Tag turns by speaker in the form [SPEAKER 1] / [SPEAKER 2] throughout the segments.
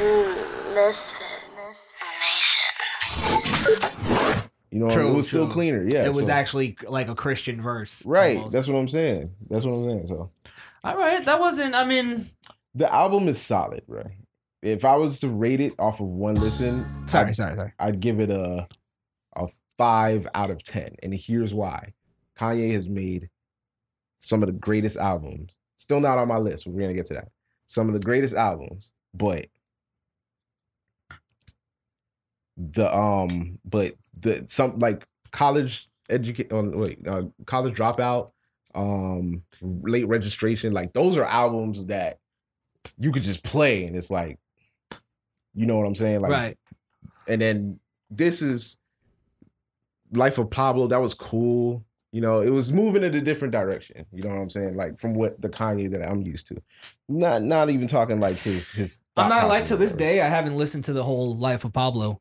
[SPEAKER 1] Mm, misfit. Nation.
[SPEAKER 2] You know,
[SPEAKER 3] True,
[SPEAKER 2] it was still cleaner. Yeah,
[SPEAKER 3] it was
[SPEAKER 2] so-
[SPEAKER 3] actually like a Christian verse.
[SPEAKER 2] right.
[SPEAKER 3] almost.
[SPEAKER 2] That's what I'm saying. That's what I'm saying. So
[SPEAKER 3] All right, that wasn't. I mean,
[SPEAKER 2] the album is solid, bro. If I was to rate it off of one listen,
[SPEAKER 3] sorry,
[SPEAKER 2] I'd,
[SPEAKER 3] sorry, sorry.
[SPEAKER 2] I'd give it a a five out of ten, and here's why: Kanye has made some of the greatest albums. Still not on my list. but We're gonna get to that. Some of the greatest albums, but the um, but the some like college educate. Oh, wait, uh, college dropout, um, late registration. Like those are albums that you could just play, and it's like, you know what I'm saying? Like,
[SPEAKER 3] right.
[SPEAKER 2] and then this is Life of Pablo. That was cool. You know, it was moving in a different direction. You know what I'm saying? Like from what the Kanye that I'm used to. Not not even talking like his his.
[SPEAKER 3] I'm not like to this day. I haven't listened to the whole life of Pablo.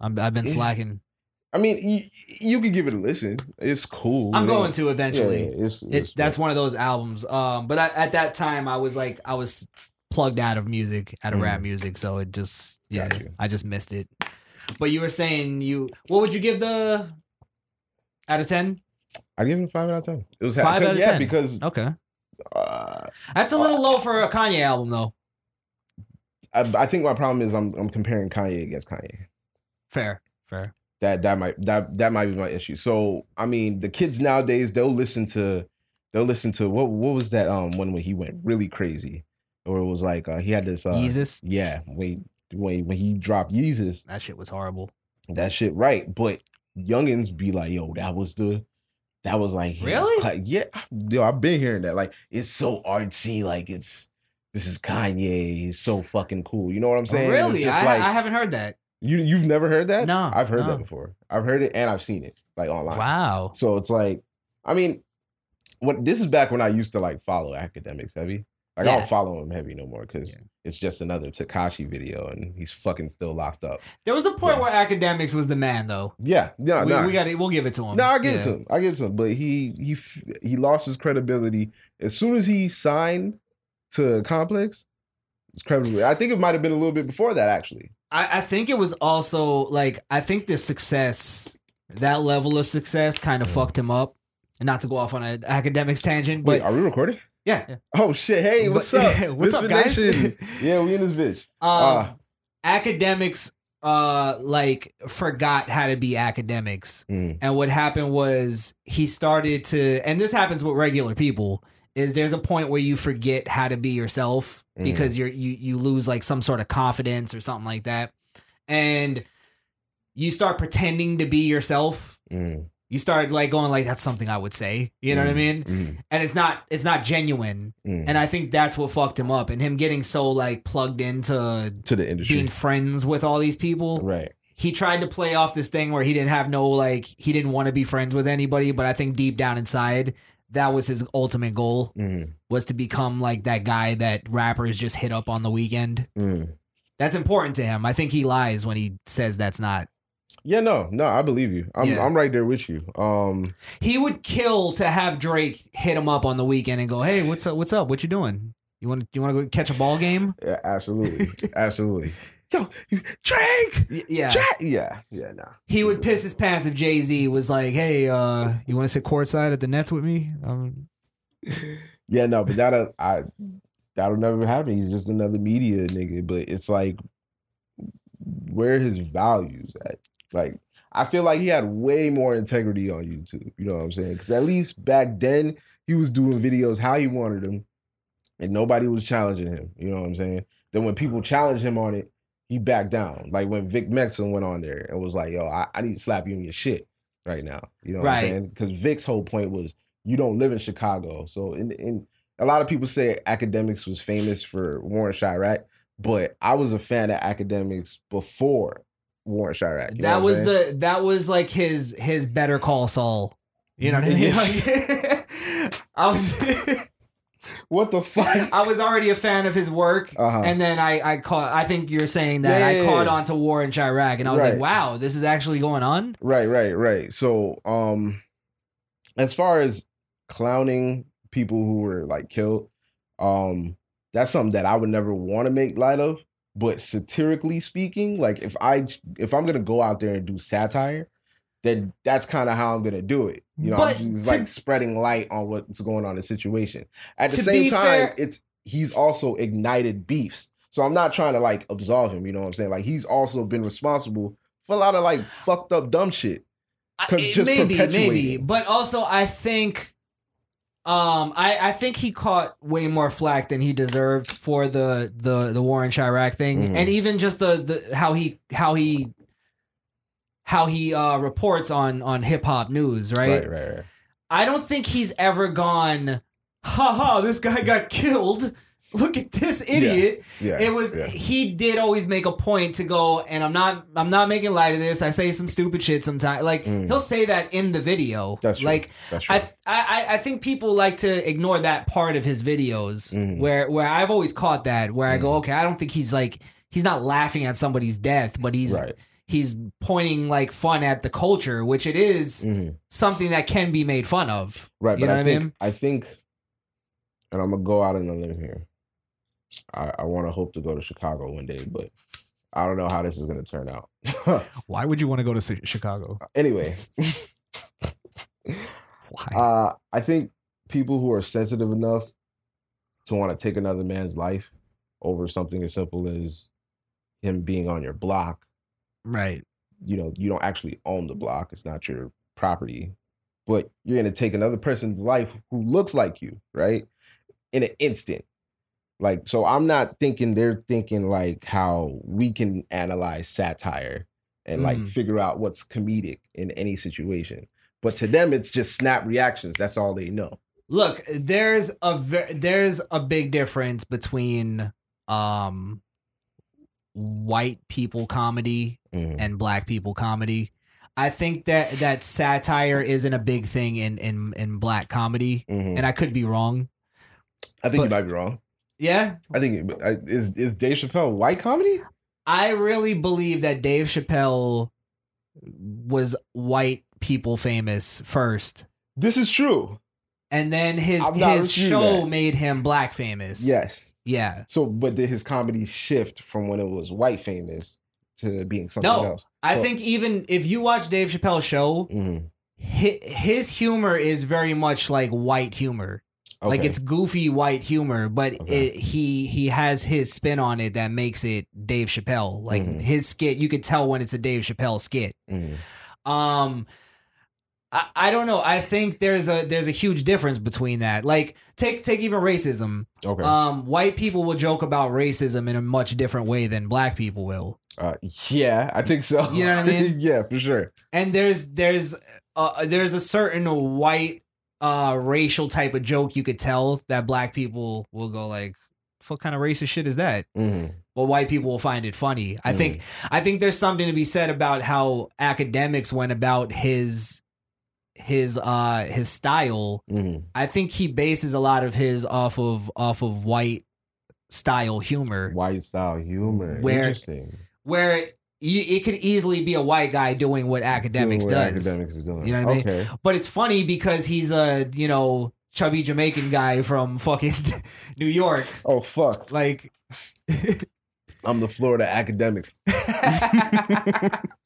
[SPEAKER 3] I'm, I've been slacking.
[SPEAKER 2] I mean, you, you could give it a listen. It's cool.
[SPEAKER 3] I'm going to
[SPEAKER 2] Yeah,
[SPEAKER 3] eventually.
[SPEAKER 2] it's,
[SPEAKER 3] it that's one of those albums. Um, but I, at that time, I was like, I was plugged out of music, out of rap
[SPEAKER 2] Mm.
[SPEAKER 3] music, so it just, yeah,
[SPEAKER 2] Got you.
[SPEAKER 3] I just missed it. But you were saying you, what would you give the out of ten?
[SPEAKER 2] I give him five out of ten. It was
[SPEAKER 3] Five
[SPEAKER 2] because-
[SPEAKER 3] out of
[SPEAKER 2] yeah
[SPEAKER 3] 10.
[SPEAKER 2] because
[SPEAKER 3] Okay,
[SPEAKER 2] uh,
[SPEAKER 3] that's a little low for a Kanye album, though.
[SPEAKER 2] I, I think my problem is I'm I'm comparing Kanye against Kanye.
[SPEAKER 3] Fair, fair.
[SPEAKER 2] that that might that that might be my issue. So I mean, the kids nowadays they'll listen to they'll listen to what what was that um one when he went really crazy, or it was like uh, he had this uh,
[SPEAKER 3] Yeezus,
[SPEAKER 2] yeah when when when he dropped Yeezus
[SPEAKER 3] that shit was horrible.
[SPEAKER 2] that shit right, but youngins be like yo that was the that was like
[SPEAKER 3] Really?
[SPEAKER 2] cla- yeah yo I've been hearing that like it's so artsy like it's this is Kanye he's so fucking cool you know what I'm saying It's
[SPEAKER 3] really,
[SPEAKER 2] just
[SPEAKER 3] I,
[SPEAKER 2] like
[SPEAKER 3] I haven't heard that.
[SPEAKER 2] You you've never heard that
[SPEAKER 3] No,
[SPEAKER 2] I've heard
[SPEAKER 3] no.
[SPEAKER 2] that before I've heard it and I've seen it like online
[SPEAKER 3] Wow.
[SPEAKER 2] so it's like, I mean, when this is back when I used to like follow Akademiks heavy. Like I don't follow him heavy no more because
[SPEAKER 3] Yeah.
[SPEAKER 2] it's just another Tekashi video and he's fucking still locked up.
[SPEAKER 3] There was a point
[SPEAKER 2] Yeah.
[SPEAKER 3] where Akademiks was the man, though.
[SPEAKER 2] Yeah, no,
[SPEAKER 3] we,
[SPEAKER 2] no,
[SPEAKER 3] we got it. We'll give it to him.
[SPEAKER 2] no. I give
[SPEAKER 3] Yeah.
[SPEAKER 2] it to him. I give it to him. But he he he lost his credibility as soon as he signed to Complex. His credibility. I think it might have been a little bit before that actually.
[SPEAKER 3] I, I think it was also like I think the success, that level of success, kind of fucked him up. And not to go off on an Akademiks tangent,
[SPEAKER 2] Wait,
[SPEAKER 3] but
[SPEAKER 2] are we recording?
[SPEAKER 3] yeah, yeah.
[SPEAKER 2] Oh shit! Hey, what's
[SPEAKER 3] But-
[SPEAKER 2] up?
[SPEAKER 3] what's up, guys?
[SPEAKER 2] Yeah, we in this bitch.
[SPEAKER 3] Um,
[SPEAKER 2] Ah.
[SPEAKER 3] Akademiks, uh, like forgot how to be Akademiks,
[SPEAKER 2] Mm.
[SPEAKER 3] and what happened was he started to, and this happens with regular people. Is there's a point where you forget how to be yourself
[SPEAKER 2] Mhm.
[SPEAKER 3] because you're you you lose like some sort of confidence or something like that, and you start pretending to be yourself.
[SPEAKER 2] Mm.
[SPEAKER 3] You start like going like that's something I would say. You know what I mean?
[SPEAKER 2] Mm.
[SPEAKER 3] And it's not it's not genuine.
[SPEAKER 2] Mm.
[SPEAKER 3] And I think that's what fucked him up. And him getting so like plugged into
[SPEAKER 2] to the industry,
[SPEAKER 3] being friends with all these people.
[SPEAKER 2] right?
[SPEAKER 3] He tried to play off this thing where he didn't have no like he didn't want to be friends with anybody, but I think deep down inside that was his ultimate goal
[SPEAKER 2] Mm.
[SPEAKER 3] was to become like that guy that rappers just hit up on the weekend.
[SPEAKER 2] Mm.
[SPEAKER 3] That's important to him. I think he lies when he says that's not.
[SPEAKER 2] Yeah, no, no, I believe you. I'm
[SPEAKER 3] Yeah.
[SPEAKER 2] I'm right there with you. Um,
[SPEAKER 3] He would kill to have Drake hit him up on the weekend and go, "Hey, what's up? What's up? What you doing? You want you want to go catch a ball game?"
[SPEAKER 2] yeah, absolutely, absolutely. Yo, you- Drake,
[SPEAKER 3] Yeah.
[SPEAKER 2] Drake, yeah, yeah, nah.
[SPEAKER 3] He would piss his pants if Jay Z was like, "Hey, uh, you want to sit courtside at the Nets with me?" Um,
[SPEAKER 2] Yeah, no, but that'll I that'll never happen. He's just another media nigga. But it's like where are his values at? Like I feel like he had way more integrity on YouTube. You know what I'm saying? Because at least back then he was doing videos how he wanted them, and nobody was challenging him. You know what I'm saying? Then when people challenged him on it, he backed down. Like when Vic Mensa went on there and was like, "Yo, I, I need to slap you in your shit right now." You know what
[SPEAKER 3] Right.
[SPEAKER 2] I'm saying? Because Vic's whole point was you don't live in Chicago, so in in a lot of people say Akademiks was famous for War in Chiraq, but I was a fan of Akademiks before War in Chiraq. you know
[SPEAKER 3] that was
[SPEAKER 2] saying?
[SPEAKER 3] the that was like his his Better Call Saul. You know what I mean? Like, I was
[SPEAKER 2] what the fuck.
[SPEAKER 3] I was already a fan of his work,
[SPEAKER 2] Uh-huh.
[SPEAKER 3] and then I I caught. I think you're saying that
[SPEAKER 2] Yeah,
[SPEAKER 3] I
[SPEAKER 2] yeah,
[SPEAKER 3] caught
[SPEAKER 2] yeah.
[SPEAKER 3] on to War in Chiraq, and I was
[SPEAKER 2] Right.
[SPEAKER 3] like, wow, this is actually going on.
[SPEAKER 2] Right, right, right. So, um, as far as clowning people who were like killed, um, that's something that I would never want to make light of. But satirically speaking, like if I if I'm gonna go out there and do satire, then that's kind of how I'm gonna do it. You know,
[SPEAKER 3] But
[SPEAKER 2] I'm
[SPEAKER 3] to-
[SPEAKER 2] like spreading light on what's going on in the situation. At the same time,
[SPEAKER 3] fair-
[SPEAKER 2] it's he's also ignited beefs. So I'm not trying to like absolve him, you know what I'm saying? Like he's also been responsible for a lot of like fucked up dumb shit. 'Cause just
[SPEAKER 3] maybe, maybe, but also I think, um, I I think he caught way more flack than he deserved for the the the war in Chiraq thing,
[SPEAKER 2] Mhm.
[SPEAKER 3] and even just the the how he how he how he uh reports on on hip hop news, right?
[SPEAKER 2] Right, right, right.
[SPEAKER 3] I don't think he's ever gone, haha, this guy got killed. Look at this idiot.
[SPEAKER 2] Yeah.
[SPEAKER 3] It was
[SPEAKER 2] yeah.
[SPEAKER 3] he did always make a point to go, and I'm not I'm not making light of this. I say some stupid shit sometimes. Like
[SPEAKER 2] Mm.
[SPEAKER 3] he'll say that in the video.
[SPEAKER 2] That's true.
[SPEAKER 3] like
[SPEAKER 2] That's true.
[SPEAKER 3] I, I I think people like to ignore that part of his videos
[SPEAKER 2] Mhm.
[SPEAKER 3] where where I've always caught that where I go, okay, I don't think he's like he's not laughing at somebody's death, but he's
[SPEAKER 2] right.
[SPEAKER 3] He's pointing like fun at the culture, which it is
[SPEAKER 2] Mhm.
[SPEAKER 3] something that can be made fun of.
[SPEAKER 2] Right,
[SPEAKER 3] You
[SPEAKER 2] but
[SPEAKER 3] know
[SPEAKER 2] I
[SPEAKER 3] what I
[SPEAKER 2] think,
[SPEAKER 3] mean?
[SPEAKER 2] I think, and I'm gonna go out on a limb here. I, I want to hope to go to Chicago one day, but I don't know how this is gonna turn out.
[SPEAKER 3] Why would you want to go to Chicago?
[SPEAKER 2] anyway,
[SPEAKER 3] Why?
[SPEAKER 2] uh, I think people who are sensitive enough to want to take another man's life over something as simple as him being on your block
[SPEAKER 3] right.
[SPEAKER 2] you know, you don't actually own the block. It's not your property. But you're gonna take another person's life who looks like you, right? In an instant. Like, so I'm not thinking they're thinking like how we can analyze satire and like
[SPEAKER 3] Mm.
[SPEAKER 2] figure out what's comedic in any situation. But to them, it's just snap reactions. That's all they know.
[SPEAKER 3] Look, there's a ver- there's a big difference between um white people comedy
[SPEAKER 2] Mhm.
[SPEAKER 3] and black people comedy. I think that that satire isn't a big thing in in in black comedy,
[SPEAKER 2] Mhm.
[SPEAKER 3] and I could be wrong.
[SPEAKER 2] I think you might be wrong.
[SPEAKER 3] Yeah,
[SPEAKER 2] I think it- is is Dave Chappelle white comedy?
[SPEAKER 3] I really believe that Dave Chappelle was white people famous first,
[SPEAKER 2] This is true.
[SPEAKER 3] and then his his show made him black famous.
[SPEAKER 2] Yes.
[SPEAKER 3] Yeah.
[SPEAKER 2] So, but did his comedy shift from when it was white famous to being something
[SPEAKER 3] No,
[SPEAKER 2] else?
[SPEAKER 3] I
[SPEAKER 2] So-
[SPEAKER 3] think even if you watch Dave Chappelle's show,
[SPEAKER 2] Mhm.
[SPEAKER 3] hi- his humor is very much like white humor. Like it's goofy white humor, but
[SPEAKER 2] Okay.
[SPEAKER 3] it, he he has his spin on it that makes it Dave Chappelle. Like
[SPEAKER 2] Mhm.
[SPEAKER 3] his skit, you could tell when it's a Dave Chappelle skit.
[SPEAKER 2] Mhm.
[SPEAKER 3] Um, I, I don't know. I think there's a there's a huge difference between that. Like take take even racism.
[SPEAKER 2] okay.
[SPEAKER 3] Um, white people will joke about racism in a much different way than black people will.
[SPEAKER 2] uh, yeah, I think so.
[SPEAKER 3] You know what I mean?
[SPEAKER 2] yeah, for sure.
[SPEAKER 3] and there's there's uh there's a certain white uh racial type of joke you could tell that black people will go like what kind of racist shit is that
[SPEAKER 2] Mhm.
[SPEAKER 3] but white people will find it funny i think i think there's something to be said about how Akademiks went about his his uh his style
[SPEAKER 2] Mhm.
[SPEAKER 3] i think he bases a lot of his off of off of white style humor
[SPEAKER 2] White style humor.
[SPEAKER 3] Where-
[SPEAKER 2] Interesting.
[SPEAKER 3] where you, it could easily be a white guy doing what Akademiks
[SPEAKER 2] Doing what
[SPEAKER 3] does
[SPEAKER 2] Akademiks is doing.
[SPEAKER 3] You know what I mean?
[SPEAKER 2] Okay.
[SPEAKER 3] But it's funny because he's a, you know, chubby Jamaican guy from fucking New York.
[SPEAKER 2] Oh fuck!
[SPEAKER 3] Like
[SPEAKER 2] I'm the Florida Akademiks.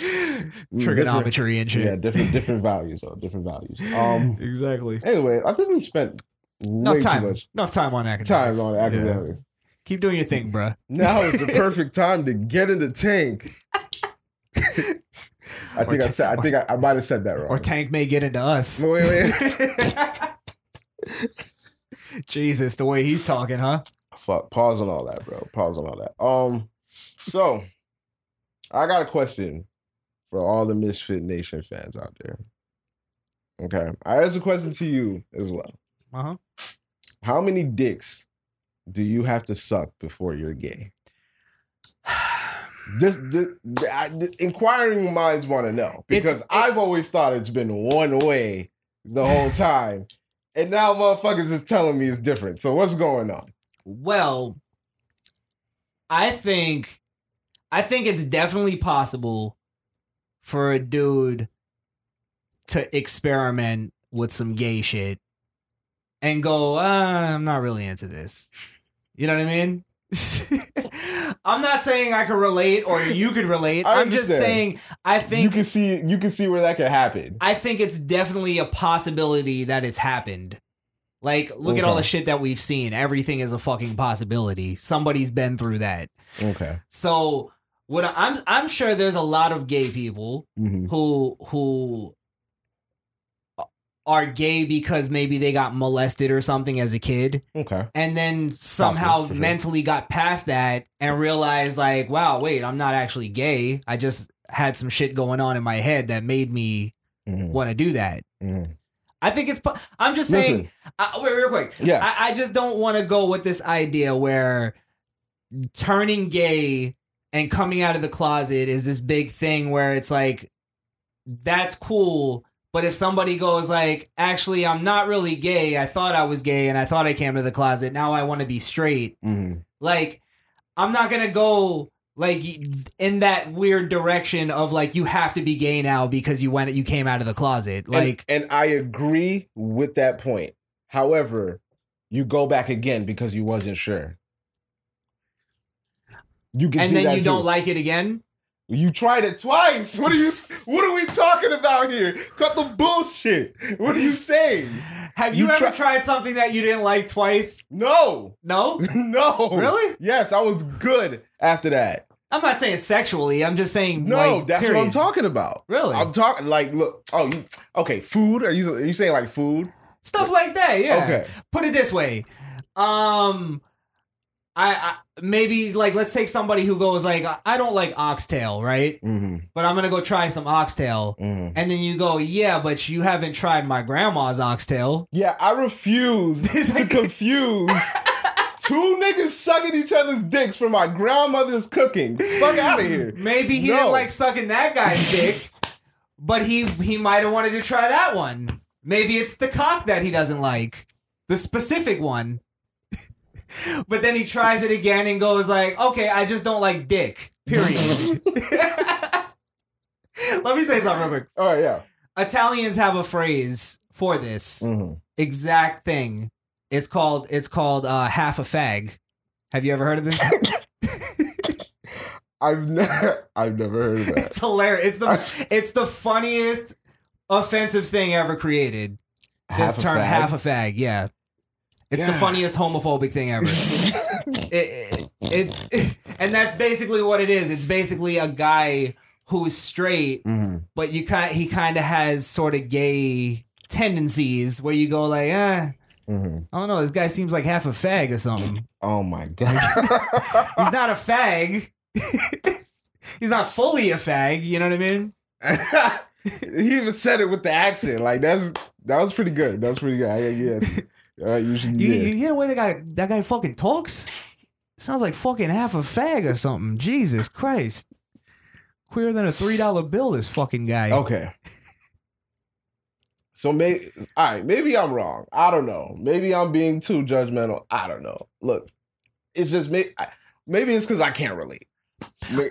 [SPEAKER 3] trigonometry and shit.
[SPEAKER 2] Yeah, different different values though. Different values. Um.
[SPEAKER 3] exactly.
[SPEAKER 2] Anyway, I think we spent
[SPEAKER 3] Enough
[SPEAKER 2] way
[SPEAKER 3] time.
[SPEAKER 2] too much
[SPEAKER 3] Enough time on Akademiks.
[SPEAKER 2] time on
[SPEAKER 3] Yeah. Keep doing your thing, bruh.
[SPEAKER 2] Now is the perfect time to get in the tank. I think I said. I think I, I might have said that wrong.
[SPEAKER 3] Or Tank may get into us.
[SPEAKER 2] Wait, wait.
[SPEAKER 3] Jesus, the way he's talking, huh?
[SPEAKER 2] Fuck. Pause on all that, bro. Pause on all that. Um. So, I got a question for all the Misfit Nation fans out there. Okay, I asked a question to you as well.
[SPEAKER 3] Uh huh.
[SPEAKER 2] How many dicks do you have to suck before you're gay? This, this I, the inquiring minds want to know because
[SPEAKER 3] It's-
[SPEAKER 2] I've always thought it's been one way the whole time, and now motherfuckers is telling me it's different. So what's going on?
[SPEAKER 3] Well, I think I think it's definitely possible for a dude to experiment with some gay shit and go, uh, I'm not really into this. You know what I mean? I'm not saying I can relate or you could relate.
[SPEAKER 2] I
[SPEAKER 3] I'm just saying I think you
[SPEAKER 2] can see you can see where that could happen.
[SPEAKER 3] I think it's definitely a possibility that it's happened. Like, look at all the shit that we've seen. Everything is a fucking possibility. Somebody's been through that.
[SPEAKER 2] Okay.
[SPEAKER 3] So what I- I'm I'm sure there's a lot of gay people
[SPEAKER 2] hmm
[SPEAKER 3] who who are gay because maybe they got molested or something as a kid
[SPEAKER 2] Okay.
[SPEAKER 3] and then somehow
[SPEAKER 2] for sure.
[SPEAKER 3] mentally got past that and realized like wow wait i'm not actually gay i just had some shit going on in my head that made me
[SPEAKER 2] Mhm.
[SPEAKER 3] want to do that
[SPEAKER 2] Mhm.
[SPEAKER 3] i think it's. I'm just saying
[SPEAKER 2] Listen,
[SPEAKER 3] uh, wait real quick
[SPEAKER 2] yeah.
[SPEAKER 3] I, I just don't want to go with this idea where turning gay and coming out of the closet is this big thing where it's like that's cool but if somebody goes like actually i'm not really gay i thought i was gay and i thought i came to the closet now i want to be straight
[SPEAKER 2] Mhm.
[SPEAKER 3] like i'm not gonna go like in that weird direction of like you have to be gay now because you went you came out of the closet
[SPEAKER 2] And-
[SPEAKER 3] like
[SPEAKER 2] and, I agree with that point. However, you go back again because you wasn't sure. You can
[SPEAKER 3] and then you
[SPEAKER 2] too.
[SPEAKER 3] don't like it again
[SPEAKER 2] You tried it twice. What are you? what are we talking about here? Cut the bullshit. What are you saying?
[SPEAKER 3] Have you,
[SPEAKER 2] You
[SPEAKER 3] ever
[SPEAKER 2] try-
[SPEAKER 3] tried something that you didn't like twice?
[SPEAKER 2] No,
[SPEAKER 3] No?
[SPEAKER 2] no.
[SPEAKER 3] Really?
[SPEAKER 2] Yes, I was good after that.
[SPEAKER 3] I'm not saying sexually. I'm just saying
[SPEAKER 2] No,
[SPEAKER 3] like,
[SPEAKER 2] that's what I'm talking about.
[SPEAKER 3] Really?
[SPEAKER 2] I'm talking like look. Oh, you, okay. Food? Are you are you saying like food?
[SPEAKER 3] Stuff like that, yeah.
[SPEAKER 2] Okay.
[SPEAKER 3] Put it this way. Um I, I maybe like let's take somebody who goes like I don't like oxtail, right?
[SPEAKER 2] Mm-hmm.
[SPEAKER 3] But I'm to go try some oxtail.
[SPEAKER 2] Mm-hmm.
[SPEAKER 3] And then you go, "Yeah, but you haven't tried my grandma's oxtail."
[SPEAKER 2] Yeah, I refuse to confuse two niggas sucking each other's dicks for my grandmother's cooking. Fuck out of here.
[SPEAKER 3] Maybe he
[SPEAKER 2] No.
[SPEAKER 3] didn't like sucking that guy's dick, but he he might have wanted to try that one. Maybe it's the cock that he doesn't like, the specific one. but then he tries it again and goes like, "Okay, I just don't like dick." Period. Let me say something real quick.
[SPEAKER 2] Right, yeah.
[SPEAKER 3] Italians have a phrase for this
[SPEAKER 2] Mm-hmm.
[SPEAKER 3] exact thing. It's called it's called uh, half a fag. Have you ever heard of this?
[SPEAKER 2] I've never, I've never heard of that.
[SPEAKER 3] It's hilarious. It's the it's the funniest offensive thing ever created. This term,
[SPEAKER 2] fag?
[SPEAKER 3] half a fag. Yeah, it's the funniest homophobic thing ever. it, it- it's and that's basically what it is. It's basically a guy who's straight,
[SPEAKER 2] Mhm.
[SPEAKER 3] but you kind he kind of has sort of gay tendencies where you go like, eh,
[SPEAKER 2] Mhm.
[SPEAKER 3] I don't know, this guy seems like half a fag or something.
[SPEAKER 2] Oh my god.
[SPEAKER 3] He's not a fag. He's not fully a fag. You know what I mean?
[SPEAKER 2] he even said it with the accent. Like that's that was pretty good. That was pretty good. I, yeah. Uh, you should,
[SPEAKER 3] You,
[SPEAKER 2] yeah.
[SPEAKER 3] you hear the way that guy that guy fucking talks? Sounds like fucking half a fag or something. Jesus Christ. Queer than a three dollar bill, this fucking guy.
[SPEAKER 2] Okay. So may all right, maybe I'm wrong. I don't know. Maybe I'm being too judgmental. I don't know. Look, it's just me. Maybe it's because I can't relate.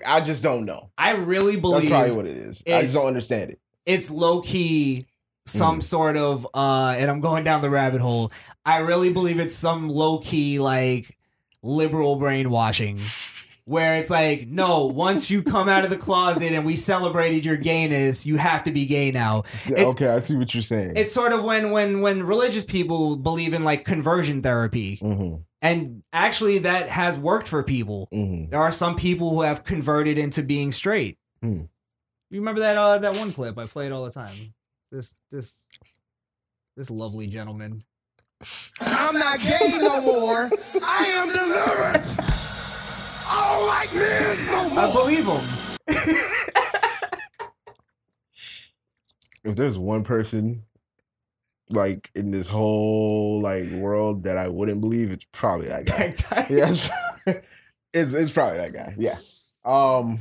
[SPEAKER 2] I just don't know.
[SPEAKER 3] I really believe That's
[SPEAKER 2] probably what it is. I just don't understand it.
[SPEAKER 3] it's low key some
[SPEAKER 2] Mm.
[SPEAKER 3] sort of uh and I'm going down the rabbit hole. I really believe it's some low key like liberal brainwashing where it's like no, once you come out of the closet and we celebrated your gayness, you have to be gay now. It's-
[SPEAKER 2] okay, I see what you're saying.
[SPEAKER 3] It's sort of when when when religious people believe in like conversion therapy.
[SPEAKER 2] hmm
[SPEAKER 3] And actually that has worked for people.
[SPEAKER 2] hmm
[SPEAKER 3] There are some people who have converted into being straight.
[SPEAKER 2] Hmm.
[SPEAKER 3] You remember that uh that one clip I played all the time? This this this lovely gentleman.
[SPEAKER 4] I'm not gay no more. I am delivered. I don't like men no more.
[SPEAKER 3] I believe him.
[SPEAKER 2] If there's one person like in this whole like world that I wouldn't believe, it's probably that guy.
[SPEAKER 3] That guy-
[SPEAKER 2] yeah, it's, it's it's probably that guy. Yeah. Um.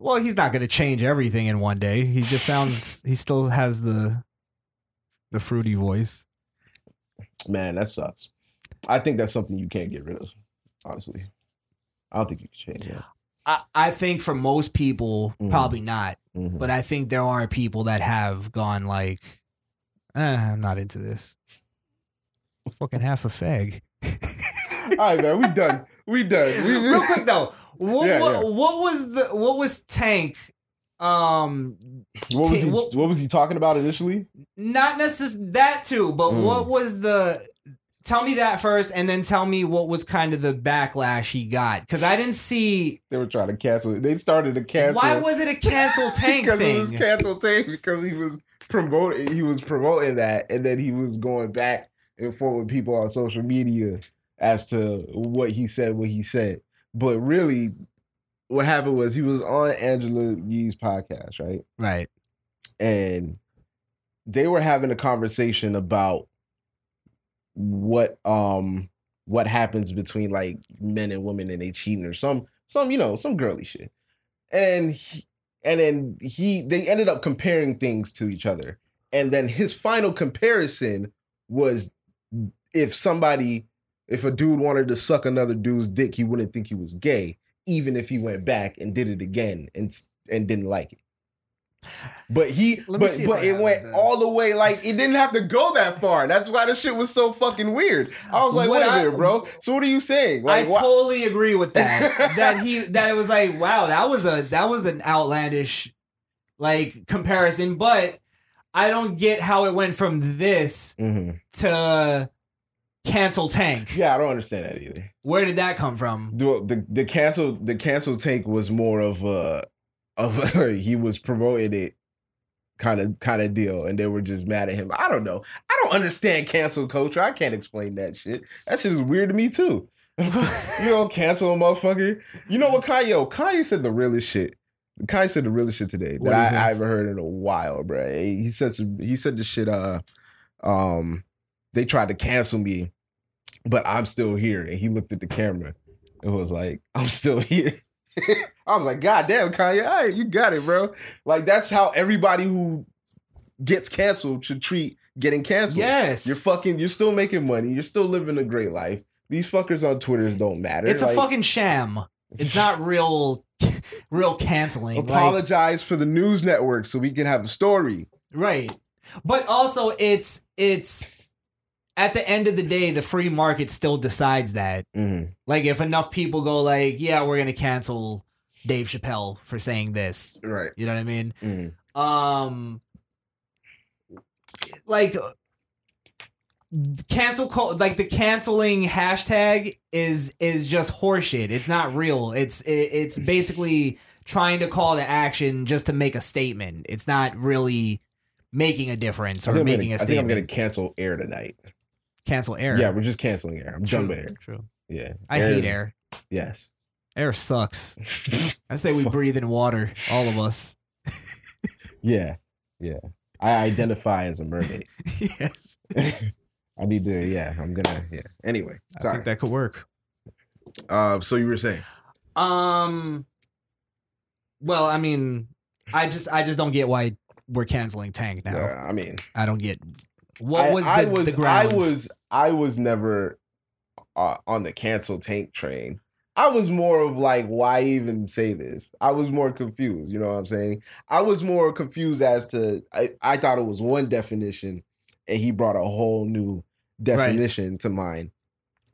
[SPEAKER 3] Well, he's not going to change everything in one day. He just sounds. He still has the the fruity voice.
[SPEAKER 2] Man, that sucks. I think that's something you can't get rid of. Honestly, I don't think you can change that.
[SPEAKER 3] I, I think for most people,
[SPEAKER 2] Mhm.
[SPEAKER 3] probably not.
[SPEAKER 2] Mhm.
[SPEAKER 3] But I think there are people that have gone like, eh, I'm not into this. Fucking half a fag.
[SPEAKER 2] All right, man, we done. we done. We,
[SPEAKER 3] Real quick though, what,
[SPEAKER 2] Yeah,
[SPEAKER 3] what,
[SPEAKER 2] yeah.
[SPEAKER 3] what was the what was Tank? Um,
[SPEAKER 2] what was he?
[SPEAKER 3] what-
[SPEAKER 2] What was he talking about initially?
[SPEAKER 3] not necessarily that too, but
[SPEAKER 2] Mm.
[SPEAKER 3] what was the? Tell me that first, and then tell me what was kind of the backlash he got because I didn't see.
[SPEAKER 2] They were trying to cancel it. They started to cancel.
[SPEAKER 3] Why was it a cancel Tank
[SPEAKER 2] because
[SPEAKER 3] thing?
[SPEAKER 2] it was cancel tank because he was promoting. He was promoting that, and then he was going back and forth with people on social media as to what he said, what he said. But really, what happened was he was on Angela Yee's podcast, right?
[SPEAKER 3] right.
[SPEAKER 2] and they were having a conversation about what um what happens between like men and women and they cheating or some some you know some girly shit and he, and then he they ended up comparing things to each other and then his final comparison was if somebody if a dude wanted to suck another dude's dick he wouldn't think he was gay even if he went back and did it again and and didn't like it but he, but but it went all the way. Like it didn't have to go that far. That's why the shit was so fucking weird. I was like,
[SPEAKER 3] What
[SPEAKER 2] wait a minute, bro. So what are you saying? Like,
[SPEAKER 3] I
[SPEAKER 2] why-
[SPEAKER 3] totally agree with that. that he that it was like, wow, that was a that was an outlandish like comparison, but I don't get how it went from this
[SPEAKER 2] Mhm.
[SPEAKER 3] to cancel Tank.
[SPEAKER 2] Yeah, I don't understand that either.
[SPEAKER 3] Where did that come from?
[SPEAKER 2] The the, the cancel the cancel tank was more of a of a, he was promoting it kind of kind of deal, and they were just mad at him. I don't know. I don't understand cancel culture. I can't explain that shit. That shit is weird to me too. you don't cancel a motherfucker. You know what, Kanye? Kanye said the realest shit. Kanye said the realest shit today that I? I ever heard in a while, bro. He said some, he said the shit. Uh, um, they tried to cancel me, but I'm still here. And he looked at the camera and was like, "I'm still here." I was like, "God damn, Kanye, right, you got it, bro." Like that's how everybody who gets canceled should treat getting canceled.
[SPEAKER 3] Yes.
[SPEAKER 2] You're fucking. You're still making money. You're still living a great life. These fuckers on Twitters don't matter.
[SPEAKER 3] it's a fucking sham. It's not real real canceling. Like,
[SPEAKER 2] Apologize for the news network so we can have a story.
[SPEAKER 3] right. But also it's it's at the end of the day, the free market still decides that. Like if enough people go like, yeah, we're gonna cancel Dave Chappelle for saying this.
[SPEAKER 2] Right.
[SPEAKER 3] You know what I mean?
[SPEAKER 2] Mhm.
[SPEAKER 3] Um like cancel cul- like the canceling hashtag is is just horseshit. It's not real. It's it, it's basically trying to call to action just to make a statement. It's not really making a difference or making
[SPEAKER 2] gonna,
[SPEAKER 3] a
[SPEAKER 2] I think I'm gonna cancel air tonight.
[SPEAKER 3] Cancel air.
[SPEAKER 2] Yeah, we're just canceling air. I'm
[SPEAKER 3] true,
[SPEAKER 2] done with air.
[SPEAKER 3] True.
[SPEAKER 2] Yeah.
[SPEAKER 3] I hate air.
[SPEAKER 2] Yes.
[SPEAKER 3] Air sucks. I say we breathe in water, all of us.
[SPEAKER 2] yeah. Yeah. I identify as a mermaid.
[SPEAKER 3] yes.
[SPEAKER 2] I need to, yeah, I'm gonna, yeah. Anyway, sorry.
[SPEAKER 3] I think that could work.
[SPEAKER 2] uh, so you were saying?
[SPEAKER 3] Um. Well, I mean, I just I just don't get why we're canceling Tank now.
[SPEAKER 2] Uh, I mean,
[SPEAKER 3] I don't get what
[SPEAKER 2] I,
[SPEAKER 3] was the,
[SPEAKER 2] I was,
[SPEAKER 3] the
[SPEAKER 2] I
[SPEAKER 3] grounds?
[SPEAKER 2] was, I was never uh, on the cancel tank train. I was more of like, why even say this? I was more confused. You know what I'm saying? I was more confused as to, I, I thought it was one definition and he brought a whole new definition to mine.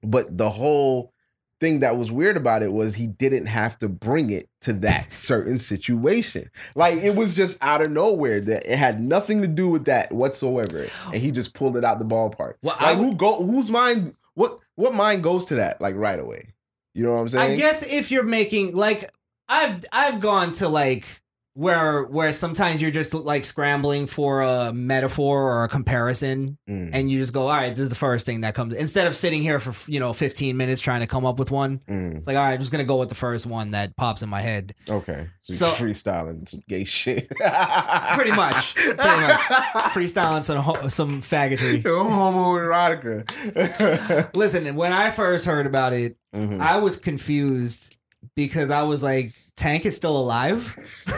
[SPEAKER 2] But the whole thing that was weird about it was he didn't have to bring it to that certain situation. Like it was just out of nowhere that it had nothing to do with that whatsoever. And he just pulled it out the ballpark.
[SPEAKER 3] Well, I
[SPEAKER 2] who go whose mind what what mind goes to that like right away? You know what I'm saying?
[SPEAKER 3] I guess if you're making like I've I've gone to like where where sometimes you're just like scrambling for a metaphor or a comparison
[SPEAKER 2] Mm,
[SPEAKER 3] and you just go all right this is the first thing that comes instead of sitting here for you know 15 minutes trying to come up with one
[SPEAKER 2] mm,
[SPEAKER 3] it's like all right I'm just gonna go with the first one that pops in my head
[SPEAKER 2] okay. So,
[SPEAKER 3] So-
[SPEAKER 2] freestyling some gay shit.
[SPEAKER 3] pretty much pretty much freestyling some some faggotry
[SPEAKER 2] Homoerotica.
[SPEAKER 3] listen when I first heard about it
[SPEAKER 2] Mhm.
[SPEAKER 3] I was confused because I was like, Tank is still alive?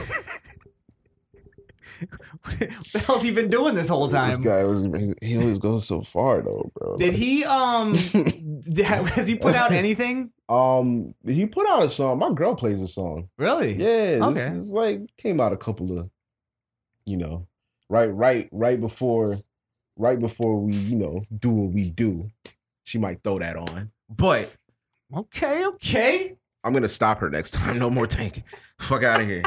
[SPEAKER 3] what the hell's he been doing this whole time?
[SPEAKER 2] This guy was he always goes so far though, bro.
[SPEAKER 3] Did he um did- has he put out anything?
[SPEAKER 2] Um, he put out a song. My girl plays a song.
[SPEAKER 3] Really?
[SPEAKER 2] Yeah,
[SPEAKER 3] Okay.
[SPEAKER 2] this is like came out a couple of, you know, right, right, right before, right before we, you know, do what we do. She might throw that on, but
[SPEAKER 3] Okay, okay.
[SPEAKER 2] I'm gonna stop her next time. No more tank. Fuck out of here.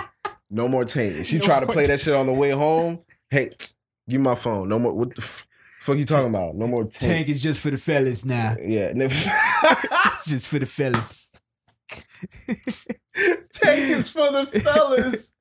[SPEAKER 2] No more tank. If she
[SPEAKER 3] No
[SPEAKER 2] try to play that shit on the way home, hey, give me my phone. No more. What the f- fuck you talking about? No more tank.
[SPEAKER 3] Tank is just for the fellas now.
[SPEAKER 2] Yeah.
[SPEAKER 3] just for the fellas.
[SPEAKER 2] tank is for the fellas.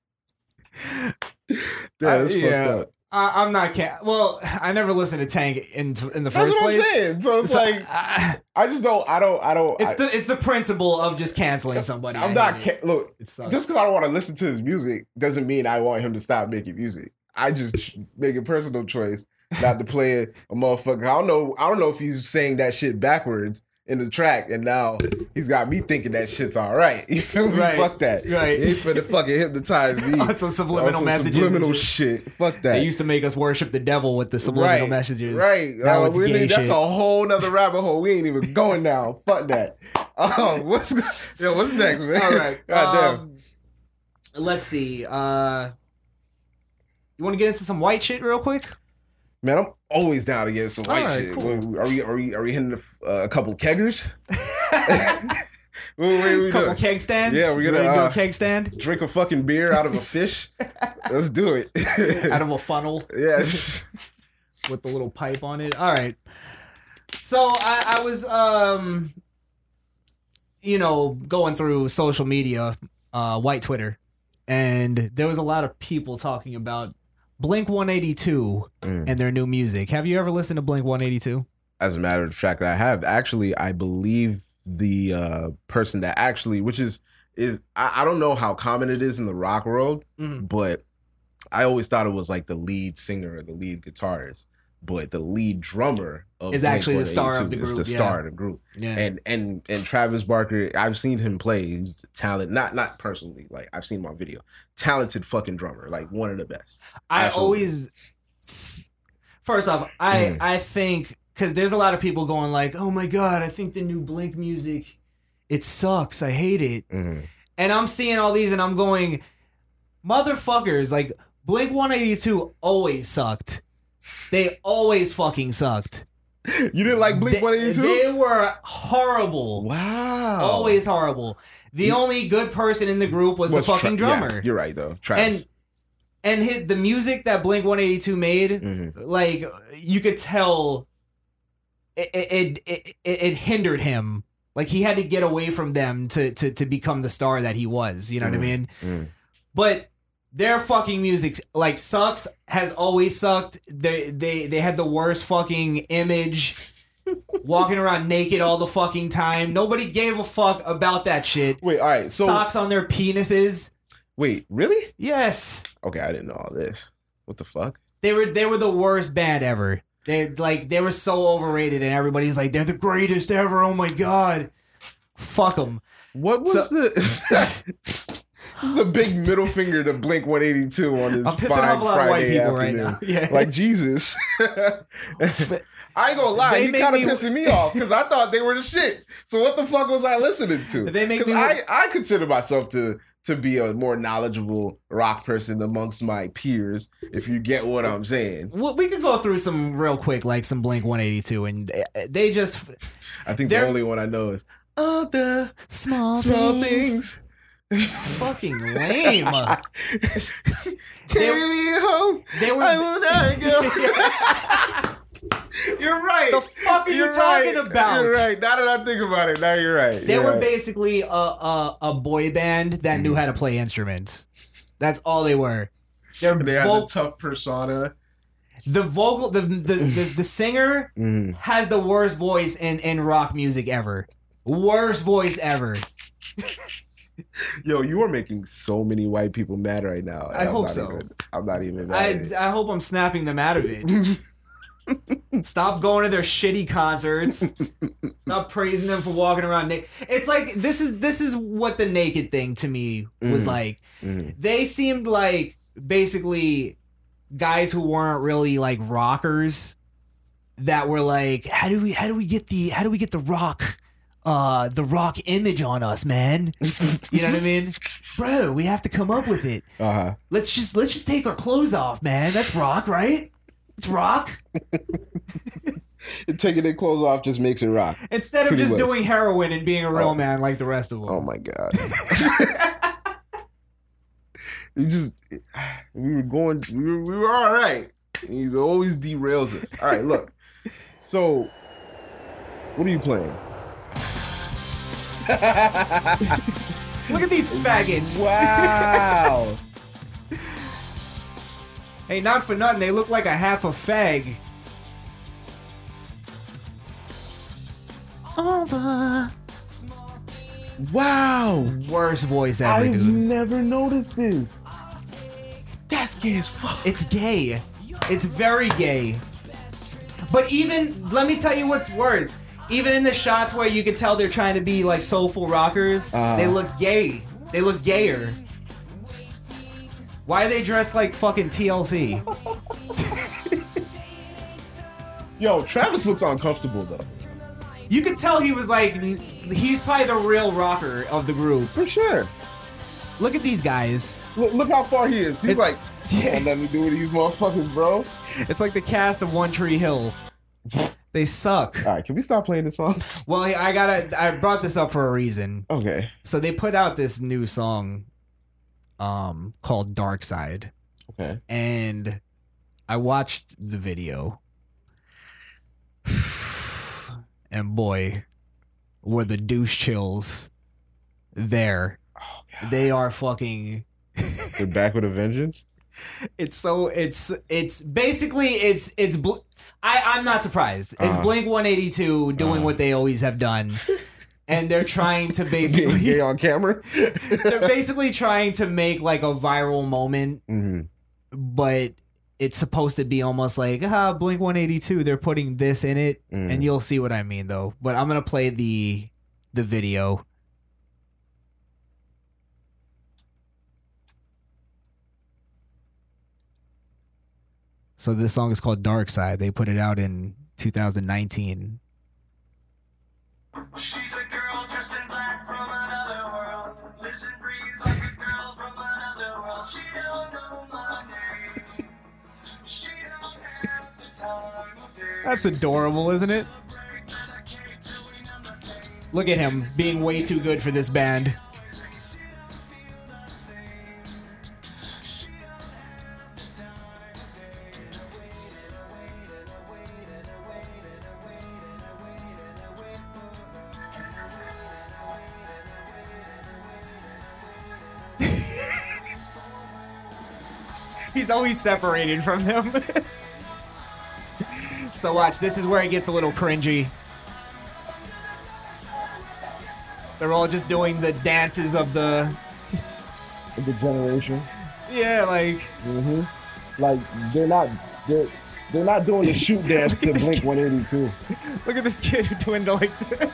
[SPEAKER 2] That's
[SPEAKER 3] Uh, yeah.
[SPEAKER 2] fucked up.
[SPEAKER 3] I, I'm not. Ca- well, I never listened to Tank in in the
[SPEAKER 2] That's
[SPEAKER 3] first
[SPEAKER 2] what
[SPEAKER 3] place.
[SPEAKER 2] I'm saying. So it's
[SPEAKER 3] So,
[SPEAKER 2] like
[SPEAKER 3] I-
[SPEAKER 2] I just don't. I don't. I don't.
[SPEAKER 3] it's
[SPEAKER 2] I,
[SPEAKER 3] the it's the principle of just canceling somebody.
[SPEAKER 2] I'm not. Ca- look, just because I don't want to listen to his music doesn't mean I want him to stop making music. I just make a personal choice not to play a motherfucker. I don't know. I don't know if he's saying that shit backwards in the track, and now he's got me thinking that shit's all right. You feel me?
[SPEAKER 3] Right.
[SPEAKER 2] Fuck that.
[SPEAKER 3] Right.
[SPEAKER 2] He finna fucking hypnotize me.
[SPEAKER 3] On some subliminal
[SPEAKER 2] On some
[SPEAKER 3] messages.
[SPEAKER 2] Subliminal
[SPEAKER 3] shit.
[SPEAKER 2] Fuck that.
[SPEAKER 3] They used to make us worship the devil with the subliminal messages.
[SPEAKER 2] Right.
[SPEAKER 3] Now
[SPEAKER 2] Uh,
[SPEAKER 3] it's gay
[SPEAKER 2] that's
[SPEAKER 3] shit.
[SPEAKER 2] a whole nother rabbit hole. We ain't even going now. Fuck that. Um, what's yo? What's next, man?
[SPEAKER 3] All right.
[SPEAKER 2] God damn.
[SPEAKER 3] um, let's see. Uh, you want to get into some white shit real quick?
[SPEAKER 2] Man, I'm always down to get some white
[SPEAKER 3] All right,
[SPEAKER 2] shit.
[SPEAKER 3] cool.
[SPEAKER 2] Are we? Are we? Are we hitting the, uh, a couple keggers? what, what are we
[SPEAKER 3] couple
[SPEAKER 2] doing?
[SPEAKER 3] keg stands.
[SPEAKER 2] Yeah, we're gonna,
[SPEAKER 3] ready to do
[SPEAKER 2] uh,
[SPEAKER 3] a keg stand
[SPEAKER 2] Drink a fucking beer out of a fish. Let's do it.
[SPEAKER 3] out of a funnel
[SPEAKER 2] yeah.
[SPEAKER 3] with the little pipe on it. All right. So I, I was um, you know, going through social media, uh, white Twitter, and there was a lot of people talking about Blink 182
[SPEAKER 2] Mm.
[SPEAKER 3] and their new music. Have you ever listened to Blink 182?
[SPEAKER 2] As a matter of fact, I have actually. I believe the uh, person that actually, which is is I, I don't know how common it is in the rock world,
[SPEAKER 3] Mhm.
[SPEAKER 2] but I always thought it was like the lead singer or the lead guitarist. But the lead drummer
[SPEAKER 3] Is actually the star of the
[SPEAKER 2] Blink-182 is
[SPEAKER 3] group,
[SPEAKER 2] the
[SPEAKER 3] yeah.
[SPEAKER 2] star of the group.
[SPEAKER 3] Yeah.
[SPEAKER 2] and and and Travis Barker, I've seen him play. He's talent, not not personally, like I've seen my video. Talented fucking drummer, like one of the best.
[SPEAKER 3] I
[SPEAKER 2] Absolutely.
[SPEAKER 3] always first off, I
[SPEAKER 2] Mm.
[SPEAKER 3] I think because there's a lot of people going like, "Oh my god, I think the new Blink music, it sucks. I hate it." And I'm seeing all these, and I'm going, motherfuckers! Like Blink 182 always sucked. They always fucking sucked.
[SPEAKER 2] You didn't like Blink One Eighty Two?
[SPEAKER 3] They were horrible.
[SPEAKER 2] Wow,
[SPEAKER 3] Always horrible. The
[SPEAKER 2] You-
[SPEAKER 3] only good person in the group was,
[SPEAKER 2] Was
[SPEAKER 3] the fucking
[SPEAKER 2] Tra- yeah,
[SPEAKER 3] drummer.
[SPEAKER 2] you're right though, Travis.
[SPEAKER 3] and and his, the music that Blink 182 made,
[SPEAKER 2] Mhm.
[SPEAKER 3] like you could tell it it, it it it hindered him. Like he had to get away from them to to to become the star that he was. You know what I
[SPEAKER 2] Mhm.
[SPEAKER 3] mean?
[SPEAKER 2] Mm.
[SPEAKER 3] But their fucking music like sucks. Has always sucked. They they they had the worst fucking image. Walking around naked all the fucking time. Nobody gave a fuck about that shit.
[SPEAKER 2] Wait, all right. So
[SPEAKER 3] Socks on their penises.
[SPEAKER 2] wait, really?
[SPEAKER 3] Yes.
[SPEAKER 2] Okay, I didn't know all this. What the fuck?
[SPEAKER 3] They were they were the worst band ever. They like they were so overrated, and everybody's like they're the greatest ever. Oh my god, fuck them.
[SPEAKER 2] What was the? this is a big middle finger to Blink One Eighty Two on this
[SPEAKER 3] I'm pissing
[SPEAKER 2] fine
[SPEAKER 3] off a lot of white
[SPEAKER 2] Friday
[SPEAKER 3] people
[SPEAKER 2] afternoon.
[SPEAKER 3] right now. Yeah,
[SPEAKER 2] Like Jesus. I ain't gonna lie,
[SPEAKER 3] They
[SPEAKER 2] he kind of
[SPEAKER 3] me-
[SPEAKER 2] pissing me off because I thought they were the shit. So what the fuck was I listening to?
[SPEAKER 3] They make me-
[SPEAKER 2] I I consider myself to to be a more knowledgeable rock person amongst my peers. If you get what I'm saying,
[SPEAKER 3] Well, we could go through some real quick, like some Blink 182, and they- they just
[SPEAKER 2] I think the only one I know is all the
[SPEAKER 3] small,
[SPEAKER 2] small
[SPEAKER 3] things.
[SPEAKER 2] things.
[SPEAKER 3] Fucking lame.
[SPEAKER 2] Carry me home.
[SPEAKER 3] They were.
[SPEAKER 2] I will not go. You're right.
[SPEAKER 3] The fuck are you
[SPEAKER 2] You're
[SPEAKER 3] talking
[SPEAKER 2] right.
[SPEAKER 3] about?
[SPEAKER 2] You're right. Now that I think about it, now you're right.
[SPEAKER 3] They
[SPEAKER 2] You're
[SPEAKER 3] were
[SPEAKER 2] right.
[SPEAKER 3] basically a, a a boy band that knew how to play instruments. That's all they were. Their
[SPEAKER 2] They had the tough persona.
[SPEAKER 3] the vocal the the, the, the singer
[SPEAKER 2] Mm.
[SPEAKER 3] has the worst voice in, in rock music ever. Worst voice ever.
[SPEAKER 2] Yo, you are making so many white people mad right now.
[SPEAKER 3] I
[SPEAKER 2] I'm
[SPEAKER 3] hope so.
[SPEAKER 2] Even, I'm not even mad.
[SPEAKER 3] I. I hope I'm snapping them out of it. Stop going to their shitty concerts. Stop praising them for walking around naked. It's like this is this is what the naked thing to me was
[SPEAKER 2] Mhm.
[SPEAKER 3] like.
[SPEAKER 2] Mhm.
[SPEAKER 3] They seemed like basically guys who weren't really like rockers that were like, how do we how do we get the how do we get the rock uh the rock image on us, man? you know what I mean? Bro, we have to come up with it.
[SPEAKER 2] Uh-huh.
[SPEAKER 3] Let's just let's just take our clothes off, man. That's rock, right? It's rock.
[SPEAKER 2] Taking their clothes off just makes it rock.
[SPEAKER 3] Instead of
[SPEAKER 2] Pretty
[SPEAKER 3] just
[SPEAKER 2] much.
[SPEAKER 3] doing heroin and being a real
[SPEAKER 2] Oh.
[SPEAKER 3] man like the rest of them.
[SPEAKER 2] Oh my god. he just we were going we were, we were all right. He's always derails us. All right, look. So what are you playing?
[SPEAKER 3] Look at these faggots.
[SPEAKER 2] Wow.
[SPEAKER 3] Hey, not for nothing, they look like a half a fag. Over.
[SPEAKER 2] wow.
[SPEAKER 3] Worst voice ever,
[SPEAKER 2] I've
[SPEAKER 3] dude.
[SPEAKER 2] never noticed this. That's gay as fuck.
[SPEAKER 3] It's gay. It's very gay. But even, let me tell you what's worse. Even in the shots where you can tell they're trying to be like soulful rockers,
[SPEAKER 2] Uh.
[SPEAKER 3] they look gay. They look gayer. Why are they dressed like fucking TLC?
[SPEAKER 2] Yo, Travis looks uncomfortable though.
[SPEAKER 3] You could tell he was like, he's probably the real rocker of the group.
[SPEAKER 2] For sure.
[SPEAKER 3] Look at these guys.
[SPEAKER 2] Look, look how far he is. He's
[SPEAKER 3] It's-
[SPEAKER 2] like, "Don't let me do with these motherfuckers, bro.
[SPEAKER 3] It's like the cast of One Tree Hill. They suck.
[SPEAKER 2] All right, can we stop playing this song?
[SPEAKER 3] Well, I gotta. I brought this up for a reason.
[SPEAKER 2] Okay.
[SPEAKER 3] So they put out this new song, um, called Dark Side,
[SPEAKER 2] Okay.
[SPEAKER 3] and I watched the video, and boy, were the douche chills there. They are fucking.
[SPEAKER 2] They're back with a vengeance.
[SPEAKER 3] It's so. It's it's basically it's it's. Bl- I I'm not surprised. It's
[SPEAKER 2] Uh-huh.
[SPEAKER 3] Blink 182 doing
[SPEAKER 2] Uh-huh.
[SPEAKER 3] what they always have done. And they're trying to
[SPEAKER 2] Getting
[SPEAKER 3] basically
[SPEAKER 2] gay on camera.
[SPEAKER 3] they're basically trying to make like a viral moment,
[SPEAKER 2] hmm
[SPEAKER 3] but it's supposed to be almost like ah Blink 182. They're putting this in it,
[SPEAKER 2] Mhm.
[SPEAKER 3] and you'll see what I mean though. But I'm gonna play the the video. So this song is called Dark Side. They put it out in 2019.
[SPEAKER 5] She's a girl dressed in black from another world. Lives and breathes like a girl from another world. She don't know my name. She don't have the time.
[SPEAKER 3] That's adorable, isn't it? Look at him being way too good for this band. Separated from them. so watch, this is where it gets a little cringy. They're all just doing the dances of the
[SPEAKER 2] The generation.
[SPEAKER 3] yeah, like
[SPEAKER 2] hmm Like they're not they're they're not doing the shoot dance to Blink 182.
[SPEAKER 3] look at this kid doing like this.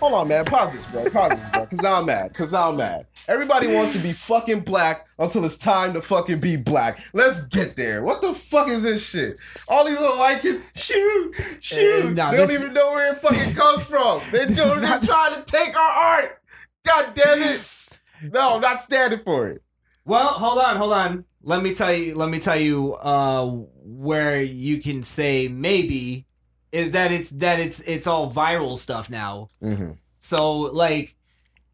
[SPEAKER 2] Hold on, man. Pause this, bro. Pause this, bro. Cause I'm mad. Cause I'm mad. Everybody wants to be fucking black until it's time to fucking be black. Let's get there. What the fuck is this shit? All these little white kids, shoot, shoot.
[SPEAKER 3] Uh, nah,
[SPEAKER 2] they don't even know where it fucking comes from. They're,
[SPEAKER 3] This
[SPEAKER 2] doing,
[SPEAKER 3] is
[SPEAKER 2] they're trying to take our art. God damn it. No, I'm not standing for it.
[SPEAKER 3] Well, hold on, hold on. Let me tell you. Let me tell you uh, where you can say maybe is that it's that it's it's all viral stuff now.
[SPEAKER 2] Mm-hmm.
[SPEAKER 3] So like,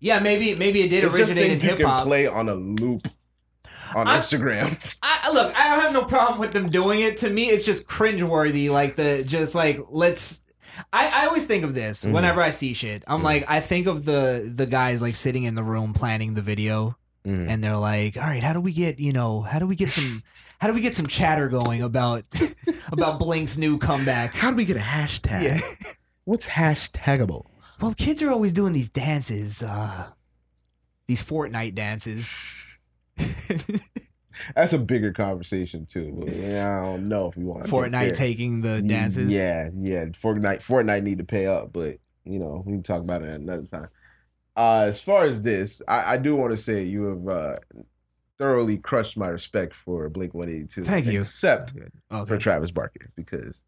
[SPEAKER 3] yeah, maybe maybe it did
[SPEAKER 2] It's
[SPEAKER 3] originate in
[SPEAKER 2] things you
[SPEAKER 3] hip
[SPEAKER 2] can
[SPEAKER 3] hop.
[SPEAKER 2] play on a loop on
[SPEAKER 3] I-
[SPEAKER 2] Instagram.
[SPEAKER 3] I, look, I don't have no problem with them doing it. To me, it's just cringeworthy. Like the just like let's. I, I always think of this
[SPEAKER 2] Mhm.
[SPEAKER 3] whenever I see shit. I'm like, I think of the the guys like sitting in the room planning the video,
[SPEAKER 2] Mhm.
[SPEAKER 3] and they're like, "All right, how do we get you know how do we get some how do we get some chatter going about about Blink's new comeback?"
[SPEAKER 2] How do we get a hashtag?
[SPEAKER 3] Yeah.
[SPEAKER 2] What's hashtagable?
[SPEAKER 3] Well, kids are always doing these dances, uh, these Fortnite dances.
[SPEAKER 2] That's a bigger conversation too. I don't know if we want
[SPEAKER 3] Fortnite taking the dances.
[SPEAKER 2] Yeah, yeah. Fortnite, Fortnite need to pay up, but you know we can talk about it another time. Uh, as far as this, I, I do want to say you have uh, thoroughly crushed my respect for Blink One Eighty Two.
[SPEAKER 3] Thank you.
[SPEAKER 2] Except
[SPEAKER 3] Okay.
[SPEAKER 2] for Travis Barker because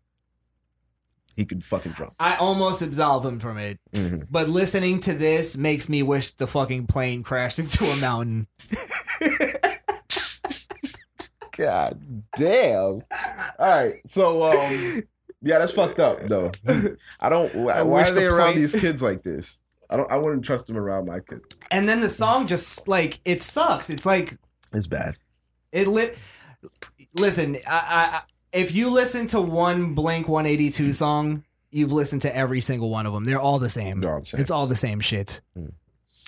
[SPEAKER 2] he could fucking drum.
[SPEAKER 3] I almost absolve him from it,
[SPEAKER 2] Mhm.
[SPEAKER 3] but listening to this makes me wish the fucking plane crashed into a mountain.
[SPEAKER 2] God damn. All right, so um, Yeah, that's fucked up though. I don't. Why,
[SPEAKER 3] I
[SPEAKER 2] why
[SPEAKER 3] wish
[SPEAKER 2] are they
[SPEAKER 3] the
[SPEAKER 2] around
[SPEAKER 3] plane-
[SPEAKER 2] these kids like this? I don't. I wouldn't trust them around my kids.
[SPEAKER 3] And then the song just like it sucks. It's like
[SPEAKER 2] It's bad.
[SPEAKER 3] it lit. Listen, I, I, if you listen to one Blink 182 song, you've listened to every single one of them. They're all the same.
[SPEAKER 2] They're all the same.
[SPEAKER 3] It's all the same shit.
[SPEAKER 2] Hmm.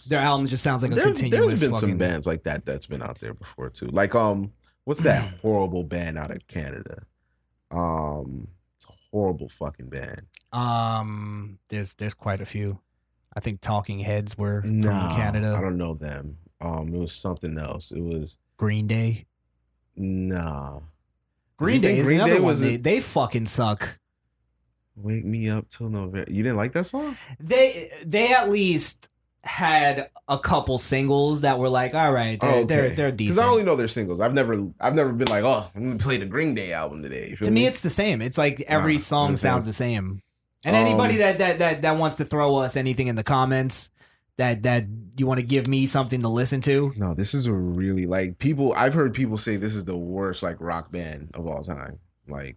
[SPEAKER 3] Their album just sounds like a
[SPEAKER 2] There's,
[SPEAKER 3] continuous
[SPEAKER 2] there's been
[SPEAKER 3] fucking.
[SPEAKER 2] some bands like that that's been out there before too. Like um, what's that horrible band out of Canada? Um, it's a horrible fucking band.
[SPEAKER 3] Um, there's there's quite a few. I think Talking Heads were from Canada.
[SPEAKER 2] I don't know them. Um, it was something else. It was
[SPEAKER 3] Green Day.
[SPEAKER 2] nah.
[SPEAKER 3] Green Day is
[SPEAKER 2] Green
[SPEAKER 3] another
[SPEAKER 2] Day
[SPEAKER 3] one.
[SPEAKER 2] was a-
[SPEAKER 3] They, they fucking suck.
[SPEAKER 2] Wake me up till November. You didn't like that song?
[SPEAKER 3] They they at least had a couple singles that were like, all right, they're they're, they're
[SPEAKER 2] Because. I only know their singles. I've never, I've never been like, oh, I'm gonna play the Green Day album today.
[SPEAKER 3] To me, it's the same. It's like every
[SPEAKER 2] Nah,
[SPEAKER 3] song sounds the same. And
[SPEAKER 2] Um,
[SPEAKER 3] anybody that, that that that wants to throw us anything in the comments that that you want to give me something to listen to,
[SPEAKER 2] no. This is a really like people. I've heard people say this is the worst like rock band of all time. Like,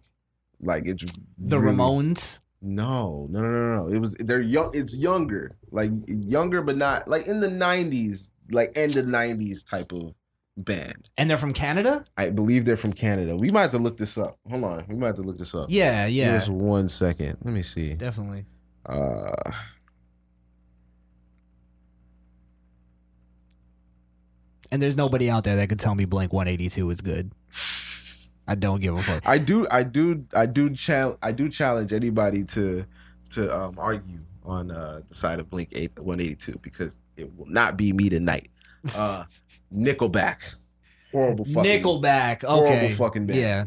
[SPEAKER 2] like it's
[SPEAKER 3] the
[SPEAKER 2] really-
[SPEAKER 3] Ramones.
[SPEAKER 2] No, no, no, no, no. It was they're young. It's younger, like younger, but not like in the '90s, like end of '90s type of band.
[SPEAKER 3] And they're from Canada?
[SPEAKER 2] I believe they're from Canada. We might have to look this up. Hold on, we might have to look this up.
[SPEAKER 3] Yeah, yeah.
[SPEAKER 2] Just one second. Let me see.
[SPEAKER 3] Definitely.
[SPEAKER 2] Uh,
[SPEAKER 3] And there's nobody out there that could tell me Blink 182 is good. I don't give a fuck.
[SPEAKER 2] I do, I do, I do challenge, I do challenge anybody to to um, argue on uh, the side of Blink Eight One Eighty Two because it will not be me tonight. Uh, Nickelback, horrible fucking
[SPEAKER 3] Nickelback.
[SPEAKER 2] horrible
[SPEAKER 3] Okay.
[SPEAKER 2] fucking band.
[SPEAKER 3] Yeah.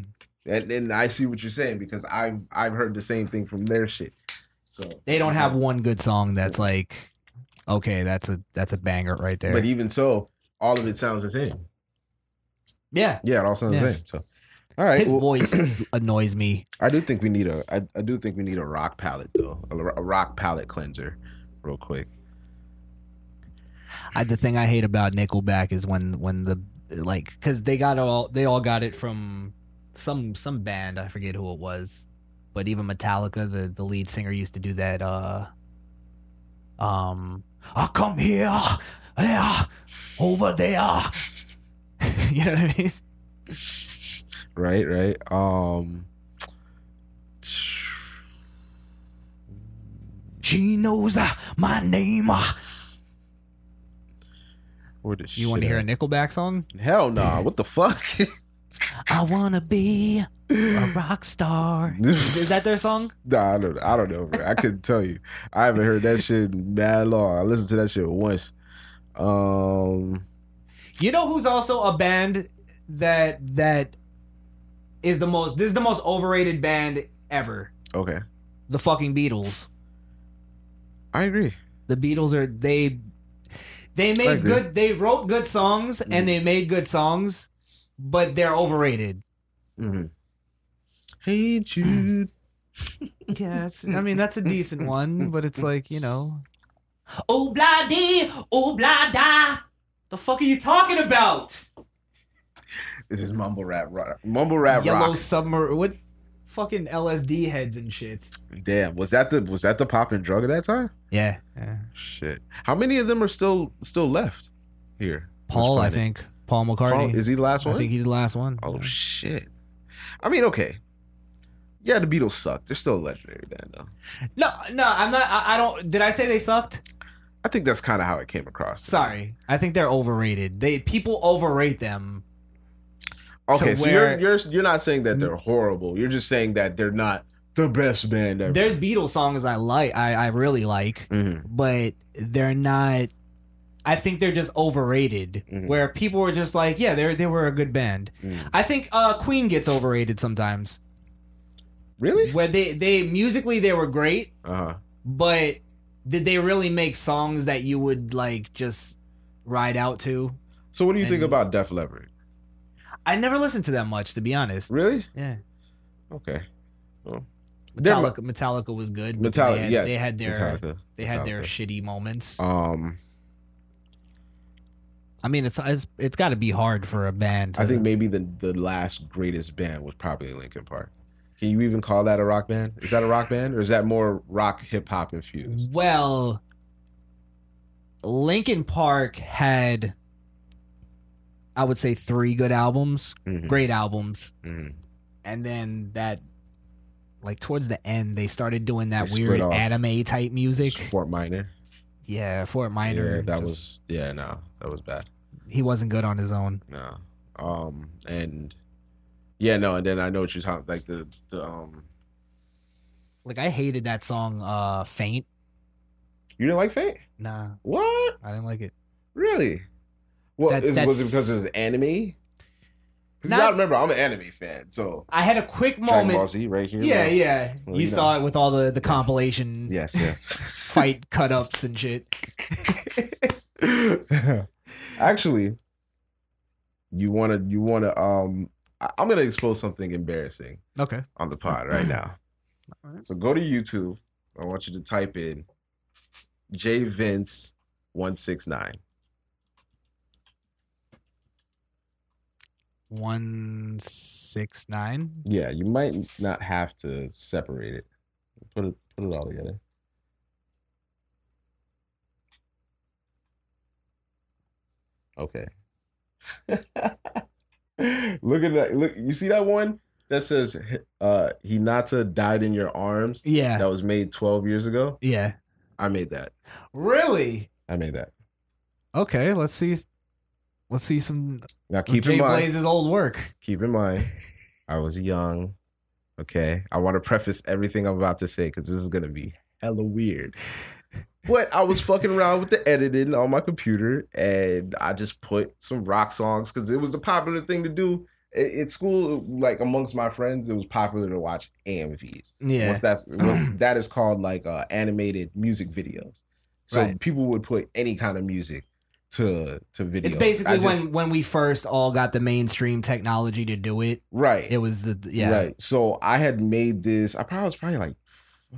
[SPEAKER 2] and, and I see what you're saying because I've I've heard the same thing from their shit. So
[SPEAKER 3] They don't have one good song that's like okay, that's a that's a banger right there.
[SPEAKER 2] but even so, all of it sounds the same.
[SPEAKER 3] yeah.
[SPEAKER 2] Yeah, it all sounds
[SPEAKER 3] Yeah.
[SPEAKER 2] the same. So, all right,
[SPEAKER 3] His
[SPEAKER 2] well,
[SPEAKER 3] voice annoys me.
[SPEAKER 2] I do think we need a I, I do think we need a rock palate though, a, a rock palate cleanser, real quick.
[SPEAKER 3] I, the thing I hate about Nickelback is when when the like because they got all they all got it from some some band I forget who it was, but even Metallica the the lead singer used to do that. uh Um, I come here, there, over there. you know what I mean?
[SPEAKER 2] Right, right. Um,
[SPEAKER 3] She knows uh, my name. uh.
[SPEAKER 2] where the
[SPEAKER 3] You want to hear a? Nickelback song?
[SPEAKER 2] Hell no! What the fuck?
[SPEAKER 3] I wanna be a rock star. Is that their song?
[SPEAKER 2] nah, I don't. I don't know. Bro. I couldn't tell you. I haven't heard that shit in mad long. I listened to that shit once. Um,
[SPEAKER 3] You know who's also a band that that is the most this is the most overrated band ever.
[SPEAKER 2] okay,
[SPEAKER 3] The fucking Beatles.
[SPEAKER 2] I agree.
[SPEAKER 3] The Beatles are they they made good they wrote good songs
[SPEAKER 2] Mm.
[SPEAKER 3] and they made good songs, but they're overrated.
[SPEAKER 2] Mm-hmm. Hey Jude.
[SPEAKER 3] Yes, I mean that's a decent one, but it's like, you know. Oh blah dee, oh blah da. The fuck are you talking about?
[SPEAKER 2] This is mumble rap rock. Mumble rap
[SPEAKER 3] Yellow
[SPEAKER 2] rock.
[SPEAKER 3] summer what fucking LSD heads and shit.
[SPEAKER 2] Damn, was that the was that the popping drug at that time?
[SPEAKER 3] Yeah. yeah.
[SPEAKER 2] Shit. How many of them are still still left here?
[SPEAKER 3] Paul, I think. Paul McCartney.
[SPEAKER 2] Paul, is he the last one?
[SPEAKER 3] I think he's the last one.
[SPEAKER 2] oh shit. I mean, okay. Yeah, the Beatles suck. They're still a legendary band though.
[SPEAKER 3] No, no, I'm not. I, I don't. Did I say they sucked?
[SPEAKER 2] I think that's kind of how it came across.
[SPEAKER 3] Sorry, I think they're overrated. They people overrate them.
[SPEAKER 2] Okay, so you're you're you're not saying that they're horrible. You're just saying that they're not the best band ever.
[SPEAKER 3] There's Beatles songs I like. I I really like,
[SPEAKER 2] Mhm.
[SPEAKER 3] but they're not. I think they're just overrated.
[SPEAKER 2] Mhm.
[SPEAKER 3] Where people were just like, yeah, they they were a good band.
[SPEAKER 2] Mhm.
[SPEAKER 3] I think uh, Queen gets overrated sometimes.
[SPEAKER 2] Really?
[SPEAKER 3] Where they they musically they were great,
[SPEAKER 2] Uh huh.
[SPEAKER 3] but did they really make songs that you would like just ride out to?
[SPEAKER 2] So what do you think about Def Leppard?
[SPEAKER 3] I never listened to them much, to be honest.
[SPEAKER 2] Really?
[SPEAKER 3] Yeah,
[SPEAKER 2] Okay. They're
[SPEAKER 3] Metallica, Metallica was good. But
[SPEAKER 2] Metallica,
[SPEAKER 3] they had,
[SPEAKER 2] yeah,
[SPEAKER 3] they had their
[SPEAKER 2] Metallica.
[SPEAKER 3] they had their shitty moments.
[SPEAKER 2] Um,
[SPEAKER 3] I mean, it's it's, it's got to be hard for a band. To,
[SPEAKER 2] I think maybe the the last greatest band was probably Linkin Park. Can you even call that a rock band? Is that a rock band or is that more rock hip hop infused?
[SPEAKER 3] Well, Linkin Park had, I would say, three good albums,
[SPEAKER 2] Mhm.
[SPEAKER 3] great albums,
[SPEAKER 2] Mhm.
[SPEAKER 3] and then that, like towards the end, they started doing that
[SPEAKER 2] They
[SPEAKER 3] weird anime type music.
[SPEAKER 2] Fort Minor.
[SPEAKER 3] Yeah, Fort Minor.
[SPEAKER 2] Yeah, that
[SPEAKER 3] just-
[SPEAKER 2] was yeah, no, that was bad.
[SPEAKER 3] he wasn't good on his own.
[SPEAKER 2] No. Um and yeah, no, and then I know what you're talking like the the um
[SPEAKER 3] Like I hated that song, uh, "Faint."
[SPEAKER 2] you didn't like Faint?
[SPEAKER 3] Nah,
[SPEAKER 2] What?
[SPEAKER 3] I didn't like it.
[SPEAKER 2] Really? Well,
[SPEAKER 3] That-
[SPEAKER 2] is,
[SPEAKER 3] that-
[SPEAKER 2] was it because it was anime? you
[SPEAKER 3] Not-
[SPEAKER 2] gotta remember, I'm an anime fan, so
[SPEAKER 3] I had a quick
[SPEAKER 2] Dragon Ball
[SPEAKER 3] moment.
[SPEAKER 2] Z right here.
[SPEAKER 3] Yeah, yeah.
[SPEAKER 2] Well,
[SPEAKER 3] you
[SPEAKER 2] you
[SPEAKER 3] saw
[SPEAKER 2] know.
[SPEAKER 3] it with all the the compilation
[SPEAKER 2] Yes, yes.
[SPEAKER 3] fight cut ups and shit.
[SPEAKER 2] Actually, you wanna you wanna um I'm gonna expose something embarrassing
[SPEAKER 3] Okay.
[SPEAKER 2] on the pod right now.
[SPEAKER 3] Alright.
[SPEAKER 2] So go to YouTube. I want you to type in J Vince one six nine.
[SPEAKER 3] One six nine.
[SPEAKER 2] Yeah, you might not have to separate it. Put it put it all together. Okay. look at that. Look, you see that one that says uh Hinata died in your arms?
[SPEAKER 3] Yeah.
[SPEAKER 2] That was made 12 years ago.
[SPEAKER 3] Yeah.
[SPEAKER 2] I made that.
[SPEAKER 3] Really?
[SPEAKER 2] I made that.
[SPEAKER 3] Okay. Let's see. Let's see some
[SPEAKER 2] Now keep
[SPEAKER 3] Jay
[SPEAKER 2] in mind,
[SPEAKER 3] Blaze's old work.
[SPEAKER 2] keep in mind, I was young. Okay. I want to preface everything I'm about to say because this is gonna be hella weird. But I was fucking around with the editing on my computer and I just put some rock songs because it was the popular thing to do. At school, like amongst my friends, it was popular to watch AMVs.
[SPEAKER 3] Yeah.
[SPEAKER 2] Once that's once that is called like uh, animated music videos. So
[SPEAKER 3] Right.
[SPEAKER 2] people would put any kind of music to to videos.
[SPEAKER 3] It's basically
[SPEAKER 2] just-
[SPEAKER 3] when when we first all got the mainstream technology to do it.
[SPEAKER 2] right.
[SPEAKER 3] It was the yeah.
[SPEAKER 2] Right. So I had made this. I probably was probably like,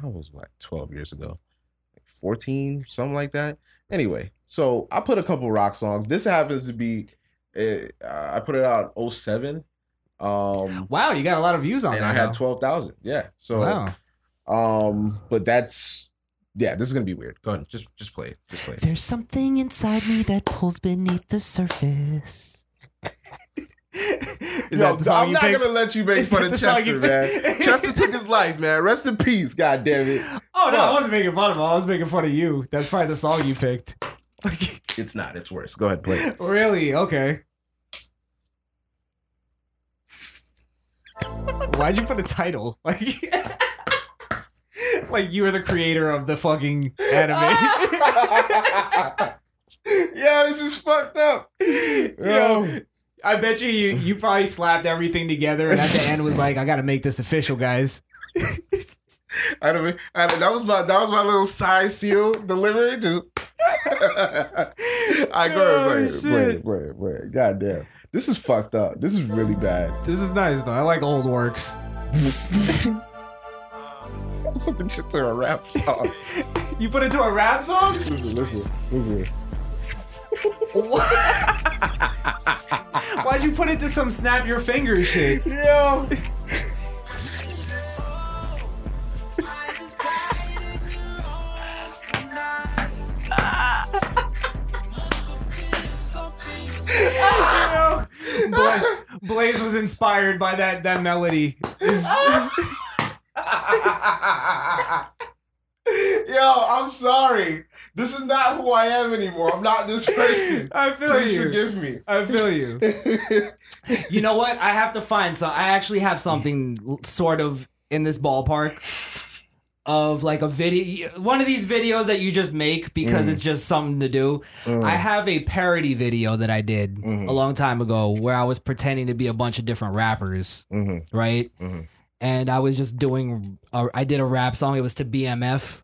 [SPEAKER 2] I was like twelve years ago, like fourteen, something like that. Anyway, so I put a couple rock songs. This happens to be, uh, I put it out in 07. Um,
[SPEAKER 3] Wow, you got a lot of views on
[SPEAKER 2] and
[SPEAKER 3] that.
[SPEAKER 2] I had
[SPEAKER 3] now.
[SPEAKER 2] twelve thousand. Yeah. So,
[SPEAKER 3] wow.
[SPEAKER 2] um, but that's yeah. This is gonna be weird. Go ahead, just just play it. Just play it.
[SPEAKER 3] There's something inside me that pulls beneath the surface. Is
[SPEAKER 2] Yo, I'm not
[SPEAKER 3] picked?
[SPEAKER 2] gonna let you make
[SPEAKER 3] Is
[SPEAKER 2] fun of Chester, man. Chester took his life, man. Rest in peace. God damn it.
[SPEAKER 3] Oh no, I wasn't making fun of him. I was making fun of you. That's probably the song you picked.
[SPEAKER 2] It's not. It's worse. Go ahead, play it.
[SPEAKER 3] really? Okay. Why'd you put a title? Like, like you were the creator of the fucking anime.
[SPEAKER 2] yeah, this is fucked up.
[SPEAKER 3] Yo, oh. I bet you, you you probably slapped everything together and at the end was like, I gotta make this official, guys.
[SPEAKER 2] I don't mean, I don't- that was my that was my little size seal delivery. Just I go
[SPEAKER 3] Oh,
[SPEAKER 2] ahead, play it, play
[SPEAKER 3] shit.
[SPEAKER 2] it, play it. God damn, this is fucked up. This is really bad.
[SPEAKER 3] This is nice though. I like old works.
[SPEAKER 2] Put the shit to a rap song.
[SPEAKER 3] You put it to a rap song?
[SPEAKER 2] Listen, listen, listen.
[SPEAKER 3] Why'd you put it to some snap your fingers shit?
[SPEAKER 2] Yo.
[SPEAKER 3] Blaze, Blaze was inspired by that that melody.
[SPEAKER 2] Yo, I'm sorry. This is not who I am anymore. I'm not this person.
[SPEAKER 3] I feel
[SPEAKER 2] Please
[SPEAKER 3] you.
[SPEAKER 2] forgive me.
[SPEAKER 3] I feel you. You know what? I have to find some. I actually have something sort of in this ballpark of like a video, one of these videos that you just make because
[SPEAKER 2] Mm.
[SPEAKER 3] it's just something to do. I have a parody video that I did
[SPEAKER 2] Mhm.
[SPEAKER 3] a long time ago where I was pretending to be a bunch of different rappers,
[SPEAKER 2] Mhm.
[SPEAKER 3] right?
[SPEAKER 2] Mhm.
[SPEAKER 3] And I was just doing. A, I did a rap song. It was to BMF.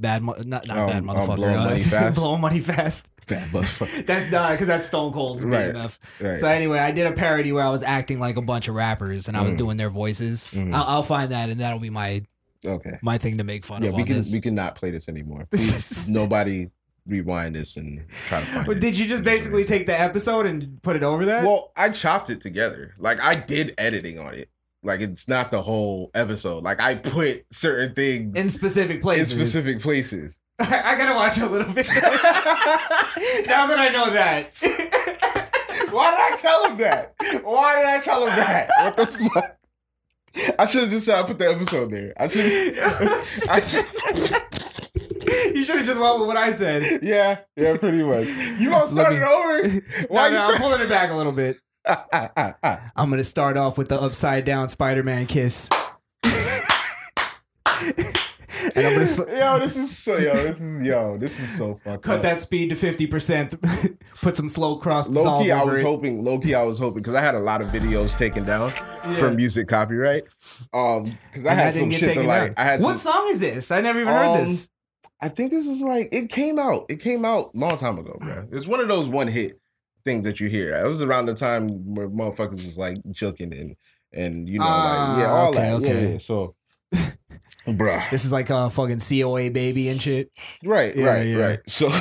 [SPEAKER 3] Bad, mo- not not bad
[SPEAKER 2] Um, um,
[SPEAKER 3] motherfucker.
[SPEAKER 2] Blowing
[SPEAKER 3] uh,
[SPEAKER 2] Money Fast?
[SPEAKER 3] blowing money fast.
[SPEAKER 2] Bad motherfucker.
[SPEAKER 3] That's because that's Stone Cold's
[SPEAKER 2] Right.
[SPEAKER 3] BMF.
[SPEAKER 2] Right.
[SPEAKER 3] So anyway, I did a parody where I was acting like a bunch of rappers and I was
[SPEAKER 2] Mhm.
[SPEAKER 3] doing their voices.
[SPEAKER 2] Mhm.
[SPEAKER 3] I'll, I'll find that and that'll be my
[SPEAKER 2] okay.
[SPEAKER 3] my thing to make fun
[SPEAKER 2] Yeah,
[SPEAKER 3] of.
[SPEAKER 2] we
[SPEAKER 3] on
[SPEAKER 2] can
[SPEAKER 3] this.
[SPEAKER 2] we cannot play this anymore. Please, nobody rewind this and try to find it.
[SPEAKER 3] But
[SPEAKER 2] it.
[SPEAKER 3] did you just basically take the episode and put it over that?
[SPEAKER 2] Well, I chopped it together. Like I did editing on it. Like it's not the whole episode. Like I put certain things
[SPEAKER 3] in specific places.
[SPEAKER 2] in specific places.
[SPEAKER 3] I, I gotta watch a little bit. now that I know that.
[SPEAKER 2] Why did I tell him that? Why did I tell him that? What the fuck? I should have just said I put the episode there. I should.
[SPEAKER 3] You should have just went with what I said.
[SPEAKER 2] yeah, yeah, pretty much. You gonna start
[SPEAKER 3] me-
[SPEAKER 2] it over? Why
[SPEAKER 3] No, no,
[SPEAKER 2] you
[SPEAKER 3] I'm pulling it back a little bit.
[SPEAKER 2] I'm
[SPEAKER 3] I'm gonna start off with the upside down Spider-Man kiss. and I'm gonna sl-
[SPEAKER 2] yo, this is so yo, this is yo, this is so fucked
[SPEAKER 3] cut
[SPEAKER 2] up.
[SPEAKER 3] that speed to fifty percent. Put some slow cross
[SPEAKER 2] Low key, I was
[SPEAKER 3] it.
[SPEAKER 2] hoping. Low key, I was hoping because I had a lot of videos taken down for music copyright. Um, because I
[SPEAKER 3] And
[SPEAKER 2] had some shit to
[SPEAKER 3] taken
[SPEAKER 2] like.
[SPEAKER 3] down.
[SPEAKER 2] I had
[SPEAKER 3] what
[SPEAKER 2] some.
[SPEAKER 3] song is this? I never even heard
[SPEAKER 2] Um,
[SPEAKER 3] this.
[SPEAKER 2] I think this is like it came out. It came out a long time ago, bro. It's one of those one hit things that you hear. It was around the time where motherfuckers was like joking and and you know like yeah
[SPEAKER 3] Ah,
[SPEAKER 2] all
[SPEAKER 3] okay,
[SPEAKER 2] that
[SPEAKER 3] okay.
[SPEAKER 2] yeah, yeah. So, bruh,
[SPEAKER 3] This is like a fucking COA baby and shit.
[SPEAKER 2] right,
[SPEAKER 3] Yeah,
[SPEAKER 2] right, right. So.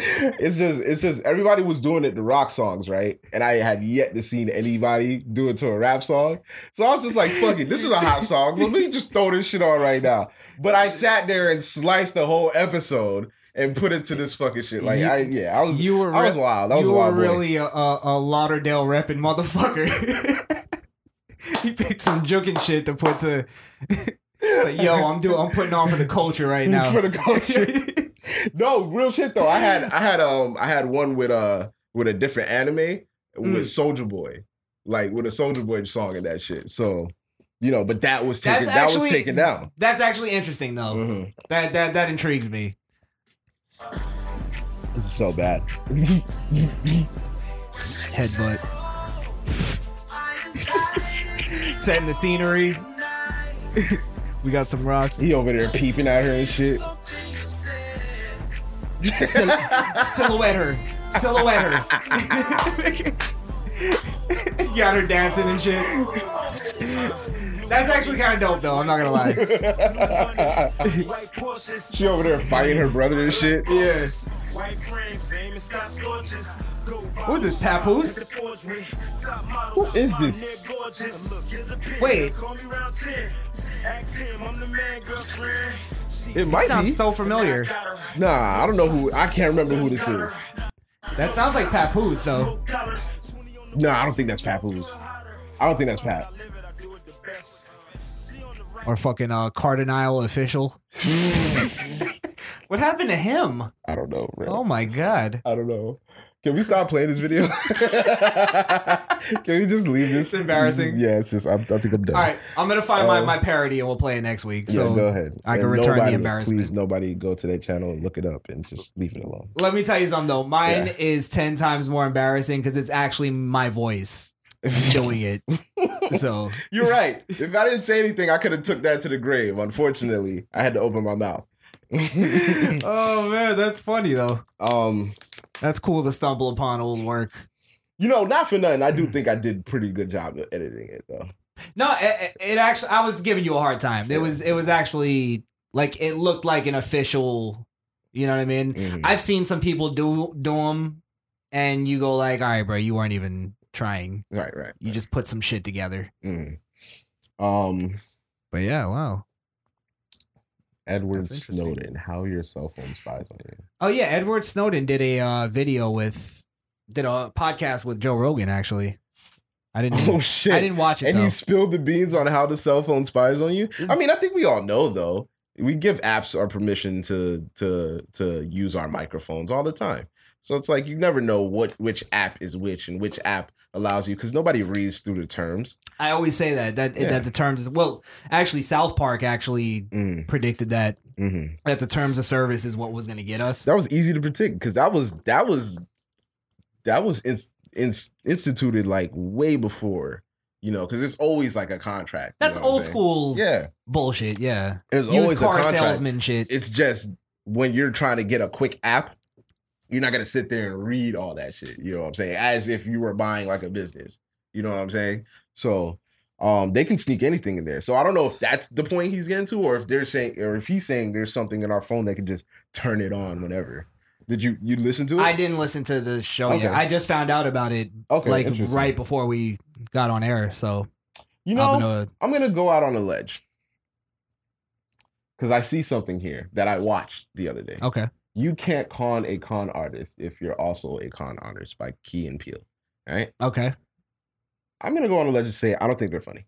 [SPEAKER 2] it's just it's just everybody was doing it to rock songs, right? And I had yet to see anybody do it to a rap song. So I was just like, fuck it, this is a hot song. Let me just throw this shit on right now. But I sat there and sliced the whole episode and put it to this fucking shit. Like
[SPEAKER 3] You-
[SPEAKER 2] I yeah, I was
[SPEAKER 3] You were
[SPEAKER 2] I was wild. I was
[SPEAKER 3] you were
[SPEAKER 2] wild boy.
[SPEAKER 3] really a, a, a Lauderdale repping motherfucker. he picked some joking shit to put to. like, yo, I'm doing. I'm putting on for the culture right now.
[SPEAKER 2] for the culture. no, real shit though. I had I had um I had one with uh with a different anime
[SPEAKER 3] Mm.
[SPEAKER 2] with Soldier Boy. Like with a Soldier Boy song and that shit. So, you know, but that was taken
[SPEAKER 3] That's
[SPEAKER 2] that was taken down.
[SPEAKER 3] That's actually interesting though.
[SPEAKER 2] Mhm.
[SPEAKER 3] That that that intrigues me.
[SPEAKER 2] This is so bad.
[SPEAKER 3] Headbutt. Setting the scenery. we got some rocks.
[SPEAKER 2] He over there peeping at her and shit.
[SPEAKER 3] Sil- silhouette her. Silhouette her. got her dancing and shit. That's actually kind of dope though. I'm not gonna lie.
[SPEAKER 2] She over there fighting her brother and shit.
[SPEAKER 3] Yeah. Who is this, Papoose?
[SPEAKER 2] Who is this?
[SPEAKER 3] Wait,
[SPEAKER 2] It might be.
[SPEAKER 3] sounds so familiar.
[SPEAKER 2] Nah, I don't know who. I can't remember who this is.
[SPEAKER 3] That sounds like Papoose though.
[SPEAKER 2] Nah, I don't think that's Papoose. I don't think that's Pat.
[SPEAKER 3] Or fucking uh, Cardinal Offishall. what happened to him?
[SPEAKER 2] I don't know, bro.
[SPEAKER 3] Oh my god.
[SPEAKER 2] I don't know. Can we stop playing this video? Can we just leave this?
[SPEAKER 3] It's embarrassing.
[SPEAKER 2] Yeah, it's just. I'm, I think I'm done.
[SPEAKER 3] All right, I'm gonna find my,
[SPEAKER 2] Um,
[SPEAKER 3] my parody and we'll play it next week.
[SPEAKER 2] Yeah,
[SPEAKER 3] So
[SPEAKER 2] go ahead.
[SPEAKER 3] I can
[SPEAKER 2] And
[SPEAKER 3] return the embarrassment.
[SPEAKER 2] Please, nobody go to their channel and look it up and just leave it alone.
[SPEAKER 3] let me tell you something though. Mine
[SPEAKER 2] Yeah.
[SPEAKER 3] is ten times more embarrassing because it's actually my voice doing it. so
[SPEAKER 2] You're right. If I didn't say anything, I could have took that to the grave. Unfortunately, I had to open my mouth.
[SPEAKER 3] Oh man, that's funny though.
[SPEAKER 2] um,
[SPEAKER 3] That's cool to stumble upon old work.
[SPEAKER 2] you know, not for nothing. I do think I did pretty good job of editing it, though.
[SPEAKER 3] No, it, it actually I was giving you a hard time. It was it was actually like it looked like an official. You know what I mean?
[SPEAKER 2] Mhm.
[SPEAKER 3] I've seen some people do do them, and you go like, "All right, bro, you weren't even trying.
[SPEAKER 2] Right, right.
[SPEAKER 3] You just put some shit together."
[SPEAKER 2] Mhm. Um,
[SPEAKER 3] But yeah, wow.
[SPEAKER 2] Edward Snowden, how your cell phone spies on you.
[SPEAKER 3] Oh yeah, Edward Snowden did a uh, video with did a podcast with Joe Rogan. Actually, I didn't.
[SPEAKER 2] Oh shit!
[SPEAKER 3] I didn't watch it.
[SPEAKER 2] and
[SPEAKER 3] though.
[SPEAKER 2] he spilled the beans on how the cell phone spies on you. I mean, I think we all know though. We give apps our permission to to to use our microphones all the time. So it's like you never know what which app is which and which app allows you because nobody reads through the terms.
[SPEAKER 3] I always say that that
[SPEAKER 2] Yeah.
[SPEAKER 3] that the terms. Well, actually, South Park actually
[SPEAKER 2] Mm,
[SPEAKER 3] predicted that
[SPEAKER 2] mhm.
[SPEAKER 3] that the terms of service is what was going to get us.
[SPEAKER 2] That was easy to predict because that was that was that was ins, ins, instituted like way before you know because it's always like a contract.
[SPEAKER 3] That's old school
[SPEAKER 2] Yeah,
[SPEAKER 3] bullshit. Yeah, used
[SPEAKER 2] always
[SPEAKER 3] car salesman shit.
[SPEAKER 2] it's just when you're trying to get a quick app, you're not gonna sit there and read all that shit. You know what I'm saying? As if you were buying like a business. You know what I'm saying? So um they can sneak anything in there. So I don't know if that's the point he's getting to, or if they're saying or if he's saying there's something in our phone that can just turn it on whenever. Did you you listen to it?
[SPEAKER 3] I didn't listen to the show
[SPEAKER 2] Okay.
[SPEAKER 3] yet. I just found out about it
[SPEAKER 2] Okay,
[SPEAKER 3] like right before we got on air. So
[SPEAKER 2] You know,
[SPEAKER 3] I'm gonna.
[SPEAKER 2] I'm gonna go out on a ledge because I see something here that I watched the other day.
[SPEAKER 3] Okay.
[SPEAKER 2] You can't con a con artist if you're also a con artist by Key and Peele. Right?
[SPEAKER 3] Okay.
[SPEAKER 2] I'm gonna go on a ledge and say I don't think they're funny.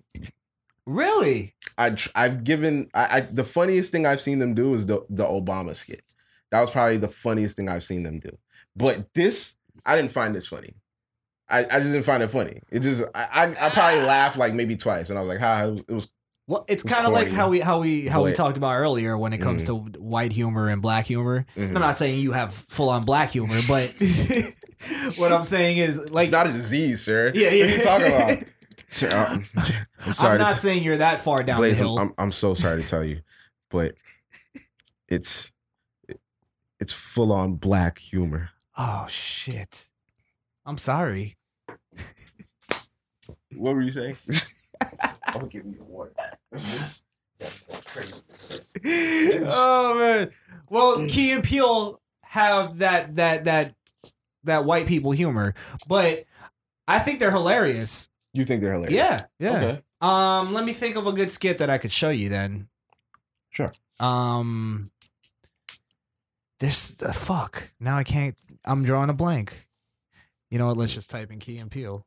[SPEAKER 3] Really?
[SPEAKER 2] I I've given I, I the funniest thing I've seen them do is the the Obama skit. That was probably the funniest thing I've seen them do. But this, I didn't find this funny. I, I just didn't find it funny. It just I I, I probably laughed like maybe twice, and I was like, "Ha!" It was, it was
[SPEAKER 3] Well, it's kind of like how we how we how we talked about earlier when it comes mm-hmm. to white humor and black humor. I'm mm-hmm. not saying you have full on black humor, but what I'm saying is like
[SPEAKER 2] it's not a disease, sir.
[SPEAKER 3] Yeah, yeah.
[SPEAKER 2] What are you talking about? Sir, I'm, I'm sorry.
[SPEAKER 3] I'm
[SPEAKER 2] to
[SPEAKER 3] not
[SPEAKER 2] t-
[SPEAKER 3] saying you're that far down
[SPEAKER 2] Blaze,
[SPEAKER 3] the
[SPEAKER 2] I'm,
[SPEAKER 3] hill.
[SPEAKER 2] I'm I'm so sorry to tell you, but it's it- it's full on black humor.
[SPEAKER 3] oh shit! I'm sorry.
[SPEAKER 2] What were you saying? I'll give you This-
[SPEAKER 3] oh man. Well, Key and Peele have that that that that white people humor, but I think they're hilarious.
[SPEAKER 2] You think they're hilarious?
[SPEAKER 3] Yeah, yeah.
[SPEAKER 2] Okay.
[SPEAKER 3] Um, let me think of a good skit that I could show you then.
[SPEAKER 2] Sure.
[SPEAKER 3] Um, there's uh, fuck. Now I can't. I'm drawing a blank. You know what? Let's just type in Key and Peele.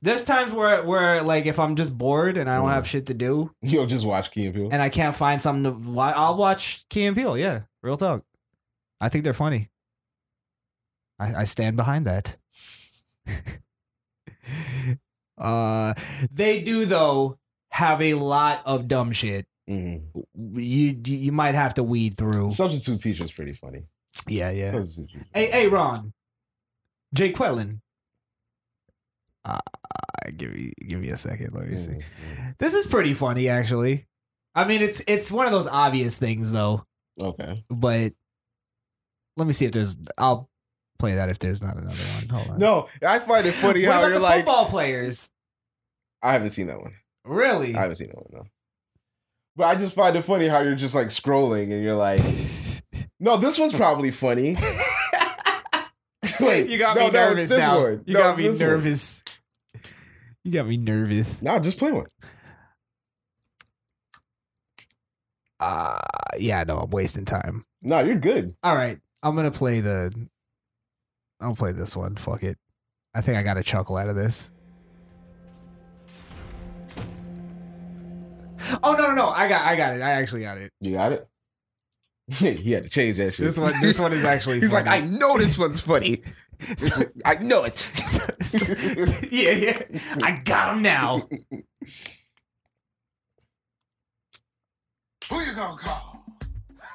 [SPEAKER 3] There's times where where like if I'm just bored and I don't
[SPEAKER 2] Mm.
[SPEAKER 3] have shit to do
[SPEAKER 2] You'll just watch Key and Peele.
[SPEAKER 3] and I can't find something to watch, I'll watch Key and Peele. Yeah, real talk. I think they're funny. I, I stand behind that. uh, they do though have a lot of dumb shit.
[SPEAKER 2] Mhm.
[SPEAKER 3] You you might have to weed through.
[SPEAKER 2] Substitute teacher's pretty funny.
[SPEAKER 3] Yeah, yeah.
[SPEAKER 2] Substitute teacher.
[SPEAKER 3] Hey, hey, Ron. Jay Quellen. Uh, give me give me a second. Let me see.
[SPEAKER 2] Mhm.
[SPEAKER 3] This is pretty funny, actually. I mean, it's it's one of those obvious things, though.
[SPEAKER 2] Okay.
[SPEAKER 3] But let me see if there's. I'll play that if there's not another one. Hold on.
[SPEAKER 2] No, I find it funny
[SPEAKER 3] what
[SPEAKER 2] how
[SPEAKER 3] about
[SPEAKER 2] you're
[SPEAKER 3] the
[SPEAKER 2] like.
[SPEAKER 3] football players?
[SPEAKER 2] I haven't seen that one.
[SPEAKER 3] Really?
[SPEAKER 2] I haven't seen that one. No. But I just find it funny how you're just like scrolling and you're like, no, this one's probably funny. Wait,
[SPEAKER 3] you got
[SPEAKER 2] no,
[SPEAKER 3] me
[SPEAKER 2] no,
[SPEAKER 3] nervous
[SPEAKER 2] this
[SPEAKER 3] now.
[SPEAKER 2] one.
[SPEAKER 3] You
[SPEAKER 2] No,
[SPEAKER 3] got me
[SPEAKER 2] nervous. one.
[SPEAKER 3] You got me nervous.
[SPEAKER 2] No, just play one.
[SPEAKER 3] Uh yeah, no, I'm wasting time.
[SPEAKER 2] No, you're good.
[SPEAKER 3] All right, I'm gonna play the. I'll play this one. Fuck it. I think I got a chuckle out of this. Oh no no no! I got I got it. I actually got it.
[SPEAKER 2] You got it. he had to change that shit.
[SPEAKER 3] This one this one is actually.
[SPEAKER 2] He's like, I know this one's funny. This one- I know it.
[SPEAKER 3] yeah yeah. I got him now.
[SPEAKER 4] Who you gonna call?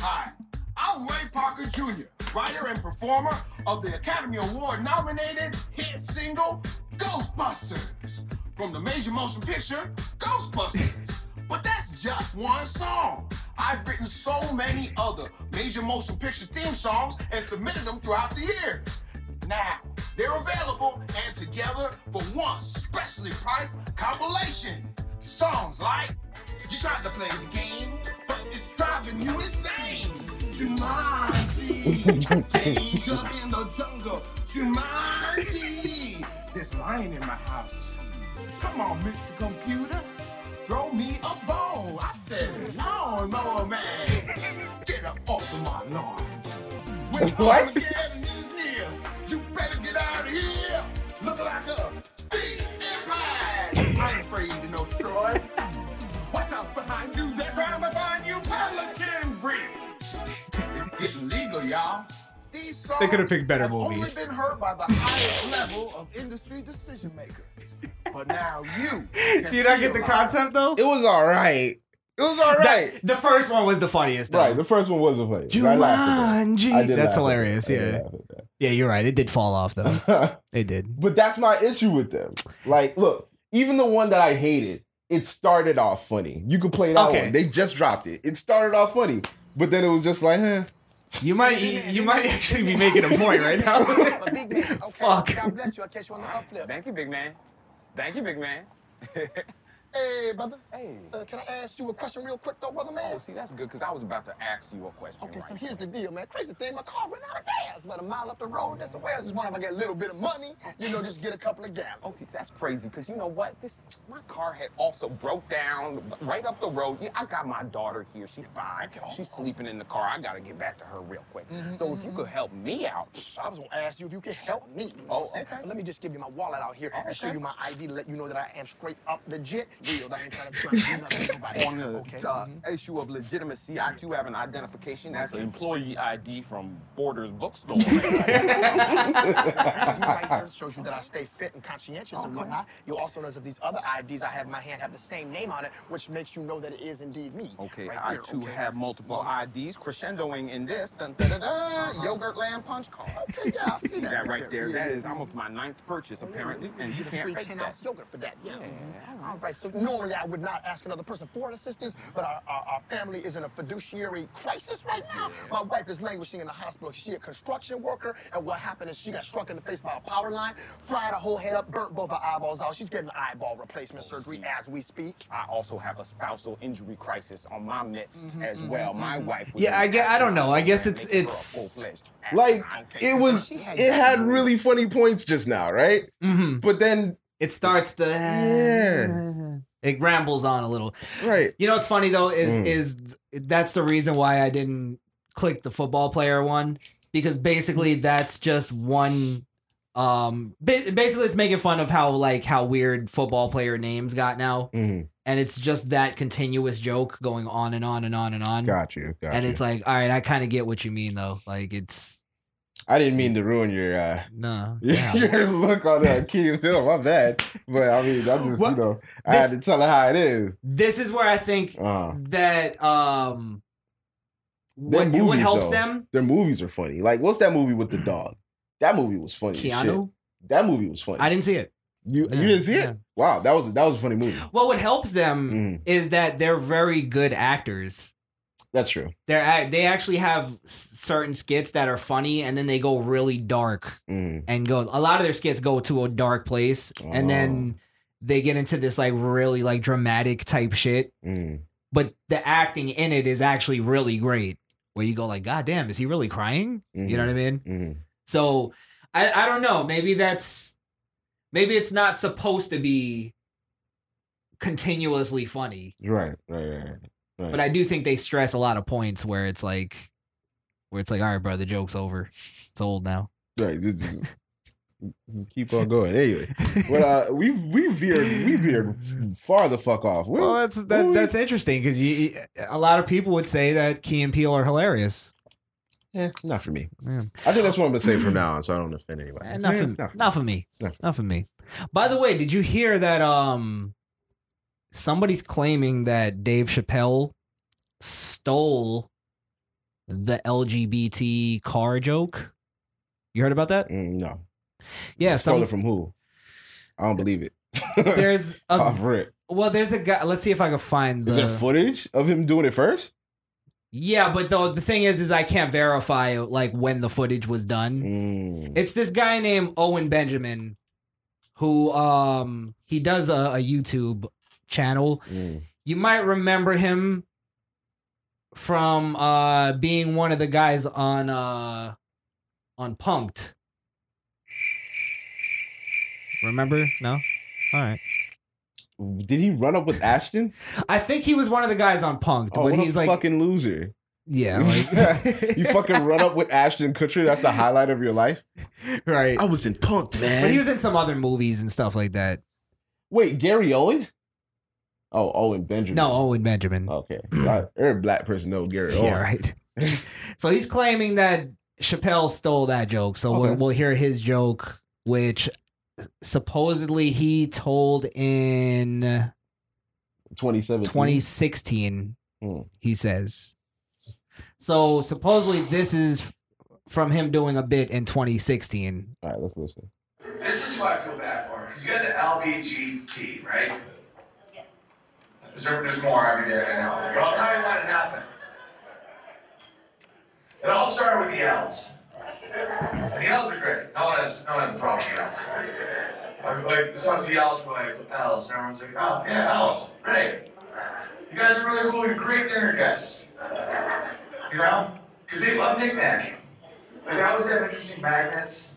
[SPEAKER 4] Hi, I'm Ray Parker Jr., writer and performer of the Academy Award nominated hit single Ghostbusters from the major motion picture Ghostbusters. But that's just one song. I've written so many other major motion picture theme songs and submitted them throughout the years. Now, they're available and together for one specially priced compilation. Songs like You tried to play the game, but it's driving you insane. Jumanji, danger in the jungle. Jumanji, there's lion in my house. Come on, Mr. Computer, throw me a bone. I said, lawnmower man, get up off of my lawn. When
[SPEAKER 2] What?
[SPEAKER 4] Armageddon is near, you better get out of here. Look like a big empire. I ain't afraid to no destroy. Watch out behind you, they're trying to find you, Pelican Brief. It's getting legal, y'all. These songs
[SPEAKER 3] They could've picked better
[SPEAKER 4] have
[SPEAKER 3] movies.
[SPEAKER 4] only been heard by the highest level of industry decision makers. But now you.
[SPEAKER 3] Do you not get the concept though?
[SPEAKER 2] It was all right. It was all right.
[SPEAKER 3] That- the first one was the funniest. Though.
[SPEAKER 2] right. The first one was the funny. I laughed at
[SPEAKER 3] Jumanji.
[SPEAKER 2] that. I
[SPEAKER 3] That's hilarious.
[SPEAKER 2] that.
[SPEAKER 3] Yeah.
[SPEAKER 2] laugh
[SPEAKER 3] Yeah, you're right. It did fall off though. It did.
[SPEAKER 2] but that's my issue with them. Like, look, even the one that I hated, it started off funny. You could play that
[SPEAKER 3] Okay.
[SPEAKER 2] one. They just dropped it. It started off funny, but then it was just like, eh.
[SPEAKER 3] You might you, you might actually be making a point right now.
[SPEAKER 6] Big man. Okay.
[SPEAKER 3] Fuck.
[SPEAKER 6] God bless you. I catch you on the upflip.
[SPEAKER 7] Thank you, big man. Thank you, big man.
[SPEAKER 6] Hey, brother.
[SPEAKER 7] hey.
[SPEAKER 6] Uh, can I ask you a question real quick, though, brother man?
[SPEAKER 7] Oh, see, that's good, because I was about to ask you a question.
[SPEAKER 6] Okay, so
[SPEAKER 7] right
[SPEAKER 6] here's the deal, man. Crazy thing, my car ran out of gas. about a mile up the road. This way, I just want to get a little bit of money, you know, just get a couple of gallons.
[SPEAKER 7] Okay, that's crazy, because you know what? This my car had also broke down right up the road. Yeah, I got my daughter here. She's fine. She's sleeping in the car. I gotta get back to her real quick. So if you could help me out.
[SPEAKER 6] I was gonna ask you if you could help me. You know
[SPEAKER 7] Oh,
[SPEAKER 6] what I'm saying?
[SPEAKER 7] okay.
[SPEAKER 6] Let me just give you my wallet out here and show you my ID to let you know that I am straight up legit. Real. I ain't trying to, trying to nothing nobody.
[SPEAKER 7] On the
[SPEAKER 6] okay.
[SPEAKER 7] uh,
[SPEAKER 6] mhm.
[SPEAKER 7] issue of legitimacy, I too have an identification. That's an employee ID from Borders Bookstore.
[SPEAKER 6] Right here shows you that I stay fit and conscientious and whatnot. You'll also notice that these other IDs I have in my hand have the same name on it, which makes you know that it is indeed me.
[SPEAKER 7] Okay,
[SPEAKER 6] right
[SPEAKER 7] I
[SPEAKER 6] there,
[SPEAKER 7] too
[SPEAKER 6] okay?
[SPEAKER 7] have multiple IDs, crescendoing in this. Dun, da, da, da, Yogurtland punch card.
[SPEAKER 6] Okay, yeah, I see
[SPEAKER 7] See
[SPEAKER 6] that
[SPEAKER 7] that
[SPEAKER 6] right
[SPEAKER 7] right
[SPEAKER 6] there.
[SPEAKER 7] there? That
[SPEAKER 6] Yeah.
[SPEAKER 7] is almost my ninth purchase, apparently, and you
[SPEAKER 6] get a
[SPEAKER 7] can't
[SPEAKER 6] free 10 ounce yogurt for that. Yeah. mhm. All right. So normally I would not ask another person for assistance, but our, our, our family is in a fiduciary crisis right now. My wife is languishing in the hospital. She a construction worker, and what happened is she got struck in the face by a power line, fried her whole head up, burnt both her eyeballs out. She's getting eyeball replacement surgery
[SPEAKER 7] see.
[SPEAKER 6] as we speak.
[SPEAKER 7] I also have a spousal injury crisis on my midst
[SPEAKER 6] Mm-hmm,
[SPEAKER 7] as well. My wife. was
[SPEAKER 3] Yeah, I get- I don't know. I guess it's-
[SPEAKER 7] making her a
[SPEAKER 3] it's-
[SPEAKER 2] Like it was,
[SPEAKER 7] She
[SPEAKER 2] it had really funny points just now, right?
[SPEAKER 3] Mhm.
[SPEAKER 2] But then,
[SPEAKER 3] It starts to
[SPEAKER 2] Yeah.
[SPEAKER 3] it rambles on a little.
[SPEAKER 2] right?
[SPEAKER 3] You know what's funny though is
[SPEAKER 2] Mm.
[SPEAKER 3] is that's the reason why I didn't click the football player one because basically that's just one um basically it's making fun of how like how weird football player names got now
[SPEAKER 2] Mm,
[SPEAKER 3] and it's just that continuous joke going on and on and on and on
[SPEAKER 2] got you. Got
[SPEAKER 3] and
[SPEAKER 2] you.
[SPEAKER 3] it's like all right I kind of get what you mean though like it's
[SPEAKER 2] I didn't mean to ruin your uh,
[SPEAKER 3] no
[SPEAKER 2] your,
[SPEAKER 3] yeah.
[SPEAKER 2] your look on uh, Key and Phil. My bad, but I mean, I'm just
[SPEAKER 3] Well,
[SPEAKER 2] you know, I had to tell her how it is.
[SPEAKER 3] this is where I think
[SPEAKER 2] Uh,
[SPEAKER 3] that um what,
[SPEAKER 2] Them
[SPEAKER 3] what helps
[SPEAKER 2] though,
[SPEAKER 3] them
[SPEAKER 2] Their movies are funny. Like, what's that movie with the dog? That movie was funny.
[SPEAKER 3] Keanu
[SPEAKER 2] That movie was funny.
[SPEAKER 3] I didn't see it
[SPEAKER 2] You
[SPEAKER 3] Yeah,
[SPEAKER 2] you didn't see it?
[SPEAKER 3] yeah.
[SPEAKER 2] Wow, that was that was a funny movie.
[SPEAKER 3] well what helps them
[SPEAKER 2] Mm,
[SPEAKER 3] is that they're very good actors
[SPEAKER 2] that's true.
[SPEAKER 3] They're they actually have certain skits that are funny, and then they go really dark
[SPEAKER 2] Mm,
[SPEAKER 3] and go. A lot of their skits go to a dark place, and
[SPEAKER 2] Oh.
[SPEAKER 3] then they get into this like really like dramatic type shit.
[SPEAKER 2] mm.
[SPEAKER 3] But the acting in it is actually really great. Where you go like, God damn, is he really crying? You know what I mean?
[SPEAKER 2] Mm.
[SPEAKER 3] So I I don't know. Maybe that's maybe it's not supposed to be continuously funny.
[SPEAKER 2] Right, right, right, right.
[SPEAKER 3] But I do think they stress a lot of points where it's like, where it's like, all right, bro, the joke's over. It's old now.
[SPEAKER 2] Right. Just, just- keep on going. Anyway, but uh, we've we veered we veered far the fuck off. Where-
[SPEAKER 3] Well, that's that,
[SPEAKER 2] we-
[SPEAKER 3] that's interesting because you, a lot of people would say that Key and Peele are hilarious.
[SPEAKER 2] eh, not for me.
[SPEAKER 3] Yeah.
[SPEAKER 2] I think that's what I'm gonna say from now on, so I don't offend anyone.
[SPEAKER 3] Eh, not, for,
[SPEAKER 2] not for
[SPEAKER 3] not for me.
[SPEAKER 2] Not for
[SPEAKER 3] Not for me. By the way, did you hear that? Um, somebody's claiming that Dave Chappelle stole the LGBT car joke. You heard about that?
[SPEAKER 2] Mm, no.
[SPEAKER 3] Yeah,
[SPEAKER 2] Stole
[SPEAKER 3] some,
[SPEAKER 2] it from who? I don't believe it.
[SPEAKER 3] there's a
[SPEAKER 2] Off rip.
[SPEAKER 3] well, there's a guy. Let's see if I can find the.
[SPEAKER 2] Is there footage of him doing it first?
[SPEAKER 3] Yeah, but though the thing is, is I can't verify like when the footage was done.
[SPEAKER 2] Mm.
[SPEAKER 3] It's this guy named Owen Benjamin, who um he does a, a YouTube channel.
[SPEAKER 2] Mm.
[SPEAKER 3] You might remember him from uh being one of the guys on uh on Punk'd. Remember? No. All right.
[SPEAKER 2] Did he run up with Ashton?
[SPEAKER 3] I think he was one of the guys on Punk'd,
[SPEAKER 2] Oh,
[SPEAKER 3] but
[SPEAKER 2] what
[SPEAKER 3] he's
[SPEAKER 2] a
[SPEAKER 3] like,
[SPEAKER 2] fucking loser.
[SPEAKER 3] yeah, like
[SPEAKER 2] you fucking run up with Ashton Kutcher. That's the highlight of your life.
[SPEAKER 3] right.
[SPEAKER 2] I was in Punk'd, man.
[SPEAKER 3] But he was in some other movies and stuff like that.
[SPEAKER 2] Wait, Gary Owen? Oh, Owen Benjamin.
[SPEAKER 3] No, Owen Benjamin.
[SPEAKER 2] Okay. I- Every black person knows Gary Owen.
[SPEAKER 3] Yeah, right. so he's claiming that Chappelle stole that joke. So we'll,
[SPEAKER 2] Okay.
[SPEAKER 3] we'll hear his joke, which supposedly he told in
[SPEAKER 2] 2017.
[SPEAKER 3] 2016.
[SPEAKER 2] Hmm.
[SPEAKER 3] He says. So supposedly this is from him doing a bit in 2016.
[SPEAKER 2] All right, let's listen.
[SPEAKER 8] This is what I feel bad for, him because you got the LBGT, right? There's, there's more every day I know. But I'll tell you when it happened. It all started with the L's. And the L's are great. No one has, no one has a problem with L's. Like, like some of the L's were like, L's. And everyone's like, oh, yeah, L's. Great. You guys are really cool. You're great dinner guests. You know? Because they love knickknacking. Like I always have interesting magnets.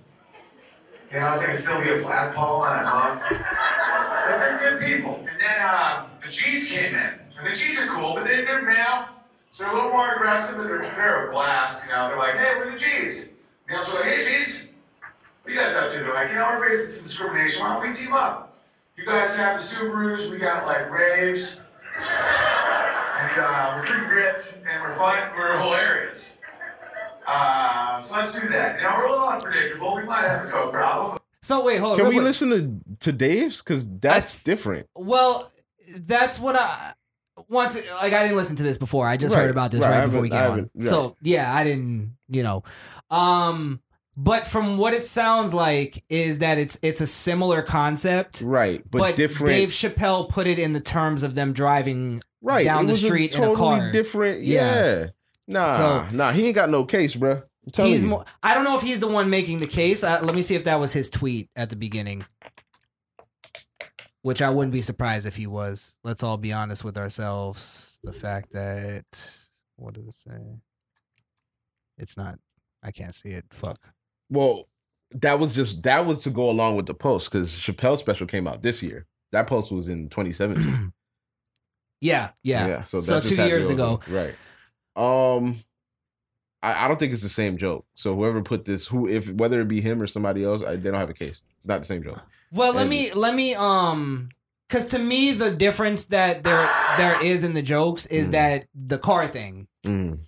[SPEAKER 8] You know, I was like a Sylvia Flagpole on a mug. But they're good people. And then uh, G's came in. And the G's are cool, but they, they're male. So they're a little more aggressive, but they're, they're a blast. You know, they're like, hey, we're the G's. And the others are like, hey, G's, what you guys up to? They're like, you know, we're facing some discrimination. Why don't we team up? You guys have the Subarus, we got like raves. And uh, we're pretty gripped, and we're fun, we're hilarious. Uh, so let's do that. You know, we're a little unpredictable. We might have a coke problem.
[SPEAKER 3] So wait, hold on.
[SPEAKER 2] Can we
[SPEAKER 3] quick.
[SPEAKER 2] listen to to Dave's? Because that's different.
[SPEAKER 3] Well, that's what I once like I didn't listen to this before. I just
[SPEAKER 2] Right,
[SPEAKER 3] heard about this
[SPEAKER 2] right,
[SPEAKER 3] right, before we came on. So yeah, I didn't, you know. Um but from what it sounds like is that it's it's a similar concept.
[SPEAKER 2] Right, but,
[SPEAKER 3] But,
[SPEAKER 2] different.
[SPEAKER 3] Dave Chappelle put it in the terms of them driving
[SPEAKER 2] right,
[SPEAKER 3] down the street
[SPEAKER 2] totally
[SPEAKER 3] in a car.
[SPEAKER 2] different.
[SPEAKER 3] Yeah.
[SPEAKER 2] Yeah. Nah,
[SPEAKER 3] So-
[SPEAKER 2] nah, he ain't got no case, bruh.
[SPEAKER 3] He's
[SPEAKER 2] you.
[SPEAKER 3] more. I don't know if he's the one making the case. Uh, let me see if that was his tweet at the beginning. Which I wouldn't be surprised if he was. Let's all be honest with ourselves. The fact that what did it say? It's not. I can't see it. Fuck.
[SPEAKER 2] Well, that was just that was to go along with the post because Chappelle's special came out this year. That post was in 2017.
[SPEAKER 3] Yeah, yeah.
[SPEAKER 2] so
[SPEAKER 3] So
[SPEAKER 2] just
[SPEAKER 3] two years ago.
[SPEAKER 2] right? Um, I, I don't think it's the same joke. So whoever put this, who if whether it be him or somebody else, I, they don't have a case. It's not the same joke.
[SPEAKER 3] Well, let
[SPEAKER 2] And-
[SPEAKER 3] me let me um cuz to me the difference that there there is in the jokes is
[SPEAKER 2] Mm.
[SPEAKER 3] that the car thing.
[SPEAKER 2] Mm.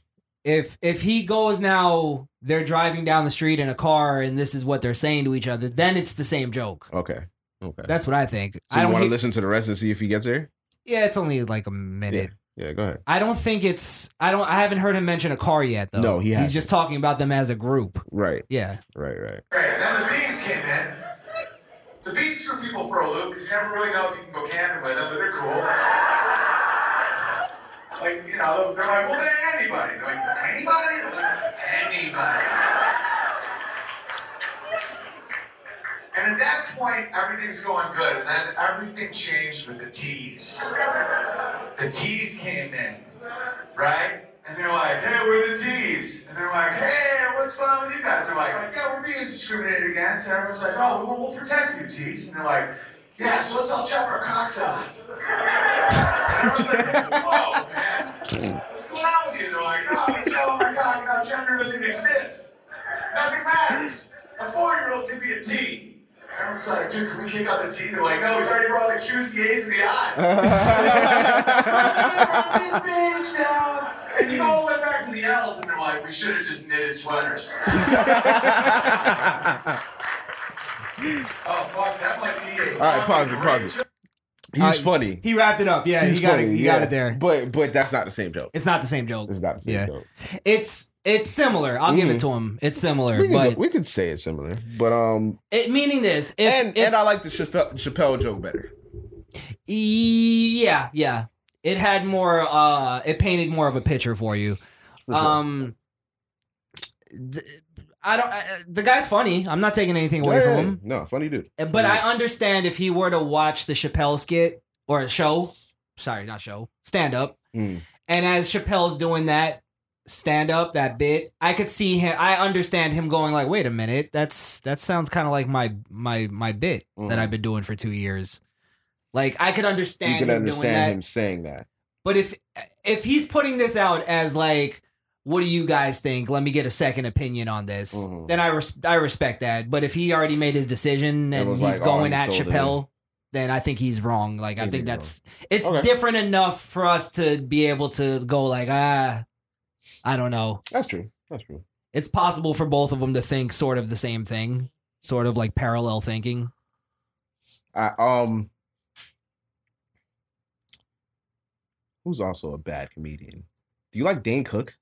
[SPEAKER 3] If if he goes now they're driving down the street in a car and this is what they're saying to each other, then it's the same joke.
[SPEAKER 2] Okay, okay.
[SPEAKER 3] That's what I think.
[SPEAKER 2] so
[SPEAKER 3] I don't
[SPEAKER 2] want to
[SPEAKER 3] hear-
[SPEAKER 2] listen to the rest and see if he gets there?
[SPEAKER 3] Yeah, it's only like a minute.
[SPEAKER 2] Yeah, go ahead.
[SPEAKER 3] I don't think it's I don't I haven't heard him mention a car yet though.
[SPEAKER 2] No, he
[SPEAKER 3] He's
[SPEAKER 2] hasn't.
[SPEAKER 3] just talking about them as a group.
[SPEAKER 2] Right,
[SPEAKER 3] Yeah.
[SPEAKER 2] right, right.
[SPEAKER 8] Right. And then the bees came in. The bees threw people for a loop because you never really know if you can go camping with them, but they're cool. Like, you know, they're like, well, then anybody. They're like, anybody? They're like, anybody. And at that point, everything's going good. And then everything changed with the T's. The T's came in, right? And they're like, hey, we're the T's. And they're like, hey, what's going on with you guys? They're like, yeah, we're being discriminated against. And everyone's like, oh, well, we'll protect you, T's. And they're like, yeah, so let's all chop our cocks off. And everyone's like, whoa, man. What's going on with you? They're like, oh, I'm telling my cock now gender doesn't exist. Nothing matters. A four-year-old can be a T. Everyone's like, dude, can we kick out the T? They're like, no, he's already brought the Q's, the A's, and the I's. this bitch down. And you all went back to the L's, and they're like, we should have just knitted sweaters. oh, fuck, that might be it.
[SPEAKER 2] All right, pause it, pause it. He's
[SPEAKER 3] Uh,
[SPEAKER 2] funny.
[SPEAKER 3] He wrapped it up. Yeah,
[SPEAKER 2] He's
[SPEAKER 3] he got
[SPEAKER 2] funny.
[SPEAKER 3] it. He
[SPEAKER 2] yeah.
[SPEAKER 3] got it there.
[SPEAKER 2] But but that's not the same joke.
[SPEAKER 3] It's not the same joke.
[SPEAKER 2] It's not the same
[SPEAKER 3] Yeah.
[SPEAKER 2] joke.
[SPEAKER 3] It's it's similar. I'll give it to him. It's similar,
[SPEAKER 2] We, can
[SPEAKER 3] but
[SPEAKER 2] go- we could say it's similar, but um,
[SPEAKER 3] it meaning this. If,
[SPEAKER 2] and
[SPEAKER 3] if,
[SPEAKER 2] and I like the Chappelle, Chappelle joke better.
[SPEAKER 3] yeah, yeah. It had more. Uh, it painted more of a picture for you.
[SPEAKER 2] For sure.
[SPEAKER 3] Um, th- I don't. I, the guy's funny. I'm not taking anything away
[SPEAKER 2] Yeah,
[SPEAKER 3] from him.
[SPEAKER 2] No, funny dude.
[SPEAKER 3] But I understand if he were to watch the Chappelle skit or a show, sorry, not show, stand up,
[SPEAKER 2] Mm.
[SPEAKER 3] and as Chappelle's doing that stand up, that bit, I could see him. I understand him going like, "Wait a minute, that's that sounds kind of like my my my bit that
[SPEAKER 2] Mhm.
[SPEAKER 3] I've been doing for two years." Like I could understand
[SPEAKER 2] You can
[SPEAKER 3] him doing
[SPEAKER 2] understand
[SPEAKER 3] that.
[SPEAKER 2] him saying that.
[SPEAKER 3] But if if he's putting this out as like, what do you guys think? Let me get a second opinion on this.
[SPEAKER 2] Mhm.
[SPEAKER 3] Then I res- I respect that. But if he already made his decision and he's
[SPEAKER 2] like, oh,
[SPEAKER 3] going
[SPEAKER 2] he
[SPEAKER 3] at. Chappelle, then I think he's wrong. Like I think that's it's
[SPEAKER 2] Okay.
[SPEAKER 3] different enough for us to be able to go like ah, I don't know.
[SPEAKER 2] That's true. That's true.
[SPEAKER 3] It's possible for both of them to think sort of the same thing, sort of like parallel thinking.
[SPEAKER 2] I, um, who's also a bad comedian? Do you like Dane Cook?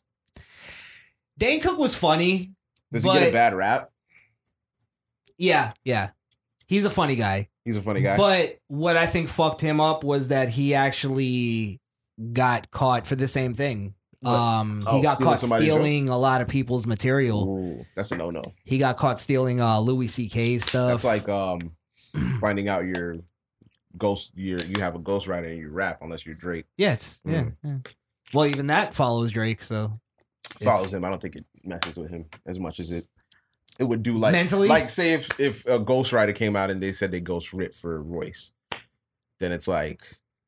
[SPEAKER 3] Dane Cook was funny.
[SPEAKER 2] Does he get a bad rap?
[SPEAKER 3] Yeah, yeah. He's a funny guy.
[SPEAKER 2] He's a funny guy.
[SPEAKER 3] But what I think fucked him up was that he actually got caught for the same thing.
[SPEAKER 2] What?
[SPEAKER 3] Um,
[SPEAKER 2] Oh,
[SPEAKER 3] he got
[SPEAKER 2] stealing
[SPEAKER 3] caught stealing a lot of people's material.
[SPEAKER 2] Ooh, that's a no no.
[SPEAKER 3] He got caught stealing uh Louis C.K. stuff.
[SPEAKER 2] That's like um finding out your ghost your you have a ghostwriter and you rap unless you're Drake.
[SPEAKER 3] yes, yeah,
[SPEAKER 2] Mm.
[SPEAKER 3] yeah. Well, even that follows Drake. So
[SPEAKER 2] Follows him. I don't think it messes with him as much as it it would do like
[SPEAKER 3] Mentally?
[SPEAKER 2] Like say if if a ghostwriter came out and they said they ghost writ for Royce, then it's like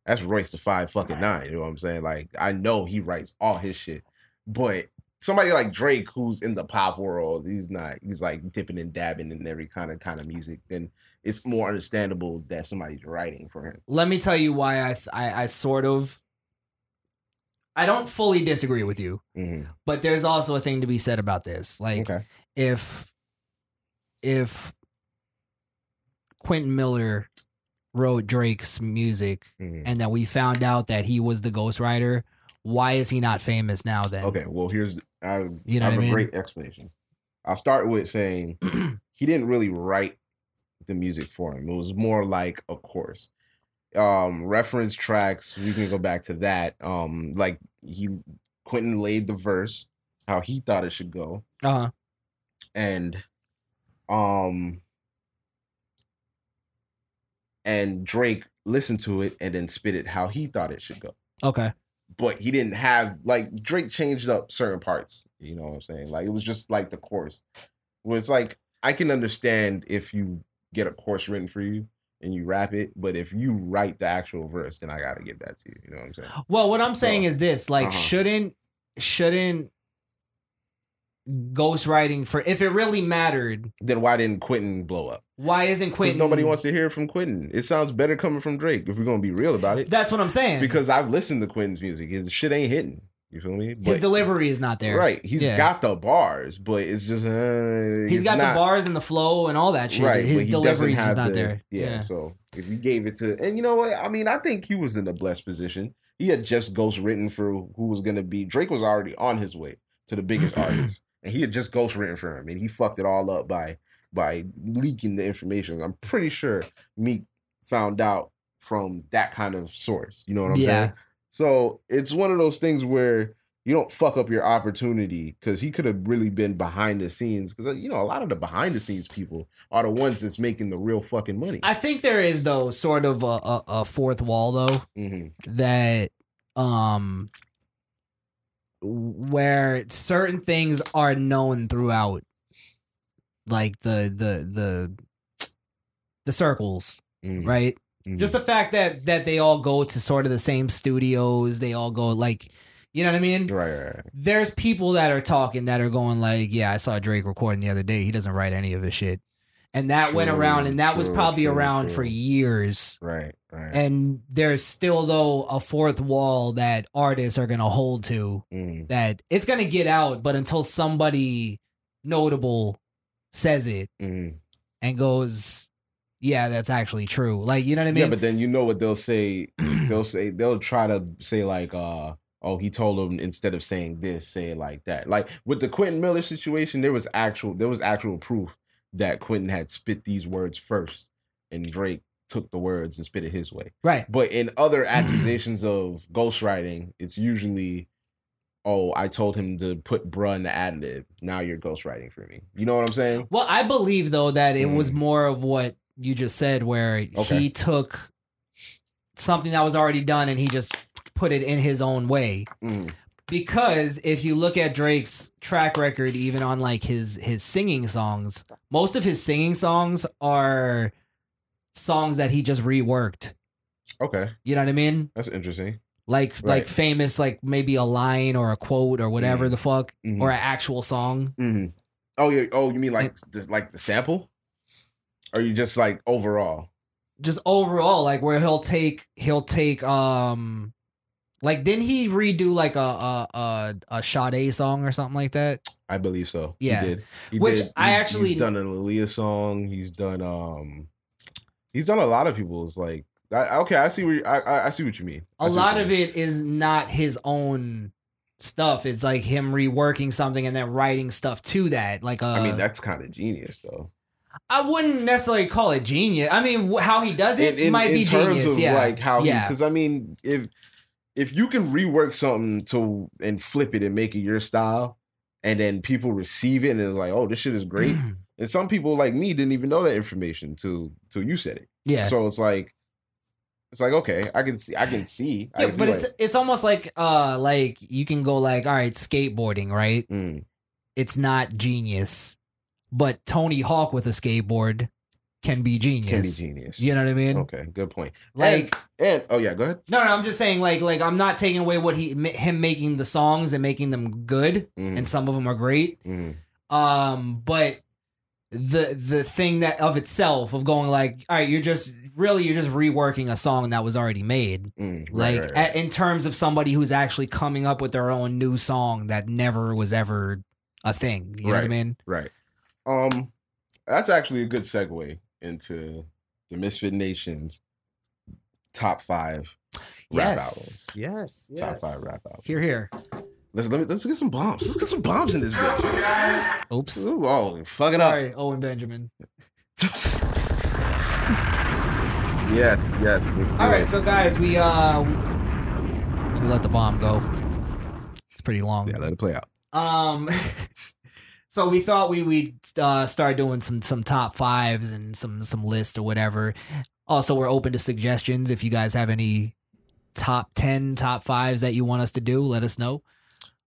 [SPEAKER 2] that's Royce the five fucking nine. You know what I'm saying? Like I know he writes all his shit, but somebody like Drake who's in the pop world, he's not. He's like dipping and dabbing in every kind of kind of music. Then it's more understandable that somebody's writing for him.
[SPEAKER 3] Let me tell you why I th- I, I sort of I don't fully disagree with you,
[SPEAKER 2] Mhm.
[SPEAKER 3] but there's also a thing to be said about this. Like
[SPEAKER 2] Okay.
[SPEAKER 3] if if Quentin Miller wrote Drake's music
[SPEAKER 2] Mhm.
[SPEAKER 3] and that we found out that he was the ghostwriter, why is he not famous now then?
[SPEAKER 2] Okay, well here's I,
[SPEAKER 3] You know
[SPEAKER 2] I have
[SPEAKER 3] I
[SPEAKER 2] a
[SPEAKER 3] mean?
[SPEAKER 2] great explanation. I'll start with saying he didn't really write the music for him. It was more like a course. Um, reference tracks, we can go back to that. Um, like he Quentin laid the verse, how he thought it should go,
[SPEAKER 3] Uh-huh.
[SPEAKER 2] and um and Drake listened to it and then spit it how he thought it should go
[SPEAKER 3] Okay.
[SPEAKER 2] but he didn't have like Drake changed up certain parts. You know what I'm saying? Like it was just like the chorus. Where it's like I can understand if you get a course written for you and you rap it, but if you write the actual verse, then I gotta give that to you. You know what I'm saying?
[SPEAKER 3] Well, what I'm saying
[SPEAKER 2] So,
[SPEAKER 3] is this: like,
[SPEAKER 2] uh-huh.
[SPEAKER 3] shouldn't shouldn't ghostwriting for if it really mattered?
[SPEAKER 2] Then why didn't Quentin blow up?
[SPEAKER 3] Why isn't Quentin?
[SPEAKER 2] nobody wants to hear from Quentin. It sounds better coming from Drake if we're gonna be real about it.
[SPEAKER 3] That's what I'm saying.
[SPEAKER 2] Because I've listened to Quentin's music. His shit ain't hitting. You feel me?
[SPEAKER 3] his delivery is not there.
[SPEAKER 2] Right. He's
[SPEAKER 3] Yeah.
[SPEAKER 2] got the bars, but it's just uh,
[SPEAKER 3] He's
[SPEAKER 2] it's
[SPEAKER 3] got
[SPEAKER 2] not-
[SPEAKER 3] the bars and the flow and all that shit.
[SPEAKER 2] Right,
[SPEAKER 3] his delivery is not
[SPEAKER 2] the-
[SPEAKER 3] there.
[SPEAKER 2] Yeah,
[SPEAKER 3] Yeah.
[SPEAKER 2] So if you gave it to, and you know what? I mean, I think he was in a blessed position. He had just ghost written for who was to be. Drake was already on his way to the biggest artist, and he had just ghost written for him, and he fucked it all up by by leaking the information. I'm pretty sure Meek found out from that kind of source. You know what I'm
[SPEAKER 3] Yeah.
[SPEAKER 2] saying? So it's one of those things where you don't fuck up your opportunity because he could have really been behind the scenes. Because you know, a lot of the behind the scenes people are the ones that's making the real fucking money.
[SPEAKER 3] I think there is though sort of a, a, a fourth wall though
[SPEAKER 2] hmm
[SPEAKER 3] that um where certain things are known throughout like the the the the circles
[SPEAKER 2] Mhm.
[SPEAKER 3] right
[SPEAKER 2] Mhm.
[SPEAKER 3] just the fact that that they all go to sort of the same studios they all go like you know what i mean
[SPEAKER 2] right, right, right.
[SPEAKER 3] there's people that are talking that are going like yeah i saw drake recording the other day he doesn't write any of his shit and that went around and that was probably
[SPEAKER 2] true,
[SPEAKER 3] around
[SPEAKER 2] true.
[SPEAKER 3] for years
[SPEAKER 2] right, right.
[SPEAKER 3] and there's still though a fourth wall that artists are gonna hold to
[SPEAKER 2] Mhm.
[SPEAKER 3] that it's gonna get out but until somebody notable says it
[SPEAKER 2] Mhm.
[SPEAKER 3] and goes yeah that's actually true like you know what i mean
[SPEAKER 2] yeah, but then you know what they'll say. they'll say they'll try to say like, uh, "Oh, he told him instead of saying this, say it like that." Like with the Quentin Miller situation, there was actual there was actual proof that Quentin had spit these words first, and Drake took the words and spit it his way.
[SPEAKER 3] right
[SPEAKER 2] But in other accusations of ghostwriting, it's usually, "Oh, I told him to put bruh in the ad lib. Now you're ghostwriting for me." You know what I'm saying?
[SPEAKER 3] well i believe though that it was
[SPEAKER 2] Mm.
[SPEAKER 3] more of what you just said where
[SPEAKER 2] Okay.
[SPEAKER 3] he took something that was already done and he just put it in his own way
[SPEAKER 2] Mm.
[SPEAKER 3] Because if you look at Drake's track record even on like his his singing songs most of his singing songs are songs that he just reworked
[SPEAKER 2] Okay,
[SPEAKER 3] you know what i mean
[SPEAKER 2] that's interesting.
[SPEAKER 3] like
[SPEAKER 2] Right.
[SPEAKER 3] like famous like maybe a line or a quote or whatever
[SPEAKER 2] Mhm.
[SPEAKER 3] the fuck
[SPEAKER 2] Mhm.
[SPEAKER 3] or an actual song
[SPEAKER 2] hmm Oh yeah. Oh, you mean like this, like the sample? Or you just like overall?
[SPEAKER 3] just overall like where he'll take he'll take um like didn't he redo like a a a, a Sade song or something like that
[SPEAKER 2] I believe so.
[SPEAKER 3] Yeah.
[SPEAKER 2] He did. He
[SPEAKER 3] Which
[SPEAKER 2] did.
[SPEAKER 3] I
[SPEAKER 2] He-
[SPEAKER 3] actually-
[SPEAKER 2] he's done an Aaliyah song. He's done um, he's done a lot of people's like. I, okay, I see what you, I, I see what you mean. I
[SPEAKER 3] a lot of
[SPEAKER 2] mean.
[SPEAKER 3] it is not his own stuff it's like him reworking something and then writing stuff to that like uh
[SPEAKER 2] I mean, that's kind of genius though.
[SPEAKER 3] I wouldn't necessarily call it genius I mean how he does it
[SPEAKER 2] in, in,
[SPEAKER 3] might
[SPEAKER 2] in
[SPEAKER 3] be
[SPEAKER 2] terms
[SPEAKER 3] genius
[SPEAKER 2] of
[SPEAKER 3] yeah
[SPEAKER 2] like how
[SPEAKER 3] yeah
[SPEAKER 2] because I mean if if you can rework something to and flip it and make it your style and then people receive it and it's like oh this shit is great. And some people like me didn't even know that information till till you said it.
[SPEAKER 3] Yeah.
[SPEAKER 2] So it's like it's like okay I can see I can see I
[SPEAKER 3] yeah,
[SPEAKER 2] can
[SPEAKER 3] but
[SPEAKER 2] why-
[SPEAKER 3] it's it's almost like uh like you can go like all right skateboarding right?
[SPEAKER 2] Mm,
[SPEAKER 3] it's not genius but Tony Hawk with a skateboard can be genius.
[SPEAKER 2] Can be genius.
[SPEAKER 3] You know what I mean?
[SPEAKER 2] Okay, good point.
[SPEAKER 3] Like
[SPEAKER 2] and, and oh yeah, go ahead.
[SPEAKER 3] no, no, I'm just saying like like I'm not taking away what he him making the songs and making them good,
[SPEAKER 2] Mhm.
[SPEAKER 3] and some of them are great.
[SPEAKER 2] Mhm.
[SPEAKER 3] Um, but the the thing that of itself of going like, all right, you're just really you're just reworking a song that was already made.
[SPEAKER 2] Mm, right,
[SPEAKER 3] Like
[SPEAKER 2] right, right.
[SPEAKER 3] a- in terms of somebody who's actually coming up with their own new song that never was ever a thing. You know what I mean?
[SPEAKER 2] Right. Um, that's actually a good segue into the Misfit Nation's top five rap
[SPEAKER 3] Yes. Yes.
[SPEAKER 2] albums. Top five rap albums.
[SPEAKER 3] Here, here.
[SPEAKER 2] Let's let me let's get some bombs. Let's get some bombs in this bitch.
[SPEAKER 3] Oops.
[SPEAKER 2] Ooh, oh, fucking up.
[SPEAKER 3] Sorry, Owen Benjamin.
[SPEAKER 2] yes, yes. Let's do
[SPEAKER 3] All right,
[SPEAKER 2] it.
[SPEAKER 3] so guys, we uh we, we let the bomb go. It's pretty long.
[SPEAKER 2] yeah, let it play out.
[SPEAKER 3] Um, so we thought we we'd uh, start doing some some top fives and some some lists or whatever. Also, we're open to suggestions. If you guys have any top ten, top fives that you want us to do, let us know.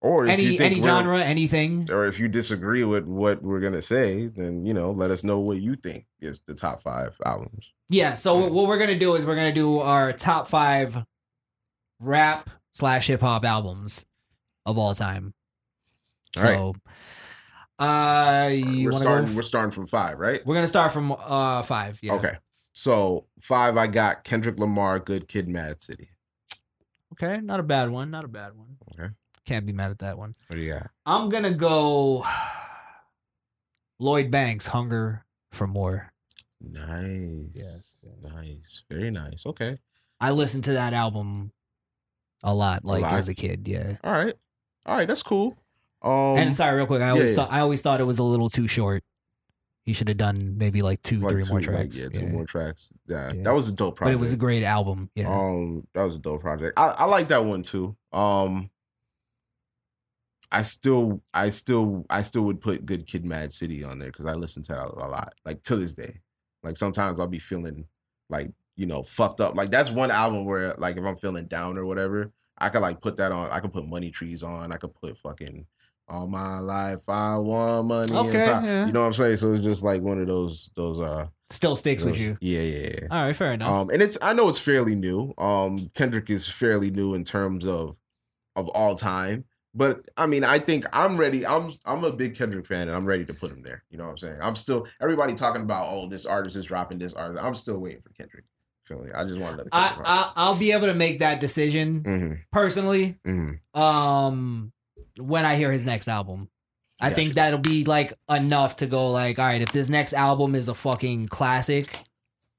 [SPEAKER 2] Or if you
[SPEAKER 3] Any
[SPEAKER 2] think
[SPEAKER 3] any genre, anything.
[SPEAKER 2] or if you disagree with what we're gonna say, then you know, let us know what you think is the top five albums.
[SPEAKER 3] Yeah. So what- what we're gonna do is we're gonna do our top five rap slash hip hop albums of all time.
[SPEAKER 2] All right.
[SPEAKER 3] Uh,
[SPEAKER 2] we're starting.
[SPEAKER 3] go?
[SPEAKER 2] We're starting from five, right?
[SPEAKER 3] We're gonna start from uh five. Yeah.
[SPEAKER 2] Okay. So five, I got Kendrick Lamar, Good Kid, Mad City.
[SPEAKER 3] Okay, not a bad one. Not a bad one.
[SPEAKER 2] Okay.
[SPEAKER 3] Can't be mad at that one.
[SPEAKER 2] What do you got?
[SPEAKER 3] I'm gonna go Lloyd Banks, Hunger for More.
[SPEAKER 2] Nice.
[SPEAKER 3] Yes.
[SPEAKER 2] Nice. Very nice. Okay.
[SPEAKER 3] I listened to that album a lot, like
[SPEAKER 2] lot?
[SPEAKER 3] as a kid, yeah.
[SPEAKER 2] All right. All right. That's cool. Um,
[SPEAKER 3] and sorry, real quick, I always
[SPEAKER 2] yeah,
[SPEAKER 3] thought I always thought it was a little too short. He should have done maybe like two,
[SPEAKER 2] like
[SPEAKER 3] three
[SPEAKER 2] two,
[SPEAKER 3] more
[SPEAKER 2] like,
[SPEAKER 3] tracks.
[SPEAKER 2] yeah, two
[SPEAKER 3] yeah.
[SPEAKER 2] more tracks. Yeah, that was a dope
[SPEAKER 3] But
[SPEAKER 2] project.
[SPEAKER 3] it was a great album. Yeah.
[SPEAKER 2] Um, that was a dope project. I, I like that one too. Um, I still, I still, I still would put Good Kid, Mad City on there because I listen to that a lot. Like to this day, like sometimes I'll be feeling like you know fucked up. Like that's one album where like if I'm feeling down or whatever, I could like put that on. I could put Money Trees on. I could put fucking All My Life I Want Money.
[SPEAKER 3] Okay,
[SPEAKER 2] Pop-
[SPEAKER 3] yeah.
[SPEAKER 2] You know what I'm saying? So it's just like one of those those uh
[SPEAKER 3] Still sticks with you.
[SPEAKER 2] Yeah, yeah, yeah.
[SPEAKER 3] All right, fair enough.
[SPEAKER 2] Um, and it's I know it's fairly new. Um, Kendrick is fairly new in terms of of all time. But I mean, I think I'm ready. I'm I'm a big Kendrick fan, and I'm ready to put him there. You know what I'm saying? I'm still everybody talking about oh this artist is dropping this artist. I'm still waiting for Kendrick. Feel me? I just want to.
[SPEAKER 3] I, I I'll be able to make that decision
[SPEAKER 2] mm-hmm,
[SPEAKER 3] personally.
[SPEAKER 2] mm-hmm.
[SPEAKER 3] um when I hear his next album. I
[SPEAKER 2] Gotcha.
[SPEAKER 3] think that'll be like enough to go like, all right, if this next album is a fucking classic,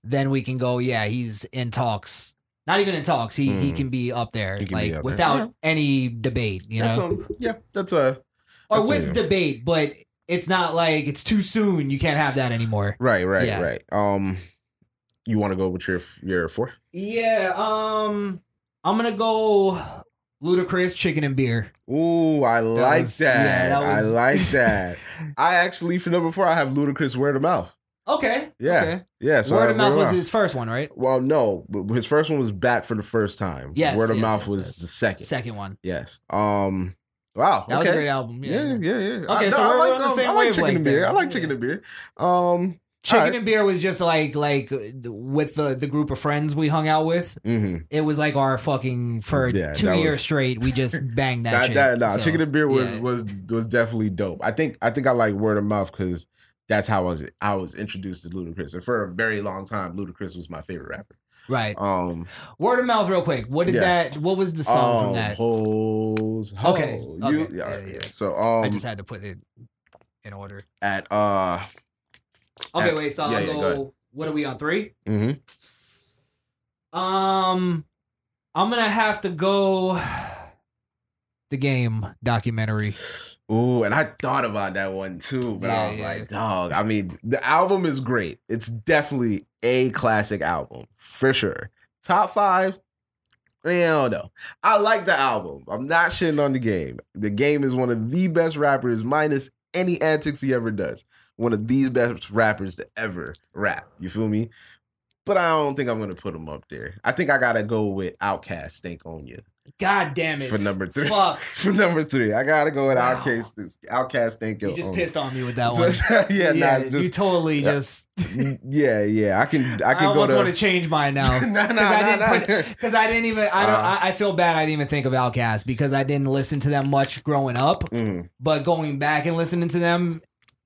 [SPEAKER 3] then we can go, yeah, he's in talks. Not even in talks. He he
[SPEAKER 2] Mhm.
[SPEAKER 3] can be up there, like
[SPEAKER 2] up
[SPEAKER 3] without
[SPEAKER 2] Yeah.
[SPEAKER 3] any debate, you
[SPEAKER 2] That's
[SPEAKER 3] know,
[SPEAKER 2] a, yeah. That's a
[SPEAKER 3] or
[SPEAKER 2] that's
[SPEAKER 3] with
[SPEAKER 2] a-
[SPEAKER 3] debate, but it's not like it's too soon. You can't have that anymore.
[SPEAKER 2] right, right,
[SPEAKER 3] Yeah.
[SPEAKER 2] right. Um, you want to go with your your four?
[SPEAKER 3] Yeah. Um, I'm gonna go Ludacris, chicken and beer.
[SPEAKER 2] Ooh, I like
[SPEAKER 3] was-
[SPEAKER 2] that.
[SPEAKER 3] yeah, that was-
[SPEAKER 2] I like that. I actually for number four, I have Ludacris word of mouth.
[SPEAKER 3] Okay.
[SPEAKER 2] Yeah.
[SPEAKER 3] Okay.
[SPEAKER 2] Yeah, so
[SPEAKER 3] Word of mouth was his first one, right?
[SPEAKER 2] Well, no, but his first one was back for the first time.
[SPEAKER 3] Yes,
[SPEAKER 2] word of
[SPEAKER 3] yes,
[SPEAKER 2] mouth
[SPEAKER 3] yes,
[SPEAKER 2] was
[SPEAKER 3] yes.
[SPEAKER 2] the second.
[SPEAKER 3] Second one.
[SPEAKER 2] Yes. Um. Wow.
[SPEAKER 3] That
[SPEAKER 2] okay.
[SPEAKER 3] was a great album.
[SPEAKER 2] Yeah, yeah, yeah.
[SPEAKER 3] Okay,
[SPEAKER 2] I,
[SPEAKER 3] so
[SPEAKER 2] no, I
[SPEAKER 3] we're
[SPEAKER 2] like,
[SPEAKER 3] on the
[SPEAKER 2] um,
[SPEAKER 3] same
[SPEAKER 2] I like chicken and beer.
[SPEAKER 3] there.
[SPEAKER 2] I like chicken
[SPEAKER 3] Yeah.
[SPEAKER 2] and beer. Um.
[SPEAKER 3] Chicken
[SPEAKER 2] Alright.
[SPEAKER 3] and beer was just like like with the the group of friends we hung out with.
[SPEAKER 2] mhm.
[SPEAKER 3] It was like our fucking for
[SPEAKER 2] Yeah,
[SPEAKER 3] two years
[SPEAKER 2] was-
[SPEAKER 3] straight. We just banged that,
[SPEAKER 2] That,
[SPEAKER 3] shit.
[SPEAKER 2] that, nah,
[SPEAKER 3] So,
[SPEAKER 2] chicken and beer was
[SPEAKER 3] yeah.
[SPEAKER 2] was was definitely dope. I think I think I like word of mouth because that's how I was I was introduced to Ludacris, and for a very long time, Ludacris was my favorite rapper.
[SPEAKER 3] right.
[SPEAKER 2] Um.
[SPEAKER 3] Word of mouth, real quick. What did
[SPEAKER 2] Yeah.
[SPEAKER 3] that? What was the song
[SPEAKER 2] um,
[SPEAKER 3] from that? Okay,
[SPEAKER 2] ho.
[SPEAKER 3] okay,
[SPEAKER 2] You,
[SPEAKER 3] yeah,
[SPEAKER 2] yeah,
[SPEAKER 3] yeah.
[SPEAKER 2] yeah. So um,
[SPEAKER 3] I just had to put it in order.
[SPEAKER 2] at uh,
[SPEAKER 3] Okay, wait. So
[SPEAKER 2] yeah,
[SPEAKER 3] I'll
[SPEAKER 2] yeah, go
[SPEAKER 3] go. what are we on three?
[SPEAKER 2] mhm.
[SPEAKER 3] Um, I'm gonna have to go. The game documentary.
[SPEAKER 2] Ooh, and I thought about that one too, but
[SPEAKER 3] Yeah,
[SPEAKER 2] I was
[SPEAKER 3] yeah.
[SPEAKER 2] like, dog. I mean, the album is great. It's definitely a classic album for sure. Top five. I don't know. I like the album. I'm not shitting on the game. The game is one of the best rappers, minus any antics he ever does. One of the best rappers to ever rap. You feel me? But I don't think I'm gonna put him up there. I think I gotta go with Outkast, Stankonia.
[SPEAKER 3] God damn it.
[SPEAKER 2] For number three.
[SPEAKER 3] Fuck.
[SPEAKER 2] For number three, I gotta go with
[SPEAKER 3] Wow.
[SPEAKER 2] Outkast. Outkast, thank you.
[SPEAKER 3] You just pissed on me with that
[SPEAKER 2] so-
[SPEAKER 3] one.
[SPEAKER 2] yeah, nah, it's
[SPEAKER 3] you totally
[SPEAKER 2] yeah.
[SPEAKER 3] just.
[SPEAKER 2] yeah, yeah. I can, I
[SPEAKER 3] I,
[SPEAKER 2] can go
[SPEAKER 3] almost
[SPEAKER 2] to.
[SPEAKER 3] want to change mine now.
[SPEAKER 2] Nah, nah,
[SPEAKER 3] Because
[SPEAKER 2] nah,
[SPEAKER 3] I didn't put because I didn't even I don't
[SPEAKER 2] Uh.
[SPEAKER 3] I, I feel bad I didn't even think of Outkast because I didn't listen to them much growing up.
[SPEAKER 2] Mhm.
[SPEAKER 3] But going back and listening to them,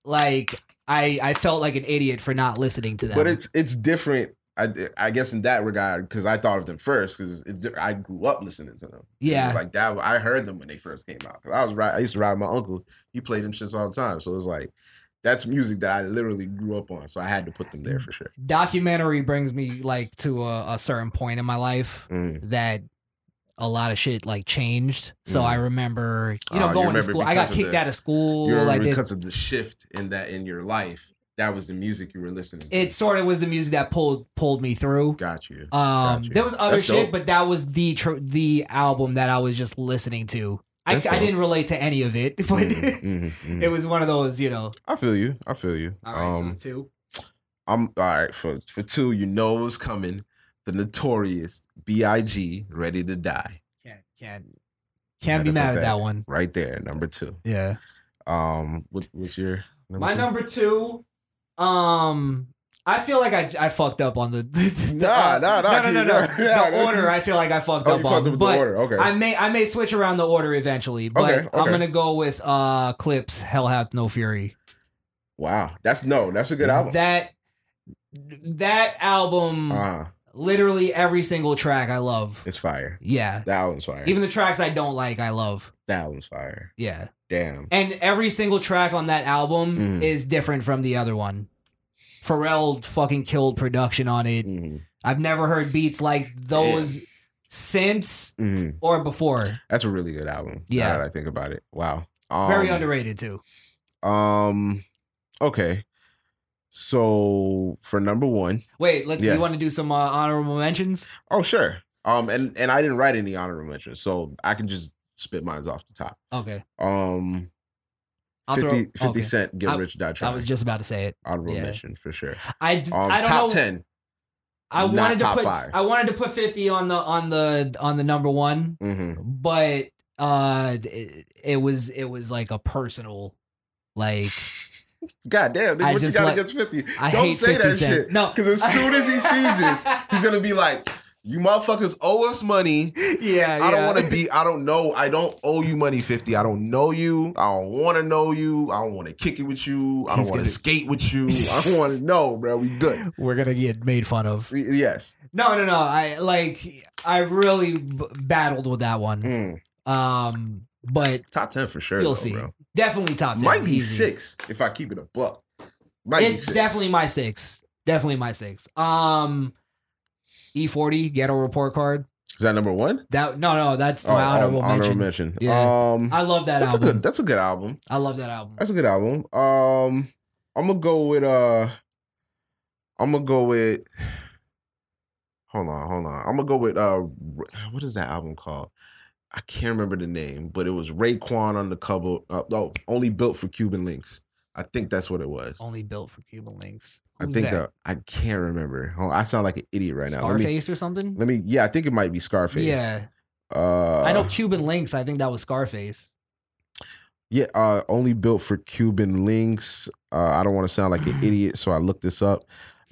[SPEAKER 3] like I I felt like an idiot for not listening to them.
[SPEAKER 2] But it's it's different. I, I guess in that regard because I thought of them first because I grew up listening to them.
[SPEAKER 3] Yeah.
[SPEAKER 2] like that. I heard them when they first came out. I was right. I used to ride my uncle. He played them shits all the time. So it's like that's music that I literally grew up on. So I had to put them there for sure.
[SPEAKER 3] documentary brings me like to a, a certain point in my life
[SPEAKER 2] Mm.
[SPEAKER 3] that a lot of shit like changed. So
[SPEAKER 2] Mm.
[SPEAKER 3] I remember, you know,
[SPEAKER 2] you
[SPEAKER 3] going to school. I got kicked
[SPEAKER 2] the-
[SPEAKER 3] out of school.
[SPEAKER 2] You
[SPEAKER 3] did.
[SPEAKER 2] because of the shift in that in your life. That was the music you were listening. to.
[SPEAKER 3] It sort of was the music that pulled pulled me through.
[SPEAKER 2] got you.
[SPEAKER 3] Um,
[SPEAKER 2] Got you.
[SPEAKER 3] there was other
[SPEAKER 2] That's
[SPEAKER 3] shit,
[SPEAKER 2] dope.
[SPEAKER 3] but that was the tr- the album that I was just listening to. I, I didn't relate to any of it, but
[SPEAKER 2] Mhm, mhm, mhm.
[SPEAKER 3] it was one of those, you know.
[SPEAKER 2] I feel you. I feel you.
[SPEAKER 3] All right,
[SPEAKER 2] um,
[SPEAKER 3] so two.
[SPEAKER 2] I'm all right for for two. You know it was coming. The notorious Big, ready to die.
[SPEAKER 3] Can't can't can't be mad at
[SPEAKER 2] that
[SPEAKER 3] one.
[SPEAKER 2] Right there, number two.
[SPEAKER 3] Yeah.
[SPEAKER 2] Um, what, what's your number
[SPEAKER 3] My
[SPEAKER 2] two?
[SPEAKER 3] number two, um, I feel like I I fucked up on the, the
[SPEAKER 2] Nah, nah, nah,
[SPEAKER 3] no no no no. The order. I feel like I fucked
[SPEAKER 2] Oh,
[SPEAKER 3] up on,
[SPEAKER 2] fucked up with the
[SPEAKER 3] but
[SPEAKER 2] order. Okay.
[SPEAKER 3] I may I may switch around the order eventually, but
[SPEAKER 2] Okay,
[SPEAKER 3] I'm gonna go with uh Clipse. Hell hath no fury.
[SPEAKER 2] Wow, that's no, that's a good album.
[SPEAKER 3] That that album,
[SPEAKER 2] uh,
[SPEAKER 3] literally every single track I love.
[SPEAKER 2] it's fire.
[SPEAKER 3] Yeah,
[SPEAKER 2] That album's fire.
[SPEAKER 3] even the tracks I don't like, I love.
[SPEAKER 2] that album's fire.
[SPEAKER 3] Yeah,
[SPEAKER 2] Damn.
[SPEAKER 3] and every single track on that album
[SPEAKER 2] Mm.
[SPEAKER 3] is different from the other one. Pharrell fucking killed production on it.
[SPEAKER 2] Mhm,
[SPEAKER 3] I've never heard beats like those since
[SPEAKER 2] mhm.
[SPEAKER 3] or before.
[SPEAKER 2] That's a really good album.
[SPEAKER 3] Yeah.
[SPEAKER 2] now that I think about it. Wow. Um,
[SPEAKER 3] Very underrated too.
[SPEAKER 2] Um. Okay. So for number one,
[SPEAKER 3] Wait, let
[SPEAKER 2] Yeah.
[SPEAKER 3] you want to do some uh, honorable mentions?
[SPEAKER 2] oh sure. Um, and and I didn't write any honorable mentions, so I can just spit mine off the top.
[SPEAKER 3] Okay,
[SPEAKER 2] Um,
[SPEAKER 3] I'll
[SPEAKER 2] 50,
[SPEAKER 3] throw.
[SPEAKER 2] 50
[SPEAKER 3] okay.
[SPEAKER 2] Cent, Get
[SPEAKER 3] I-
[SPEAKER 2] Rich, Die
[SPEAKER 3] I was just about to say it.
[SPEAKER 2] honorable
[SPEAKER 3] yeah.
[SPEAKER 2] mention for sure.
[SPEAKER 3] I, d-
[SPEAKER 2] Um,
[SPEAKER 3] I don't
[SPEAKER 2] top
[SPEAKER 3] know.
[SPEAKER 2] ten.
[SPEAKER 3] I wanted to put
[SPEAKER 2] five.
[SPEAKER 3] I wanted to put 50 on the on the on the number 1,
[SPEAKER 2] Mm-hmm.
[SPEAKER 3] but uh it, it was it was like a personal like
[SPEAKER 2] God damn, nigga, what you
[SPEAKER 3] just
[SPEAKER 2] got
[SPEAKER 3] like-
[SPEAKER 2] against fifty?
[SPEAKER 3] I
[SPEAKER 2] Don't say
[SPEAKER 3] 50
[SPEAKER 2] that
[SPEAKER 3] Cent.
[SPEAKER 2] shit.
[SPEAKER 3] No.
[SPEAKER 2] because as soon as he sees this, he's gonna be like, "You motherfuckers owe us money."
[SPEAKER 3] yeah,
[SPEAKER 2] I don't want to be. I don't know. I don't owe you money, fifty. I don't know you. I don't want to know you. I don't want to kick it with you. I don't want
[SPEAKER 3] gonna-
[SPEAKER 2] skate with you. I don't want to know, bro. We good.
[SPEAKER 3] We're going to get made fun of.
[SPEAKER 2] Yes.
[SPEAKER 3] No, no, no. I like I really b- battled with that one.
[SPEAKER 2] Mm.
[SPEAKER 3] Um but
[SPEAKER 2] Top ten for sure.
[SPEAKER 3] you'll
[SPEAKER 2] though,
[SPEAKER 3] see.
[SPEAKER 2] Bro.
[SPEAKER 3] Definitely top 10.
[SPEAKER 2] Might be
[SPEAKER 3] easy.
[SPEAKER 2] six if I keep it a buck. Might be
[SPEAKER 3] It's
[SPEAKER 2] six.
[SPEAKER 3] definitely my 6. Definitely my 6. Um E40 ghetto report card.
[SPEAKER 2] Is that number one?
[SPEAKER 3] That no, no, that's
[SPEAKER 2] Oh,
[SPEAKER 3] my
[SPEAKER 2] um,
[SPEAKER 3] honorable mention.
[SPEAKER 2] mention.
[SPEAKER 3] Yeah.
[SPEAKER 2] Um,
[SPEAKER 3] I love that
[SPEAKER 2] that's
[SPEAKER 3] album.
[SPEAKER 2] a good. That's a good album.
[SPEAKER 3] I love that album.
[SPEAKER 2] That's a good album. Um, I'm gonna go with uh, I'm gonna go with. Hold on, hold on. I'm gonna go with uh, what is that album called? I can't remember the name, but it was Raekwon on the cover. Uh, oh, only built for Cuban links. I think that's what it was.
[SPEAKER 3] Only built for Cuban links.
[SPEAKER 2] I think
[SPEAKER 3] that?
[SPEAKER 2] that I can't remember. Oh, I sound like an idiot right now. Let me,
[SPEAKER 3] Scarface or something.
[SPEAKER 2] let me. Yeah, I think it might be Scarface.
[SPEAKER 3] Yeah,
[SPEAKER 2] Uh,
[SPEAKER 3] I know Cuban links. I think that was Scarface.
[SPEAKER 2] Yeah, uh, only built for Cuban links. Uh, I don't want to sound like an idiot, so I looked this up.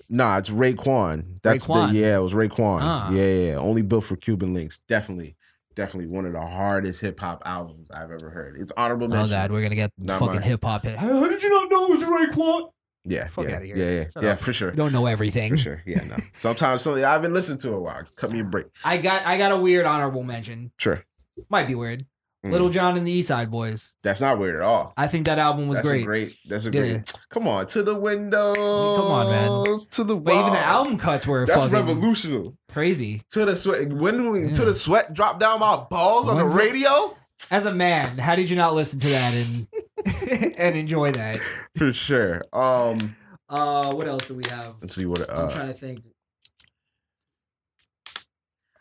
[SPEAKER 2] Nah, it's Raekwon. That's
[SPEAKER 3] Raekwon.
[SPEAKER 2] the yeah, it was Raekwon.
[SPEAKER 3] Ah.
[SPEAKER 2] Yeah, yeah, yeah, only built for Cuban links. Definitely, definitely one of the hardest hip hop albums I've ever heard. It's honorable
[SPEAKER 3] Oh god, we're gonna get
[SPEAKER 2] Not
[SPEAKER 3] fucking hip hop hit. How did you not know it was Raekwon?
[SPEAKER 2] yeah,
[SPEAKER 3] Fuck
[SPEAKER 2] yeah,
[SPEAKER 3] outta here.
[SPEAKER 2] yeah, yeah,
[SPEAKER 3] Shut
[SPEAKER 2] yeah,
[SPEAKER 3] up.
[SPEAKER 2] for sure,
[SPEAKER 3] don't know everything.
[SPEAKER 2] for sure. Yeah, no. Sometimes, so I haven't listened to it a while. Cut me a break.
[SPEAKER 3] I got I got a weird honorable mention.
[SPEAKER 2] Sure,
[SPEAKER 3] Might be weird.
[SPEAKER 2] Mm.
[SPEAKER 3] Lil Jon and the East Side Boyz.
[SPEAKER 2] that's not weird at all.
[SPEAKER 3] I think that album was
[SPEAKER 2] that's
[SPEAKER 3] great.
[SPEAKER 2] a great. That's a
[SPEAKER 3] Yeah.
[SPEAKER 2] great. Come on, to the windows.
[SPEAKER 3] Come on, man.
[SPEAKER 2] To the
[SPEAKER 3] But even the album cuts were
[SPEAKER 2] That's revolutionary.
[SPEAKER 3] crazy.
[SPEAKER 2] To the sweat. When we, to the sweat drop down my balls on the
[SPEAKER 3] When's it-
[SPEAKER 2] radio.
[SPEAKER 3] As a man, how did you not listen to that and and enjoy that?
[SPEAKER 2] For sure. Um,
[SPEAKER 3] Uh, what else do we have?
[SPEAKER 2] let's see what.
[SPEAKER 3] I'm
[SPEAKER 2] Uh,
[SPEAKER 3] trying to think.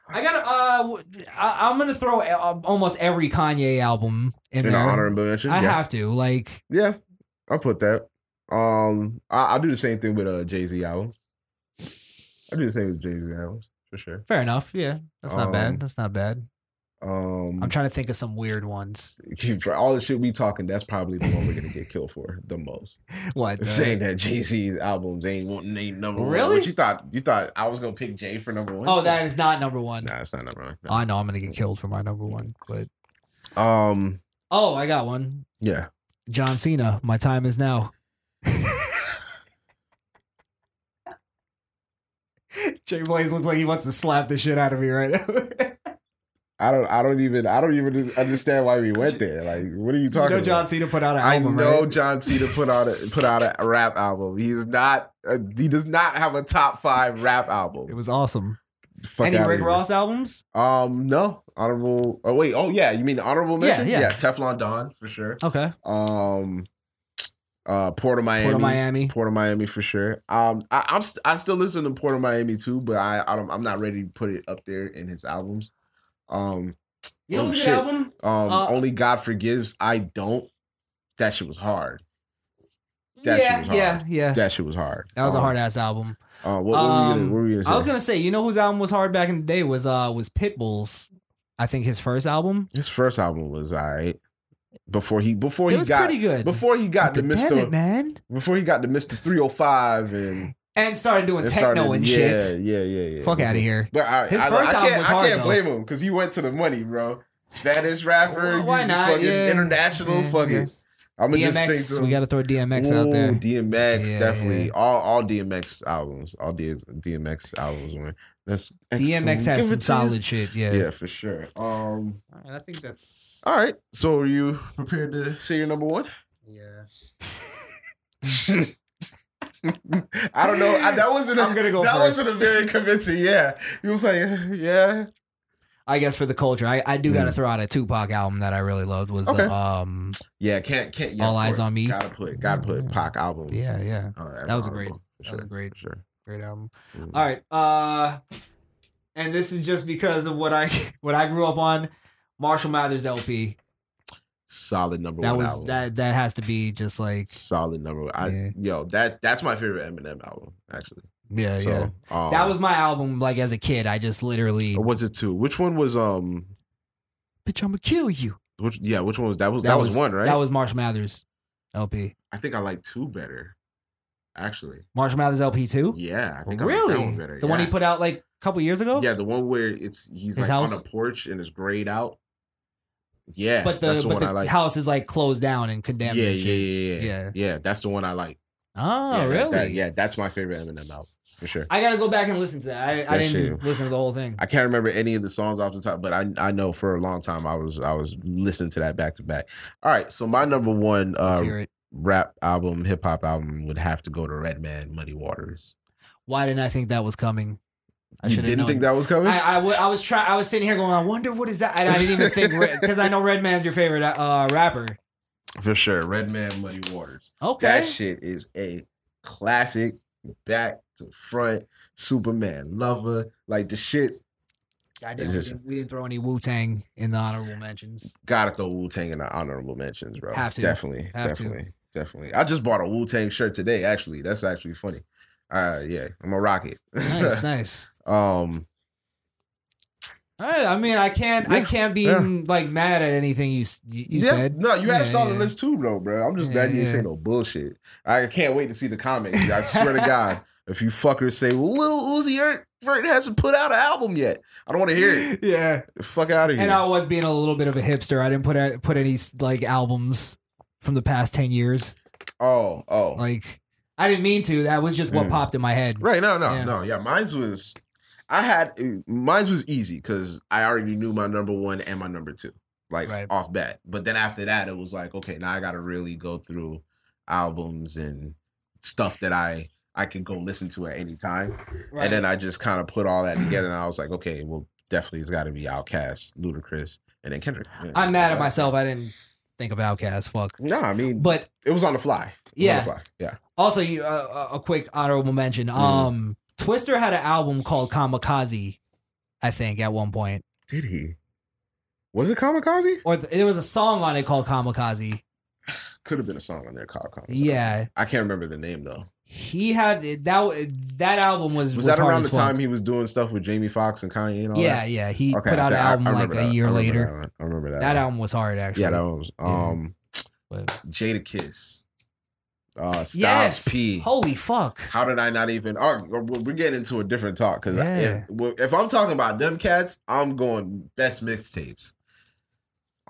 [SPEAKER 3] I got uh, I, am gonna throw almost every Kanye album in
[SPEAKER 2] in
[SPEAKER 3] there.
[SPEAKER 2] honorable mention.
[SPEAKER 3] I
[SPEAKER 2] yeah.
[SPEAKER 3] have to like.
[SPEAKER 2] Yeah, I'll put that. Um, I, I'll do the same thing with uh Jay Z albums. I do the same with Jay Z albums for sure.
[SPEAKER 3] Fair enough. Yeah, that's not
[SPEAKER 2] Um,
[SPEAKER 3] bad. That's not bad.
[SPEAKER 2] Um,
[SPEAKER 3] I'm trying to think of some weird ones.
[SPEAKER 2] for all the shit we talking, that's probably the one we're gonna get killed for the most.
[SPEAKER 3] What? the-
[SPEAKER 2] Saying that Jay Z's albums ain't ain't number one.
[SPEAKER 3] Really?
[SPEAKER 2] What you thought? You thought I was gonna pick Jay for number one?
[SPEAKER 3] Oh, that is not number one.
[SPEAKER 2] Nah, it's not number one. No.
[SPEAKER 3] I know I'm gonna get killed for my number one, but
[SPEAKER 2] Um,
[SPEAKER 3] oh, I got one.
[SPEAKER 2] yeah.
[SPEAKER 3] John Cena. My time is now. J Blaze looks like he wants to slap the shit out of me right now.
[SPEAKER 2] I don't. I don't even. I don't even understand why we went there. Like, what are you
[SPEAKER 3] you
[SPEAKER 2] talking
[SPEAKER 3] know
[SPEAKER 2] about?
[SPEAKER 3] John Cena put out an album.
[SPEAKER 2] I know
[SPEAKER 3] right?
[SPEAKER 2] John Cena put out a put out a rap album. He's not. Uh, he does not have a top five rap album.
[SPEAKER 3] It was awesome.
[SPEAKER 2] Fuck
[SPEAKER 3] Any Rick. Ross albums?
[SPEAKER 2] Um, no honorable. Oh wait. Oh yeah. You mean honorable
[SPEAKER 3] Yeah,
[SPEAKER 2] mention?
[SPEAKER 3] yeah.
[SPEAKER 2] Teflon Don for sure.
[SPEAKER 3] Okay.
[SPEAKER 2] Um, uh, Port of Miami.
[SPEAKER 3] Port of Miami.
[SPEAKER 2] Port of Miami for sure. Um, I, I'm st- I still listen to Port of Miami too, but I, I don't, I'm not ready to put it up there in his albums. Um,
[SPEAKER 3] You know
[SPEAKER 2] Oh, shit.
[SPEAKER 3] album?
[SPEAKER 2] um,
[SPEAKER 3] Uh,
[SPEAKER 2] only God forgives. I don't. That shit was hard. That
[SPEAKER 3] yeah,
[SPEAKER 2] shit was
[SPEAKER 3] yeah,
[SPEAKER 2] hard.
[SPEAKER 3] yeah.
[SPEAKER 2] That shit was hard.
[SPEAKER 3] That was a
[SPEAKER 2] Um,
[SPEAKER 3] hard ass album.
[SPEAKER 2] Uh, what, what, were we gonna,
[SPEAKER 3] Um,
[SPEAKER 2] what were we gonna say?
[SPEAKER 3] I was gonna say, you know whose album was hard back in the day was uh was Pitbull's. I think his first album.
[SPEAKER 2] His first album was alright. Before he before
[SPEAKER 3] It
[SPEAKER 2] he got
[SPEAKER 3] pretty good.
[SPEAKER 2] before he got the Mister
[SPEAKER 3] man.
[SPEAKER 2] before he got the Mister Three Hundred Five and,
[SPEAKER 3] And started doing
[SPEAKER 2] and
[SPEAKER 3] techno
[SPEAKER 2] started-
[SPEAKER 3] and
[SPEAKER 2] yeah,
[SPEAKER 3] shit.
[SPEAKER 2] Yeah, yeah, yeah.
[SPEAKER 3] Fuck out of here.
[SPEAKER 2] But I,
[SPEAKER 3] His
[SPEAKER 2] I,
[SPEAKER 3] first
[SPEAKER 2] I
[SPEAKER 3] album
[SPEAKER 2] can't,
[SPEAKER 3] was
[SPEAKER 2] I can't
[SPEAKER 3] though.
[SPEAKER 2] blame him because he went to the money, bro. Spanish rapper,
[SPEAKER 3] Why not?
[SPEAKER 2] fucking
[SPEAKER 3] Yeah.
[SPEAKER 2] international,
[SPEAKER 3] Yeah,
[SPEAKER 2] fuck
[SPEAKER 3] yeah.
[SPEAKER 2] I'm gonna just
[SPEAKER 3] DMX,
[SPEAKER 2] sing to
[SPEAKER 3] we got to throw DMX out there.
[SPEAKER 2] DMX,
[SPEAKER 3] Yeah,
[SPEAKER 2] definitely.
[SPEAKER 3] yeah.
[SPEAKER 2] All all DMX albums, all D- DMX albums, man. That's
[SPEAKER 3] DMX
[SPEAKER 2] Give
[SPEAKER 3] has some solid
[SPEAKER 2] you.
[SPEAKER 3] shit. Yeah.
[SPEAKER 2] Yeah, for sure. Um,
[SPEAKER 3] Alright, I think that's.
[SPEAKER 2] all right. So, are you prepared to say your number one?
[SPEAKER 3] Yeah.
[SPEAKER 2] I don't know. I, that wasn't. A,
[SPEAKER 3] I'm gonna go
[SPEAKER 2] That
[SPEAKER 3] first.
[SPEAKER 2] wasn't a very convincing. Yeah, he was like, yeah.
[SPEAKER 3] I guess for the culture, I, I do got to
[SPEAKER 2] Mm.
[SPEAKER 3] throw out a Tupac album that I really loved. Was
[SPEAKER 2] Okay.
[SPEAKER 3] the um
[SPEAKER 2] Yeah, can't can't. Yeah,
[SPEAKER 3] All Eyes
[SPEAKER 2] course.
[SPEAKER 3] on Me.
[SPEAKER 2] Gotta put gotta put Pac album.
[SPEAKER 3] yeah yeah
[SPEAKER 2] that's
[SPEAKER 3] That was a great-
[SPEAKER 2] for
[SPEAKER 3] that was
[SPEAKER 2] sure,
[SPEAKER 3] great.
[SPEAKER 2] Sure.
[SPEAKER 3] great album.
[SPEAKER 2] Mm.
[SPEAKER 3] All right, uh, and this is just because of what I what I grew up on. Marshall Mathers LP.
[SPEAKER 2] Solid number
[SPEAKER 3] That
[SPEAKER 2] one
[SPEAKER 3] was
[SPEAKER 2] album.
[SPEAKER 3] that that has to be just like
[SPEAKER 2] Solid number one. I,
[SPEAKER 3] Yeah.
[SPEAKER 2] Yo, that that's my favorite Eminem album actually.
[SPEAKER 3] yeah
[SPEAKER 2] so,
[SPEAKER 3] yeah.
[SPEAKER 2] Um,
[SPEAKER 3] That was my album. Like as a kid, I just literally
[SPEAKER 2] Or was it two? Which one was um?
[SPEAKER 3] bitch, I'm gonna kill you.
[SPEAKER 2] Which yeah? Which one was that? Was that, was, one right?
[SPEAKER 3] That was Marshall Mathers LP.
[SPEAKER 2] I think I like two better. Actually,
[SPEAKER 3] Marshall Mathers LP two.
[SPEAKER 2] yeah. I think I like that
[SPEAKER 3] Really?
[SPEAKER 2] better.
[SPEAKER 3] The one he put out like a couple years ago.
[SPEAKER 2] Yeah, the one where it's he's
[SPEAKER 3] His
[SPEAKER 2] like
[SPEAKER 3] house?
[SPEAKER 2] on a porch and it's grayed out. Yeah,
[SPEAKER 3] but the
[SPEAKER 2] that's the
[SPEAKER 3] but
[SPEAKER 2] one
[SPEAKER 3] the
[SPEAKER 2] I like.
[SPEAKER 3] house is like closed down and condemned.
[SPEAKER 2] yeah,
[SPEAKER 3] and
[SPEAKER 2] yeah, yeah, yeah,
[SPEAKER 3] Yeah.
[SPEAKER 2] yeah. That's the one I like.
[SPEAKER 3] Oh,
[SPEAKER 2] yeah,
[SPEAKER 3] really?
[SPEAKER 2] that- yeah, that's my favorite Eminem album for sure.
[SPEAKER 3] I gotta go back and listen to that. I, I didn't
[SPEAKER 2] shit.
[SPEAKER 3] listen to the whole thing.
[SPEAKER 2] I can't remember any of the songs off the top, but I I know for a long time I was I was listening to that back to back. All right, so my number one uh, rap album, hip hop album would have to go to Redman, Muddy Waters.
[SPEAKER 3] Why didn't I think that was coming? I
[SPEAKER 2] you didn't
[SPEAKER 3] known.
[SPEAKER 2] think that was coming?
[SPEAKER 3] I, I, wa- I was trying. I was sitting here going, I wonder what is that. And I didn't even think because I know Redman's your favorite uh, rapper.
[SPEAKER 2] for sure, Redman, Muddy Waters.
[SPEAKER 3] Okay,
[SPEAKER 2] That shit is a classic, back to front. Superman lover, like the shit. It's
[SPEAKER 3] we,
[SPEAKER 2] just-
[SPEAKER 3] didn't, we didn't throw any Wu Tang in the honorable mentions.
[SPEAKER 2] Gotta throw Wu Tang in the honorable mentions, bro.
[SPEAKER 3] Have to.
[SPEAKER 2] Definitely,
[SPEAKER 3] Have to.
[SPEAKER 2] definitely, definitely. I just bought a Wu Tang shirt today. Actually, that's actually funny. Uh, yeah, I'm a rocket.
[SPEAKER 3] Nice, nice.
[SPEAKER 2] Um,
[SPEAKER 3] right, I mean, I can't, I can't be
[SPEAKER 2] yeah.
[SPEAKER 3] like mad at anything you you, you
[SPEAKER 2] yeah,
[SPEAKER 3] said.
[SPEAKER 2] no, you had
[SPEAKER 3] Yeah,
[SPEAKER 2] a solid
[SPEAKER 3] yeah.
[SPEAKER 2] list too, though, bro. I'm just
[SPEAKER 3] Yeah,
[SPEAKER 2] glad you didn't
[SPEAKER 3] yeah.
[SPEAKER 2] say no bullshit. I can't wait to see the comments. I swear to God, if you fuckers say, "Well, Lil Uzi Vert- hasn't put out an album yet," I don't want to hear it.
[SPEAKER 3] Yeah,
[SPEAKER 2] Fuck out of here.
[SPEAKER 3] and I was being a little bit of a hipster. I didn't put out, put any like albums from the past ten years.
[SPEAKER 2] oh, oh,
[SPEAKER 3] Like I didn't mean to. That was just what
[SPEAKER 2] Mm.
[SPEAKER 3] popped in my head.
[SPEAKER 2] Right. No, no,
[SPEAKER 3] Yeah.
[SPEAKER 2] no. Yeah, mine's was I had mine's was easy because I already knew my number one and my number two, like
[SPEAKER 3] Right.
[SPEAKER 2] off bat. But then after that, it was like, okay, now I got to really go through albums and stuff that I I can go listen to at any time. And then I just kind of put all that together, and I was like, okay, well, definitely it's got to be Outkast, Ludacris, and then Kendrick. Yeah.
[SPEAKER 3] I'm mad at myself. I didn't think of Outkast. Fuck.
[SPEAKER 2] No, I mean,
[SPEAKER 3] But
[SPEAKER 2] it was on the fly.
[SPEAKER 3] Yeah.
[SPEAKER 2] on the fly. Yeah.
[SPEAKER 3] also, you uh, a quick honorable mention.
[SPEAKER 2] Mm-hmm.
[SPEAKER 3] Um, Twista had an album called Kamikaze. I think at one point,
[SPEAKER 2] Did he? Was it Kamikaze?
[SPEAKER 3] or th- there was a song on it called Kamikaze.
[SPEAKER 2] Could have been a song on there called Kamikaze.
[SPEAKER 3] Yeah,
[SPEAKER 2] I can't remember the name though.
[SPEAKER 3] he had that. That album was
[SPEAKER 2] Was,
[SPEAKER 3] was,
[SPEAKER 2] that around the time he was doing stuff with Jamie Foxx and Kanye and all
[SPEAKER 3] Yeah,
[SPEAKER 2] that?
[SPEAKER 3] yeah. He
[SPEAKER 2] Okay,
[SPEAKER 3] put out an
[SPEAKER 2] I- I
[SPEAKER 3] album like
[SPEAKER 2] remember
[SPEAKER 3] a year
[SPEAKER 2] I
[SPEAKER 3] later.
[SPEAKER 2] that. I remember that.
[SPEAKER 3] That
[SPEAKER 2] one.
[SPEAKER 3] album was hard actually.
[SPEAKER 2] Yeah, that was. Um,
[SPEAKER 3] But-
[SPEAKER 2] Jadakiss. Uh, Styles
[SPEAKER 3] yes.
[SPEAKER 2] P.
[SPEAKER 3] Holy fuck.
[SPEAKER 2] How did I not even? Oh, we're getting into a different talk because
[SPEAKER 3] Yeah.
[SPEAKER 2] if, if I'm talking about them cats, I'm going best mixtapes.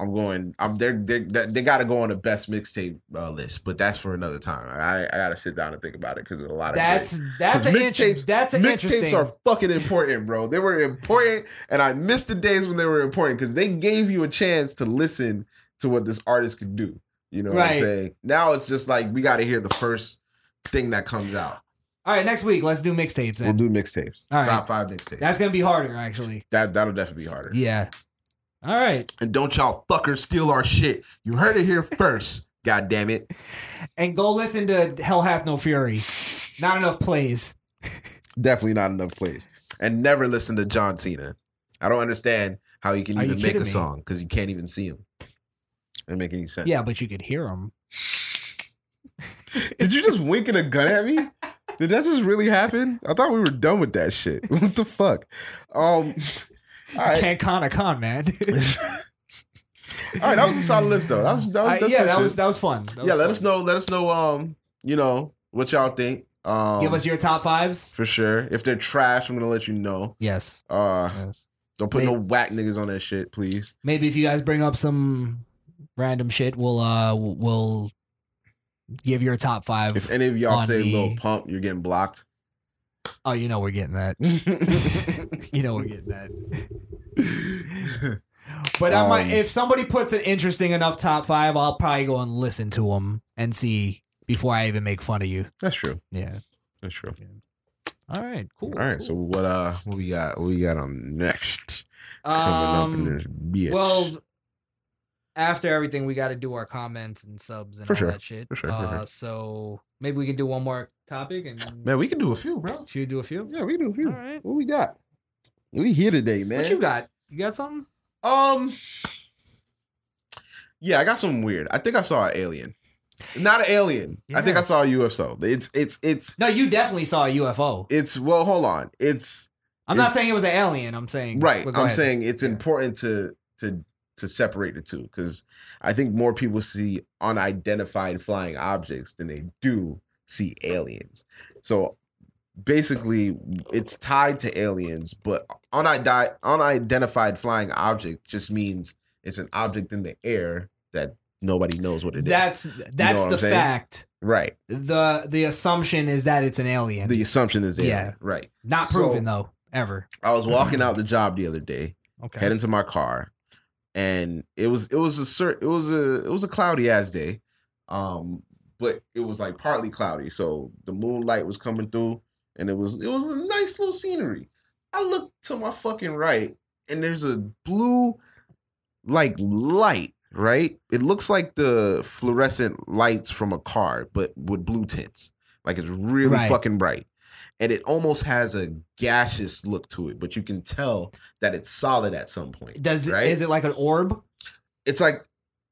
[SPEAKER 2] I'm going. I'm they're, they they got to go on the best mixtape uh, list, but that's for another time. I I got to sit down and think about it because there's a lot of
[SPEAKER 3] That's
[SPEAKER 2] great-
[SPEAKER 3] that's
[SPEAKER 2] mixtapes-
[SPEAKER 3] that's.
[SPEAKER 2] Mixtapes are fucking important, bro. They were important, and I missed the days when they were important because they gave you a chance to listen to what this artist could do. You know what I'm saying? Now it's just like we got to hear the first thing that comes out.
[SPEAKER 3] All right, next week let's do mixtapes.
[SPEAKER 2] We'll do mixtapes.
[SPEAKER 3] All right.
[SPEAKER 2] Top five mixtapes.
[SPEAKER 3] that's gonna be harder actually.
[SPEAKER 2] that that'll definitely be harder.
[SPEAKER 3] Yeah. All right,
[SPEAKER 2] And don't y'all fuckers steal our shit. You heard it here first. God damn it.
[SPEAKER 3] and go listen to Hell Hath No Fury. Not enough plays.
[SPEAKER 2] Definitely not enough plays. And never listen to John Cena. I don't understand how you can
[SPEAKER 3] Are you
[SPEAKER 2] even make a
[SPEAKER 3] me?
[SPEAKER 2] song because you can't even see him. Doesn't make any sense.
[SPEAKER 3] Yeah, but you could hear them.
[SPEAKER 2] Did you just wink a gun at me? Did that just really happen? I thought we were done with that shit. What the fuck? Um all right.
[SPEAKER 3] Can't con a con, man.
[SPEAKER 2] All right, that was a solid list though. That was, that was
[SPEAKER 3] I- yeah, that
[SPEAKER 2] shit.
[SPEAKER 3] was that was fun. That
[SPEAKER 2] yeah,
[SPEAKER 3] was
[SPEAKER 2] let
[SPEAKER 3] fun.
[SPEAKER 2] us know. Let us know. Um, you know what y'all think. Um,
[SPEAKER 3] Give us your top fives.
[SPEAKER 2] for sure. If they're trash, I'm gonna let you know.
[SPEAKER 3] Yes.
[SPEAKER 2] Uh,
[SPEAKER 3] Yes.
[SPEAKER 2] don't put
[SPEAKER 3] May-
[SPEAKER 2] no whack niggas on that shit, please.
[SPEAKER 3] Maybe if you guys bring up some random shit, we'll uh we'll give your top five.
[SPEAKER 2] If any of y'all say
[SPEAKER 3] the-
[SPEAKER 2] Lil Pump, you're getting blocked.
[SPEAKER 3] oh, you know we're getting that. You know we're getting that. But I might,
[SPEAKER 2] Um,
[SPEAKER 3] if somebody puts an interesting enough top five, I'll probably go and listen to them and see before I even make fun of you.
[SPEAKER 2] That's true.
[SPEAKER 3] Yeah.
[SPEAKER 2] That's true.
[SPEAKER 3] All right. Cool.
[SPEAKER 2] All right. So what? Uh, what we got? What we got on next? Coming up in
[SPEAKER 3] Um.
[SPEAKER 2] this bitch.
[SPEAKER 3] Well, after everything, we got to do our comments and subs and
[SPEAKER 2] For
[SPEAKER 3] all
[SPEAKER 2] sure.
[SPEAKER 3] that shit.
[SPEAKER 2] For sure, for
[SPEAKER 3] Uh,
[SPEAKER 2] sure.
[SPEAKER 3] So maybe we can do one more topic and
[SPEAKER 2] man, we can do a few, bro.
[SPEAKER 3] should we do a few?
[SPEAKER 2] Yeah, we can do a few.
[SPEAKER 3] All right.
[SPEAKER 2] What we got? We here today, man.
[SPEAKER 3] What you got? You got something?
[SPEAKER 2] Um. Yeah, I got something weird. I think I saw an alien. Not an alien. I think I saw a UFO. It's it's it's
[SPEAKER 3] No, you definitely saw a UFO.
[SPEAKER 2] it's well. Hold on. It's
[SPEAKER 3] I'm not saying it was an alien. I'm saying
[SPEAKER 2] right. I'm
[SPEAKER 3] ahead.
[SPEAKER 2] saying it's
[SPEAKER 3] Yeah.
[SPEAKER 2] important to to to separate the two because I think more people see unidentified flying objects than they do see aliens. So basically, it's tied to aliens, but unidi- unidentified flying object just means it's an object in the air that nobody knows what it is.
[SPEAKER 3] That's that's
[SPEAKER 2] what
[SPEAKER 3] the fact.
[SPEAKER 2] right.
[SPEAKER 3] the The assumption is that it's an alien.
[SPEAKER 2] The assumption is there.
[SPEAKER 3] Yeah.
[SPEAKER 2] Right.
[SPEAKER 3] not
[SPEAKER 2] so-
[SPEAKER 3] proven though, ever.
[SPEAKER 2] I was walking out the job the other day,
[SPEAKER 3] Okay.
[SPEAKER 2] heading to my car, and it was it was a cer- it was a it was a cloudy ass day, um, but it was like partly cloudy, so the moonlight was coming through, and it was it was a nice little scenery. I look to my fucking right, and there's a blue, like light. Right, it looks like the fluorescent lights from a car, but with blue tints. Like it's really
[SPEAKER 3] Right.
[SPEAKER 2] fucking bright and it almost has a gaseous look to it, but you can tell that it's solid at some point.
[SPEAKER 3] Does it,
[SPEAKER 2] right?
[SPEAKER 3] is it like an orb?
[SPEAKER 2] It's like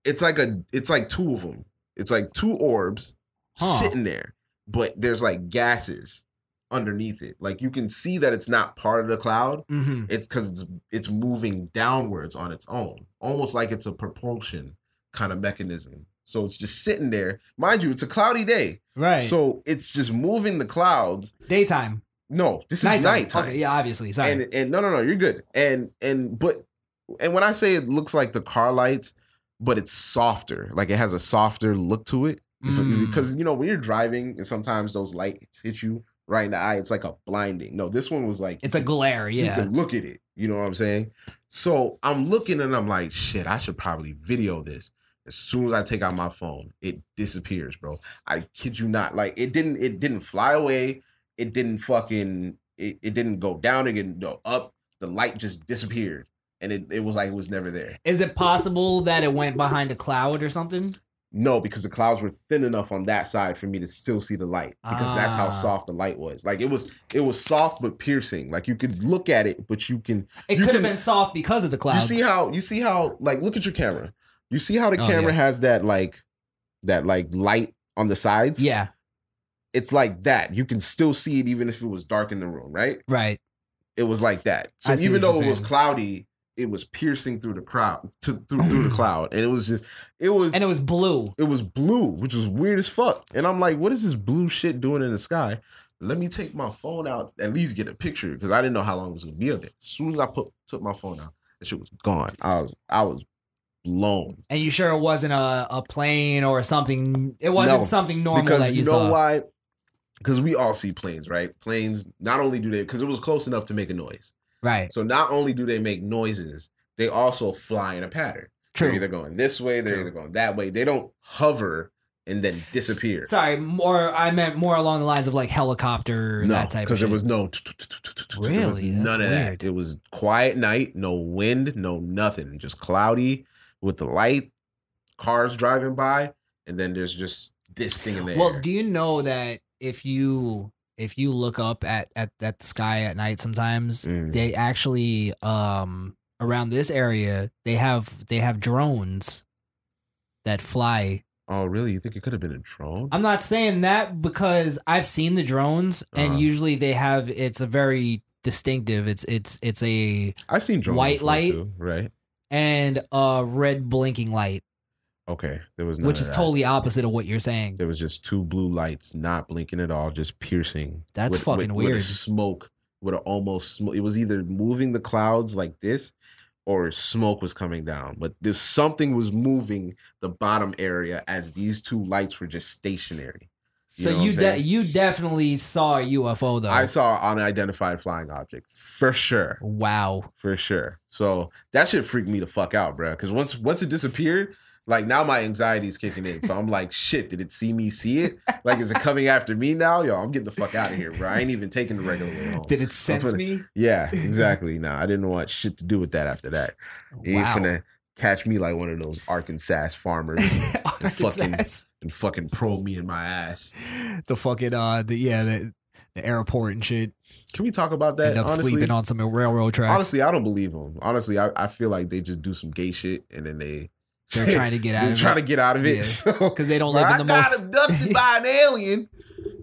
[SPEAKER 2] it's like a it's like two of them. It's like two orbs
[SPEAKER 3] Huh.
[SPEAKER 2] sitting there, but there's like gases underneath it. Like you can see that it's not part of the cloud.
[SPEAKER 3] Mm-hmm.
[SPEAKER 2] It's because it's it's moving downwards on its own, almost like it's a propulsion kind of mechanism. So it's just sitting there. Mind you, it's a cloudy day,
[SPEAKER 3] Right.
[SPEAKER 2] so it's just moving the clouds.
[SPEAKER 3] daytime.
[SPEAKER 2] No, this is
[SPEAKER 3] Nighttime.
[SPEAKER 2] nighttime.
[SPEAKER 3] Okay. Yeah. Obviously. Sorry.
[SPEAKER 2] and and no no no you're good and and but and when i say it looks like the car lights but it's softer like it has a softer look to it
[SPEAKER 3] Mm.
[SPEAKER 2] because you know when you're driving and sometimes those lights hit you right in the eye it's like a blinding no this one was like
[SPEAKER 3] it's a glare.
[SPEAKER 2] you
[SPEAKER 3] Yeah.
[SPEAKER 2] can look at it you know what i'm saying so i'm looking and i'm like shit i should probably video this as soon as i take out my phone it disappears bro i kid you not like it didn't it didn't fly away it didn't fucking it, it didn't go down again no up the light just disappeared and it, it was like it was never there
[SPEAKER 3] Is it possible that it went behind a cloud or something?
[SPEAKER 2] no because the clouds were thin enough on that side for me to still see the light because that's how
[SPEAKER 3] Ah.
[SPEAKER 2] soft the light was like it was it was soft but piercing like you could look at it but you can
[SPEAKER 3] It could have been soft because of the clouds.
[SPEAKER 2] You see how you see how like look at your camera. You see how the
[SPEAKER 3] Oh,
[SPEAKER 2] camera
[SPEAKER 3] yeah.
[SPEAKER 2] has that like that like light on the sides.
[SPEAKER 3] Yeah,
[SPEAKER 2] It's like that. You can still see it even if it was dark in the room, right?
[SPEAKER 3] right.
[SPEAKER 2] It was like that. So
[SPEAKER 3] I
[SPEAKER 2] even though it was cloudy, it was piercing through the crowd to, through through the cloud. And it was just it was
[SPEAKER 3] And it was blue.
[SPEAKER 2] it was blue, which was weird as fuck. And I'm like, what is this blue shit doing in the sky? Let me take my phone out, at least get a picture, because I didn't know how long it was gonna be up there. As soon as I put took my phone out, that shit was gone. I was I was
[SPEAKER 3] And you sure it wasn't a, a plane or something? It wasn't
[SPEAKER 2] No,
[SPEAKER 3] something normal
[SPEAKER 2] because
[SPEAKER 3] that you,
[SPEAKER 2] you know
[SPEAKER 3] saw.
[SPEAKER 2] why? Because we all see planes, right? Planes not only do they because it was close enough to make a noise.
[SPEAKER 3] Right.
[SPEAKER 2] So not only do they make noises, they also fly in a pattern.
[SPEAKER 3] True.
[SPEAKER 2] They're either going this way, they're
[SPEAKER 3] True.
[SPEAKER 2] either going that way. They don't hover and then disappear.
[SPEAKER 3] Sorry, more. I meant more along the lines of like helicopter
[SPEAKER 2] No,
[SPEAKER 3] that type of
[SPEAKER 2] thing.
[SPEAKER 3] because
[SPEAKER 2] there was no
[SPEAKER 3] Really?
[SPEAKER 2] None of that. It was quiet night, no wind, no nothing, just cloudy with the light, cars driving by, and then there's just this thing in there.
[SPEAKER 3] Well,
[SPEAKER 2] air.
[SPEAKER 3] do you know that if you if you look up at at, at the sky at night sometimes
[SPEAKER 2] Mm.
[SPEAKER 3] they actually um around this area they have they have drones that fly.
[SPEAKER 2] oh, really? You think it could have been a drone?
[SPEAKER 3] I'm not saying that because I've seen the drones and
[SPEAKER 2] Uh-huh.
[SPEAKER 3] usually they have it's a very distinctive. It's it's it's a
[SPEAKER 2] I've seen drones
[SPEAKER 3] white light.
[SPEAKER 2] too, right?
[SPEAKER 3] And a red blinking light,
[SPEAKER 2] Okay, there was none
[SPEAKER 3] which is
[SPEAKER 2] that.
[SPEAKER 3] totally opposite of what you're saying.
[SPEAKER 2] There was just two blue lights, not blinking at all, just piercing.
[SPEAKER 3] That's fucking
[SPEAKER 2] With
[SPEAKER 3] weird.
[SPEAKER 2] smoke, with a almost smoke. It was either moving the clouds like this, or smoke was coming down. But there's something was moving the bottom area as these two lights were just stationary.
[SPEAKER 3] So you de- you definitely saw a UFO though.
[SPEAKER 2] I saw an unidentified flying object for sure,
[SPEAKER 3] wow.
[SPEAKER 2] for sure. So that shit freaked me the fuck out, bro. Because once once it disappeared. Like now my anxiety is kicking in. So I'm like, shit, did it see me see it? Like, is it coming after me now? Yo, I'm getting the fuck out of here, bro. I ain't even taking the regular way home.
[SPEAKER 3] Did it sense
[SPEAKER 2] finna-
[SPEAKER 3] me?
[SPEAKER 2] Yeah, exactly. Nah, I didn't want shit to do with that after that.
[SPEAKER 3] Wow.
[SPEAKER 2] finna catch me like one of those Arkansas farmers and fucking and fucking probe me in my ass.
[SPEAKER 3] the fucking uh the yeah the the airport and shit.
[SPEAKER 2] Can we talk about that?
[SPEAKER 3] End up
[SPEAKER 2] honestly,
[SPEAKER 3] sleeping on some railroad tracks.
[SPEAKER 2] honestly, I don't believe them. Honestly, I, I feel like they just do some gay shit and then they
[SPEAKER 3] They're trying to get out
[SPEAKER 2] they're
[SPEAKER 3] of
[SPEAKER 2] trying
[SPEAKER 3] it.
[SPEAKER 2] to get out of it.
[SPEAKER 3] Yeah.
[SPEAKER 2] So
[SPEAKER 3] they don't live in the
[SPEAKER 2] I got
[SPEAKER 3] most-
[SPEAKER 2] abducted by an alien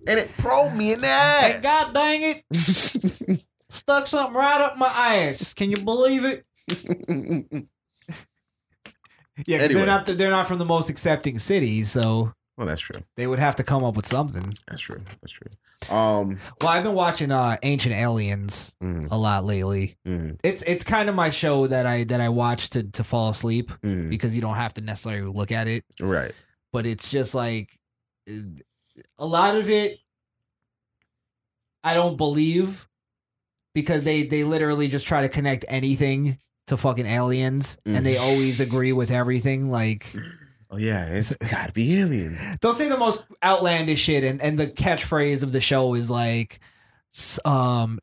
[SPEAKER 2] and it probed me in the ass.
[SPEAKER 3] And God dang it, stuck something right up my ass. Can you believe it? Yeah, 'cause
[SPEAKER 2] Anyway.
[SPEAKER 3] they're not they're not from the most accepting cities, so
[SPEAKER 2] well, that's true.
[SPEAKER 3] they would have to come up with something.
[SPEAKER 2] That's true. That's true. Um,
[SPEAKER 3] Well, I've been watching uh Ancient Aliens
[SPEAKER 2] mm,
[SPEAKER 3] a lot lately.
[SPEAKER 2] mm,
[SPEAKER 3] It's it's kind of my show that I that I watch to to fall asleep
[SPEAKER 2] mm.
[SPEAKER 3] because you don't have to necessarily look at it,
[SPEAKER 2] right.
[SPEAKER 3] but it's just like uh, a lot of it I don't believe because they they literally just try to connect anything to fucking aliens and they
[SPEAKER 2] Mm.
[SPEAKER 3] always agree with everything like
[SPEAKER 2] Oh yeah, it's gotta be aliens.
[SPEAKER 3] they'll say the most outlandish shit and, and the catchphrase of the show is like um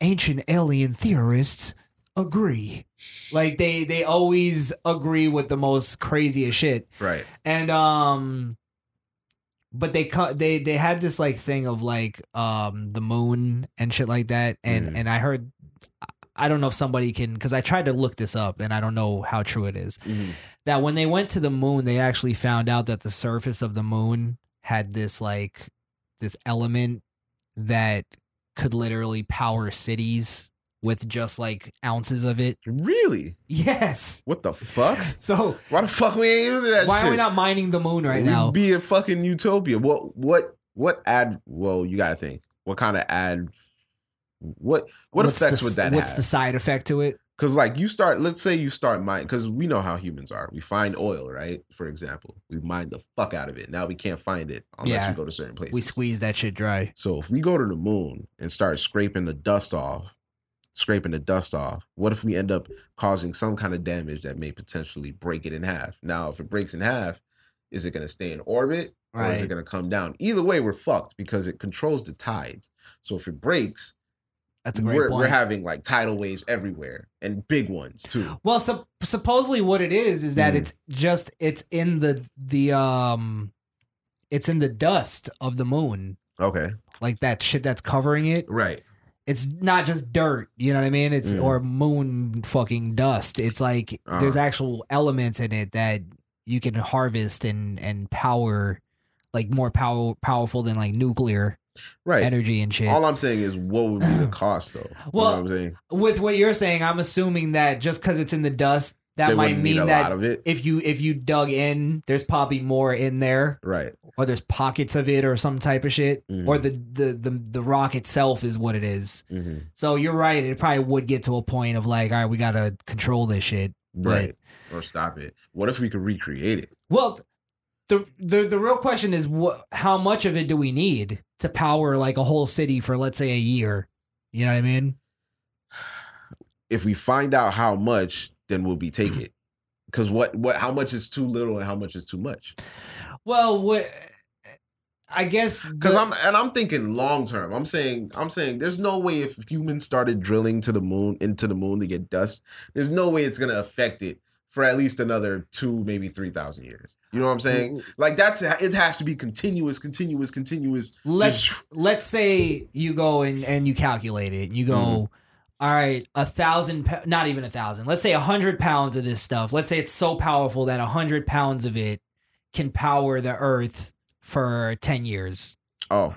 [SPEAKER 3] ancient alien theorists agree like they they always agree with the most craziest shit
[SPEAKER 2] Right.
[SPEAKER 3] and um but they cut they they had this like thing of like um the moon and shit like that and
[SPEAKER 2] Mhm.
[SPEAKER 3] and i heard i don't know if somebody can because i tried to look this up and i don't know how true it is
[SPEAKER 2] Mhm.
[SPEAKER 3] that when they went to the moon, they actually found out that the surface of the moon had this like this element that could literally power cities with just like ounces of it.
[SPEAKER 2] Really?
[SPEAKER 3] Yes.
[SPEAKER 2] What the fuck?
[SPEAKER 3] So
[SPEAKER 2] Why the fuck we ain't using that
[SPEAKER 3] why
[SPEAKER 2] shit?
[SPEAKER 3] are we not mining the moon right
[SPEAKER 2] We'd
[SPEAKER 3] now?
[SPEAKER 2] Be a fucking utopia. What what what ad well, you gotta think. What kind of ad what what
[SPEAKER 3] What's
[SPEAKER 2] effects
[SPEAKER 3] the,
[SPEAKER 2] would that have?
[SPEAKER 3] What's
[SPEAKER 2] have?
[SPEAKER 3] the side effect to it?
[SPEAKER 2] Because like you start, let's say you start mine, because we know how humans are. We find oil, right? For example, we mine the fuck out of it. Now we can't find it unless
[SPEAKER 3] Yeah.
[SPEAKER 2] we go to certain places.
[SPEAKER 3] We squeeze that shit dry.
[SPEAKER 2] so if we go to the moon and start scraping the dust off, scraping the dust off, what if we end up causing some kind of damage that may potentially break it in half? Now, if it breaks in half, is it going to stay in orbit or is it
[SPEAKER 3] Right.
[SPEAKER 2] going to come down? Either way, we're fucked because it controls the tides. So if it breaks,
[SPEAKER 3] That's a great
[SPEAKER 2] we're,
[SPEAKER 3] point.
[SPEAKER 2] we're having like tidal waves everywhere and big ones too.
[SPEAKER 3] Well, sup supposedly what it is is that
[SPEAKER 2] Mm.
[SPEAKER 3] it's just it's in the the um it's in the dust of the moon.
[SPEAKER 2] Okay.
[SPEAKER 3] Like that shit that's covering it.
[SPEAKER 2] Right.
[SPEAKER 3] It's not just dirt, you know what I mean? It's
[SPEAKER 2] Mm.
[SPEAKER 3] or moon fucking dust. It's like
[SPEAKER 2] Uh-huh.
[SPEAKER 3] there's actual elements in it that you can harvest and and power like more power powerful than like nuclear
[SPEAKER 2] Right.
[SPEAKER 3] energy and shit.
[SPEAKER 2] All I'm saying is, what would be the cost, though? you
[SPEAKER 3] Well,
[SPEAKER 2] know what I'm saying
[SPEAKER 3] With what you're saying, I'm assuming that just because it's in the dust, that
[SPEAKER 2] They
[SPEAKER 3] might mean that if you if you dug in, there's probably more in there,
[SPEAKER 2] right?
[SPEAKER 3] or there's pockets of it, or some type of shit,
[SPEAKER 2] Mhm.
[SPEAKER 3] or the, the the the rock itself is what it is.
[SPEAKER 2] hmm
[SPEAKER 3] So you're right. It probably would get to a point of like, all right, we gotta control this shit. But-
[SPEAKER 2] Right. Or stop it. What if we could recreate it?
[SPEAKER 3] Well, the the the real question is what? How much of it do we need to power like a whole city for let's say a year? You know what I mean?
[SPEAKER 2] If we find out how much, then we'll be take it. Because what what how much is too little and how much is too much?
[SPEAKER 3] Well, what? I guess
[SPEAKER 2] Because I'm and I'm thinking long term. I'm saying I'm saying there's no way if humans started drilling to the moon into the moon to get dust, there's no way it's gonna affect it for at least another two, maybe three thousand years. You know what I'm saying? Like that's it has to be continuous, continuous, continuous.
[SPEAKER 3] let's let's say you go and and you calculate it. You go,
[SPEAKER 2] Mm-hmm.
[SPEAKER 3] all right, a thousand, not even a thousand. Let's say a hundred pounds of this stuff. Let's say it's so powerful that a hundred pounds of it can power the Earth for ten years.
[SPEAKER 2] Oh,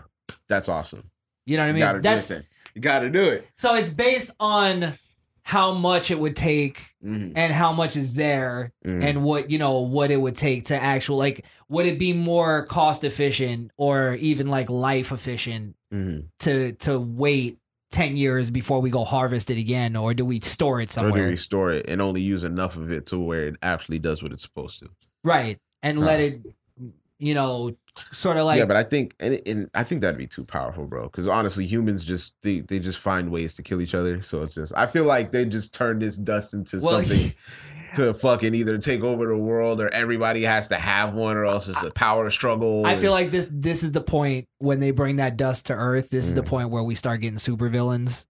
[SPEAKER 2] that's awesome.
[SPEAKER 3] You know what I
[SPEAKER 2] You
[SPEAKER 3] mean?
[SPEAKER 2] do
[SPEAKER 3] That's
[SPEAKER 2] it. You gotta do it.
[SPEAKER 3] so it's based on how much it would take
[SPEAKER 2] Mhm.
[SPEAKER 3] and how much is there
[SPEAKER 2] Mhm.
[SPEAKER 3] and what you know what it would take to actual like would it be more cost efficient or even like life efficient
[SPEAKER 2] Mhm.
[SPEAKER 3] to to wait 10 years before we go harvest it again or do we store it
[SPEAKER 2] Or do
[SPEAKER 3] somewhere
[SPEAKER 2] we store it and only use enough of it to where it actually does what it's supposed to?
[SPEAKER 3] right and
[SPEAKER 2] Huh.
[SPEAKER 3] let it you know sort of like
[SPEAKER 2] yeah, but I think and, and I think that'd be too powerful, bro. Because honestly, humans just they, they just find ways to kill each other. So it's just I feel like they just turn this dust into
[SPEAKER 3] Well,
[SPEAKER 2] something to fucking either take over the world or everybody has to have one or else it's a power struggle.
[SPEAKER 3] I feel like this this is the point when they bring that dust to Earth. This is the
[SPEAKER 2] Mm.
[SPEAKER 3] point where we start getting supervillains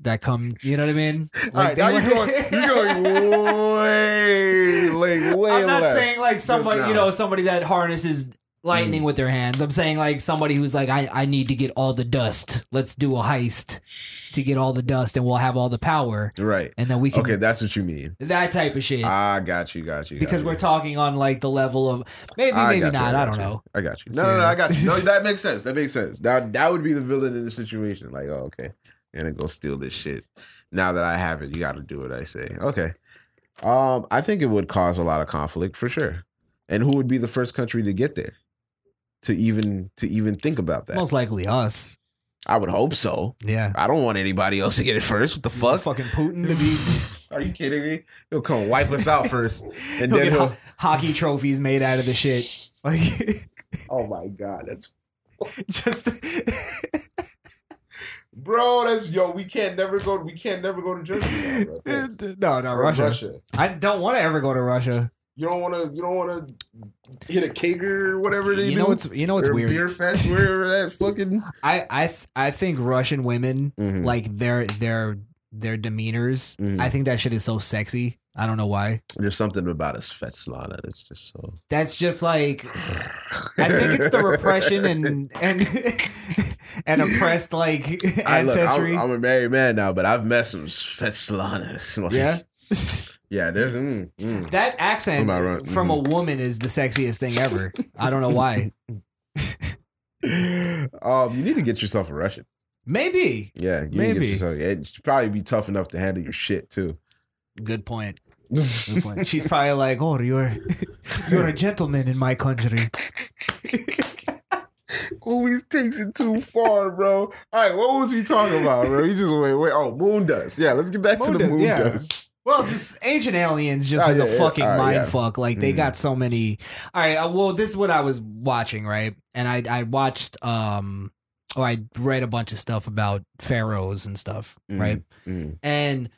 [SPEAKER 3] that come. You know what I mean?
[SPEAKER 2] All right, now you're going you're going way like way
[SPEAKER 3] I'm not
[SPEAKER 2] left.
[SPEAKER 3] saying like somebody, you know, somebody that harnesses lightning with their hands. I'm saying like somebody who's like, I, I need to get all the dust. Let's do a heist to get all the dust, and we'll have all the power,
[SPEAKER 2] right.
[SPEAKER 3] and then we can
[SPEAKER 2] Okay, that's what you mean.
[SPEAKER 3] that type of shit.
[SPEAKER 2] I got you, got you. got
[SPEAKER 3] because
[SPEAKER 2] you.
[SPEAKER 3] we're talking on like the level of maybe,
[SPEAKER 2] I
[SPEAKER 3] maybe
[SPEAKER 2] got you,
[SPEAKER 3] not. I, don't
[SPEAKER 2] you.
[SPEAKER 3] know.
[SPEAKER 2] I got you.
[SPEAKER 3] So,
[SPEAKER 2] No, no, no. I got you. No, that makes sense. That makes sense. That that would be the villain in the situation. Like, oh, okay, you're gonna go steal this shit. Now that I have it, you got to do what I say, okay. Um, I think it would cause a lot of conflict for sure. And who would be the first country to get there? To even to even think about that?
[SPEAKER 3] Most likely us.
[SPEAKER 2] I would hope so.
[SPEAKER 3] Yeah.
[SPEAKER 2] I don't want anybody else to get it first. What the fuck?
[SPEAKER 3] Fucking Putin to be.
[SPEAKER 2] Are you kidding me? He'll come wipe us out first, and
[SPEAKER 3] He'll
[SPEAKER 2] then he'll.
[SPEAKER 3] ho- hockey trophies made out of the shit. Like
[SPEAKER 2] Oh my god, that's
[SPEAKER 3] just
[SPEAKER 2] Bro, that's yo. We can't never go. We can't never go to Germany. Now.
[SPEAKER 3] No, no,
[SPEAKER 2] Or
[SPEAKER 3] Russia. I don't want to ever go to Russia.
[SPEAKER 2] You don't want to. You don't want to hit a kegger or whatever they
[SPEAKER 3] You
[SPEAKER 2] do.
[SPEAKER 3] know what's you know what's
[SPEAKER 2] or
[SPEAKER 3] weird.
[SPEAKER 2] Beer fest, wherever that fucking.
[SPEAKER 3] I I th- I think Russian women
[SPEAKER 2] Mhm.
[SPEAKER 3] like their their their demeanors.
[SPEAKER 2] Mhm.
[SPEAKER 3] I think that shit is so sexy. I don't know why.
[SPEAKER 2] There's something about a Svetlana that's just so.
[SPEAKER 3] That's just like I think it's the repression and and and oppressed like
[SPEAKER 2] I, look,
[SPEAKER 3] ancestry.
[SPEAKER 2] I'm, I'm a married man now, but I've met some Svetlanas. Like,
[SPEAKER 3] yeah.
[SPEAKER 2] yeah. There's mm, mm.
[SPEAKER 3] That accent
[SPEAKER 2] I
[SPEAKER 3] from a woman is the sexiest thing ever. I don't know why.
[SPEAKER 2] um, you need to get yourself a Russian.
[SPEAKER 3] Maybe.
[SPEAKER 2] Yeah, you
[SPEAKER 3] Maybe.
[SPEAKER 2] yourself. It should probably be tough enough to handle your shit too.
[SPEAKER 3] Good point. Good point. She's probably like, "Oh, you're you're a gentleman in my country."
[SPEAKER 2] Always takes it too far, bro. All right, what was we talking about, bro? You just wait, wait. Oh, moon dust. Yeah, let's get back to
[SPEAKER 3] Moon
[SPEAKER 2] the
[SPEAKER 3] dust,
[SPEAKER 2] moon
[SPEAKER 3] yeah.
[SPEAKER 2] dust.
[SPEAKER 3] Well, just ancient aliens just
[SPEAKER 2] Oh,
[SPEAKER 3] is
[SPEAKER 2] yeah,
[SPEAKER 3] a
[SPEAKER 2] yeah.
[SPEAKER 3] fucking
[SPEAKER 2] right,
[SPEAKER 3] mind
[SPEAKER 2] yeah.
[SPEAKER 3] fuck. Like they
[SPEAKER 2] Mhm.
[SPEAKER 3] got so many. All right, uh, well, this is what I was watching, right? And I I watched um or I read a bunch of stuff about pharaohs and stuff,
[SPEAKER 2] Mhm.
[SPEAKER 3] right?
[SPEAKER 2] Mhm.
[SPEAKER 3] And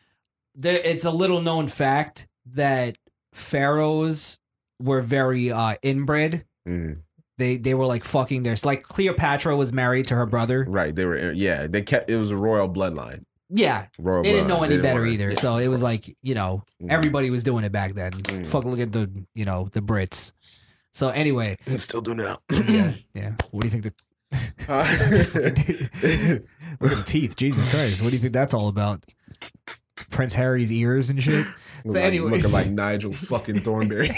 [SPEAKER 3] there, it's a little known fact that pharaohs were very uh inbred.
[SPEAKER 2] Mhm.
[SPEAKER 3] They they were like fucking their like Cleopatra was married to her brother.
[SPEAKER 2] Right, they were. Yeah, they kept. It was a royal bloodline.
[SPEAKER 3] Yeah,
[SPEAKER 2] Royal.
[SPEAKER 3] they didn't
[SPEAKER 2] bloodline.
[SPEAKER 3] know any
[SPEAKER 2] They
[SPEAKER 3] better
[SPEAKER 2] weren't-
[SPEAKER 3] either.
[SPEAKER 2] yeah.
[SPEAKER 3] So it was like, you know,
[SPEAKER 2] Mhm.
[SPEAKER 3] everybody was doing it back then.
[SPEAKER 2] Mm.
[SPEAKER 3] Fuck, look at the, you know, the Brits. So anyway,
[SPEAKER 2] still do now.
[SPEAKER 3] yeah, yeah. What do you think the look at the teeth? Jesus Christ, what do you think that's all about? Prince Harry's ears and shit. So
[SPEAKER 2] like-
[SPEAKER 3] anyway-
[SPEAKER 2] looking like Nigel fucking Thornberry.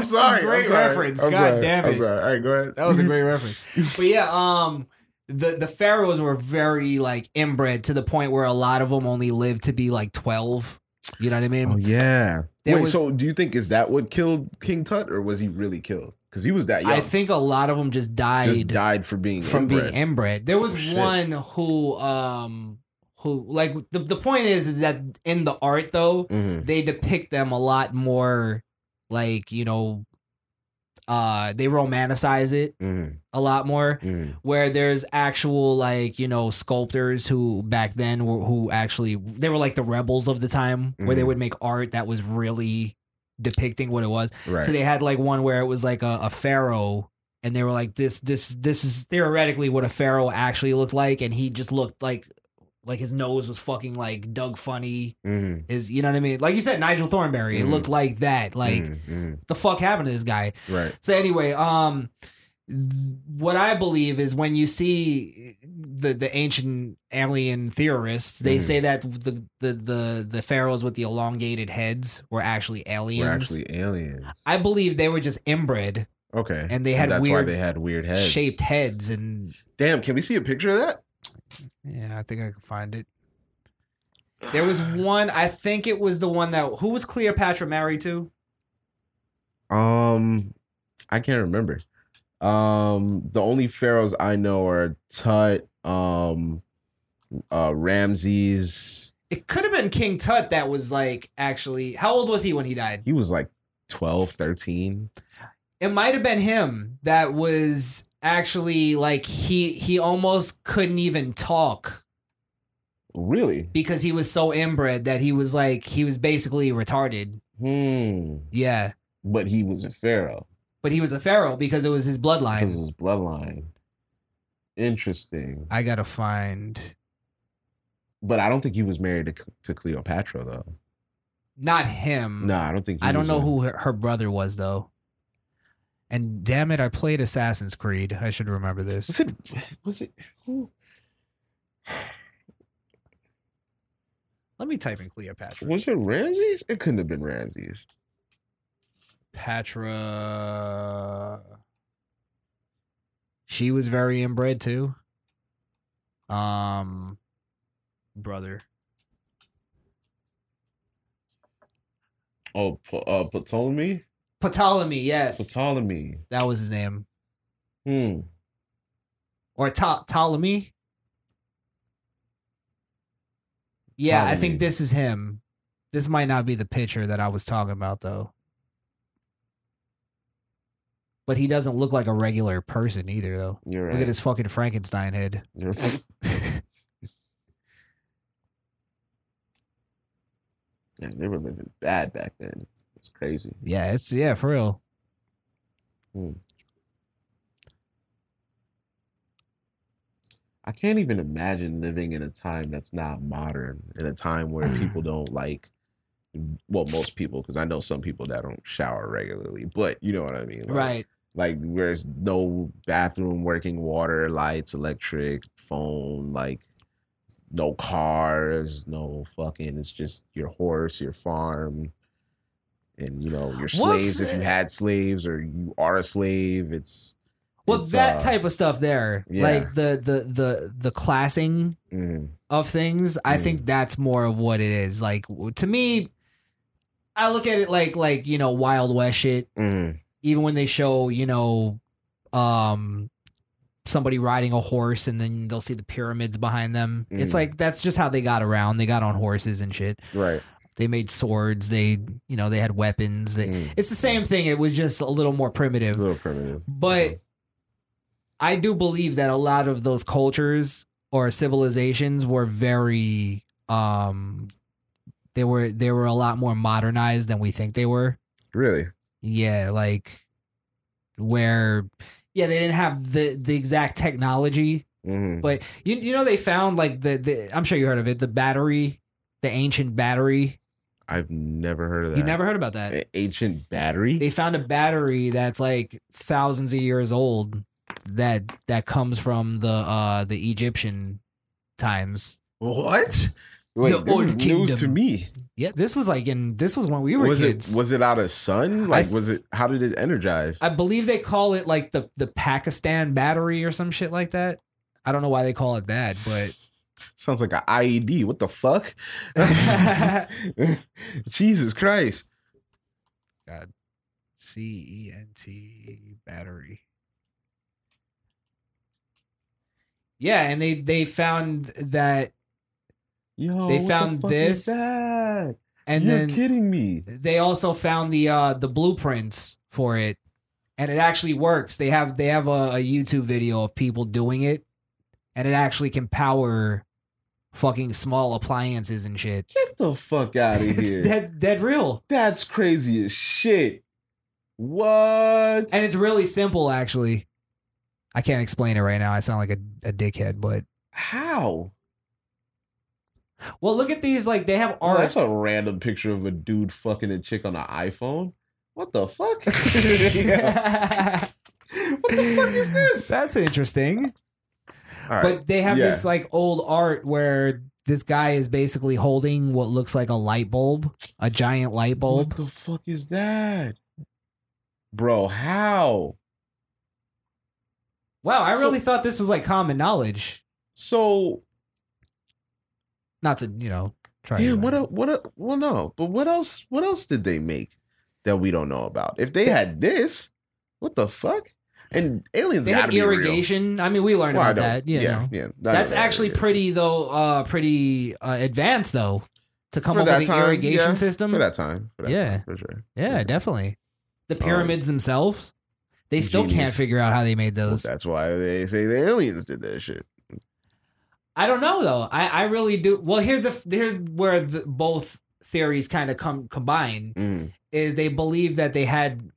[SPEAKER 2] I'm sorry.
[SPEAKER 3] Great
[SPEAKER 2] I'm sorry.
[SPEAKER 3] reference.
[SPEAKER 2] I'm
[SPEAKER 3] God
[SPEAKER 2] sorry.
[SPEAKER 3] damn
[SPEAKER 2] I'm
[SPEAKER 3] it.
[SPEAKER 2] sorry. All right, go ahead.
[SPEAKER 3] That was a great reference. But yeah, um, the the pharaohs were very like inbred to the point where a lot of them only lived to be like twelve. You know what I mean?
[SPEAKER 2] Oh yeah.
[SPEAKER 3] There
[SPEAKER 2] Wait,
[SPEAKER 3] was-
[SPEAKER 2] so do you think is that what killed King Tut, or was he really killed? Because he was that young.
[SPEAKER 3] I think a lot of them just died
[SPEAKER 2] just died for being
[SPEAKER 3] from
[SPEAKER 2] inbred.
[SPEAKER 3] being inbred. There was
[SPEAKER 2] Shit.
[SPEAKER 3] one who um who like the the point is, is that in the art though
[SPEAKER 2] Mhm.
[SPEAKER 3] they depict them a lot more like you know uh they romanticize it
[SPEAKER 2] Mhm.
[SPEAKER 3] a lot more
[SPEAKER 2] Mhm.
[SPEAKER 3] where there's actual like you know sculptors who back then were who actually they were like the rebels of the time where they
[SPEAKER 2] Mhm.
[SPEAKER 3] would make art that was really depicting what it was
[SPEAKER 2] Right.
[SPEAKER 3] so they had like one where it was like a, a pharaoh and they were like this this this is theoretically what a pharaoh actually looked like and he just looked like like his nose was fucking like Doug Funnie
[SPEAKER 2] Mhm.
[SPEAKER 3] is you know what I mean like you said Nigel Thornberry it
[SPEAKER 2] Mhm.
[SPEAKER 3] looked like that like.
[SPEAKER 2] Mhm.
[SPEAKER 3] the fuck happened to this guy
[SPEAKER 2] Right.
[SPEAKER 3] so anyway, um, what I believe is when you see the the ancient alien theorists, they
[SPEAKER 2] Mhm.
[SPEAKER 3] say that the, the the the pharaohs with the elongated heads were actually aliens.
[SPEAKER 2] We're actually aliens.
[SPEAKER 3] I believe they were just inbred,
[SPEAKER 2] Okay.
[SPEAKER 3] And they had
[SPEAKER 2] that's
[SPEAKER 3] weird
[SPEAKER 2] why they had weird heads.
[SPEAKER 3] shaped heads, and
[SPEAKER 2] Damn, can we see a picture of that?
[SPEAKER 3] Yeah, I think I can find it. There was one. I think it was the one that who was Cleopatra married to?
[SPEAKER 2] Um, I can't remember. Um, the only pharaohs I know are Tut, um, uh, Ramses.
[SPEAKER 3] It could have been King Tut. That was like actually. How old was he when he died?
[SPEAKER 2] He was like 12, 13.
[SPEAKER 3] it might have been him that was actually like he he almost couldn't even talk
[SPEAKER 2] Really?
[SPEAKER 3] because he was so inbred that he was like he was basically retarded
[SPEAKER 2] Hmm.
[SPEAKER 3] yeah
[SPEAKER 2] But he was a pharaoh
[SPEAKER 3] but he was a pharaoh because it was his
[SPEAKER 2] because of
[SPEAKER 3] bloodline
[SPEAKER 2] his bloodline. Interesting.
[SPEAKER 3] i gotta find
[SPEAKER 2] But I don't think he was married to, to Cleopatra though.
[SPEAKER 3] not him
[SPEAKER 2] No, I don't think. He
[SPEAKER 3] i don't
[SPEAKER 2] was
[SPEAKER 3] know who her, her brother was though and damn it i played assassin's creed i should remember this
[SPEAKER 2] Was it? Was it?
[SPEAKER 3] Let me type in cleopatra
[SPEAKER 2] Was it Ramses? It couldn't have been Ramses.
[SPEAKER 3] Patra. She was very inbred too. Um, brother.
[SPEAKER 2] Oh, uh, Ptolemy.
[SPEAKER 3] Ptolemy, yes,
[SPEAKER 2] Ptolemy.
[SPEAKER 3] that was his name,
[SPEAKER 2] Hmm.
[SPEAKER 3] or Ptolemy. Yeah, I think this is him. This might not be the picture that I was talking about though. But he doesn't look like a regular person either, though.
[SPEAKER 2] You're right.
[SPEAKER 3] Look at his fucking Frankenstein head.
[SPEAKER 2] You're- yeah, they were living bad back then. It's crazy.
[SPEAKER 3] Yeah, it's yeah, for real. Hmm.
[SPEAKER 2] I can't even imagine living in a time that's not modern, in a time where people don't like, well, most people, because I know some people that don't shower regularly, but you know what I mean, Like-
[SPEAKER 3] right.
[SPEAKER 2] Like there's no bathroom, working water, lights, electric, phone, like no cars, no fucking. It's just your horse, your farm, and you know your
[SPEAKER 3] What's-
[SPEAKER 2] slaves if you had slaves or you are a slave. It's
[SPEAKER 3] Well,
[SPEAKER 2] it's,
[SPEAKER 3] that
[SPEAKER 2] uh,
[SPEAKER 3] type of stuff there,
[SPEAKER 2] yeah.
[SPEAKER 3] like the the the the classing
[SPEAKER 2] mm,
[SPEAKER 3] of things, I
[SPEAKER 2] Mm.
[SPEAKER 3] think that's more of what it is. Like to me, I look at it like like you know Wild West shit.
[SPEAKER 2] mm,
[SPEAKER 3] Even when they show you know, um, somebody riding a horse and then they'll see the pyramids behind them. It's
[SPEAKER 2] Mm.
[SPEAKER 3] like that's just how they got around. They got on horses and shit.
[SPEAKER 2] right.
[SPEAKER 3] They made swords. They you know they had weapons. They,
[SPEAKER 2] Mm.
[SPEAKER 3] It's the same thing. It was just a little more
[SPEAKER 2] A
[SPEAKER 3] primitive.
[SPEAKER 2] little primitive,
[SPEAKER 3] But I do believe that a lot of those cultures or civilizations were very um they were they were a lot more modernized than we think they were.
[SPEAKER 2] really.
[SPEAKER 3] Yeah, like where yeah, they didn't have the the exact technology,
[SPEAKER 2] Mm,
[SPEAKER 3] but you you know they found like the, the I'm sure you heard of it, the battery, the ancient battery.
[SPEAKER 2] I've never heard of that.
[SPEAKER 3] You never heard about that?
[SPEAKER 2] A- ancient battery.
[SPEAKER 3] they found a battery that's like thousands of years old that that comes from the uh the Egyptian times.
[SPEAKER 2] What? Wait,
[SPEAKER 3] The
[SPEAKER 2] this
[SPEAKER 3] Old
[SPEAKER 2] is news to me.
[SPEAKER 3] Yeah, this was like in this was when we were
[SPEAKER 2] was
[SPEAKER 3] kids.
[SPEAKER 2] it was it out of sun? Like
[SPEAKER 3] th-
[SPEAKER 2] was it how did it energize?
[SPEAKER 3] I believe they call it like the the Pakistan battery or some shit like that. I don't know why they call it that, but
[SPEAKER 2] Sounds like an IED. What the fuck? Jesus Christ.
[SPEAKER 3] God, C E N T battery. Yeah, and they they found that,
[SPEAKER 2] Yo,
[SPEAKER 3] They
[SPEAKER 2] the
[SPEAKER 3] found
[SPEAKER 2] is
[SPEAKER 3] this, and
[SPEAKER 2] You're
[SPEAKER 3] then
[SPEAKER 2] kidding me.
[SPEAKER 3] they also found the uh the blueprints for it, and it actually works. They have they have a, a YouTube video of people doing it, and it actually can power fucking small appliances and shit.
[SPEAKER 2] Get the fuck out of
[SPEAKER 3] It's
[SPEAKER 2] here.
[SPEAKER 3] dead dead real.
[SPEAKER 2] That's crazy as shit. What?
[SPEAKER 3] And it's really simple, actually. I can't explain it right now. I sound like a, a dickhead, but
[SPEAKER 2] How?
[SPEAKER 3] well, look at these. Like they have
[SPEAKER 2] Oh,
[SPEAKER 3] art.
[SPEAKER 2] that's a random picture of a dude fucking a chick on an iPhone. What the fuck? what the fuck is this?
[SPEAKER 3] That's interesting.
[SPEAKER 2] Right.
[SPEAKER 3] But they have
[SPEAKER 2] Yeah.
[SPEAKER 3] this like old art where this guy is basically holding what looks like a light bulb, a giant light bulb.
[SPEAKER 2] What the fuck is that? Bro, how?
[SPEAKER 3] Wow, I
[SPEAKER 2] So-
[SPEAKER 3] really thought this was like common knowledge.
[SPEAKER 2] So
[SPEAKER 3] Not to you know try.
[SPEAKER 2] damn,
[SPEAKER 3] to-
[SPEAKER 2] what uh, el- what el- well no, but what else what else did they make that we don't know about? If they had this, what the fuck? And aliens
[SPEAKER 3] They had irrigation. I mean, we learned
[SPEAKER 2] Well,
[SPEAKER 3] about that. You
[SPEAKER 2] yeah,
[SPEAKER 3] know.
[SPEAKER 2] yeah.
[SPEAKER 3] That's
[SPEAKER 2] that
[SPEAKER 3] actually
[SPEAKER 2] irrigation.
[SPEAKER 3] pretty though. Uh, pretty uh, advanced though to come
[SPEAKER 2] For
[SPEAKER 3] up
[SPEAKER 2] that
[SPEAKER 3] with an irrigation
[SPEAKER 2] yeah,
[SPEAKER 3] system.
[SPEAKER 2] for that time. For that
[SPEAKER 3] Yeah.
[SPEAKER 2] time, for sure.
[SPEAKER 3] Yeah,
[SPEAKER 2] Yeah.
[SPEAKER 3] definitely. The
[SPEAKER 2] Um,
[SPEAKER 3] pyramids themselves, they still can't figure out how they made
[SPEAKER 2] Well,
[SPEAKER 3] those.
[SPEAKER 2] that's why they say the aliens did that shit.
[SPEAKER 3] I don't know though. I, I really do. Well, here's the here's where the, both theories kind of come combine.
[SPEAKER 2] Mm.
[SPEAKER 3] Is they believe that they had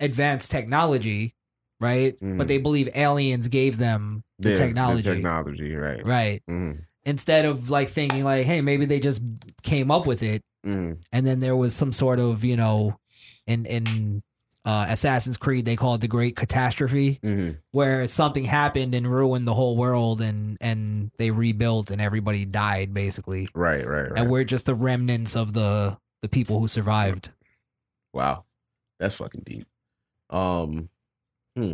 [SPEAKER 3] advanced technology, right?
[SPEAKER 2] Mhm.
[SPEAKER 3] But they believe aliens gave them the
[SPEAKER 2] Yeah,
[SPEAKER 3] technology,
[SPEAKER 2] technology, right?
[SPEAKER 3] right?
[SPEAKER 2] Mm.
[SPEAKER 3] Instead of like thinking like, hey, maybe they just came up with it,
[SPEAKER 2] Mm.
[SPEAKER 3] and then there was some sort of you know, in in uh, Assassin's Creed they call it the Great Catastrophe.
[SPEAKER 2] Mm.
[SPEAKER 3] where something happened and ruined the whole world and and they rebuilt and everybody died basically
[SPEAKER 2] Right, right, right.
[SPEAKER 3] and we're just the remnants of the the people who survived
[SPEAKER 2] Wow, that's fucking deep. Um, hmm.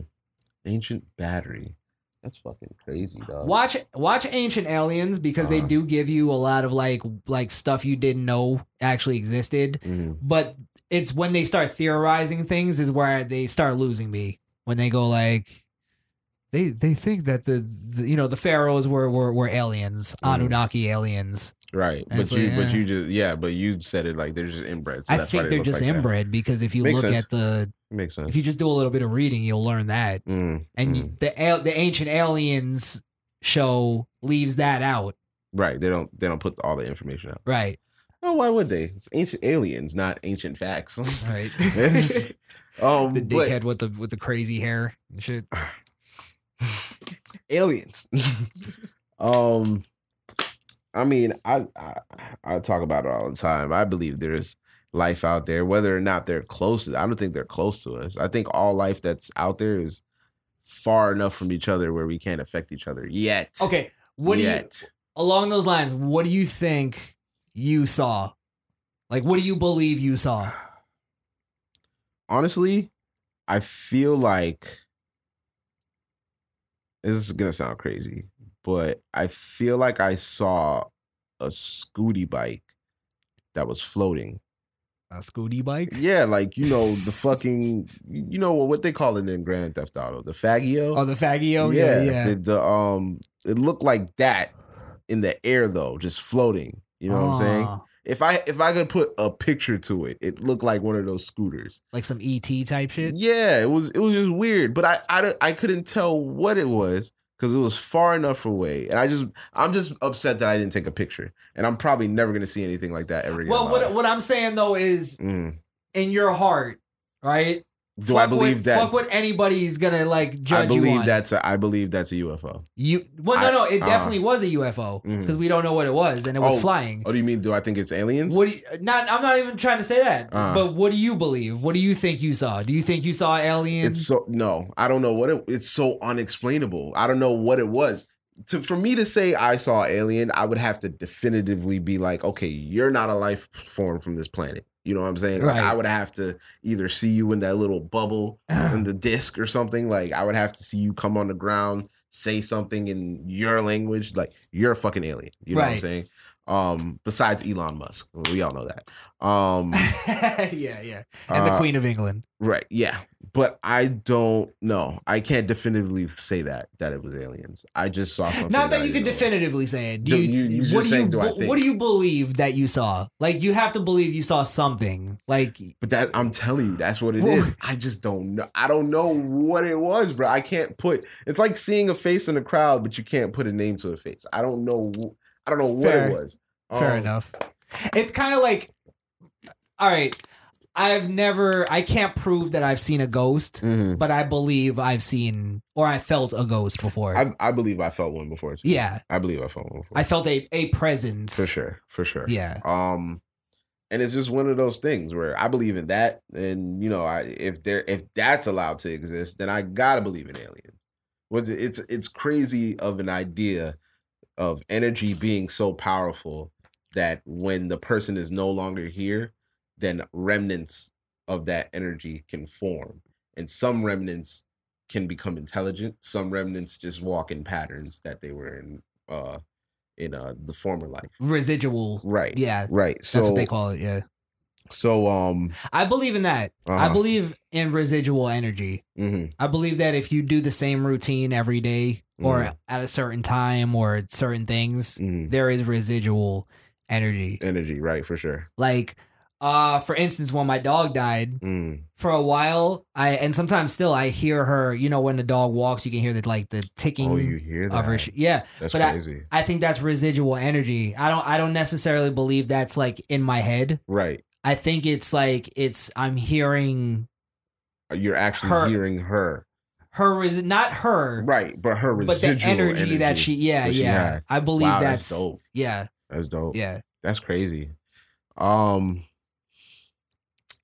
[SPEAKER 2] ancient battery. That's fucking crazy, dog.
[SPEAKER 3] watch watch ancient aliens because they
[SPEAKER 2] Uh-huh.
[SPEAKER 3] do give you a lot of like like stuff you didn't know actually existed
[SPEAKER 2] Mhm.
[SPEAKER 3] but it's when they start theorizing things is where they start losing me when they go like they they think that the, the you know the pharaohs were were, were aliens
[SPEAKER 2] Mhm.
[SPEAKER 3] Anunnaki aliens
[SPEAKER 2] Right,
[SPEAKER 3] And
[SPEAKER 2] but you,
[SPEAKER 3] like,
[SPEAKER 2] but
[SPEAKER 3] eh.
[SPEAKER 2] you just yeah, but you said it like they're just inbred. So
[SPEAKER 3] I
[SPEAKER 2] that's why
[SPEAKER 3] think
[SPEAKER 2] they
[SPEAKER 3] they're just
[SPEAKER 2] like that.
[SPEAKER 3] inbred because if you
[SPEAKER 2] Makes
[SPEAKER 3] look
[SPEAKER 2] sense.
[SPEAKER 3] at the
[SPEAKER 2] Makes sense.
[SPEAKER 3] if you just do a little bit of reading, you'll learn that.
[SPEAKER 2] Mm,
[SPEAKER 3] And
[SPEAKER 2] mm.
[SPEAKER 3] the the ancient aliens show leaves that out,
[SPEAKER 2] right, they don't they don't put all the information out.
[SPEAKER 3] right?
[SPEAKER 2] Oh, why would they? It's ancient aliens, not ancient facts.
[SPEAKER 3] Right.
[SPEAKER 2] um,
[SPEAKER 3] the
[SPEAKER 2] but-
[SPEAKER 3] dickhead with the with the crazy hair and shit.
[SPEAKER 2] aliens. um, I mean, I, I I talk about it all the time. I believe there's life out there, whether or not they're close. I don't think they're close to us. I think all life that's out there is far enough from each other where we can't affect each other yet.
[SPEAKER 3] Okay, what do you along those lines? What do you think you saw? Like, what do you believe you saw?
[SPEAKER 2] honestly, I feel like this is gonna sound crazy, but I feel like I saw a scooty bike that was floating.
[SPEAKER 3] A scooty bike?
[SPEAKER 2] Yeah, like you know the fucking you know what they call it in Grand Theft Auto, the Faggio.
[SPEAKER 3] Oh, the Faggio? Yeah, yeah.
[SPEAKER 2] The, the, um, it looked like that in the air though, just floating. You know what I'm saying? If I if I could put a picture to it, it looked like one of those scooters.
[SPEAKER 3] Like some ET type shit.
[SPEAKER 2] Yeah, it was it was just weird, but I I, I couldn't tell what it was because it was far enough away, and I just I'm just upset that I didn't take a picture, and I'm probably never gonna see anything like that ever again.
[SPEAKER 3] Well, what what I'm saying though is
[SPEAKER 2] Mm.
[SPEAKER 3] in your heart, right?
[SPEAKER 2] Do I believe
[SPEAKER 3] what,
[SPEAKER 2] that?
[SPEAKER 3] Fuck what anybody's gonna like judge
[SPEAKER 2] I believe
[SPEAKER 3] you on.
[SPEAKER 2] that's a I believe that's a UFO.
[SPEAKER 3] you. Well, no, no, it
[SPEAKER 2] uh,
[SPEAKER 3] definitely was a UFO because we don't know what it was and it was
[SPEAKER 2] Oh,
[SPEAKER 3] flying.
[SPEAKER 2] Oh, do you mean do I think it's aliens?
[SPEAKER 3] What do you, not? I'm not even trying to say that.
[SPEAKER 2] Uh.
[SPEAKER 3] but what do you believe? What do you think you saw? Do you think you saw aliens?
[SPEAKER 2] It's so no, I don't know what it. It's so unexplainable. I don't know what it was. to for me to say I saw alien, I would have to definitively be like, okay, you're not a life form from this planet. You know what I'm saying? Like, I would have to either see you in that little bubble in the disc or something. Like I would have to see you come on the ground, say something in your language. Like you're a fucking alien. You know what I'm saying? Um, besides Elon Musk, we all know that. Um,
[SPEAKER 3] yeah, yeah. And the
[SPEAKER 2] uh,
[SPEAKER 3] Queen of England.
[SPEAKER 2] Right. Yeah. But I don't know. I can't definitively say that that it was aliens. I just saw something.
[SPEAKER 3] Not that you
[SPEAKER 2] I
[SPEAKER 3] could
[SPEAKER 2] know.
[SPEAKER 3] definitively say it. Do you,
[SPEAKER 2] you- you
[SPEAKER 3] what do you
[SPEAKER 2] saying, do I
[SPEAKER 3] be-
[SPEAKER 2] think?
[SPEAKER 3] what do you believe that you saw? Like you have to believe you saw something. Like
[SPEAKER 2] But that I'm telling you, that's what it
[SPEAKER 3] Well-
[SPEAKER 2] is. I just don't know. I don't know what it was, bro. I can't put. It's like seeing a face in a crowd, but you can't put a name to a face. I don't know. I don't know what it was.
[SPEAKER 3] Fair
[SPEAKER 2] Um,
[SPEAKER 3] enough. It's kind of like, all right, I've never, I can't prove that I've seen a ghost,
[SPEAKER 2] mhm.
[SPEAKER 3] but I believe I've seen or I felt a ghost before.
[SPEAKER 2] I, I believe I felt one before. Too.
[SPEAKER 3] yeah,
[SPEAKER 2] I believe I felt one before.
[SPEAKER 3] I felt a a presence.
[SPEAKER 2] for sure. For sure.
[SPEAKER 3] Yeah.
[SPEAKER 2] Um, and it's just one of those things where I believe in that, and you know, I if there if that's allowed to exist, then I gotta believe in aliens. Was it? It's it's crazy of an idea of energy being so powerful that when the person is no longer here, then remnants of that energy can form, and some remnants can become intelligent. Some remnants just walk in patterns that they were in. Uh, in uh the former life.
[SPEAKER 3] Residual.
[SPEAKER 2] Right.
[SPEAKER 3] Yeah.
[SPEAKER 2] Right. So
[SPEAKER 3] That's what they call it. Yeah.
[SPEAKER 2] so um
[SPEAKER 3] I believe in that. I
[SPEAKER 2] Uh-huh.
[SPEAKER 3] believe in residual energy.
[SPEAKER 2] mhm,
[SPEAKER 3] I believe that if you do the same routine every day or
[SPEAKER 2] Mhm.
[SPEAKER 3] at a certain time or certain things,
[SPEAKER 2] mhm.
[SPEAKER 3] there is residual energy.
[SPEAKER 2] energy, right, for sure.
[SPEAKER 3] Like, uh, for instance, when my dog died,
[SPEAKER 2] Mm.
[SPEAKER 3] for a while, I and sometimes still I hear her. You know, when the dog walks, you can hear the like the ticking
[SPEAKER 2] Oh, you hear
[SPEAKER 3] of her. Yeah,
[SPEAKER 2] That's
[SPEAKER 3] but I-
[SPEAKER 2] crazy.
[SPEAKER 3] I think that's residual energy. I don't. I don't necessarily believe that's like in my head.
[SPEAKER 2] right.
[SPEAKER 3] I think it's like it's. I'm hearing
[SPEAKER 2] You're actually
[SPEAKER 3] Her-
[SPEAKER 2] hearing her.
[SPEAKER 3] her. Res- not her,
[SPEAKER 2] Right, but her
[SPEAKER 3] but the
[SPEAKER 2] residual
[SPEAKER 3] energy, that she. Yeah,
[SPEAKER 2] that
[SPEAKER 3] yeah.
[SPEAKER 2] had.
[SPEAKER 3] I believe
[SPEAKER 2] Wow,
[SPEAKER 3] that's,
[SPEAKER 2] that's dope.
[SPEAKER 3] Yeah,
[SPEAKER 2] That's dope.
[SPEAKER 3] yeah.
[SPEAKER 2] That's crazy. Um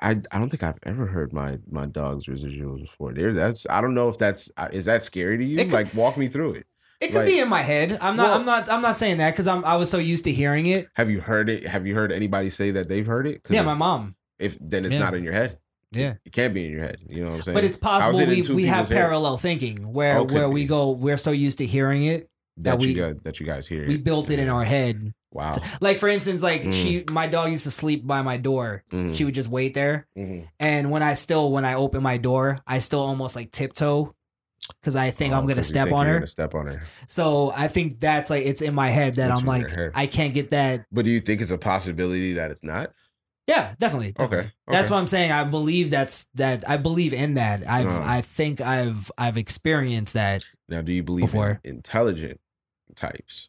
[SPEAKER 2] I I don't think I've ever heard my my dog's residuals before. There that's I don't know if that's uh, is that scary to you?
[SPEAKER 3] Could-
[SPEAKER 2] like walk me through it.
[SPEAKER 3] It could
[SPEAKER 2] Like-
[SPEAKER 3] be in my head. I'm not.
[SPEAKER 2] Well-
[SPEAKER 3] I'm not. I'm not saying that because I'm. I was so used to hearing it.
[SPEAKER 2] Have you heard it? Have you heard anybody say that they've heard it?
[SPEAKER 3] Yeah,
[SPEAKER 2] if,
[SPEAKER 3] my mom.
[SPEAKER 2] if then it's
[SPEAKER 3] Yeah.
[SPEAKER 2] not in your head.
[SPEAKER 3] Yeah.
[SPEAKER 2] It can't be in your head. You know what I'm saying?
[SPEAKER 3] But it's possible we, we have
[SPEAKER 2] people's head?
[SPEAKER 3] parallel thinking where
[SPEAKER 2] Oh,
[SPEAKER 3] where we go we're so used to hearing it
[SPEAKER 2] that,
[SPEAKER 3] that
[SPEAKER 2] you
[SPEAKER 3] we-
[SPEAKER 2] guys that you guys hear.
[SPEAKER 3] we built it in our head
[SPEAKER 2] Wow.
[SPEAKER 3] like for instance like
[SPEAKER 2] Mm.
[SPEAKER 3] she my dog used to sleep by my door
[SPEAKER 2] Mhm.
[SPEAKER 3] she would just wait there
[SPEAKER 2] Mhm.
[SPEAKER 3] and when I still when I open my door I still almost like tiptoe because I think I'm
[SPEAKER 2] Oh,
[SPEAKER 3] gonna
[SPEAKER 2] 'cause you
[SPEAKER 3] step on her
[SPEAKER 2] gonna step on her.
[SPEAKER 3] so I think that's like it's in my head that
[SPEAKER 2] It's
[SPEAKER 3] I'm like. I can't get that
[SPEAKER 2] But do you think it's a possibility that it's not?
[SPEAKER 3] yeah definitely, definitely.
[SPEAKER 2] Okay.
[SPEAKER 3] That's what I'm saying. I believe that's that. I believe in that. I've.
[SPEAKER 2] Uh.
[SPEAKER 3] I think I've. I've experienced that.
[SPEAKER 2] Now, do you believe
[SPEAKER 3] Before.
[SPEAKER 2] in intelligent types?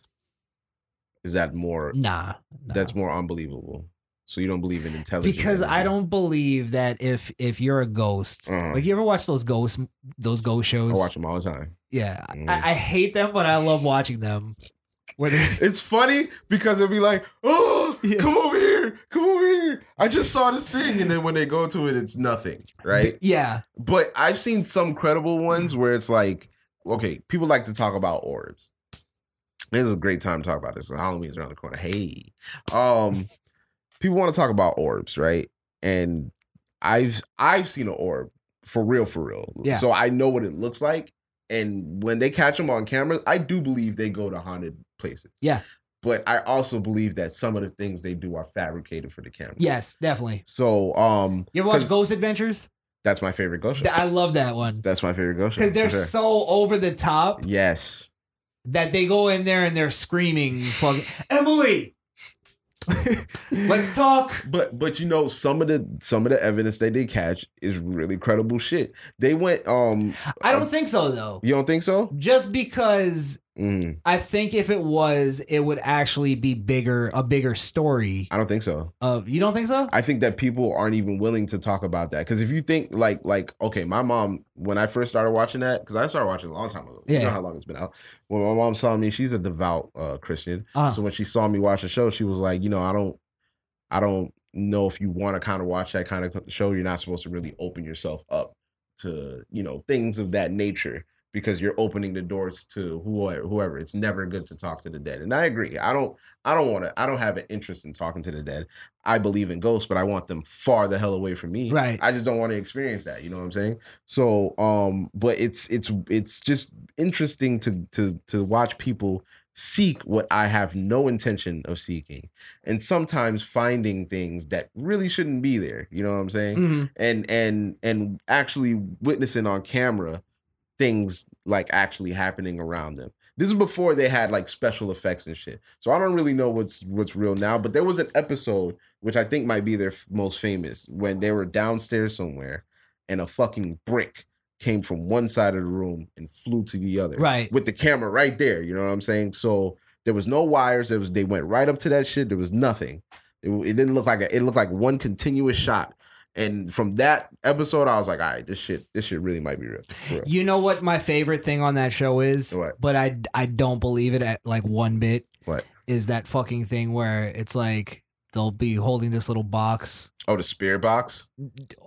[SPEAKER 2] Is that more?
[SPEAKER 3] Nah. nah.
[SPEAKER 2] That's more unbelievable. So you don't believe in intelligence
[SPEAKER 3] because I don't believe that if if you're a ghost,
[SPEAKER 2] Uh-huh.
[SPEAKER 3] like you ever watch those ghost those ghost shows?
[SPEAKER 2] I watch them all the time.
[SPEAKER 3] Yeah,
[SPEAKER 2] Mm.
[SPEAKER 3] I, I hate them, but I love watching them. Where
[SPEAKER 2] It's funny because it'll be like, oh,
[SPEAKER 3] Yeah.
[SPEAKER 2] come over here, come over here. I just saw this thing, and then when they go to it, it's nothing, right?
[SPEAKER 3] yeah,
[SPEAKER 2] But I've seen some credible ones where it's like, okay, people like to talk about orbs. This is a great time to talk about this. Halloween's around the corner. Hey, um, people want to talk about orbs, right? And I've I've seen an orb for real, for real.
[SPEAKER 3] Yeah.
[SPEAKER 2] So I know what it looks like. And when they catch them on camera, I do believe they go to haunted places.
[SPEAKER 3] Yeah.
[SPEAKER 2] But I also believe that some of the things they do are fabricated for the camera.
[SPEAKER 3] yes, definitely.
[SPEAKER 2] So um,
[SPEAKER 3] You ever watch Ghost Adventures?
[SPEAKER 2] that's my favorite ghost show.
[SPEAKER 3] I love that one
[SPEAKER 2] That's my favorite ghost show.
[SPEAKER 3] because they're
[SPEAKER 2] sure.
[SPEAKER 3] so over the top
[SPEAKER 2] Yes.
[SPEAKER 3] That they go in there and they're screaming, fucking, "Emily, let's talk."
[SPEAKER 2] But but you know some of the some of the evidence they did catch is really credible shit. They went um
[SPEAKER 3] I don't think so though.
[SPEAKER 2] you don't think so?
[SPEAKER 3] Just because
[SPEAKER 2] Mm,
[SPEAKER 3] I think if it was, it would actually be bigger, a bigger story.
[SPEAKER 2] I don't think so.
[SPEAKER 3] Of you don't think so?
[SPEAKER 2] I think that people aren't even willing to talk about that because if you think like like okay, my mom when I first started watching that because I started watching a long time ago. You
[SPEAKER 3] Yeah.
[SPEAKER 2] know how long it's been out. When my mom saw me, she's a devout uh, Christian.
[SPEAKER 3] Uh-huh.
[SPEAKER 2] So when she saw me watch the show, she was like, you know, I don't, I don't know if you want to kind of watch that kind of show. You're not supposed to really open yourself up to, you know, things of that nature because you're opening the doors to whoever. Whoever. It's never good to talk to the dead, and I agree. I don't. I don't want to. I don't have an interest in talking to the dead. I believe in ghosts, but I want them far the hell away from me.
[SPEAKER 3] Right.
[SPEAKER 2] I just don't want to experience that. You know what I'm saying? So, um, but it's it's it's just interesting to to to watch people seek what I have no intention of seeking, and sometimes finding things that really shouldn't be there. You know what I'm saying?
[SPEAKER 3] Mhm.
[SPEAKER 2] And and and actually witnessing on camera things like actually happening around them. This is before they had like special effects and shit. So I don't really know what's what's real now, but there was an episode which I think might be their f- most famous when they were downstairs somewhere and a fucking brick came from one side of the room and flew to the other.
[SPEAKER 3] Right.
[SPEAKER 2] With the camera right there, you know what I'm saying? So there was no wires, there was they went right up to that shit, there was nothing. It, it didn't look like a, it looked like one continuous shot. And from that episode, I was like, all right, this shit, this shit really might be real. real.
[SPEAKER 3] You know what my favorite thing on that show is?
[SPEAKER 2] What?
[SPEAKER 3] But I I don't believe it at like one bit.
[SPEAKER 2] What?
[SPEAKER 3] Is that fucking thing where it's like they'll be holding this little box.
[SPEAKER 2] Oh, the spirit box?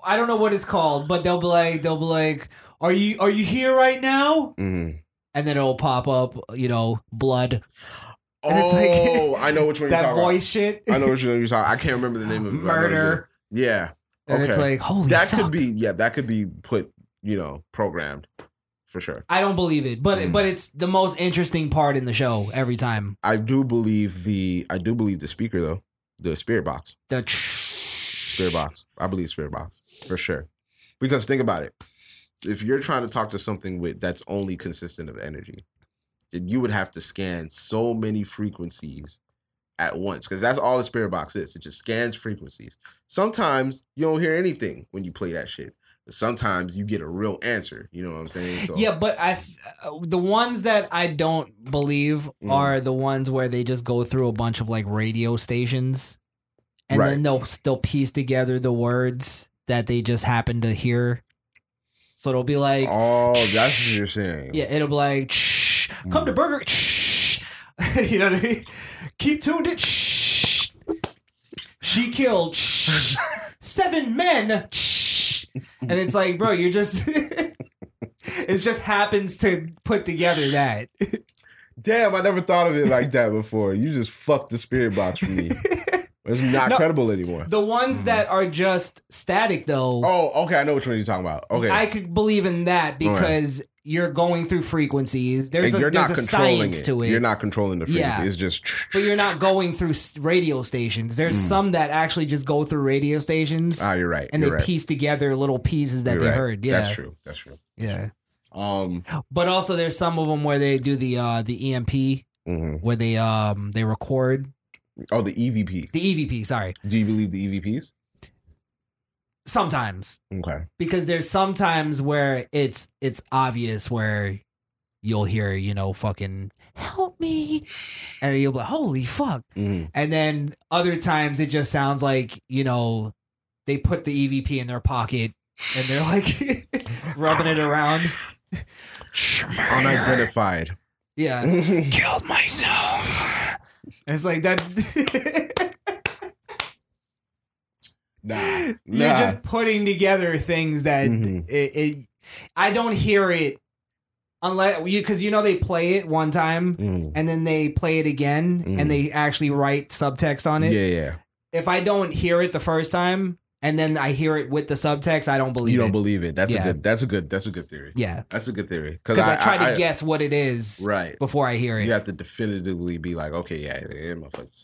[SPEAKER 3] I don't know what it's called, but they'll be like they'll be like, "Are you are you here right now?"
[SPEAKER 2] Mm-hmm.
[SPEAKER 3] And then it'll pop up, you know, blood. And
[SPEAKER 2] oh,
[SPEAKER 3] it's like-
[SPEAKER 2] I know which one you're
[SPEAKER 3] that
[SPEAKER 2] talking
[SPEAKER 3] voice shit.
[SPEAKER 2] I know which one you're talking. I can't remember the name of it. but I know
[SPEAKER 3] Murder.
[SPEAKER 2] Yeah.
[SPEAKER 3] And it's
[SPEAKER 2] Okay.
[SPEAKER 3] like, holy
[SPEAKER 2] that
[SPEAKER 3] fuck.
[SPEAKER 2] could be. Yeah, that could be put. You know, programmed for sure.
[SPEAKER 3] I don't believe it, but
[SPEAKER 2] Mm.
[SPEAKER 3] but it's the most interesting part in the show every time.
[SPEAKER 2] I do believe the. I do believe the speaker though. The spirit box.
[SPEAKER 3] The
[SPEAKER 2] Spirit box. I believe spirit box for sure. Because think about it. If you're trying to talk to something with that's only consistent of energy, then you would have to scan so many frequencies at once because that's all the spirit box is. It just scans frequencies. Sometimes you don't hear anything when you play that shit. Sometimes you get a real answer. You know what I'm saying? So,
[SPEAKER 3] Yeah, but I uh, the ones that I don't believe
[SPEAKER 2] Mm.
[SPEAKER 3] are the ones where they just go through a bunch of like radio stations, and then they'll they'll piece together the words that they just happen to hear. So it'll be like,
[SPEAKER 2] Oh, that's what you're saying.
[SPEAKER 3] yeah, it'll be like, Shh, come to
[SPEAKER 2] Mm.
[SPEAKER 3] Burger, Shh. you know what I mean? Keep tuned. Shh. She killed. Seven men. And it's like, bro, you're just. it just happens to put together that.
[SPEAKER 2] Damn, I never thought of it like that before. You just fucked the spirit box for me. It's not
[SPEAKER 3] No.
[SPEAKER 2] credible anymore.
[SPEAKER 3] The ones mm-hmm. that are just static, though,
[SPEAKER 2] Oh, okay. I know which one you're talking about. Okay.
[SPEAKER 3] I could believe in that because you're going through frequencies. There's
[SPEAKER 2] And
[SPEAKER 3] a,
[SPEAKER 2] you're
[SPEAKER 3] there's
[SPEAKER 2] not
[SPEAKER 3] a
[SPEAKER 2] controlling
[SPEAKER 3] science
[SPEAKER 2] it.
[SPEAKER 3] to it.
[SPEAKER 2] You're not controlling the frequency.
[SPEAKER 3] Yeah.
[SPEAKER 2] It's just.
[SPEAKER 3] but you're not going through radio stations. There's
[SPEAKER 2] Mm.
[SPEAKER 3] some that actually just go through radio stations
[SPEAKER 2] Ah, you're right.
[SPEAKER 3] and
[SPEAKER 2] you're
[SPEAKER 3] they
[SPEAKER 2] right.
[SPEAKER 3] piece together little pieces that
[SPEAKER 2] You're
[SPEAKER 3] they
[SPEAKER 2] right.
[SPEAKER 3] heard. Yeah,
[SPEAKER 2] That's true. That's true.
[SPEAKER 3] Yeah,
[SPEAKER 2] Um.
[SPEAKER 3] but also there's some of them where they do the uh the EMP
[SPEAKER 2] mhm.
[SPEAKER 3] where they um they record
[SPEAKER 2] Oh, the EVP.
[SPEAKER 3] the EVP. Sorry,
[SPEAKER 2] Do you believe the EVPs?
[SPEAKER 3] Sometimes.
[SPEAKER 2] Okay.
[SPEAKER 3] because there's sometimes where it's it's obvious where you'll hear you know fucking help me. And you'll be like holy fuck.
[SPEAKER 2] Mhm.
[SPEAKER 3] and then other times it just sounds like you know they put the evp in their pocket and they're like rubbing it around.
[SPEAKER 2] Unidentified.
[SPEAKER 3] yeah. Killed myself. And it's like that
[SPEAKER 2] nah.
[SPEAKER 3] you're just putting together things that
[SPEAKER 2] Mhm.
[SPEAKER 3] it, it i don't hear it unless you because you know they play it one time
[SPEAKER 2] Mhm.
[SPEAKER 3] and then they play it again
[SPEAKER 2] Mhm.
[SPEAKER 3] and they actually write subtext on it
[SPEAKER 2] Yeah, yeah.
[SPEAKER 3] if i don't hear it the first time and then i hear it with the subtext i don't believe
[SPEAKER 2] You don't
[SPEAKER 3] it
[SPEAKER 2] believe it. That's
[SPEAKER 3] Yeah.
[SPEAKER 2] a good. That's a good. That's a good theory.
[SPEAKER 3] yeah
[SPEAKER 2] That's a good theory.
[SPEAKER 3] because I, try to guess what it is
[SPEAKER 2] Right.
[SPEAKER 3] before i hear it
[SPEAKER 2] You have to definitively be like, okay, yeah, yeah,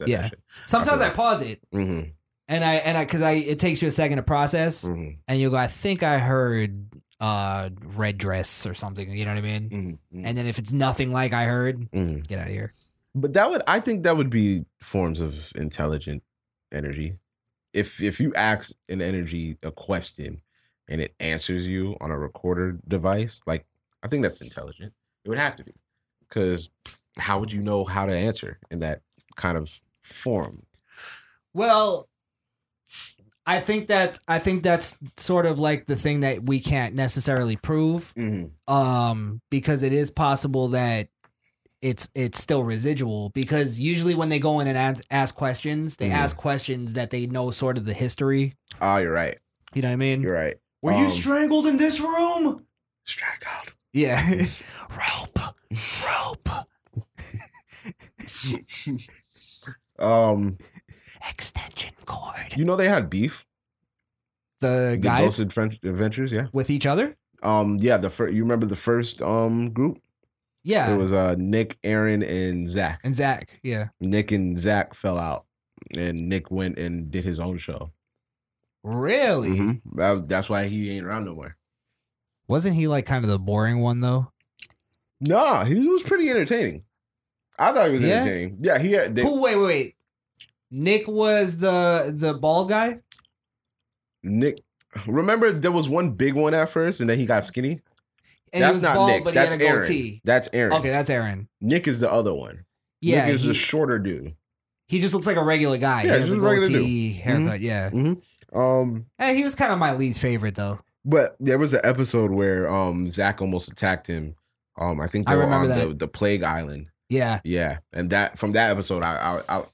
[SPEAKER 3] Yeah. sometimes
[SPEAKER 2] I
[SPEAKER 3] i pause it
[SPEAKER 2] Mm-hmm.
[SPEAKER 3] And i and i because i it takes you a second to process
[SPEAKER 2] Mm-hmm.
[SPEAKER 3] and you go i think i heard uh red dress or something you know what i mean
[SPEAKER 2] Mm-hmm.
[SPEAKER 3] and then if it's nothing like i heard
[SPEAKER 2] mm-hmm.
[SPEAKER 3] get out of here
[SPEAKER 2] But that would, I think, that would be forms of intelligent energy. If if you ask an energy a question and it answers you on a recorder device, like I think that's intelligent. It would have to be, because how would you know how to answer in that kind of form?
[SPEAKER 3] Well, I think that I think that's sort of like the thing that we can't necessarily prove,
[SPEAKER 2] Mm-hmm.
[SPEAKER 3] um, because it is possible that it's it's still residual. Because usually when they go in and ask, ask questions, they
[SPEAKER 2] Mhm.
[SPEAKER 3] ask questions that they know sort of the history.
[SPEAKER 2] Oh, you're right.
[SPEAKER 3] You know what I mean?
[SPEAKER 2] You're right.
[SPEAKER 3] Were you
[SPEAKER 2] Um,
[SPEAKER 3] strangled in this room?
[SPEAKER 2] strangled?
[SPEAKER 3] Yeah. rope. Rope.
[SPEAKER 2] Um,
[SPEAKER 3] Extension cord.
[SPEAKER 2] you know they had beef.
[SPEAKER 3] The
[SPEAKER 2] The
[SPEAKER 3] guys
[SPEAKER 2] Ghost Advent- Adventures, yeah.
[SPEAKER 3] with each other?
[SPEAKER 2] Um, yeah. The first, you remember the first um group?
[SPEAKER 3] Yeah.
[SPEAKER 2] It was uh Nick, Aaron, and Zak.
[SPEAKER 3] and Zak. Yeah.
[SPEAKER 2] Nick and Zak fell out, and Nick went and did his own show.
[SPEAKER 3] Really?
[SPEAKER 2] Mhm. That- that's why he ain't around no more.
[SPEAKER 3] Wasn't he like kind of the boring one though?
[SPEAKER 2] Nah, he was pretty entertaining. I thought he was
[SPEAKER 3] Yeah?
[SPEAKER 2] entertaining. Yeah, he had. They,
[SPEAKER 3] Who wait, wait, wait. Nick was the the bald guy?
[SPEAKER 2] Nick. Remember, there was one big one at first, and then he got skinny.
[SPEAKER 3] And
[SPEAKER 2] that's not
[SPEAKER 3] bald,
[SPEAKER 2] Nick.
[SPEAKER 3] but
[SPEAKER 2] That's
[SPEAKER 3] he had a
[SPEAKER 2] Aaron.
[SPEAKER 3] goatee.
[SPEAKER 2] That's Aaron.
[SPEAKER 3] Okay, that's Aaron.
[SPEAKER 2] Nick is the other one.
[SPEAKER 3] Yeah,
[SPEAKER 2] Nick is
[SPEAKER 3] he,
[SPEAKER 2] the shorter dude.
[SPEAKER 3] he just looks like a regular guy.
[SPEAKER 2] Yeah,
[SPEAKER 3] he has a
[SPEAKER 2] regular
[SPEAKER 3] goatee haircut. Yeah,
[SPEAKER 2] Um,
[SPEAKER 3] and he was kind of my least favorite though.
[SPEAKER 2] but there was an episode where um Zak almost attacked him. Um, I think
[SPEAKER 3] I
[SPEAKER 2] were on the, the plague island.
[SPEAKER 3] Yeah,
[SPEAKER 2] Yeah, and that from that episode, I I, I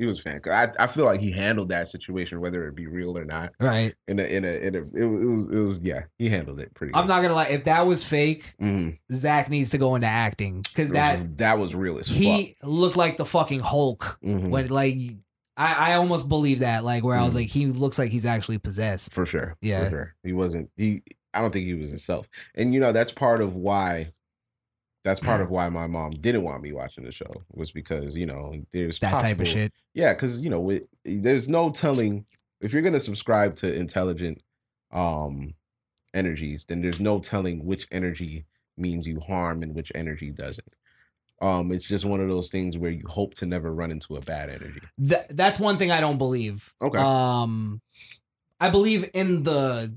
[SPEAKER 2] he was fan. I I feel like he handled that situation, whether it be real or not.
[SPEAKER 3] right.
[SPEAKER 2] In a in a, in a it, was it was yeah, he handled it pretty.
[SPEAKER 3] I'm not gonna lie. If that was fake,
[SPEAKER 2] Mhm.
[SPEAKER 3] Zak needs to go into acting because that
[SPEAKER 2] that was real as
[SPEAKER 3] he looked like the fucking Hulk
[SPEAKER 2] fuck. Mhm.
[SPEAKER 3] when like I I almost believe that like where I was
[SPEAKER 2] Mhm.
[SPEAKER 3] like he looks like he's actually possessed.
[SPEAKER 2] for sure.
[SPEAKER 3] Yeah.
[SPEAKER 2] for sure. He wasn't. He. I don't think he was himself. And you know that's part of why. That's part of why my mom didn't want me watching the show was because you know there's
[SPEAKER 3] That type of shit.
[SPEAKER 2] Yeah, because you know it, there's no telling if you're gonna subscribe to intelligent um energies, then there's no telling which energy means you harm and which energy doesn't. Um, it's just one of those things where you hope to never run into a bad energy.
[SPEAKER 3] Th- that's one thing I don't believe.
[SPEAKER 2] Okay.
[SPEAKER 3] Um, I believe in the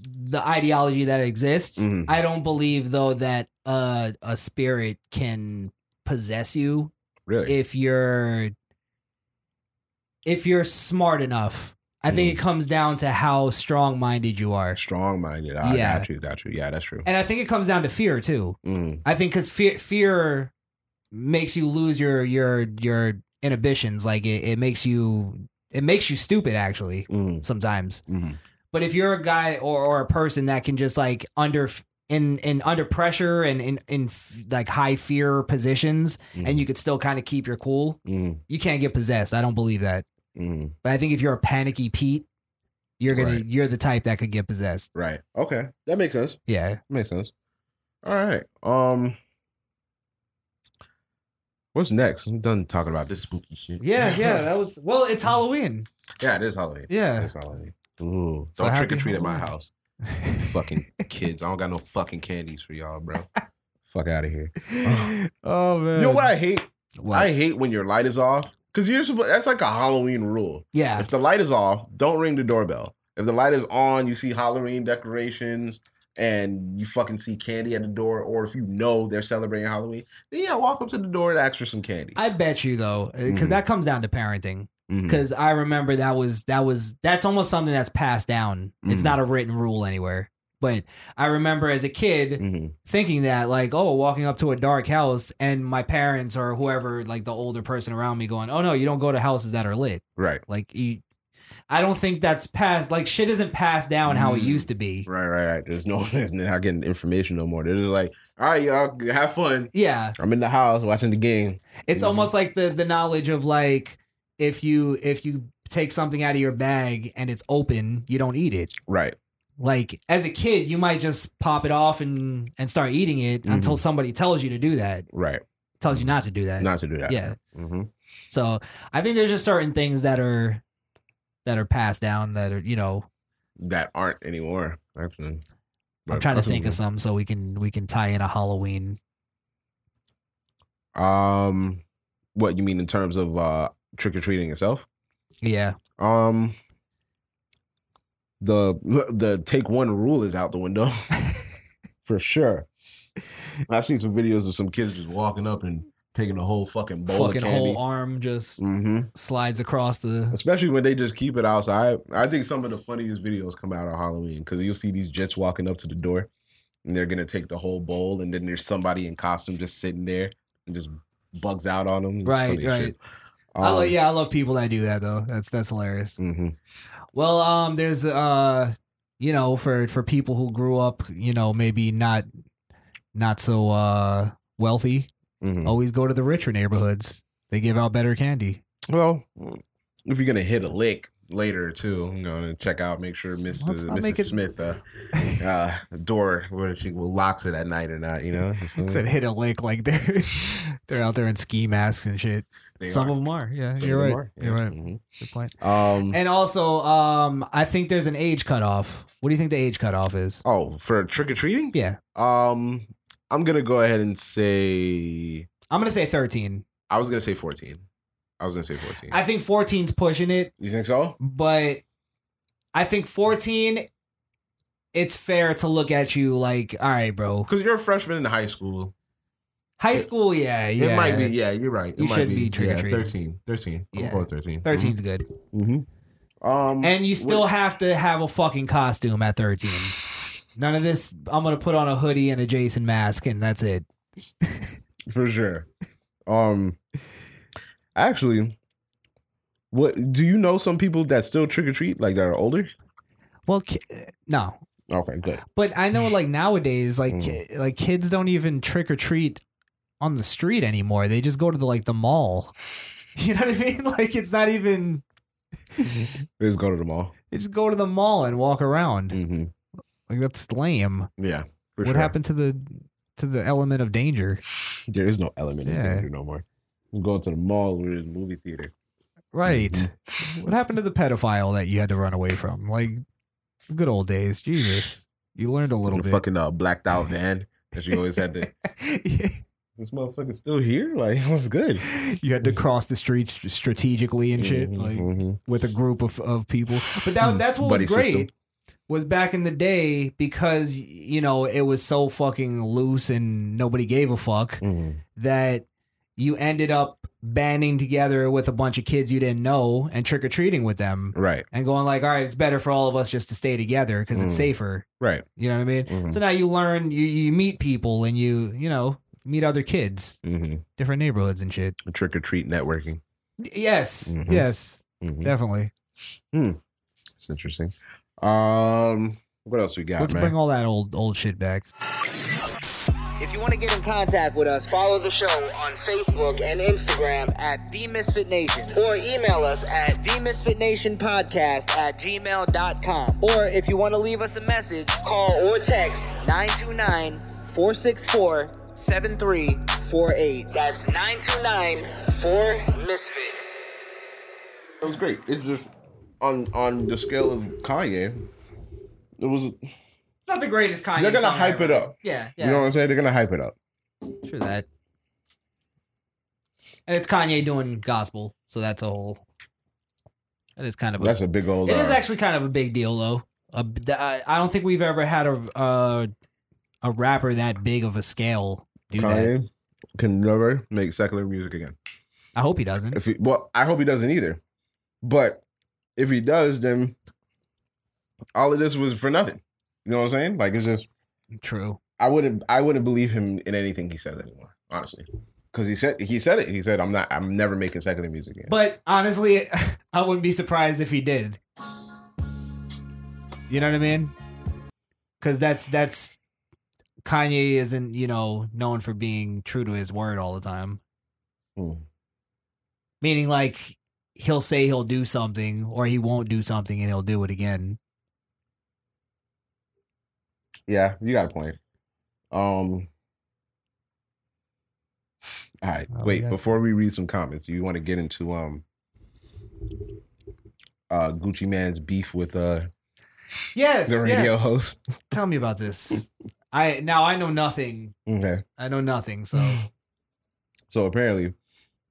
[SPEAKER 3] the ideology that exists.
[SPEAKER 2] Mhm.
[SPEAKER 3] I don't believe though that uh, a spirit can possess you
[SPEAKER 2] Really?
[SPEAKER 3] if you're if you're smart enough. I think
[SPEAKER 2] Mm.
[SPEAKER 3] it comes down to how strong minded you are,
[SPEAKER 2] Strong minded. I
[SPEAKER 3] Yeah.
[SPEAKER 2] got you. Got you. Yeah, that's true.
[SPEAKER 3] and I think it comes down to fear too.
[SPEAKER 2] Mm,
[SPEAKER 3] I think because fear fear makes you lose your your your inhibitions. Like it, it makes you it makes you stupid actually
[SPEAKER 2] mm,
[SPEAKER 3] sometimes.
[SPEAKER 2] mhm.
[SPEAKER 3] But if you're a guy or, or a person that can just like under in in under pressure and in in like high fear positions, and you could still kind of keep your cool,
[SPEAKER 2] Mm,
[SPEAKER 3] you can't get possessed. I don't believe that.
[SPEAKER 2] mm.
[SPEAKER 3] But I think if you're a panicky Pete, you're gonna
[SPEAKER 2] Right.
[SPEAKER 3] you're the type that could get possessed.
[SPEAKER 2] Right. Okay. That makes sense.
[SPEAKER 3] Yeah.
[SPEAKER 2] Makes sense. All right. Um. What's next? I'm done talking about this spooky shit.
[SPEAKER 3] Yeah, yeah. That was well. It's Halloween.
[SPEAKER 2] Yeah, it is Halloween.
[SPEAKER 3] Yeah.
[SPEAKER 2] It's Halloween. Ooh. Don't
[SPEAKER 3] happy
[SPEAKER 2] trick or treat at my house. fucking kids. I don't got no fucking candies for y'all, bro. Fuck out of here.
[SPEAKER 3] oh man.
[SPEAKER 2] You know what I hate?
[SPEAKER 3] What?
[SPEAKER 2] I hate when your light is off. Cause you're supposed that's like a Halloween rule.
[SPEAKER 3] yeah.
[SPEAKER 2] If the light is off, don't ring the doorbell. If the light is on, you see Halloween decorations and you fucking see candy at the door, or if you know they're celebrating Halloween, then yeah, walk up to the door and ask for some candy.
[SPEAKER 3] I bet you though, because
[SPEAKER 2] Mhm.
[SPEAKER 3] that comes down to parenting. Because I remember that was that was that's almost something that's passed down. It's
[SPEAKER 2] Mhm.
[SPEAKER 3] not a written rule anywhere. But I remember as a kid
[SPEAKER 2] Mhm.
[SPEAKER 3] thinking that like, oh, walking up to a dark house and my parents or whoever, like the older person around me, going, oh no, you don't go to houses that are lit.
[SPEAKER 2] Right,
[SPEAKER 3] Like you, I don't think that's passed. Like shit isn't passed down how it
[SPEAKER 2] Mm.
[SPEAKER 3] used to be.
[SPEAKER 2] right, right, right. There's no, they're not getting information no more. They're just like, all right, y'all, have fun.
[SPEAKER 3] Yeah,
[SPEAKER 2] I'm in the house watching the game.
[SPEAKER 3] it's
[SPEAKER 2] Mhm.
[SPEAKER 3] almost like the the knowledge of like if you if you take something out of your bag and it's open, you don't eat it.
[SPEAKER 2] Right.
[SPEAKER 3] Like as a kid, you might just pop it off and and start eating it until somebody tells you to do that.
[SPEAKER 2] Right.
[SPEAKER 3] Tells you not to do that.
[SPEAKER 2] Not to do that.
[SPEAKER 3] Yeah.
[SPEAKER 2] hmm
[SPEAKER 3] So I think there's just certain things that are that are passed down that are you know
[SPEAKER 2] That aren't anymore. Actually.
[SPEAKER 3] I'm trying to think of some so we can we can tie in a Halloween.
[SPEAKER 2] Um, what you mean in terms of uh trick or treating itself?
[SPEAKER 3] Yeah.
[SPEAKER 2] Um, the the take one rule is out the window for sure. I've seen some videos of some kids just walking up and taking a whole fucking bowl
[SPEAKER 3] Fucking
[SPEAKER 2] of candy.
[SPEAKER 3] whole arm just
[SPEAKER 2] hmm
[SPEAKER 3] slides across the
[SPEAKER 2] Especially when they just keep it outside. I think some of the funniest videos come out on Halloween because you'll see these jits walking up to the door and they're gonna take the whole bowl, and then there's somebody in costume just sitting there and just bugs out on them. It's
[SPEAKER 3] Right, right.
[SPEAKER 2] shit.
[SPEAKER 3] I lo-
[SPEAKER 2] Um,
[SPEAKER 3] yeah, I love people that do that though. That's that's hilarious.
[SPEAKER 2] mhm.
[SPEAKER 3] Well, um, there's uh, you know, for for people who grew up, you know, maybe not not so uh wealthy
[SPEAKER 2] Mhm.
[SPEAKER 3] always go to the richer neighborhoods. They give out better candy.
[SPEAKER 2] Well, if you're gonna hit a lick later too, I'm gonna check out, make sure Mrs.
[SPEAKER 3] Let's not
[SPEAKER 2] Mrs.
[SPEAKER 3] it-
[SPEAKER 2] Smith uh, uh, door where she locks it at night or not. You know,
[SPEAKER 3] Said hit a lick like they're they're out there in ski masks and shit.
[SPEAKER 2] They
[SPEAKER 3] Some
[SPEAKER 2] are.
[SPEAKER 3] of them are. Yeah,
[SPEAKER 2] Some
[SPEAKER 3] you're right.
[SPEAKER 2] them are,
[SPEAKER 3] You're
[SPEAKER 2] yeah.
[SPEAKER 3] right.
[SPEAKER 2] Mhm.
[SPEAKER 3] Good point.
[SPEAKER 2] Um.
[SPEAKER 3] And also, um, I think there's an age cutoff. What do you think the age cutoff is?
[SPEAKER 2] oh, for trick or treating?
[SPEAKER 3] Yeah,
[SPEAKER 2] Um, I'm gonna go ahead and say
[SPEAKER 3] I'm gonna say 13.
[SPEAKER 2] I was gonna say 14. I was gonna say 14.
[SPEAKER 3] I think 14's pushing it,
[SPEAKER 2] you think so?
[SPEAKER 3] but I think 14. It's fair to look at you like, all right, bro.
[SPEAKER 2] Because you're a freshman in high school.
[SPEAKER 3] High school, yeah, yeah.
[SPEAKER 2] It might be. Yeah, you're right. It
[SPEAKER 3] You
[SPEAKER 2] might
[SPEAKER 3] should be
[SPEAKER 2] yeah,
[SPEAKER 3] trick-or-treating.
[SPEAKER 2] 13. 13. I'm going 13.
[SPEAKER 3] 13's good.
[SPEAKER 2] Mm-hmm. Um,
[SPEAKER 3] And you still
[SPEAKER 2] what-
[SPEAKER 3] have to have a fucking costume at 13. None of this, I'm going to put on a hoodie and a Jason mask, and that's it.
[SPEAKER 2] for sure. Um, actually, what do you know? Some people that still trick or treat, like that are older.
[SPEAKER 3] Well, ki- no.
[SPEAKER 2] Okay, good.
[SPEAKER 3] But I know, like, nowadays, like,
[SPEAKER 2] Mm.
[SPEAKER 3] ki- like kids don't even trick or treat on the street anymore. They just go to the, like, the mall. You know what I mean? Like, it's not even,
[SPEAKER 2] They just go to the mall.
[SPEAKER 3] they just go to the mall and walk around.
[SPEAKER 2] Mm-hmm.
[SPEAKER 3] Like, that's lame.
[SPEAKER 2] Yeah.
[SPEAKER 3] what
[SPEAKER 2] sure.
[SPEAKER 3] happened to the, to the element of danger?
[SPEAKER 2] There is no element
[SPEAKER 3] Yeah.
[SPEAKER 2] of danger no more. You go to the mall or the movie theater.
[SPEAKER 3] Right.
[SPEAKER 2] Mm-hmm.
[SPEAKER 3] What happened to the pedophile that you had to run away from? Like good old days. Jesus. You learned a little
[SPEAKER 2] the
[SPEAKER 3] bit.
[SPEAKER 2] fucking uh, blacked out van that you always had to. This motherfucker's still here. Like, what's good?
[SPEAKER 3] you had to cross the streets strategically and shit,
[SPEAKER 2] Mhm,
[SPEAKER 3] like
[SPEAKER 2] mhm.
[SPEAKER 3] with a group of, of people. But that that's what
[SPEAKER 2] Buddy
[SPEAKER 3] was great.
[SPEAKER 2] system.
[SPEAKER 3] Was back in the day because you know it was so fucking loose and nobody gave a fuck
[SPEAKER 2] Mhm.
[SPEAKER 3] that you ended up banding together with a bunch of kids you didn't know and trick or treating with them
[SPEAKER 2] Right,
[SPEAKER 3] and going like, all right, it's better for all of us just to stay together because it's
[SPEAKER 2] Mm.
[SPEAKER 3] safer.
[SPEAKER 2] right.
[SPEAKER 3] You know what I mean?
[SPEAKER 2] Mhm.
[SPEAKER 3] So now you learn, you you meet people, and you you know meet other kids,
[SPEAKER 2] Mm-hmm.
[SPEAKER 3] different neighborhoods and shit.
[SPEAKER 2] Trick or treat networking.
[SPEAKER 3] Y- Yes,
[SPEAKER 2] Mhm.
[SPEAKER 3] yes,
[SPEAKER 2] Mhm.
[SPEAKER 3] definitely.
[SPEAKER 2] It's interesting. Um, what else we got,
[SPEAKER 3] Let's
[SPEAKER 2] man?
[SPEAKER 3] bring all that old old shit back.
[SPEAKER 9] If you want to get in contact with us, follow the show on Facebook and Instagram at The Misfit Nation. Or email us at The Misfit Nation Podcast at gmail.com. Or if you want to leave us a message, call or text 929 464 7348. That's 929 4 Misfit.
[SPEAKER 2] it was great. It's just on on the scale of Kanye. It was.
[SPEAKER 3] Not the greatest Kanye.
[SPEAKER 2] They're gonna
[SPEAKER 3] song
[SPEAKER 2] hype it up.
[SPEAKER 3] Yeah, yeah,
[SPEAKER 2] You know what I'm saying? They're gonna hype it up.
[SPEAKER 3] sure that. And it's Kanye doing gospel, so that's a whole. That is kind of a,
[SPEAKER 2] That's a big old.
[SPEAKER 3] It is
[SPEAKER 2] uh,
[SPEAKER 3] actually kind of a big deal, though. A, I I don't think we've ever had a uh, a rapper that big of a scale do that.
[SPEAKER 2] Kanye can never make secular music again.
[SPEAKER 3] I hope he doesn't.
[SPEAKER 2] If he, well, I hope he doesn't either. But if he does, then all of this was for nothing. You know what I'm saying? Like it's just
[SPEAKER 3] True.
[SPEAKER 2] I wouldn't I wouldn't believe him in anything he says anymore, honestly. Because he said he said it. He said I'm not I'm never making secular music again.
[SPEAKER 3] But honestly, I wouldn't be surprised if he did. You know what I mean? Because that's that's Kanye isn't you know known for being true to his word all the time.
[SPEAKER 2] Hmm.
[SPEAKER 3] Meaning like he'll say he'll do something or he won't do something and he'll do it again.
[SPEAKER 2] Yeah, you got a point. Um all right,
[SPEAKER 3] Oh,
[SPEAKER 2] wait,
[SPEAKER 3] got-
[SPEAKER 2] before we read some comments, you want to get into um uh Gucci Mane's beef with uh
[SPEAKER 3] Yes.
[SPEAKER 2] the radio
[SPEAKER 3] yes.
[SPEAKER 2] host?
[SPEAKER 3] Tell me about this. I now I know nothing.
[SPEAKER 2] Okay.
[SPEAKER 3] I know nothing. So
[SPEAKER 2] So apparently,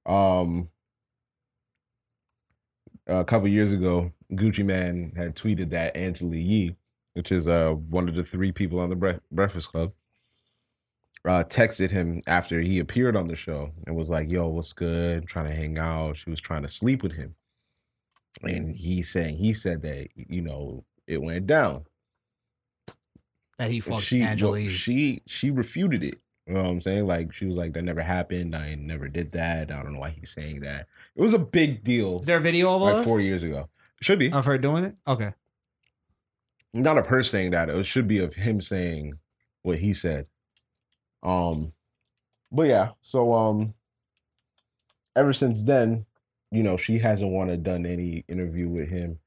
[SPEAKER 2] um, a couple years ago, Gucci Mane had tweeted that Angela Yee, which is uh one of the three people on the Bre- Breakfast Club, uh, texted him after he appeared on the show and was like, "Yo, what's good? trying to hang out." She was trying to sleep with him, and he saying he said that you know it went down.
[SPEAKER 3] That he fucked
[SPEAKER 2] she
[SPEAKER 3] Angela.
[SPEAKER 2] well, she she refuted it. You know what I'm saying? Like she was like, "That never happened. I never did that. I don't know why he's saying that." It was a big deal
[SPEAKER 3] Is there a video of
[SPEAKER 2] like
[SPEAKER 3] this?
[SPEAKER 2] four years ago. Should be
[SPEAKER 3] of her doing it? Okay.
[SPEAKER 2] not of her saying that. It should be of him saying what he said. Um, but yeah, so um, ever since then, you know, she hasn't wanted done any interview with him.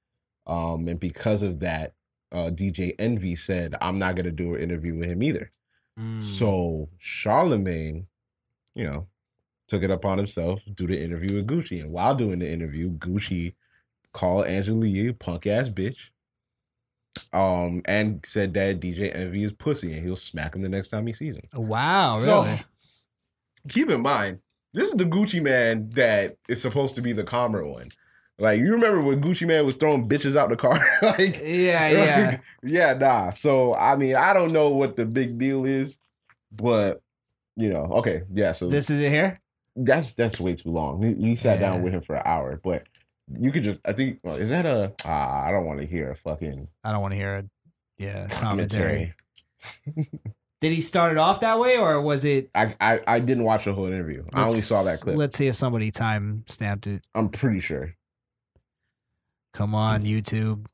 [SPEAKER 2] Um, and because of that, uh, DJ Envy said, "I'm not gonna do an interview with him either."
[SPEAKER 3] Mm.
[SPEAKER 2] So Charlemagne, you know, took it upon himself to do the interview with Gucci. And while doing the interview, Gucci called Angela Yee a punk ass bitch. Um, and said that DJ Envy is pussy and he'll smack him the next time he sees him.
[SPEAKER 3] wow,
[SPEAKER 2] So, keep in mind, this is the Gucci Mane that is supposed to be the calmer one. Like you remember when Gucci Mane was throwing bitches out the car? like
[SPEAKER 3] yeah, yeah.
[SPEAKER 2] like, yeah, nah. So I mean, I don't know what the big deal is, but you know, okay, yeah. So
[SPEAKER 3] This is it here.
[SPEAKER 2] that's that's way too long. We, we sat down with him for an hour, but you could just I think well, is that a ah, I don't want to hear a fucking
[SPEAKER 3] I don't want to hear it. Yeah, commentary.
[SPEAKER 2] commentary.
[SPEAKER 3] Did he start it off that way, or was it?
[SPEAKER 2] I, I I didn't watch the whole interview. I only saw that clip.
[SPEAKER 3] Let's see if somebody time stamped it.
[SPEAKER 2] I'm pretty sure.
[SPEAKER 3] Come on, YouTube.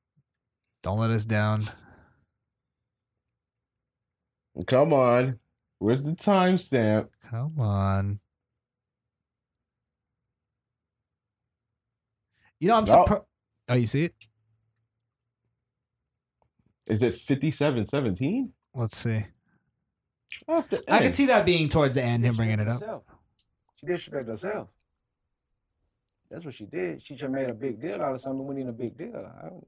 [SPEAKER 3] Don't let us down.
[SPEAKER 2] Come on, where's the timestamp?
[SPEAKER 3] Come on. You know, I'm
[SPEAKER 2] No.
[SPEAKER 3] surprised. Oh, you see it?
[SPEAKER 2] Is it 5717?
[SPEAKER 3] Let's see.
[SPEAKER 2] That's the
[SPEAKER 3] I can see that being towards the end, him bringing it up.
[SPEAKER 10] Herself. She disrespected herself. That's what she did. She just made a big deal out of something when ain't a big deal. I don't,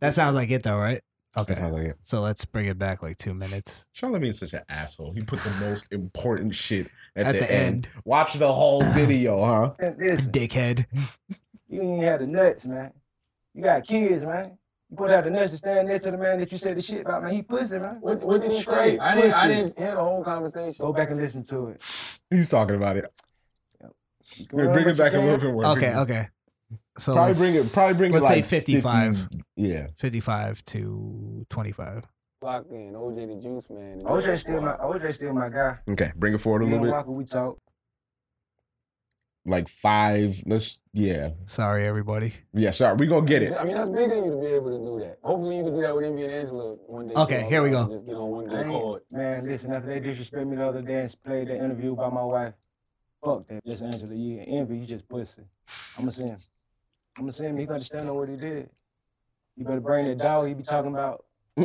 [SPEAKER 3] That sounds like it, though, right? Okay.
[SPEAKER 2] like.
[SPEAKER 3] So let's bring it back like two minutes.
[SPEAKER 2] Charlemagne's such an asshole. He put the most important shit at,
[SPEAKER 3] At
[SPEAKER 2] the,
[SPEAKER 3] the
[SPEAKER 2] end.
[SPEAKER 3] end.
[SPEAKER 2] Watch the whole video, huh?
[SPEAKER 10] Man, listen,
[SPEAKER 3] Dickhead.
[SPEAKER 10] you ain't had the nuts, man. You got kids, man. You put out the nuts to stand next to the man that you said the shit about, man. He pussy, man.
[SPEAKER 11] What, what did he say? I didn't, I didn't hear the whole conversation.
[SPEAKER 10] Go back and listen to it.
[SPEAKER 2] He's talking about it.
[SPEAKER 10] You
[SPEAKER 2] Yeah, bring it back
[SPEAKER 10] you
[SPEAKER 2] a little
[SPEAKER 10] can't-
[SPEAKER 2] bit more.
[SPEAKER 3] Okay, okay. So
[SPEAKER 2] Probably bring it. Probably bring it.
[SPEAKER 3] let's
[SPEAKER 2] it
[SPEAKER 3] say 55.
[SPEAKER 2] 50 yeah.
[SPEAKER 3] 55 to 25.
[SPEAKER 11] Lock in. OJ the Juice Man.
[SPEAKER 10] OJ still my OJ still my guy.
[SPEAKER 2] Okay. Bring it forward a little
[SPEAKER 10] and
[SPEAKER 2] bit.
[SPEAKER 10] Walker, we talk.
[SPEAKER 2] Like five. Let's. Yeah.
[SPEAKER 3] Sorry, everybody.
[SPEAKER 2] Yeah. Sorry. We gonna get it.
[SPEAKER 11] I mean, that's big of you to be able to do that. Hopefully, you can do that with Envy and Angela one day.
[SPEAKER 3] Okay, here we go.
[SPEAKER 11] Just get on one
[SPEAKER 10] I
[SPEAKER 11] good
[SPEAKER 10] ain't-
[SPEAKER 11] chord.
[SPEAKER 10] Man, listen, after they disrespect me the other day and played the interview by my wife, fuck that. Just Angela Yee and Envy, you just pussy. I'ma see him. I'ma see him. He gonna stand on what he did. You better bring that dog he be talking about.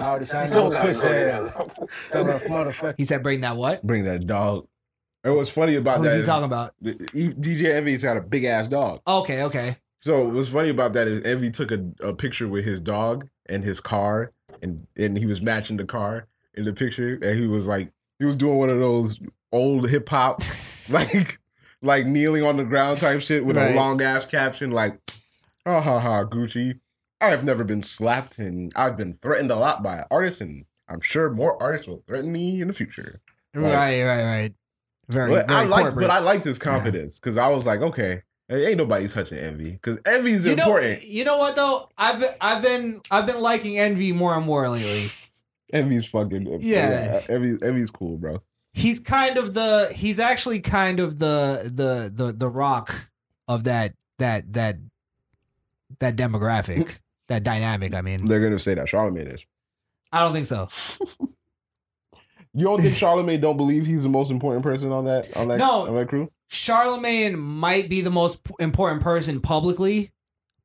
[SPEAKER 10] All the time,
[SPEAKER 11] So
[SPEAKER 10] no
[SPEAKER 11] gotta
[SPEAKER 10] pussy
[SPEAKER 11] go
[SPEAKER 10] ass.
[SPEAKER 11] down.
[SPEAKER 10] Talking about motherfucker.
[SPEAKER 3] He said, bring that what?
[SPEAKER 2] Bring that dog. And what's funny about
[SPEAKER 3] Who's
[SPEAKER 2] that?
[SPEAKER 3] he
[SPEAKER 2] is
[SPEAKER 3] talking about?
[SPEAKER 2] the- E- DJ Envy's got a big ass dog.
[SPEAKER 3] Okay, okay.
[SPEAKER 2] So what's funny about that is Envy took a, a picture with his dog and his car, and and he was matching the car in the picture, and he was like he was doing one of those old hip hop like like kneeling on the ground type shit with
[SPEAKER 3] Right.
[SPEAKER 2] a long ass caption like, "Ha ha ha, Gucci." I have never been slapped, and I've been threatened a lot by artists, and I'm sure more artists will threaten me in the future. Like-
[SPEAKER 3] right, right, right. Very,
[SPEAKER 2] But I like, but I liked his confidence because I was like, okay, ain't nobody touching Envy because Envy's
[SPEAKER 3] you know,
[SPEAKER 2] important.
[SPEAKER 3] you know what though? I've been, I've been, I've been liking Envy more and more lately.
[SPEAKER 2] Envy's fucking
[SPEAKER 3] Yeah.
[SPEAKER 2] Envy, Envy's cool, bro.
[SPEAKER 3] He's kind of the, he's actually kind of the, the, the, the rock of that, that, that, that demographic, that dynamic. I mean,
[SPEAKER 2] They're gonna say that Charlemagne is.
[SPEAKER 3] I don't think so.
[SPEAKER 2] You don't think Charlemagne don't believe he's the most important person on that on that
[SPEAKER 3] No.
[SPEAKER 2] on that crew?
[SPEAKER 3] Charlemagne might be the most important person publicly,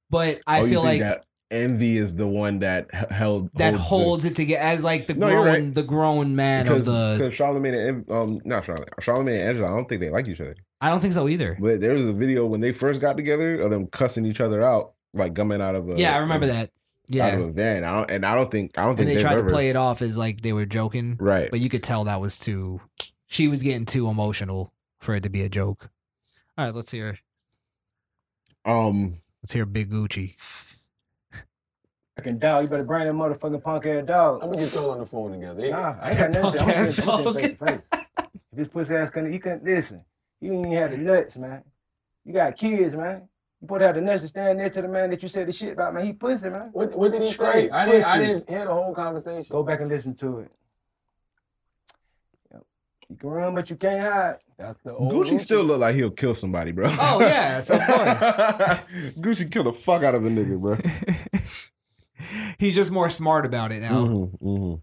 [SPEAKER 3] but I
[SPEAKER 2] Oh,
[SPEAKER 3] feel like
[SPEAKER 2] that Envy is the one that held
[SPEAKER 3] that
[SPEAKER 2] the-
[SPEAKER 3] holds it together as like the
[SPEAKER 2] No,
[SPEAKER 3] grown,
[SPEAKER 2] right.
[SPEAKER 3] the grown man
[SPEAKER 2] because
[SPEAKER 3] of the.
[SPEAKER 2] because Charlemagne and um not Charlemagne Charlemagne and Angela I don't think they like each other.
[SPEAKER 3] I don't think so either.
[SPEAKER 2] But there was a video when they first got together of them cussing each other out like coming out of a
[SPEAKER 3] yeah, I remember
[SPEAKER 2] a-
[SPEAKER 3] that.
[SPEAKER 2] out
[SPEAKER 3] Yeah,
[SPEAKER 2] of a van. I don't, and I don't think I don't
[SPEAKER 3] and
[SPEAKER 2] think
[SPEAKER 3] they tried
[SPEAKER 2] ever,
[SPEAKER 3] to play it off as like they were joking,
[SPEAKER 2] right.
[SPEAKER 3] but you could tell that was too. She was getting too emotional for it to be a joke. All right, let's hear.
[SPEAKER 2] Um,
[SPEAKER 3] Let's hear Big Gucci.
[SPEAKER 10] Fucking dog, you better bring that motherfucking punk ass dog.
[SPEAKER 11] I'm gonna get y'all on the phone together.
[SPEAKER 10] Nah, I ain't got nothing to say. I'm
[SPEAKER 3] Punk
[SPEAKER 10] saying
[SPEAKER 3] ass
[SPEAKER 10] face to face. If this pussy ass couldn't, he couldn't listen. You ain't have the nuts, man. You got kids, man. You put out the nuts to stand next to the man that you said the shit about, man. He pussy, man.
[SPEAKER 11] What, what did he say? I didn't, I didn't hear the whole conversation.
[SPEAKER 10] Go back and listen to it. Yep. You can run, but you can't hide.
[SPEAKER 11] That's the old
[SPEAKER 2] Gucci still look like he'll kill somebody, bro.
[SPEAKER 3] Oh, yes, of course.
[SPEAKER 2] Gucci kill the fuck out of a nigga, bro.
[SPEAKER 3] He's just more smart about it now.
[SPEAKER 2] Mhm, mhm.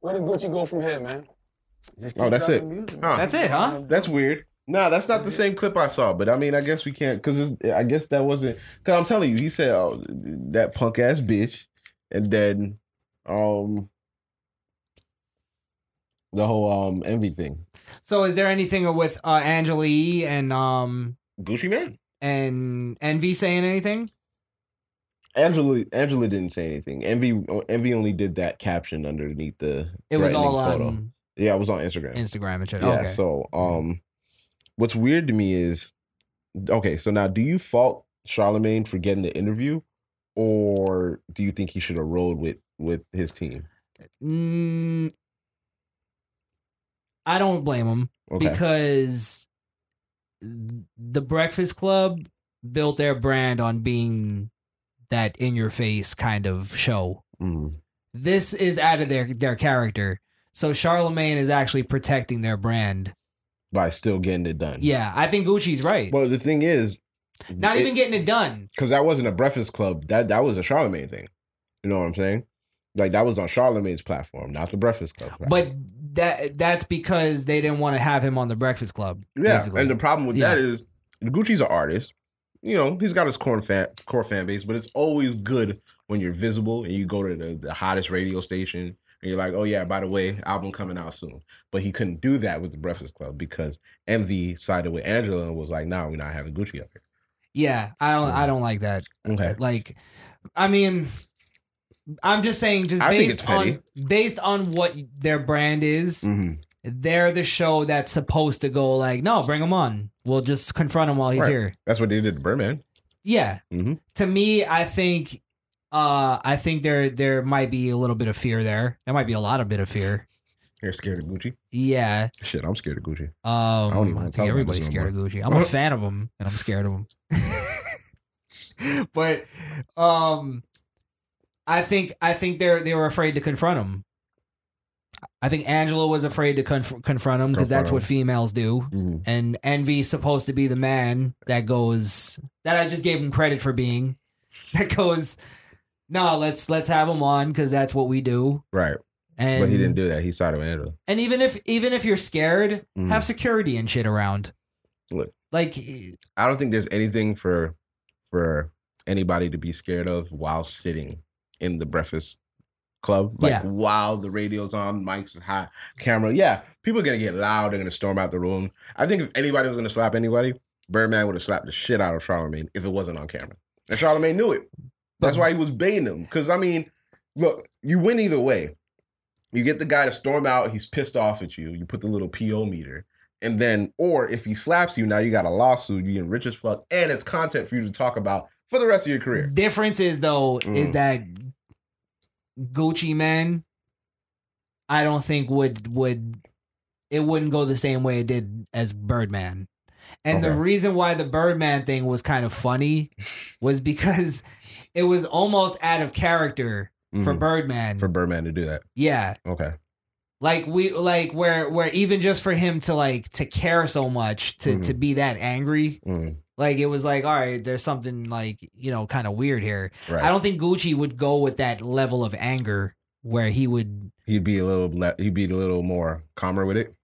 [SPEAKER 11] Where did Gucci go from here, man?
[SPEAKER 10] Just
[SPEAKER 2] Oh, that's it. Huh.
[SPEAKER 3] That's it, huh?
[SPEAKER 2] That's weird. Nah, that's not the same clip I saw, but I mean, I guess we can't because I guess that wasn't. Because I'm telling you, he said oh, that punk ass bitch, and then um the whole um envy thing.
[SPEAKER 3] So is there anything with uh, Angela Yee and um
[SPEAKER 2] Gucci Mane.
[SPEAKER 3] and Envy saying anything?
[SPEAKER 2] Angela Angela didn't say anything. Envy Envy only did that caption underneath the.
[SPEAKER 3] It was all
[SPEAKER 2] photo.
[SPEAKER 3] on
[SPEAKER 2] Yeah, it was on Instagram.
[SPEAKER 3] Instagram and shit.
[SPEAKER 2] Yeah.
[SPEAKER 3] okay.
[SPEAKER 2] So, um, what's weird to me is, okay, so now do you fault Charlemagne for getting the interview, or do you think he should have rolled with with his team?
[SPEAKER 3] Mm, I don't blame him
[SPEAKER 2] Okay.
[SPEAKER 3] because the Breakfast Club built their brand on being that in your face kind of show.
[SPEAKER 2] Mhm.
[SPEAKER 3] This is out of their their character. So Charlemagne is actually protecting their brand.
[SPEAKER 2] By still getting it done.
[SPEAKER 3] Yeah, I think Gucci's right.
[SPEAKER 2] Well, the thing is,
[SPEAKER 3] Not even getting it done.
[SPEAKER 2] because that wasn't a Breakfast Club. That that was a Charlemagne thing. You know what I'm saying? Like that was on Charlemagne's platform, not the Breakfast Club. platform.
[SPEAKER 3] But that that's because they didn't want to have him on the Breakfast Club.
[SPEAKER 2] Yeah,
[SPEAKER 3] basically.
[SPEAKER 2] and the problem with
[SPEAKER 3] Yeah.
[SPEAKER 2] that is Gucci's an artist. You know, he's got his core fan core fan base, but it's always good when you're visible and you go to the, the hottest radio station and you're like, oh yeah, by the way, album coming out soon. But he couldn't do that with the Breakfast Club because Envy sided with Angela and was like, nah, we're not having Gucci up here.
[SPEAKER 3] Yeah, I don't I don't like that.
[SPEAKER 2] Okay.
[SPEAKER 3] Like I mean I'm just saying just
[SPEAKER 2] I
[SPEAKER 3] based on based on what their brand is,
[SPEAKER 2] Mhm.
[SPEAKER 3] They're the show that's supposed to go like, no, bring him on. We'll just confront him while he's
[SPEAKER 2] Right.
[SPEAKER 3] here.
[SPEAKER 2] That's what they did to Birdman.
[SPEAKER 3] Yeah.
[SPEAKER 2] hmm
[SPEAKER 3] To me, I think uh I think there there might be a little bit of fear there. There might be a lot of bit of fear.
[SPEAKER 2] You're scared of Gucci?
[SPEAKER 3] Yeah.
[SPEAKER 2] Shit, I'm scared of Gucci.
[SPEAKER 3] Um,
[SPEAKER 2] don't even
[SPEAKER 3] I think everybody's
[SPEAKER 2] no
[SPEAKER 3] scared of. Gucci. I'm a fan of him, and I'm scared of him. but um, I think I think they're they were afraid to confront him. I think Angela was afraid to conf- confront him because that's what females do.
[SPEAKER 2] Mhm.
[SPEAKER 3] And Envy's supposed to be the man that goes that I just gave him credit for being that goes. No, let's let's have him on because that's what we do.
[SPEAKER 2] Right.
[SPEAKER 3] And
[SPEAKER 2] but he didn't do that. He sided with Angela.
[SPEAKER 3] and even if even if you're scared,
[SPEAKER 2] Mhm.
[SPEAKER 3] have security and shit around.
[SPEAKER 2] Look,
[SPEAKER 3] Like
[SPEAKER 2] I don't think there's anything for for anybody to be scared of while sitting in the breakfast club. Like
[SPEAKER 3] Yeah.
[SPEAKER 2] while the radio's on, mics is hot, camera. Yeah, people are gonna get loud. They're gonna storm out the room. I think if anybody was gonna slap anybody, Birdman would have slapped the shit out of Charlemagne if it wasn't on camera. And Charlemagne knew it. That's why he was baiting him. Because I mean, look, you win either way. You get the guy to storm out. He's pissed off at you. You put the little PO meter. And then, or if he slaps you, now you got a lawsuit. You getting rich as fuck, and it's content for you to talk about for the rest of your career.
[SPEAKER 3] difference is though is
[SPEAKER 2] Mm.
[SPEAKER 3] that Gucci Mane, I don't think would would it wouldn't go the same way it did as Birdman. And the reason why the Birdman thing was kind of funny was because it was almost out of character for
[SPEAKER 2] Mhm.
[SPEAKER 3] Birdman.
[SPEAKER 2] For Birdman to do that.
[SPEAKER 3] yeah.
[SPEAKER 2] Okay.
[SPEAKER 3] Like we like where where even just for him to like to care so much to to be that angry,
[SPEAKER 2] Mm,
[SPEAKER 3] like it was like all right, there's something like you know kind of weird here.
[SPEAKER 2] right.
[SPEAKER 3] I don't think Gucci would go with that level of anger where he would
[SPEAKER 2] He'd be a little. le- He'd be a little more calmer with it.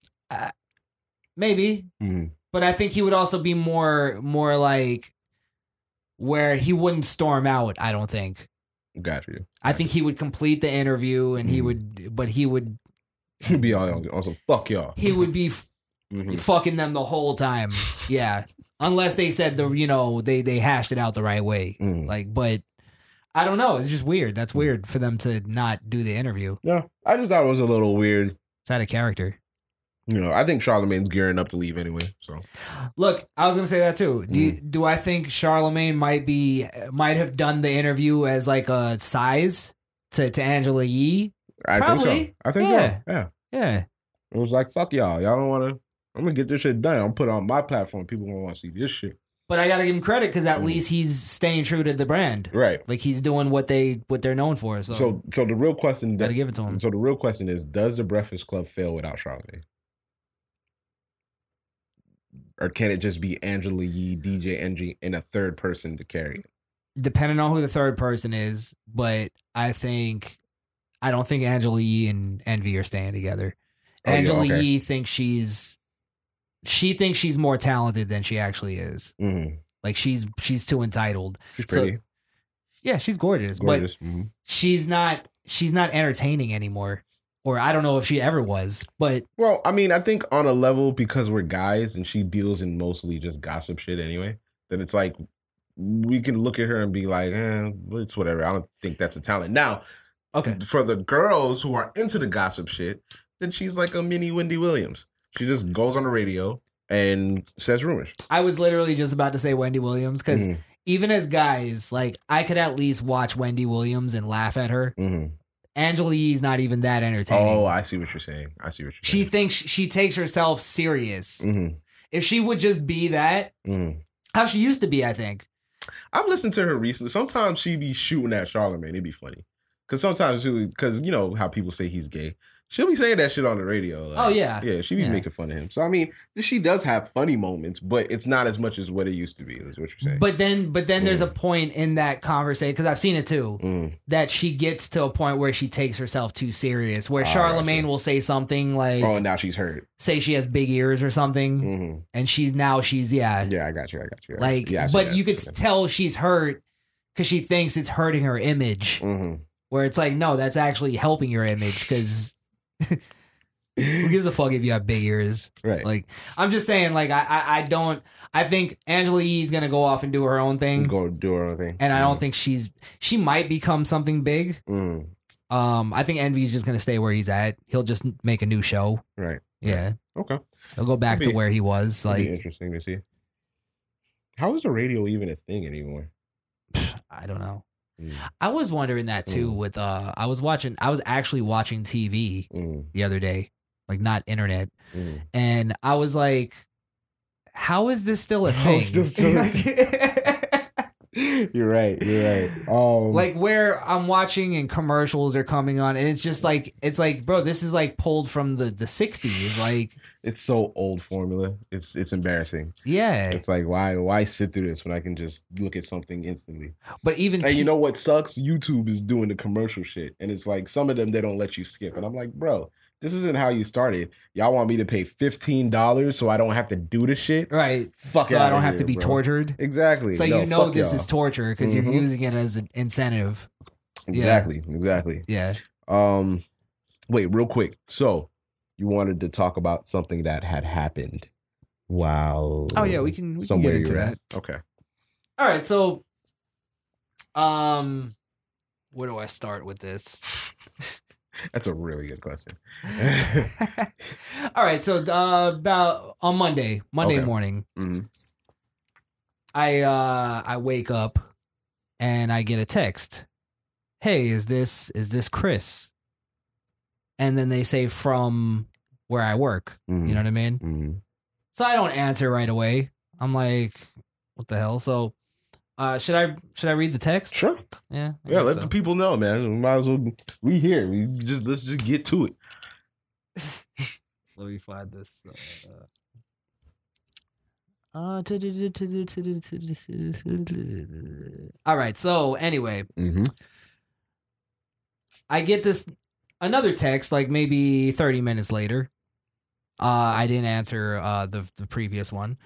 [SPEAKER 3] maybe,
[SPEAKER 2] Mhm.
[SPEAKER 3] but I think he would also be more more like where he wouldn't storm out. I don't think.
[SPEAKER 2] Got you.
[SPEAKER 3] I think he would complete the interview and he
[SPEAKER 2] Mhm.
[SPEAKER 3] would, but he would
[SPEAKER 2] He'd be all some fuck y'all.
[SPEAKER 3] he would be
[SPEAKER 2] Mhm.
[SPEAKER 3] fucking them the whole time. Yeah, unless they said the you know they they hashed it out the right way.
[SPEAKER 2] Mhm.
[SPEAKER 3] Like, but I don't know. It's just weird. That's weird for them to not do the interview.
[SPEAKER 2] No, I just thought it was a little weird.
[SPEAKER 3] It's out of character.
[SPEAKER 2] You know, I think Charlemagne's gearing up to leave anyway. So
[SPEAKER 3] Look, I was gonna say that too. Do
[SPEAKER 2] Mm.
[SPEAKER 3] you, do I think Charlemagne might be might have done the interview as like a size to to Angela Yee?
[SPEAKER 2] I think so. I think
[SPEAKER 3] Yeah.
[SPEAKER 2] so. Yeah.
[SPEAKER 3] Yeah,
[SPEAKER 2] It was like, fuck y'all. Y'all don't want to. I'm gonna get this shit done. I'm put it on my platform. People gonna want to see this shit.
[SPEAKER 3] but I gotta give him credit because at
[SPEAKER 2] Mm.
[SPEAKER 3] least he's staying true to the brand.
[SPEAKER 2] Right.
[SPEAKER 3] Like he's doing what they what they're known for. So,
[SPEAKER 2] So, so the real question
[SPEAKER 3] gotta give it to him.
[SPEAKER 2] so the real question is, does the Breakfast Club fail without Charlemagne? Or can it just be Angela Yee, DJ Envy, and a third person to carry it?
[SPEAKER 3] Depending on who the third person is, but I think I don't think Angela Yee and Envy are staying together.
[SPEAKER 2] Oh, yeah,
[SPEAKER 3] Angela
[SPEAKER 2] okay.
[SPEAKER 3] Yee thinks she's she thinks she's more talented than she actually is.
[SPEAKER 2] Mhm.
[SPEAKER 3] Like she's she's too entitled.
[SPEAKER 2] She's
[SPEAKER 3] So-
[SPEAKER 2] pretty.
[SPEAKER 3] yeah, she's gorgeous,
[SPEAKER 2] Gorgeous.
[SPEAKER 3] but
[SPEAKER 2] mhm.
[SPEAKER 3] she's not she's not entertaining anymore. Or I don't know if she ever was, but
[SPEAKER 2] Well, I mean, I think on a level because we're guys and she deals in mostly just gossip shit anyway. That it's like we can look at her and be like, eh, it's whatever. I don't think that's a talent. Now,
[SPEAKER 3] okay,
[SPEAKER 2] for the girls who are into the gossip shit, then she's like a mini Wendy Williams. She just goes on the radio and says rumors.
[SPEAKER 3] I was literally just about to say Wendy Williams because
[SPEAKER 2] Mhm.
[SPEAKER 3] even as guys, like I could at least watch Wendy Williams and laugh at her.
[SPEAKER 2] Mhm.
[SPEAKER 3] Angela Yee's not even that entertaining.
[SPEAKER 2] Oh, I see what you're saying. I see what you're saying.
[SPEAKER 3] she thinks she takes herself serious.
[SPEAKER 2] saying.
[SPEAKER 3] If she would just be that,
[SPEAKER 2] hmm hmm
[SPEAKER 3] how she used to be, I think.
[SPEAKER 2] I've listened to her recently. Sometimes she'd be shooting at Charlemagne. It'd be funny. Cause sometimes she because you know how people say he's gay. She'll be saying that shit on the radio. like,
[SPEAKER 3] Oh, yeah.
[SPEAKER 2] Yeah, she be
[SPEAKER 3] Yeah.
[SPEAKER 2] making fun of him. So I mean, she does have funny moments, but it's not as much as what it used to be, is what you're saying.
[SPEAKER 3] But then, but then there's a point in that conversation because I've seen it too
[SPEAKER 2] Mm.
[SPEAKER 3] that she gets to a point where she takes herself too serious. Where
[SPEAKER 2] Ah,
[SPEAKER 3] Charlemagne will say something like,
[SPEAKER 2] oh, now she's hurt.
[SPEAKER 3] say she has big ears or something,
[SPEAKER 2] hmm
[SPEAKER 3] and she's now she's yeah,
[SPEAKER 2] Yeah, I got you. I got you.
[SPEAKER 3] like,
[SPEAKER 2] yeah,
[SPEAKER 3] but
[SPEAKER 2] that,
[SPEAKER 3] you could tell she's hurt because she thinks it's hurting her image.
[SPEAKER 2] Mhm.
[SPEAKER 3] Where it's like, no, that's actually helping your image because. Who gives a fuck if you have big ears?
[SPEAKER 2] Right.
[SPEAKER 3] Like, I'm just saying, like, I, I, I don't. I think Angela Yee's gonna go off and do her own thing,
[SPEAKER 2] Go do her own thing.
[SPEAKER 3] and I don't think she's. She might become something big.
[SPEAKER 2] Mm.
[SPEAKER 3] Um, I think Envy's just gonna stay where he's at. He'll just make a new show.
[SPEAKER 2] Right.
[SPEAKER 3] Yeah,
[SPEAKER 2] Okay.
[SPEAKER 3] he'll go back
[SPEAKER 2] It'd
[SPEAKER 3] to where he was.
[SPEAKER 2] Be
[SPEAKER 3] Like,
[SPEAKER 2] interesting to see. How is the radio even a thing anymore?
[SPEAKER 3] I don't know.
[SPEAKER 2] Mm.
[SPEAKER 3] I was wondering that too.
[SPEAKER 2] Mm.
[SPEAKER 3] With uh, I was watching. I was actually watching TV
[SPEAKER 2] Mm.
[SPEAKER 3] the other day, like not internet,
[SPEAKER 2] Mm.
[SPEAKER 3] and I was like, "How is this still a thing?"
[SPEAKER 2] still a You're right. You're right. Um,
[SPEAKER 3] like where I'm watching and commercials are coming on, and it's just like it's like, bro, this is like pulled from the the '60s. Like,
[SPEAKER 2] it's so old formula. It's it's embarrassing.
[SPEAKER 3] yeah,
[SPEAKER 2] It's like why why sit through this when I can just look at something instantly?
[SPEAKER 3] but even
[SPEAKER 2] And you know what sucks? YouTube is doing the commercial shit, and it's like some of them they don't let you skip, and I'm like, bro, this isn't how you started. Y'all want me to pay fifteen dollars so I don't have to do the shit?
[SPEAKER 3] right,
[SPEAKER 2] Fuck
[SPEAKER 3] so I don't have
[SPEAKER 2] here,
[SPEAKER 3] to be
[SPEAKER 2] bro.
[SPEAKER 3] tortured.
[SPEAKER 2] Exactly.
[SPEAKER 3] So
[SPEAKER 2] No,
[SPEAKER 3] you know this
[SPEAKER 2] y'all.
[SPEAKER 3] is torture because you're
[SPEAKER 2] Mhm.
[SPEAKER 3] using it as an incentive. yeah.
[SPEAKER 2] Exactly. Exactly.
[SPEAKER 3] Yeah.
[SPEAKER 2] Um, wait, real quick. So, you wanted to talk about something that had happened. Wow.
[SPEAKER 3] Oh yeah, we can we can get into that.
[SPEAKER 2] at. Okay.
[SPEAKER 3] All right, so um where do I start with this?
[SPEAKER 2] That's a really good question.
[SPEAKER 3] All right, so uh, about on Monday, Monday
[SPEAKER 2] Okay.
[SPEAKER 3] morning,
[SPEAKER 2] Mhm.
[SPEAKER 3] I uh I wake up and I get a text. Hey, is this is this Chris? And then they say from where I work. You know what I mean?
[SPEAKER 2] Mhm.
[SPEAKER 3] So I don't answer right away. I'm like, what the hell? So uh should I should I read the text?
[SPEAKER 2] Sure.
[SPEAKER 3] Yeah. I
[SPEAKER 2] Yeah, let
[SPEAKER 3] so.
[SPEAKER 2] the people know, man. We might as well. We here. We just let's just get to it.
[SPEAKER 3] Let me find this. Uh, all right. So anyway,
[SPEAKER 2] Mm-hmm.
[SPEAKER 3] I get this another text like maybe 30 minutes later. Uh, I didn't answer uh, the the previous one.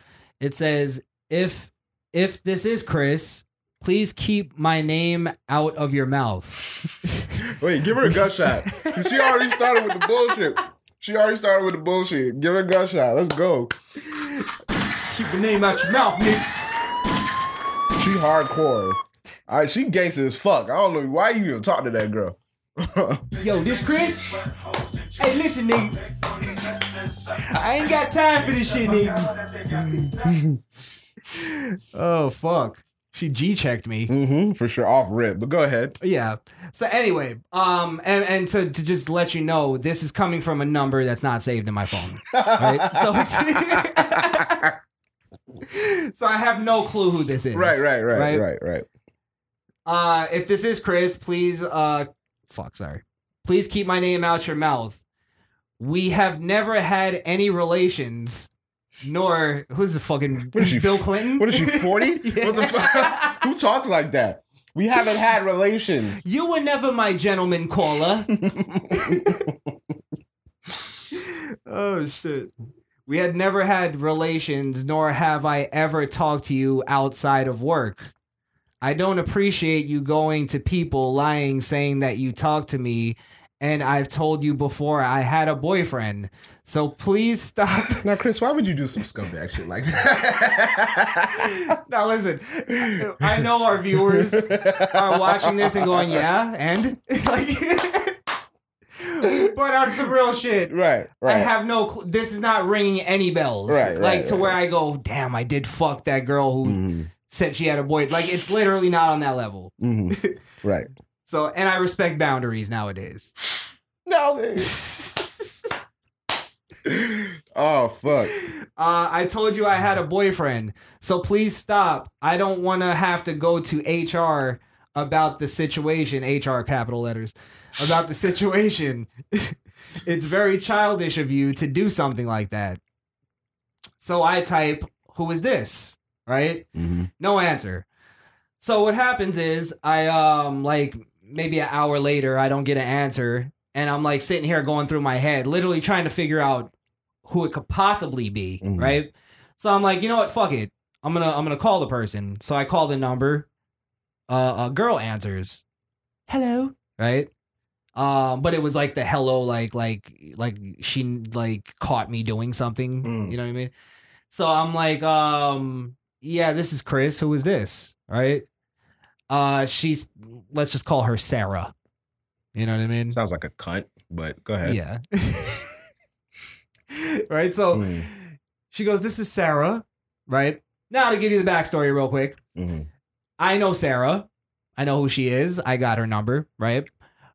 [SPEAKER 3] It says if if this is Chris, please keep my name out of your mouth.
[SPEAKER 2] Wait, give her a gunshot. she already started with the bullshit. She already started with the bullshit. Give her a gunshot. Let's go.
[SPEAKER 3] keep the name out your mouth, nigga.
[SPEAKER 2] She hardcore. All right, she gangster as fuck. I don't know why you even talk to that girl.
[SPEAKER 3] Yo, this Chris? Hey, listen, nigga. I ain't got time for this shit, nigga. oh fuck. She G checked me.
[SPEAKER 2] mm-hmm, for sure. Off rip. But go ahead.
[SPEAKER 3] Yeah. So anyway, um, and and to, to just let you know, this is coming from a number that's not saved in my phone. Right. So so I have no clue who this is.
[SPEAKER 2] Right, right, right, right, right.
[SPEAKER 3] Uh, if this is Chris, please, uh, fuck, sorry. Please keep my name out your mouth. We have never had any relations, nor who's the fucking
[SPEAKER 2] What is she?
[SPEAKER 3] Bill Clinton?
[SPEAKER 2] What is she? Forty?
[SPEAKER 3] Yeah.
[SPEAKER 2] What the fuck? Who talks like that? We haven't had relations.
[SPEAKER 3] You were never my gentleman caller. oh shit. We had never had relations, nor have I ever talked to you outside of work. I don't appreciate you going to people lying saying that you talked to me, and I've told you before I had a boyfriend. So please stop.
[SPEAKER 2] Now, Chris, why would you do some scumbag shit like that?
[SPEAKER 3] now listen, I know our viewers are watching this and going, "Yeah," and like, but on some real shit,
[SPEAKER 2] right, right.
[SPEAKER 3] I have no. Cl- this is not ringing any bells,
[SPEAKER 2] Right,
[SPEAKER 3] like
[SPEAKER 2] right,
[SPEAKER 3] to
[SPEAKER 2] right,
[SPEAKER 3] where I go, "Damn, I did fuck that girl who said she had a boy." Like it's literally not on that level.
[SPEAKER 2] Mhm. Right.
[SPEAKER 3] So, and I respect boundaries nowadays.
[SPEAKER 2] No. oh fuck.
[SPEAKER 3] Uh, I told you I had a boyfriend, so please stop. I don't want to have to go to HR about the situation. HR capital letters about the situation. it's very childish of you to do something like that. So I type, "Who is this?" Right? No answer. So what happens is I um like maybe an hour later I don't get an answer and I'm like sitting here going through my head, literally trying to figure out who it could possibly be, right? So I'm like, you know what, fuck it. I'm gonna I'm gonna call the person. So I call the number. Uh, a girl answers, hello, right? Um, but it was like the hello, like like like she like caught me doing something. You know what I mean? So I'm like, um, yeah, this is Chris. Who is this? Right? Uh, she's let's just call her Sarah. You know what I mean?
[SPEAKER 2] Sounds like a cunt, but go ahead.
[SPEAKER 3] Yeah. right. So
[SPEAKER 2] Mm.
[SPEAKER 3] she goes, This is Sarah. Right. Now to give you the backstory real quick.
[SPEAKER 2] Mhm.
[SPEAKER 3] I know Sarah. I know who she is. I got her number, right?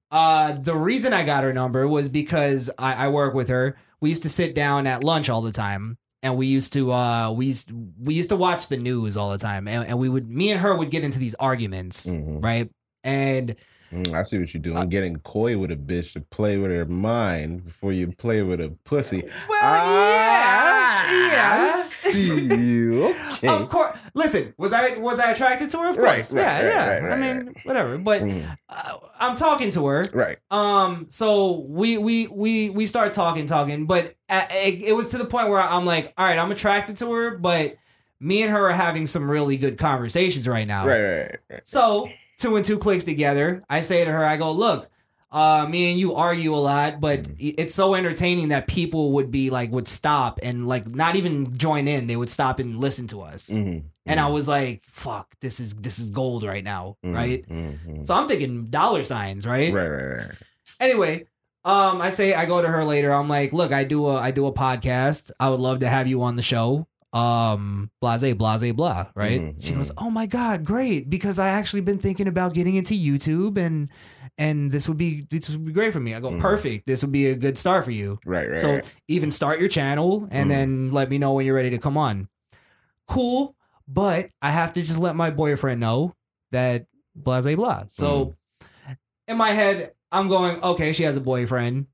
[SPEAKER 3] Uh the reason I got her number was because I, I work with her. We used to sit down at lunch all the time. And we used to uh we used we used to watch the news all the time. And, and we would me and her would get into these arguments, right? And
[SPEAKER 2] Mm, I see what you're doing. Getting coy with a bitch to play with her mind before you play with a pussy.
[SPEAKER 3] Well, yeah, yeah.
[SPEAKER 2] I see you. Okay.
[SPEAKER 3] Of course. Listen, was I was I attracted to her? Of
[SPEAKER 2] Right,
[SPEAKER 3] course.
[SPEAKER 2] right,
[SPEAKER 3] yeah,
[SPEAKER 2] right,
[SPEAKER 3] yeah.
[SPEAKER 2] right, right,
[SPEAKER 3] I mean, whatever. But uh, I'm talking to her.
[SPEAKER 2] Right.
[SPEAKER 3] Um. So we we we we start talking, talking, but uh, it, it was to the point where I'm like, all right, I'm attracted to her, but me and her are having some really good conversations right now.
[SPEAKER 2] Right, right, right, right.
[SPEAKER 3] So two and two clicks together. I say to her, I go, look, uh, me and you argue a lot, but
[SPEAKER 2] Mm.
[SPEAKER 3] i- it's so entertaining that people would be like, would stop and like not even join in. They would stop and listen to us.
[SPEAKER 2] Mhm.
[SPEAKER 3] And I was like, fuck, this is this is gold right now,
[SPEAKER 2] Mhm,
[SPEAKER 3] right?
[SPEAKER 2] mhm.
[SPEAKER 3] So I'm thinking dollar signs, right?
[SPEAKER 2] Right, right, right.
[SPEAKER 3] Anyway, um, I say I go to her later. I'm like, look, I do a I do a podcast. I would love to have you on the show. Um, blase, blase, blah. Right?
[SPEAKER 2] Mhm,
[SPEAKER 3] she goes, oh my god, great, because I actually been thinking about getting into YouTube and and this would be this would be great for me. I go,
[SPEAKER 2] Mhm.
[SPEAKER 3] perfect. This would be a good start for you.
[SPEAKER 2] Right, right,
[SPEAKER 3] So
[SPEAKER 2] right.
[SPEAKER 3] even start your channel and
[SPEAKER 2] Mhm.
[SPEAKER 3] then let me know when you're ready to come on. Cool, but I have to just let my boyfriend know that blah blah blah. So in my head, I'm going, okay, she has a boyfriend.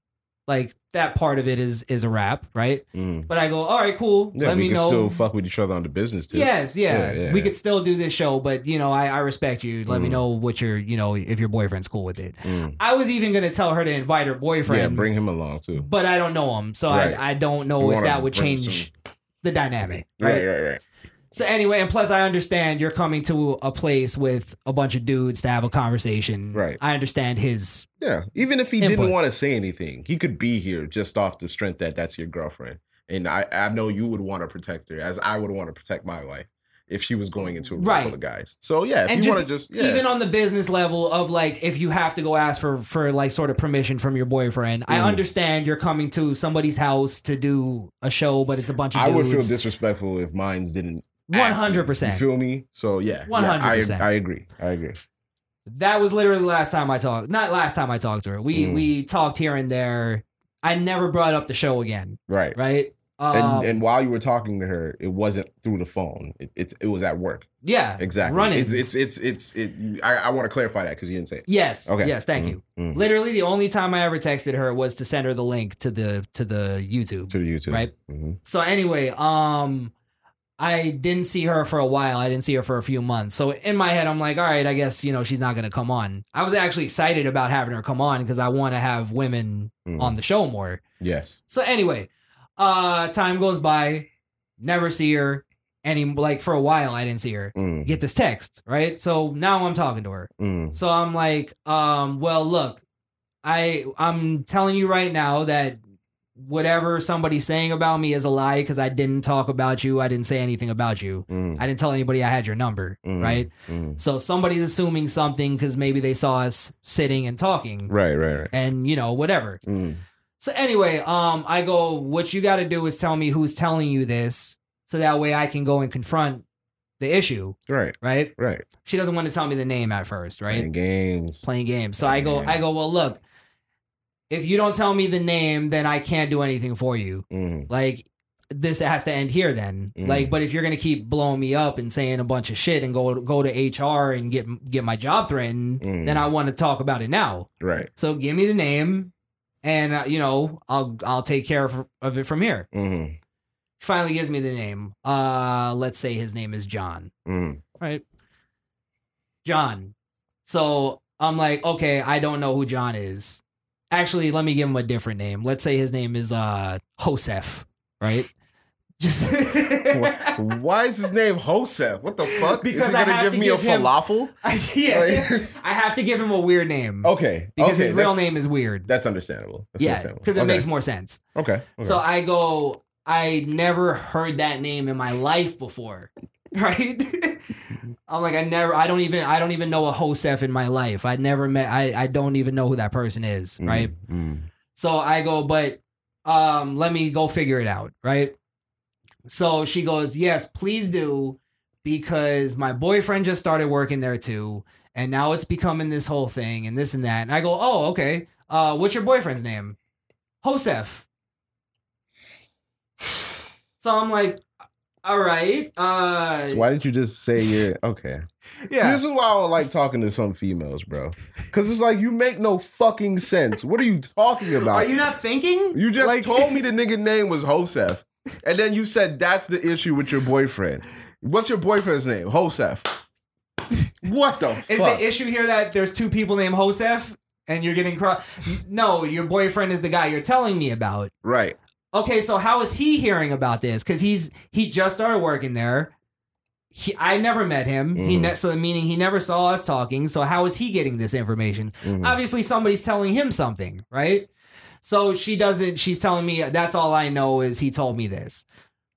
[SPEAKER 3] Like that part of it is is a wrap, right?
[SPEAKER 2] Mm.
[SPEAKER 3] But I go, all right, cool.
[SPEAKER 2] Yeah,
[SPEAKER 3] let me know.
[SPEAKER 2] still fuck with each other on the business too.
[SPEAKER 3] Yes, yeah.
[SPEAKER 2] Yeah, yeah,
[SPEAKER 3] We could still do this show, but you know, I, I respect you. Let me
[SPEAKER 2] Mm.
[SPEAKER 3] know what your, you know, if your boyfriend's cool with it.
[SPEAKER 2] Mm.
[SPEAKER 3] I was even gonna tell her to invite her boyfriend.
[SPEAKER 2] Yeah, bring him along too.
[SPEAKER 3] but I don't know him, so
[SPEAKER 2] Right.
[SPEAKER 3] I I don't know
[SPEAKER 2] You
[SPEAKER 3] if that would change the dynamic. Right?
[SPEAKER 2] Right, right, right.
[SPEAKER 3] So anyway, and plus I understand you're coming to a place with a bunch of dudes to have a conversation.
[SPEAKER 2] Right.
[SPEAKER 3] I understand his
[SPEAKER 2] Yeah, even if he
[SPEAKER 3] Input.
[SPEAKER 2] didn't want to say anything, he could be here just off the strength that that's your girlfriend. And I, I know you would want to protect her, as I would want to protect my wife if she was going into a room
[SPEAKER 3] Right.
[SPEAKER 2] full of guys. So yeah, if
[SPEAKER 3] and
[SPEAKER 2] you want to just yeah,
[SPEAKER 3] even on the business level of like if you have to go ask for for like sort of permission from your boyfriend. I
[SPEAKER 2] Mhm.
[SPEAKER 3] understand you're coming to somebody's house to do a show, but it's a bunch of
[SPEAKER 2] I
[SPEAKER 3] dudes.
[SPEAKER 2] would feel disrespectful if mines didn't. Ask me.
[SPEAKER 3] 100%.
[SPEAKER 2] You feel me? So yeah, yeah,
[SPEAKER 3] 100%.
[SPEAKER 2] I, I agree. I agree.
[SPEAKER 3] That was literally the last time I talked. Not last time I talked to her. We
[SPEAKER 2] Mm.
[SPEAKER 3] we talked here and there. I never brought up the show again.
[SPEAKER 2] Right.
[SPEAKER 3] Right. Um,
[SPEAKER 2] and, and while you were talking to her, it wasn't through the phone. It it, it was at work.
[SPEAKER 3] yeah,
[SPEAKER 2] Exactly.
[SPEAKER 3] running.
[SPEAKER 2] It's it's it's it's it. I, I want to clarify that because you didn't say it.
[SPEAKER 3] Yes.
[SPEAKER 2] Okay.
[SPEAKER 3] Yes. Thank
[SPEAKER 2] Mhm,
[SPEAKER 3] you.
[SPEAKER 2] mhm.
[SPEAKER 3] Literally, the only time I ever texted her was to send her the link to the to the YouTube.
[SPEAKER 2] To the YouTube.
[SPEAKER 3] Right.
[SPEAKER 2] Mhm.
[SPEAKER 3] So anyway, um, I didn't see her for a while. I didn't see her for a few months. So in my head, I'm like, all right, I guess you know she's not gonna come on. I was actually excited about having her come on because I want to have women
[SPEAKER 2] Mm.
[SPEAKER 3] on the show more.
[SPEAKER 2] Yes.
[SPEAKER 3] So anyway, uh, time goes by, never see her. Any like for a while, I didn't see her.
[SPEAKER 2] Mm.
[SPEAKER 3] Get this text right. So now I'm talking to her.
[SPEAKER 2] Mm.
[SPEAKER 3] So I'm like, um, well, look, I I'm telling you right now that whatever somebody's saying about me is a lie because I didn't talk about you. I didn't say anything about you.
[SPEAKER 2] Mm.
[SPEAKER 3] I didn't tell anybody I had your number,
[SPEAKER 2] Mm.
[SPEAKER 3] right?
[SPEAKER 2] Mm.
[SPEAKER 3] So somebody's assuming something because maybe they saw us sitting and talking,
[SPEAKER 2] Right, right, right.
[SPEAKER 3] and you know whatever.
[SPEAKER 2] Mm.
[SPEAKER 3] So anyway, um, I go. What you got to do is tell me who's telling you this, so that way I can go and confront the issue.
[SPEAKER 2] Right,
[SPEAKER 3] Right?
[SPEAKER 2] right.
[SPEAKER 3] She doesn't want to tell me the name at first, right?
[SPEAKER 2] Playing games.
[SPEAKER 3] playing games. So I go,
[SPEAKER 2] Yeah.
[SPEAKER 3] I go, well, look, if you don't tell me the name, then I can't do anything for you.
[SPEAKER 2] Mm.
[SPEAKER 3] Like this has to end here then.
[SPEAKER 2] Mhm.
[SPEAKER 3] Like, but if you're gonna keep blowing me up and saying a bunch of shit and go go to HR and get get my job threatened,
[SPEAKER 2] Mm.
[SPEAKER 3] then I want to talk about it now.
[SPEAKER 2] Right.
[SPEAKER 3] So give me the name, and uh, you know I'll I'll take care of, of it from here.
[SPEAKER 2] Mm.
[SPEAKER 3] Finally gives me the name. Uh, let's say his name is John.
[SPEAKER 2] Mm.
[SPEAKER 3] Right. John. So I'm like, okay, I don't know who John is. Actually, let me give him a different name. Let's say his name is uh Josef, right? Just
[SPEAKER 2] Why, is his name Josef? What the fuck?
[SPEAKER 3] Because
[SPEAKER 2] is he
[SPEAKER 3] I
[SPEAKER 2] gonna give
[SPEAKER 3] to
[SPEAKER 2] me
[SPEAKER 3] give
[SPEAKER 2] a
[SPEAKER 3] him-
[SPEAKER 2] falafel?
[SPEAKER 3] yeah,
[SPEAKER 2] Like-
[SPEAKER 3] I have to give him a weird name
[SPEAKER 2] Okay.
[SPEAKER 3] because
[SPEAKER 2] okay,
[SPEAKER 3] his real name is weird.
[SPEAKER 2] That's understandable. That's
[SPEAKER 3] yeah, because it
[SPEAKER 2] Okay.
[SPEAKER 3] makes more sense.
[SPEAKER 2] Okay. okay.
[SPEAKER 3] So I go, I never heard that name in my life before. Right? I'm like, I never I don't even I don't even know a Josef in my life. I never met I, I don't even know who that person is,
[SPEAKER 2] Mm,
[SPEAKER 3] right?
[SPEAKER 2] mm.
[SPEAKER 3] So I go, but um, let me go figure it out, right? So she goes, Yes, please do, because my boyfriend just started working there too, and now it's becoming this whole thing and this and that. And I go, Oh, okay. Uh, what's your boyfriend's name? Josef. So I'm like, all right. Uh
[SPEAKER 2] So why didn't you just say you're okay?
[SPEAKER 3] Yeah.
[SPEAKER 2] See, this is why I don't like talking to some females, bro. Because it's like you make no fucking sense. What are you talking about?
[SPEAKER 3] Are you not thinking?
[SPEAKER 2] You just
[SPEAKER 3] Like-
[SPEAKER 2] told me the nigga name was Josef, and then you said that's the issue with your boyfriend. What's your boyfriend's name? Josef. What the
[SPEAKER 3] Is
[SPEAKER 2] fuck?
[SPEAKER 3] the issue here that there's two people named Josef and you're getting cross? No, your boyfriend is the guy you're telling me about.
[SPEAKER 2] right.
[SPEAKER 3] Okay, so how is he hearing about this? Because he's he just started working there. He, I never met him. He
[SPEAKER 2] Mhm.
[SPEAKER 3] ne- so meaning he never saw us talking. So how is he getting this information?
[SPEAKER 2] Mhm.
[SPEAKER 3] Obviously, somebody's telling him something, right? So she doesn't. She's telling me that's all I know is he told me this.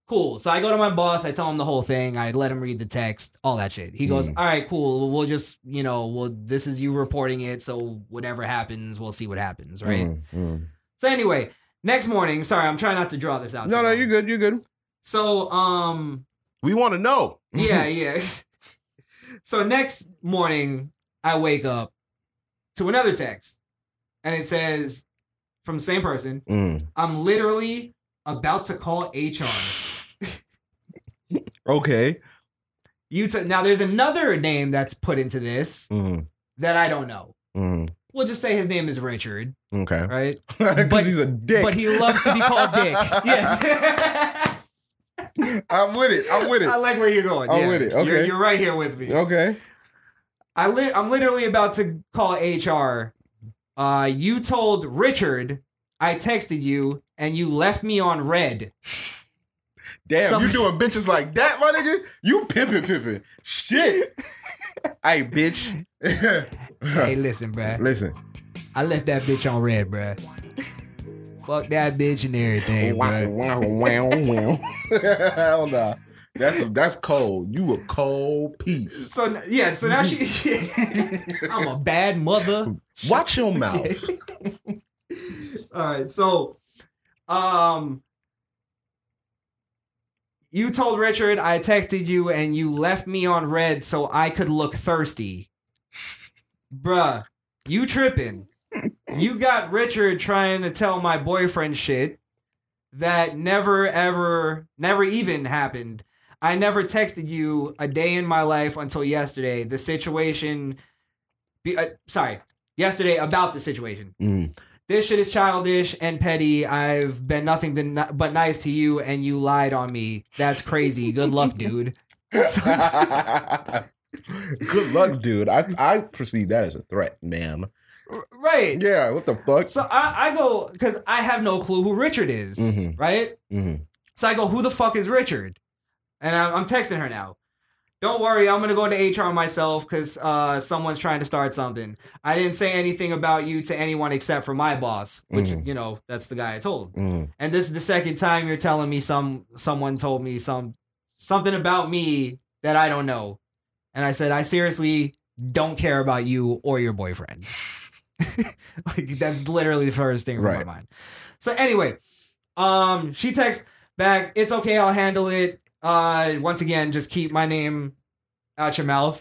[SPEAKER 3] Cool. So I go to my boss. I tell him the whole thing. I let him read the text, all that shit. He goes,
[SPEAKER 2] Mhm.
[SPEAKER 3] "All right, cool. We'll just, you know, well, this is you reporting it. So whatever happens, we'll see what happens, right?"
[SPEAKER 2] Mm, mm.
[SPEAKER 3] So anyway, next morning. Sorry, I'm trying not to draw this out.
[SPEAKER 2] No, no,
[SPEAKER 3] long.
[SPEAKER 2] you're good. You're good.
[SPEAKER 3] So, um,
[SPEAKER 2] We want to know.
[SPEAKER 3] yeah, yeah. so next morning, I wake up to another text, and it says from the same person.
[SPEAKER 2] Mm.
[SPEAKER 3] I'm literally about to call HR.
[SPEAKER 2] Okay.
[SPEAKER 3] You t- now there's another name that's put into this
[SPEAKER 2] Mm.
[SPEAKER 3] that I don't know.
[SPEAKER 2] Mm.
[SPEAKER 3] We'll just say his name is Richard,
[SPEAKER 2] Okay.
[SPEAKER 3] right?
[SPEAKER 2] Because
[SPEAKER 3] But-
[SPEAKER 2] he's a dick.
[SPEAKER 3] But he loves to be called Dick. Yes.
[SPEAKER 2] I'm with it. I'm with it.
[SPEAKER 3] I like where you're going.
[SPEAKER 2] I'm
[SPEAKER 3] yeah.
[SPEAKER 2] with it.
[SPEAKER 3] You're,
[SPEAKER 2] Okay.
[SPEAKER 3] you're right here with me.
[SPEAKER 2] Okay.
[SPEAKER 3] I li- I'm literally about to call HR. Uh, you told Richard I texted you and you left me on red.
[SPEAKER 2] Damn,
[SPEAKER 3] Some-
[SPEAKER 2] you doing bitches like that, my nigga? You pimping, pimping. Shit. Hey, bitch.
[SPEAKER 3] hey, listen, bruh.
[SPEAKER 2] Listen.
[SPEAKER 3] I left that bitch on red, bruh. Fuck that bitch and everything,
[SPEAKER 2] Wow,
[SPEAKER 3] bruh.
[SPEAKER 2] wow, wow, wow. Hell nah. That's that's cold. You a cold piece.
[SPEAKER 3] So yeah, so now she. I'm a bad mother.
[SPEAKER 2] Watch your mouth.
[SPEAKER 3] All right, so, um, you told Richard I texted you and you left me on red so I could look thirsty. Bruh, you tripping. You got Richard trying to tell my boyfriend shit that never ever never even happened. I never texted you a day in my life until yesterday. The situation be, uh, sorry, yesterday about the situation.
[SPEAKER 2] Mm.
[SPEAKER 3] This shit is childish and petty. I've been nothing to but nice to you, and you lied on me. That's crazy. Good luck, dude.
[SPEAKER 2] Good luck, dude. I I perceive that as a threat, ma'am.
[SPEAKER 3] Right.
[SPEAKER 2] Yeah. What the fuck?
[SPEAKER 3] So I, I go because I have no clue who Richard is.
[SPEAKER 2] Mhm.
[SPEAKER 3] Right.
[SPEAKER 2] Mhm.
[SPEAKER 3] So I go, who the fuck is Richard? And I'm, I'm texting her now. Don't worry, I'm gonna go to HR myself because uh, someone's trying to start something. I didn't say anything about you to anyone except for my boss, which
[SPEAKER 2] Mhm.
[SPEAKER 3] you know that's the guy I told.
[SPEAKER 2] Mhm.
[SPEAKER 3] And this is the second time you're telling me some someone told me some something about me that I don't know. And I said, I seriously don't care about you or your boyfriend. like that's literally the first thing from
[SPEAKER 2] Right.
[SPEAKER 3] my mind. So anyway, um, she texts back, it's okay, I'll handle it. Uh once again, just keep my name out your mouth.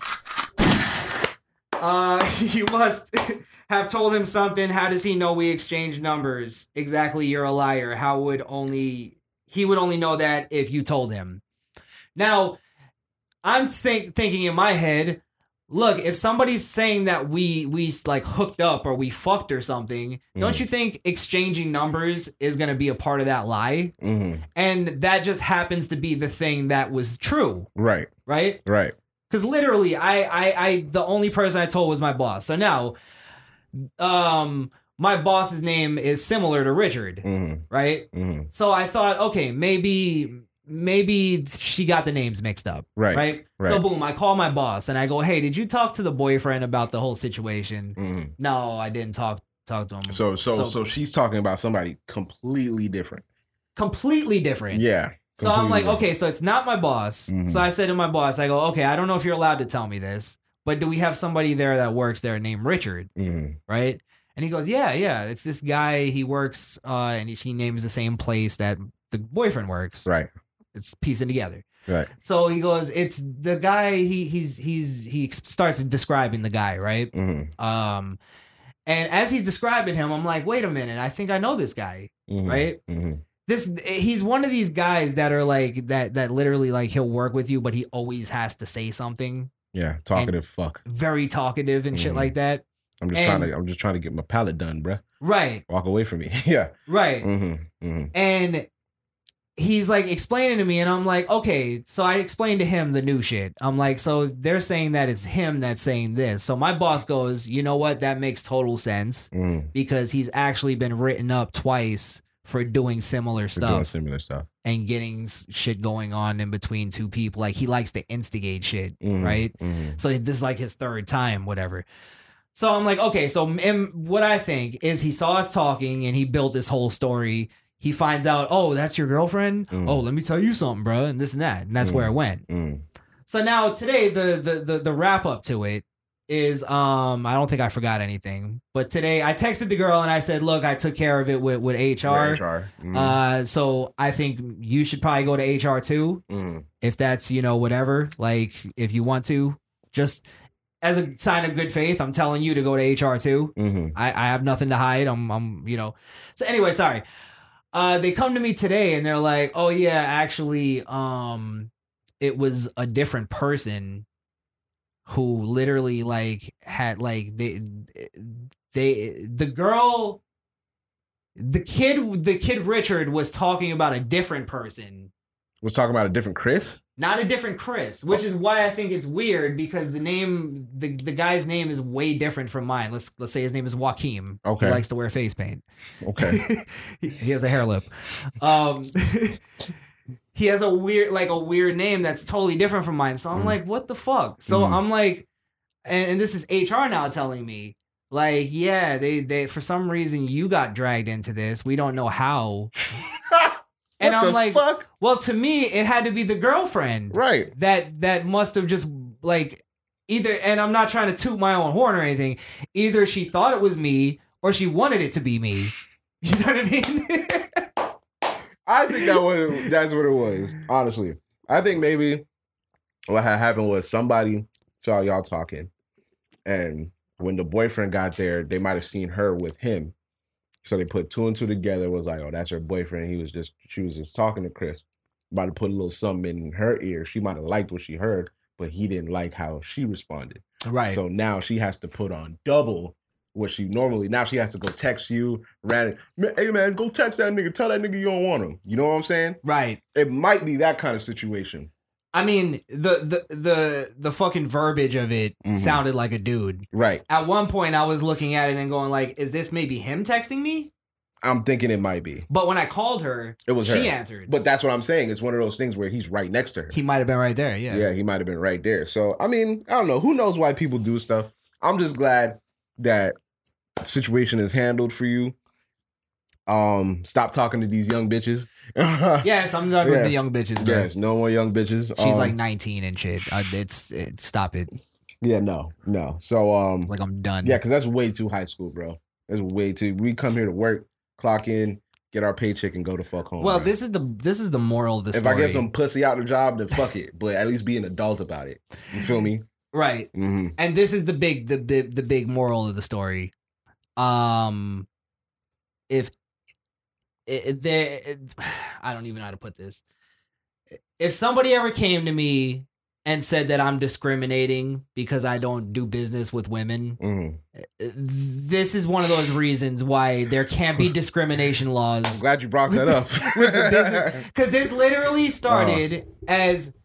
[SPEAKER 3] Uh you must have told him something. How does he know we exchanged numbers? Exactly, you're a liar. How would only he would only know that if you told him. Now, I'm think, thinking in my head, look, if somebody's saying that we we like hooked up or we fucked or something, don't
[SPEAKER 2] Mhm.
[SPEAKER 3] you think exchanging numbers is going to be a part of that lie?
[SPEAKER 2] Mhm.
[SPEAKER 3] And that just happens to be the thing that was true,
[SPEAKER 2] Right.
[SPEAKER 3] right?
[SPEAKER 2] Right.
[SPEAKER 3] Because literally, I, I, I, the only person I told was my boss. So now, um, my boss's name is similar to Richard,
[SPEAKER 2] Mhm.
[SPEAKER 3] right?
[SPEAKER 2] Mhm.
[SPEAKER 3] So I thought, okay, maybe, maybe she got the names mixed up,
[SPEAKER 2] Right,
[SPEAKER 3] Right.
[SPEAKER 2] right.
[SPEAKER 3] So boom, I call my boss and I go, hey, did you talk to the boyfriend about the whole situation?
[SPEAKER 2] Mhm.
[SPEAKER 3] No, I didn't talk talk to him.
[SPEAKER 2] So so so she's talking about somebody completely different.
[SPEAKER 3] completely different.
[SPEAKER 2] Yeah.
[SPEAKER 3] So I'm like, okay, so it's not my boss.
[SPEAKER 2] Mhm.
[SPEAKER 3] So I said to my boss, I go, okay, I don't know if you're allowed to tell me this, but do we have somebody there that works there named Richard,
[SPEAKER 2] different.
[SPEAKER 3] right? And he goes, yeah, yeah, it's this guy. He works, uh, and he, names the same place that the boyfriend works.
[SPEAKER 2] Right.
[SPEAKER 3] It's piecing together.
[SPEAKER 2] Right.
[SPEAKER 3] So he goes, it's the guy. He he's he's he starts describing the guy, right?
[SPEAKER 2] Mhm.
[SPEAKER 3] Um, and as he's describing him, I'm like, wait a minute, I think I know this guy,
[SPEAKER 2] Mhm.
[SPEAKER 3] right?
[SPEAKER 2] Mhm.
[SPEAKER 3] this he's one of these guys that are like that that literally like he'll work with you but he always has to say something
[SPEAKER 2] Yeah. Talkative fuck.
[SPEAKER 3] very talkative and shit
[SPEAKER 2] Mhm.
[SPEAKER 3] like that
[SPEAKER 2] I'm just
[SPEAKER 3] And-
[SPEAKER 2] trying to I'm just trying to get my palate done, bruh.
[SPEAKER 3] right
[SPEAKER 2] Walk away from me. yeah.
[SPEAKER 3] right
[SPEAKER 2] Mm-hmm. Mm-hmm.
[SPEAKER 3] and he's like explaining to me and i'm like okay so i explained to him the new shit i'm like so they're saying that it's him that's saying this so my boss goes you know what that makes total sense
[SPEAKER 2] Mm-hmm.
[SPEAKER 3] because he's actually been written up twice for doing similar
[SPEAKER 2] For doing
[SPEAKER 3] stuff
[SPEAKER 2] similar stuff.
[SPEAKER 3] and getting shit going on in between two people. Like he likes to instigate shit,
[SPEAKER 2] Mhm,
[SPEAKER 3] right?
[SPEAKER 2] mhm.
[SPEAKER 3] So this is like his third time, whatever. So I'm like, okay, so what I think is he saw us talking and he built this whole story. He finds out, oh, that's your girlfriend.
[SPEAKER 2] Mm.
[SPEAKER 3] Oh, let me tell you something, bro, and this and that, and that's where it went.
[SPEAKER 2] Mm.
[SPEAKER 3] So now today, the the the, the wrap up to it is um I don't think I forgot anything, but today I texted the girl and I said, look, I took care of it with with HR.
[SPEAKER 2] HR. Mhm.
[SPEAKER 3] Uh, so I think you should probably go to HR too,
[SPEAKER 2] Mhm.
[SPEAKER 3] if that's you know whatever. Like if you want to, just as a sign of good faith, I'm telling you to go to HR too.
[SPEAKER 2] Mhm.
[SPEAKER 3] I, I have nothing to hide. I'm I'm you know. So anyway, sorry. Uh, they come to me today and they're like, oh yeah, actually, um, it was a different person who literally like had like they they the girl the kid the kid Richard was talking about a different person
[SPEAKER 2] Was talking about a different Chris.
[SPEAKER 3] Not a different Chris, which is why I think it's weird because the name the, the guy's name is way different from mine. Let's let's say his name is Joaquin.
[SPEAKER 2] Okay.
[SPEAKER 3] He likes to wear face paint.
[SPEAKER 2] Okay.
[SPEAKER 3] he, he has a hair lip. Um he has a weird like a weird name that's totally different from mine. So I'm
[SPEAKER 2] Mm.
[SPEAKER 3] like, what the fuck? So
[SPEAKER 2] Mm.
[SPEAKER 3] I'm like and, and this is HR now telling me like, yeah, they they for some reason you got dragged into this. We don't know how. and
[SPEAKER 2] What
[SPEAKER 3] I'm like,
[SPEAKER 2] fuck?
[SPEAKER 3] well, to me, it had to be the girlfriend
[SPEAKER 2] Right.
[SPEAKER 3] that that must have just like either and I'm not trying to toot my own horn or anything. Either she thought it was me or she wanted it to be me. You know what I mean?
[SPEAKER 2] I think that was that's what it was. Honestly, I think maybe what had happened was somebody saw y'all talking, and when the boyfriend got there, they might have seen her with him, so they put two and two together. Was like, oh, that's her boyfriend. He was just she was just talking to Chris, about to put a little something in her ear. She might have liked what she heard, but he didn't like how she responded.
[SPEAKER 3] Right.
[SPEAKER 2] So now she has to put on double what she normally now she has to go text you, ran hey man, go text that nigga, tell that nigga you don't want him. You know what I'm saying?
[SPEAKER 3] Right.
[SPEAKER 2] It might be that kind of situation.
[SPEAKER 3] I mean, the the the the fucking verbiage of it
[SPEAKER 2] Mhm.
[SPEAKER 3] sounded like a dude.
[SPEAKER 2] Right.
[SPEAKER 3] At one point, I was looking at it and going like, "Is this maybe him texting me?"
[SPEAKER 2] I'm thinking it might be.
[SPEAKER 3] But when I called her,
[SPEAKER 2] It was
[SPEAKER 3] she
[SPEAKER 2] her.
[SPEAKER 3] answered.
[SPEAKER 2] But that's what I'm saying. It's one of those things where he's right next to her.
[SPEAKER 3] He might have been right there. Yeah.
[SPEAKER 2] Yeah, he might have been right there. So I mean, I don't know. Who knows why people do stuff? I'm just glad that situation is handled for you. Um, stop talking to these young bitches.
[SPEAKER 3] Yes, I'm with
[SPEAKER 2] Yeah.
[SPEAKER 3] the young bitches. Bro.
[SPEAKER 2] Yes, no more young bitches.
[SPEAKER 3] She's
[SPEAKER 2] Um,
[SPEAKER 3] like 19 and shit. Uh, it's it, stop it.
[SPEAKER 2] yeah, no, no. So um,
[SPEAKER 3] Like I'm done.
[SPEAKER 2] yeah, because that's way too high school, bro. That's way too. We come here to work, clock in, get our paycheck, and go to fuck home.
[SPEAKER 3] Well,
[SPEAKER 2] bro.
[SPEAKER 3] this is the this is the moral of the
[SPEAKER 2] if
[SPEAKER 3] story.
[SPEAKER 2] I get some pussy out the job, then fuck it. But at least be an adult about it. You feel me?
[SPEAKER 3] right,
[SPEAKER 2] Mm-hmm.
[SPEAKER 3] and this is the big the big the big moral of the story. Um, if it, it, it, I don't even know how to put this. If somebody ever came to me and said that I'm discriminating because I don't do business with women,
[SPEAKER 2] Mm-hmm.
[SPEAKER 3] Eh, eh, this is one of those reasons why there can't be discrimination laws.
[SPEAKER 2] I'm Glad you brought that up.
[SPEAKER 3] Because this literally uh-huh. started as,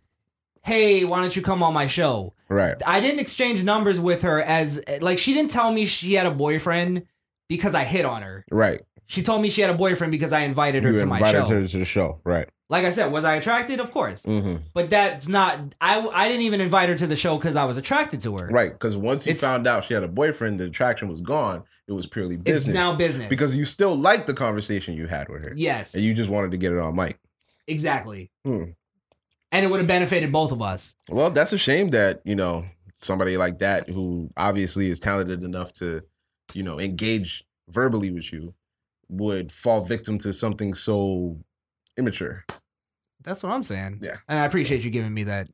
[SPEAKER 3] hey, why don't you come on my show?
[SPEAKER 2] right.
[SPEAKER 3] I didn't exchange numbers with her as, eh, like, she didn't tell me she had a boyfriend because I hit on her.
[SPEAKER 2] Right.
[SPEAKER 3] She told me she had a boyfriend because I invited her
[SPEAKER 2] you
[SPEAKER 3] to my
[SPEAKER 2] invited
[SPEAKER 3] show.
[SPEAKER 2] her to the show. Right.
[SPEAKER 3] Like I said, was I attracted? Of course.
[SPEAKER 2] Mm-hmm.
[SPEAKER 3] But that's not, I, I didn't even invite her to the show because I was attracted to her.
[SPEAKER 2] Right. Because once you
[SPEAKER 3] It's-
[SPEAKER 2] found out she had a boyfriend, the attraction was gone. It was purely business.
[SPEAKER 3] It's now business.
[SPEAKER 2] because you still liked the conversation you had with her.
[SPEAKER 3] Yes,
[SPEAKER 2] And you just wanted to get it on mic.
[SPEAKER 3] exactly.
[SPEAKER 2] Hmm.
[SPEAKER 3] And it would have benefited both of us.
[SPEAKER 2] Well, that's a shame that, you know, somebody like that who obviously is talented enough to, you know, engage verbally with you would fall victim to something so immature.
[SPEAKER 3] That's what I'm saying.
[SPEAKER 2] Yeah.
[SPEAKER 3] And I appreciate you giving me that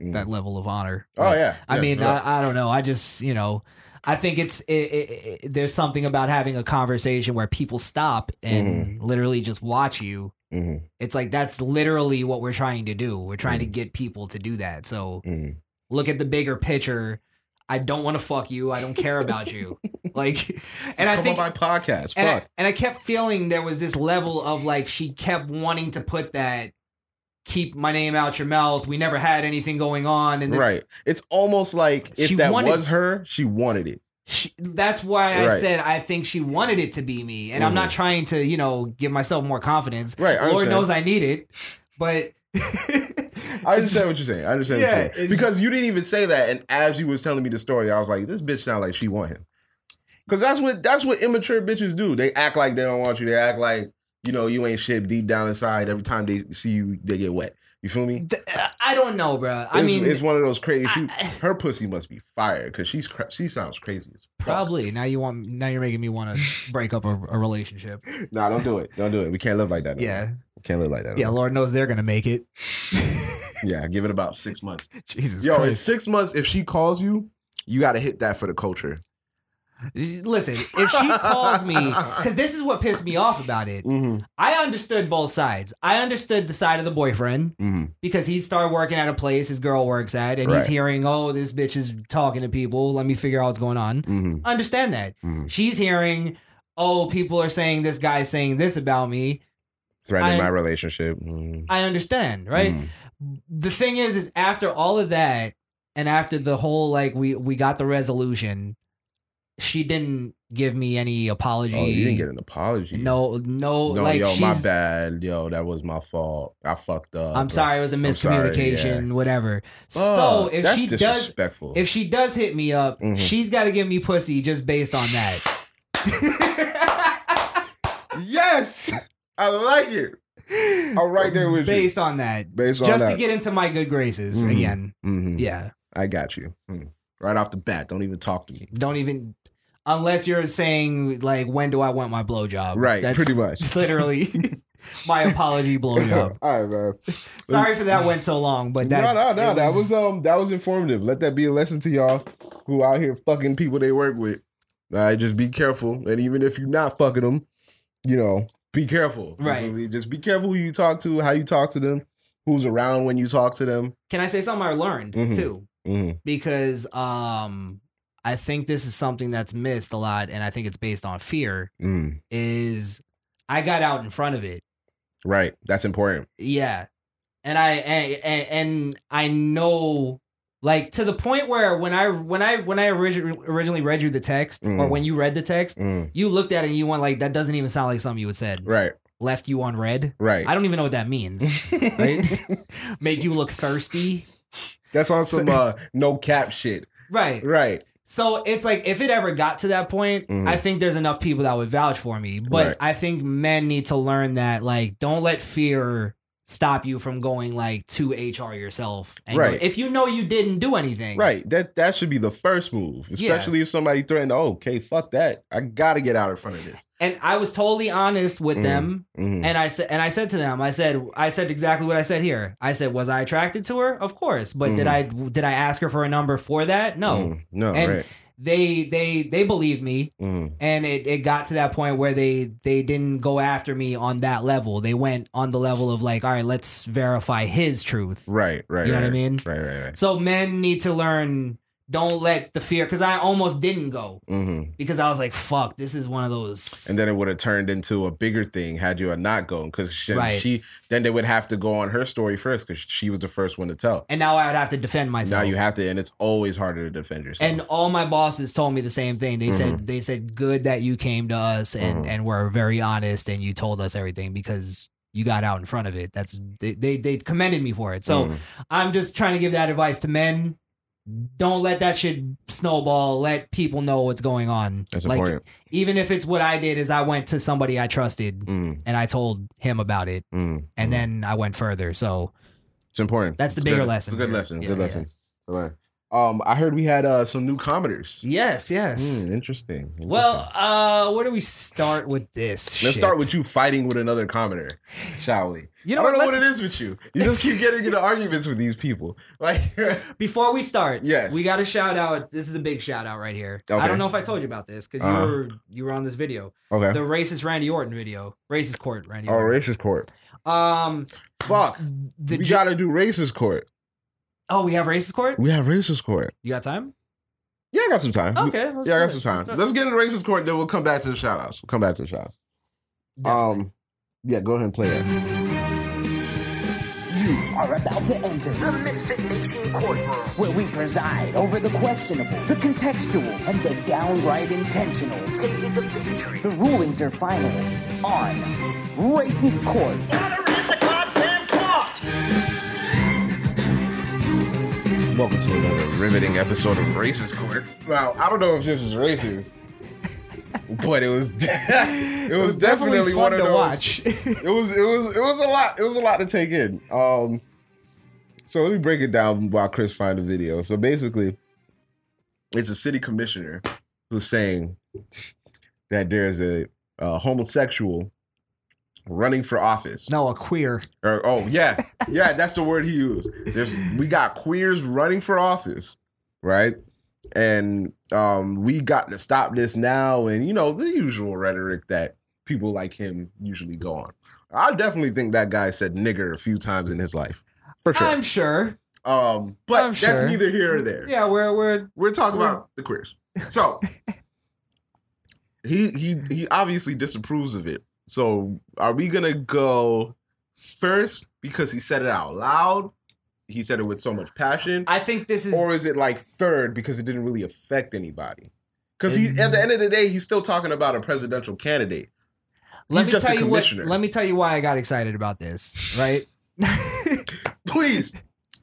[SPEAKER 2] Mm.
[SPEAKER 3] that level of honor.
[SPEAKER 2] Oh, yeah.
[SPEAKER 3] I
[SPEAKER 2] Yeah,
[SPEAKER 3] mean,
[SPEAKER 2] yeah.
[SPEAKER 3] I, I don't know. I just, you know, I think it's it, it, it, there's something about having a conversation where people stop and
[SPEAKER 2] Mm-hmm.
[SPEAKER 3] literally just watch you.
[SPEAKER 2] Mhm.
[SPEAKER 3] It's like that's literally what we're trying to do. We're trying to get people to do that. So look at the bigger picture. I don't want to fuck you. I don't care about you. Like, and I
[SPEAKER 2] Come
[SPEAKER 3] think
[SPEAKER 2] my podcast.
[SPEAKER 3] and I,
[SPEAKER 2] Fuck.
[SPEAKER 3] and I kept feeling there was this level of like she kept wanting to put that keep my name out your mouth. We never had anything going on and this
[SPEAKER 2] right. It's almost like if that
[SPEAKER 3] wanted-
[SPEAKER 2] was her, she wanted it.
[SPEAKER 3] she, that's why I
[SPEAKER 2] Right.
[SPEAKER 3] said I think she wanted it to be me. And I'm not
[SPEAKER 2] Mhm.
[SPEAKER 3] trying to, you know, give myself more confidence.
[SPEAKER 2] Right, I
[SPEAKER 3] Lord
[SPEAKER 2] understand.
[SPEAKER 3] knows I need it. But
[SPEAKER 2] I understand what you're saying. I understand
[SPEAKER 3] Yeah,
[SPEAKER 2] what you're saying. Because you didn't even say that, and as you was telling me the story, I was like, "This bitch sound like she want him." Because that's what that's what immature bitches do. They act like they don't want you. They act like you know you ain't shit deep down inside. Every time they see you, they get wet. You feel me?
[SPEAKER 3] Uh, I don't know, bro. I
[SPEAKER 2] It's-
[SPEAKER 3] mean,
[SPEAKER 2] it's one of those crazy. She,
[SPEAKER 3] I-
[SPEAKER 2] her pussy must be fire because she's she sounds crazy as fuck.
[SPEAKER 3] probably now you want now you're making me want to break up a, a relationship.
[SPEAKER 2] Nah, don't do it. Don't do it. We can't live like that. no
[SPEAKER 3] Yeah.
[SPEAKER 2] Can't live like that.
[SPEAKER 3] Yeah. Lord knows they're gonna make it.
[SPEAKER 2] yeah. Give it about six months.
[SPEAKER 3] Jesus
[SPEAKER 2] Yo, in six months, if she calls you, you got to hit that for the culture.
[SPEAKER 3] Listen, if she calls me, because this is what pissed me off about it.
[SPEAKER 2] Mm-hmm.
[SPEAKER 3] I understood both sides. I understood the side of the boyfriend
[SPEAKER 2] Mm-hmm.
[SPEAKER 3] because he started working at a place his girl works at, and
[SPEAKER 2] Right.
[SPEAKER 3] he's hearing, "Oh, this bitch is talking to people. Let me figure out what's going on."
[SPEAKER 2] Mm-hmm.
[SPEAKER 3] Understand that.
[SPEAKER 2] Mhm.
[SPEAKER 3] She's hearing, "Oh, people are saying this guy's saying this about me."
[SPEAKER 2] Threatening
[SPEAKER 3] I-
[SPEAKER 2] my relationship. Mhm.
[SPEAKER 3] I understand, right?
[SPEAKER 2] Mhm.
[SPEAKER 3] The thing is, is after all of that, and after the whole like we we got the resolution, she didn't give me any apology.
[SPEAKER 2] Oh, you didn't get an apology.
[SPEAKER 3] No, no,
[SPEAKER 2] No,
[SPEAKER 3] like
[SPEAKER 2] yo, my bad. Yo, that was my fault. I fucked up.
[SPEAKER 3] I'm sorry, it was a
[SPEAKER 2] I'm sorry,
[SPEAKER 3] miscommunication,
[SPEAKER 2] yeah.
[SPEAKER 3] whatever.
[SPEAKER 2] Oh,
[SPEAKER 3] so if she does, if she does hit me up,
[SPEAKER 2] Mhm.
[SPEAKER 3] she's got to give me pussy just based on that.
[SPEAKER 2] yes, I like it. I'm right there with you.
[SPEAKER 3] based on that,
[SPEAKER 2] Based on
[SPEAKER 3] just to get into my good graces
[SPEAKER 2] Mhm.
[SPEAKER 3] again.
[SPEAKER 2] Mhm.
[SPEAKER 3] Yeah,
[SPEAKER 2] I got you. Mhm. Right off the bat, don't even talk to me.
[SPEAKER 3] don't even. Unless you're saying like, when do I want my blowjob?
[SPEAKER 2] Right,
[SPEAKER 3] That's
[SPEAKER 2] pretty much.
[SPEAKER 3] literally my apology blowjob.
[SPEAKER 2] All right, man.
[SPEAKER 3] Sorry for that went so long, but that
[SPEAKER 2] no, no, no.
[SPEAKER 3] it
[SPEAKER 2] That was um, that was informative. Let that be a lesson to y'all who out here fucking people they work with. All right, just be careful, and even if you're not fucking them, you know, be careful.
[SPEAKER 3] Right.
[SPEAKER 2] Just be careful who you talk to, how you talk to them, who's around when you talk to them.
[SPEAKER 3] Can I say something I learned
[SPEAKER 2] Mhm.
[SPEAKER 3] too?
[SPEAKER 2] Mm-hmm.
[SPEAKER 3] because um I think this is something that's missed a lot, and I think it's based on fear.
[SPEAKER 2] Mm,
[SPEAKER 3] Is I got out in front of it,
[SPEAKER 2] right. That's important.
[SPEAKER 3] yeah, and I and, and I know like to the point where when I when I when I origi- originally read you the text or
[SPEAKER 2] Mm.
[SPEAKER 3] when you read the text,
[SPEAKER 2] Mm,
[SPEAKER 3] you looked at it and you went like that doesn't even sound like something you would said.
[SPEAKER 2] right.
[SPEAKER 3] Left you on red.
[SPEAKER 2] Right.
[SPEAKER 3] I don't even know what that means. right? Make you look thirsty.
[SPEAKER 2] That's on some uh, no cap shit.
[SPEAKER 3] Right.
[SPEAKER 2] Right.
[SPEAKER 3] So it's like if it ever got to that point,
[SPEAKER 2] Mhm.
[SPEAKER 3] I think there's enough people that would vouch for me. But
[SPEAKER 2] Right.
[SPEAKER 3] I think men need to learn that like don't let fear stop you from going like to HR yourself. And go-
[SPEAKER 2] Right.
[SPEAKER 3] if you know you didn't do anything.
[SPEAKER 2] Right. That that should be the first move,
[SPEAKER 3] Yeah.
[SPEAKER 2] especially if somebody threatened. Oh, okay, fuck that. I gotta get out in front of this.
[SPEAKER 3] And I was totally honest with
[SPEAKER 2] Mhm.
[SPEAKER 3] them.
[SPEAKER 2] Mhm.
[SPEAKER 3] And I said and I said to them, I said I said exactly what I said here. I said, was I attracted to her? Of course. But did
[SPEAKER 2] Mhm.
[SPEAKER 3] I did I ask her for a number for that? No.
[SPEAKER 2] Mm, no.
[SPEAKER 3] and
[SPEAKER 2] right.
[SPEAKER 3] They they they believed me.
[SPEAKER 2] Mm,
[SPEAKER 3] and it, it got to that point where they they didn't go after me on that level they went on the level of like all right let's verify his truth
[SPEAKER 2] right. Right.
[SPEAKER 3] you know
[SPEAKER 2] right,
[SPEAKER 3] what i mean
[SPEAKER 2] Right. Right. Right.
[SPEAKER 3] so men need to learn don't let the fear because i almost didn't go
[SPEAKER 2] hmm
[SPEAKER 3] because i was like fuck this is one of those
[SPEAKER 2] And then it would have turned into a bigger thing had you not gone because she,
[SPEAKER 3] Right.
[SPEAKER 2] she then they would have to go on her story first because she was the first one to tell.
[SPEAKER 3] and now i would have to defend myself
[SPEAKER 2] Now you have to, and it's always harder to defend yourself.
[SPEAKER 3] and all my bosses told me the same thing. They said
[SPEAKER 2] Mhm.
[SPEAKER 3] they said good that you came to us and
[SPEAKER 2] Mhm.
[SPEAKER 3] and were very honest and you told us everything because you got out in front of it. That's they they, they commended me for it. So
[SPEAKER 2] Mhm.
[SPEAKER 3] I'm just trying to give that advice to men. Don't let that shit snowball. Let people know what's going on.
[SPEAKER 2] That's
[SPEAKER 3] like
[SPEAKER 2] important.
[SPEAKER 3] even if it's what I did is I went to somebody I trusted
[SPEAKER 2] Mm,
[SPEAKER 3] and I told him about it
[SPEAKER 2] mm,
[SPEAKER 3] and
[SPEAKER 2] mm.
[SPEAKER 3] then I went further. So
[SPEAKER 2] it's important.
[SPEAKER 3] That's the
[SPEAKER 2] It's
[SPEAKER 3] bigger
[SPEAKER 2] good.
[SPEAKER 3] lesson
[SPEAKER 2] It's a good
[SPEAKER 3] here.
[SPEAKER 2] lesson.
[SPEAKER 3] Yeah,
[SPEAKER 2] good
[SPEAKER 3] yeah.
[SPEAKER 2] lesson. All right. Um, I heard we had uh some new commenters.
[SPEAKER 3] yes, yes.
[SPEAKER 2] Mm, interesting. interesting.
[SPEAKER 3] Well, uh, where do we start with this?
[SPEAKER 2] Let's start with you fighting with another commenter, shall we?
[SPEAKER 3] You know
[SPEAKER 2] I don't
[SPEAKER 3] what,
[SPEAKER 2] know what it is with you. You just keep getting into arguments with these people. Like,
[SPEAKER 3] Before we start,
[SPEAKER 2] Yes.
[SPEAKER 3] we got to shout out. This is a big shout out right here.
[SPEAKER 2] Okay.
[SPEAKER 3] I don't know if I told you about this because you were you were on this video,
[SPEAKER 2] okay.
[SPEAKER 3] the racist Randy Orton video, racist court Randy
[SPEAKER 2] oh,
[SPEAKER 3] Orton.
[SPEAKER 2] racist court.
[SPEAKER 3] Um,
[SPEAKER 2] Fuck.
[SPEAKER 3] the
[SPEAKER 2] we
[SPEAKER 3] ju-
[SPEAKER 2] gotta do racist court.
[SPEAKER 3] Oh, we have racist court.
[SPEAKER 2] We have racist court.
[SPEAKER 3] You got time?
[SPEAKER 2] Yeah, I got some time.
[SPEAKER 3] Okay, let's
[SPEAKER 2] yeah, I
[SPEAKER 3] do
[SPEAKER 2] got
[SPEAKER 3] it.
[SPEAKER 2] some time.
[SPEAKER 3] Let's.
[SPEAKER 2] Let's get into racist court, then we'll come back to the shout outs. We'll come back to the shout outs. Um, yeah, go ahead and play that.
[SPEAKER 12] You are about to enter the Misfit Nation courtroom, where we preside over the questionable, the contextual, and the downright intentional cases of bigotry. The rulings are final on Racist Court.
[SPEAKER 2] Welcome to another riveting episode of Racist Court. Well, I don't know if this is racist, but it was it was, definitely,
[SPEAKER 3] fun
[SPEAKER 2] one of
[SPEAKER 3] to
[SPEAKER 2] those.
[SPEAKER 3] watch.
[SPEAKER 2] It was it was it was a lot. It was a lot to take in. Um, so let me break it down while Chris find the video. So basically, it's a city commissioner who's saying that there's a, a homosexual running for office.
[SPEAKER 3] no, a queer.
[SPEAKER 2] Or oh yeah, yeah, that's the word he used. There's we got queers running for office, right? And um we got to stop this now, and you know the usual rhetoric that people like him usually go on. I definitely think that guy said nigger a few times in his life, for sure.
[SPEAKER 3] I'm sure.
[SPEAKER 2] um, but
[SPEAKER 3] I'm
[SPEAKER 2] that's
[SPEAKER 3] sure.
[SPEAKER 2] neither here or there.
[SPEAKER 3] Yeah, we're we're
[SPEAKER 2] We're talking about the queers. So he he he obviously disapproves of it. So are we gonna go first because he said it out loud? He said it with so much passion,
[SPEAKER 3] I think this is
[SPEAKER 2] or is it like third because it didn't really affect anybody? Because he at the end of the day, he's still talking about a presidential candidate.
[SPEAKER 3] let
[SPEAKER 2] He's
[SPEAKER 3] me
[SPEAKER 2] just
[SPEAKER 3] tell
[SPEAKER 2] a
[SPEAKER 3] you what.
[SPEAKER 2] commissioner.
[SPEAKER 3] Let me tell you why I got excited about this. Right.
[SPEAKER 2] Please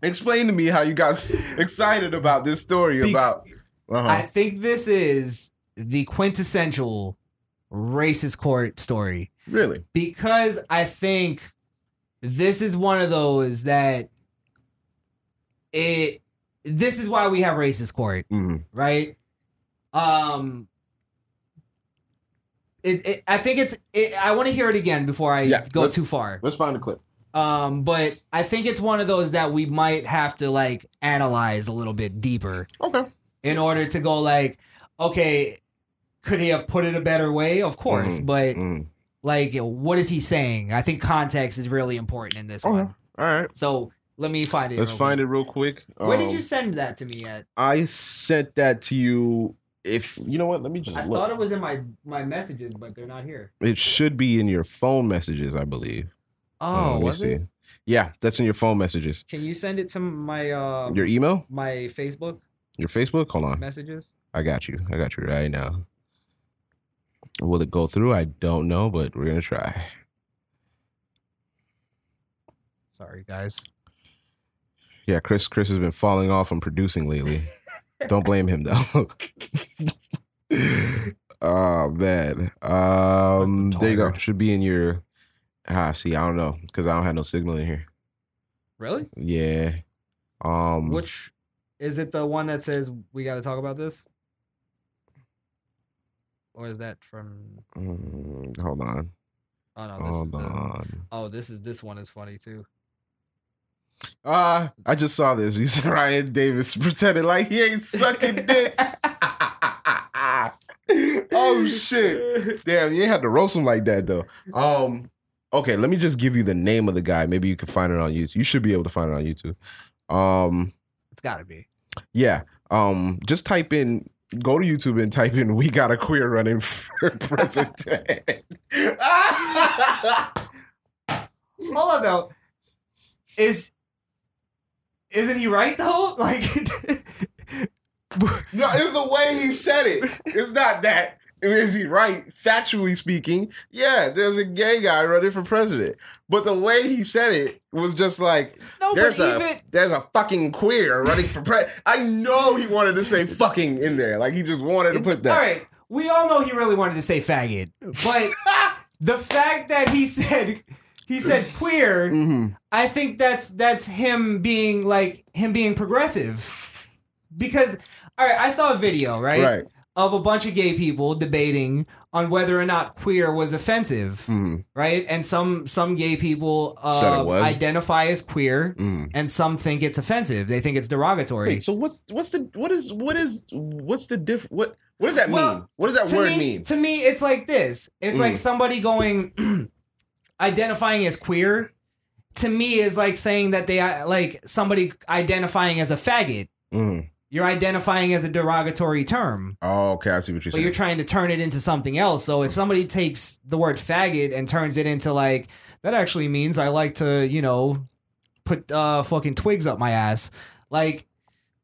[SPEAKER 2] explain to me how you got excited about this story
[SPEAKER 3] Be-
[SPEAKER 2] about. Uh-huh.
[SPEAKER 3] I think this is the quintessential racist court story
[SPEAKER 2] really?
[SPEAKER 3] because I think this is one of those that it. This is why we have racist court,
[SPEAKER 2] Mhm.
[SPEAKER 3] right? Um. It, it, I think it's. It, I want to hear it again before I
[SPEAKER 2] Yeah,
[SPEAKER 3] go too far.
[SPEAKER 2] Let's find a clip.
[SPEAKER 3] Um, but I think it's one of those that we might have to like analyze a little bit deeper
[SPEAKER 2] Okay.
[SPEAKER 3] in order to go like, okay, could he have put it a better way? Of course,
[SPEAKER 2] Mhm,
[SPEAKER 3] but
[SPEAKER 2] Mm.
[SPEAKER 3] like, what is he saying? I think context is really important in this
[SPEAKER 2] Okay.
[SPEAKER 3] one.
[SPEAKER 2] All right.
[SPEAKER 3] So Let me find it.
[SPEAKER 2] Let's find
[SPEAKER 3] quick.
[SPEAKER 2] it real quick.
[SPEAKER 3] Where did
[SPEAKER 2] Um,
[SPEAKER 3] you send that to me at?
[SPEAKER 2] I sent that to you. If you know what, let me just
[SPEAKER 3] I
[SPEAKER 2] look.
[SPEAKER 3] thought it was in my my messages, but they're not here.
[SPEAKER 2] It should be in your phone messages, I believe.
[SPEAKER 3] Oh,
[SPEAKER 2] me
[SPEAKER 3] was it?
[SPEAKER 2] Yeah, that's in your phone messages.
[SPEAKER 3] Can you send it to my uh
[SPEAKER 2] Your email?
[SPEAKER 3] my Facebook
[SPEAKER 2] Your Facebook? Hold on.
[SPEAKER 3] messages?
[SPEAKER 2] I got you. I got you right now. Will it go through? I don't know, but we're gonna try.
[SPEAKER 3] Sorry, guys.
[SPEAKER 2] Yeah, Chris. Chris has been falling off on producing lately. don't blame him though. oh man. Um, there you go. Should be in your. Ah, see, I don't know because I don't have no signal in here.
[SPEAKER 3] Really?
[SPEAKER 2] Yeah. Um.
[SPEAKER 3] Which is it? The one that says we got to talk about this, or is that from?
[SPEAKER 2] mm, hold on.
[SPEAKER 3] Oh no, this is
[SPEAKER 2] Hold
[SPEAKER 3] the,
[SPEAKER 2] on.
[SPEAKER 3] Oh, this is this one is funny too.
[SPEAKER 2] Uh, I just saw this. He's Ryan Davis pretending like he ain't sucking dick. oh shit! Damn, you ain't have to roast him like that though. Um, okay, let me just give you the name of the guy. Maybe you can find it on YouTube. You should be able to find it on YouTube. Um,
[SPEAKER 3] It's got to be.
[SPEAKER 2] yeah. Um, just type in. Go to YouTube and type in "We got a queer running for president."
[SPEAKER 3] Hold on though. Is isn't he right though? Like
[SPEAKER 2] No, it's the way he said it. It's not that. Is he right? Factually speaking, yeah, there's a gay guy running for president. But the way he said it was just like
[SPEAKER 3] No,
[SPEAKER 2] there's a
[SPEAKER 3] even-
[SPEAKER 2] there's a fucking queer running for president. I know he wanted to say fucking in there. Like he just wanted to put that.
[SPEAKER 3] All right, we all know he really wanted to say faggot, but the fact that he said he said queer,
[SPEAKER 2] Mm-hmm.
[SPEAKER 3] I think that's that's him being like him being progressive. Because all right, I saw a video right,
[SPEAKER 2] Right.
[SPEAKER 3] Of a bunch of gay people debating on whether or not queer was offensive,
[SPEAKER 2] Mhm.
[SPEAKER 3] right? And some some gay people uh, identify as queer,
[SPEAKER 2] Mhm.
[SPEAKER 3] and some think it's offensive. They think it's derogatory.
[SPEAKER 2] Wait, so what's what's the what is what is what's the diff what what does that
[SPEAKER 3] Well,
[SPEAKER 2] mean? What does that word
[SPEAKER 3] me,
[SPEAKER 2] mean?
[SPEAKER 3] To me, it's like this. It's
[SPEAKER 2] Mm.
[SPEAKER 3] like somebody going identifying as queer. To me, is like saying that they like somebody identifying as a faggot. You're identifying as a derogatory term,
[SPEAKER 2] Oh, okay, I see what you're
[SPEAKER 3] but
[SPEAKER 2] saying.
[SPEAKER 3] you're trying to turn it into something else. So if somebody takes the word faggot and turns it into like that actually means I like to, you know, put uh fucking twigs up my ass, like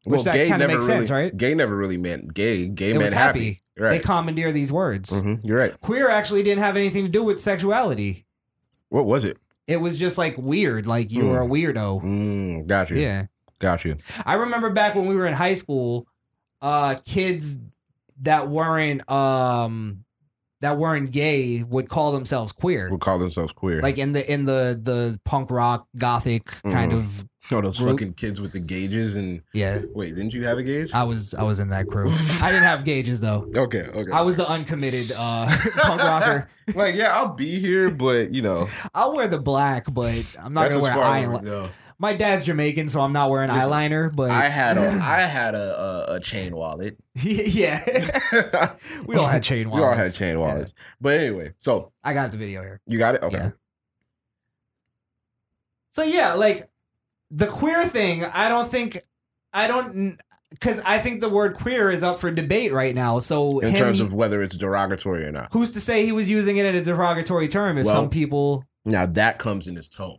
[SPEAKER 3] which that kind of makes
[SPEAKER 2] really,
[SPEAKER 3] sense, right?
[SPEAKER 2] Gay never really meant gay. Gay
[SPEAKER 3] It
[SPEAKER 2] meant happy.
[SPEAKER 3] happy.
[SPEAKER 2] Right.
[SPEAKER 3] They commandeer these words.
[SPEAKER 2] Mhm, You're right.
[SPEAKER 3] Queer actually didn't have anything to do with sexuality.
[SPEAKER 2] What was it?
[SPEAKER 3] It was just like weird, like you
[SPEAKER 2] Mm.
[SPEAKER 3] were a weirdo.
[SPEAKER 2] Mm, got you.
[SPEAKER 3] Yeah.
[SPEAKER 2] Got you.
[SPEAKER 3] I remember back when we were in high school, uh kids that weren't um that weren't gay would call themselves queer.
[SPEAKER 2] Would call themselves queer.
[SPEAKER 3] Like in the in the the punk rock gothic kind
[SPEAKER 2] Mhm.
[SPEAKER 3] of
[SPEAKER 2] oh, those
[SPEAKER 3] group.
[SPEAKER 2] fucking kids with the gauges and
[SPEAKER 3] Yeah.
[SPEAKER 2] Wait, didn't you have a gauge?
[SPEAKER 3] I was I was in that crew. I didn't have gauges though.
[SPEAKER 2] Okay, okay.
[SPEAKER 3] I was the uncommitted uh punk rocker.
[SPEAKER 2] like, yeah, I'll be here, but you know,
[SPEAKER 3] I'll wear the black, but I'm not
[SPEAKER 2] That's
[SPEAKER 3] gonna
[SPEAKER 2] as
[SPEAKER 3] wear
[SPEAKER 2] far as we
[SPEAKER 3] eyeliner.
[SPEAKER 2] go.
[SPEAKER 3] My dad's Jamaican, so I'm not wearing
[SPEAKER 2] Listen,
[SPEAKER 3] eyeliner. But
[SPEAKER 2] I had a I had a a, a chain wallet.
[SPEAKER 3] yeah, we all had chain
[SPEAKER 2] We all
[SPEAKER 3] wallets.
[SPEAKER 2] had chain wallets. But anyway, so
[SPEAKER 3] I got the video here.
[SPEAKER 2] you got it? Okay.
[SPEAKER 3] Yeah. So yeah, like the queer thing, I don't think I don't because I think the word queer is up for debate right now. So
[SPEAKER 2] In
[SPEAKER 3] him-
[SPEAKER 2] terms of whether it's derogatory or not.
[SPEAKER 3] who's to say he was using it in a derogatory term? If
[SPEAKER 2] Well,
[SPEAKER 3] some people,
[SPEAKER 2] Now that comes in his tone.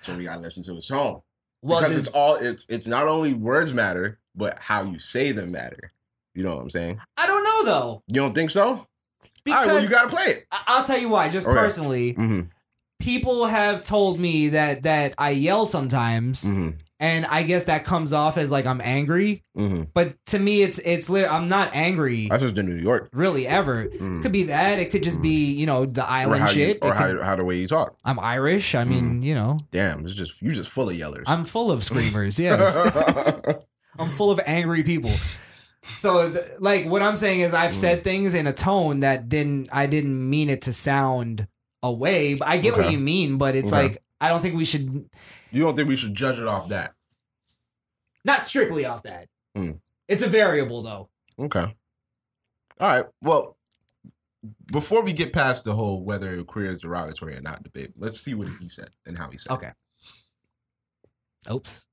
[SPEAKER 2] So we gotta listen to his song.
[SPEAKER 3] Well,
[SPEAKER 2] because it's all it's it's not only words matter, but how you say them matter. You know what I'm saying?
[SPEAKER 3] I don't know though.
[SPEAKER 2] You don't think so?
[SPEAKER 3] Because
[SPEAKER 2] right, well, you gotta play it.
[SPEAKER 3] I- I'll tell you why. Just
[SPEAKER 2] Okay.
[SPEAKER 3] personally,
[SPEAKER 2] Mm-hmm.
[SPEAKER 3] people have told me that that I yell sometimes,
[SPEAKER 2] Mm-hmm.
[SPEAKER 3] And I guess that comes off as like I'm angry.
[SPEAKER 2] Mm-hmm.
[SPEAKER 3] But to me, it's it's lit. I'm not angry.
[SPEAKER 2] That's just in New York.
[SPEAKER 3] really ever.
[SPEAKER 2] Mm.
[SPEAKER 3] Could be that. It could just be you know the
[SPEAKER 2] Or
[SPEAKER 3] island
[SPEAKER 2] how you-
[SPEAKER 3] shit.
[SPEAKER 2] or
[SPEAKER 3] It could-
[SPEAKER 2] how, how the way you talk.
[SPEAKER 3] I'm Irish. I mean, you know,
[SPEAKER 2] Damn, it's just you just full of yellers.
[SPEAKER 3] I'm full of screamers. Yes, I'm full of angry people. So, th- like, what I'm saying is, I've
[SPEAKER 2] Mm.
[SPEAKER 3] said things in a tone that didn't. I didn't mean it to sound away. But I get what you mean. But it's
[SPEAKER 2] Okay.
[SPEAKER 3] like I don't think we should.
[SPEAKER 2] you don't think we should judge it off that?
[SPEAKER 3] Not strictly off that.
[SPEAKER 2] Mm.
[SPEAKER 3] It's a variable, though.
[SPEAKER 2] Okay. All right. Well, before we get past the whole whether queer is derogatory or not debate, let's see what he said and how he said. it.
[SPEAKER 3] Okay. Oops.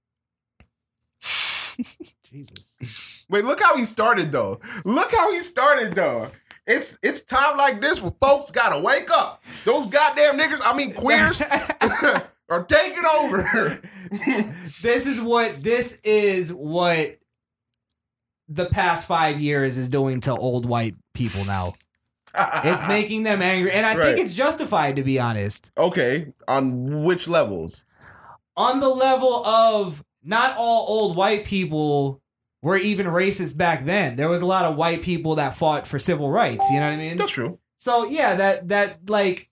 [SPEAKER 3] Jesus.
[SPEAKER 2] Wait, look how he started though. Look how he started though. It's it's time like this where folks gotta wake up. Those goddamn niggas, I mean queers, are taking over.
[SPEAKER 3] this is what this is what the past five years is doing to old white people now. It's making them angry, and I
[SPEAKER 2] Right.
[SPEAKER 3] think it's justified to be honest.
[SPEAKER 2] Okay, on which levels?
[SPEAKER 3] On the level of not all old white people were even racist back then. There was a lot of white people that fought for civil rights. You know what I mean?
[SPEAKER 2] That's true.
[SPEAKER 3] So yeah, that that like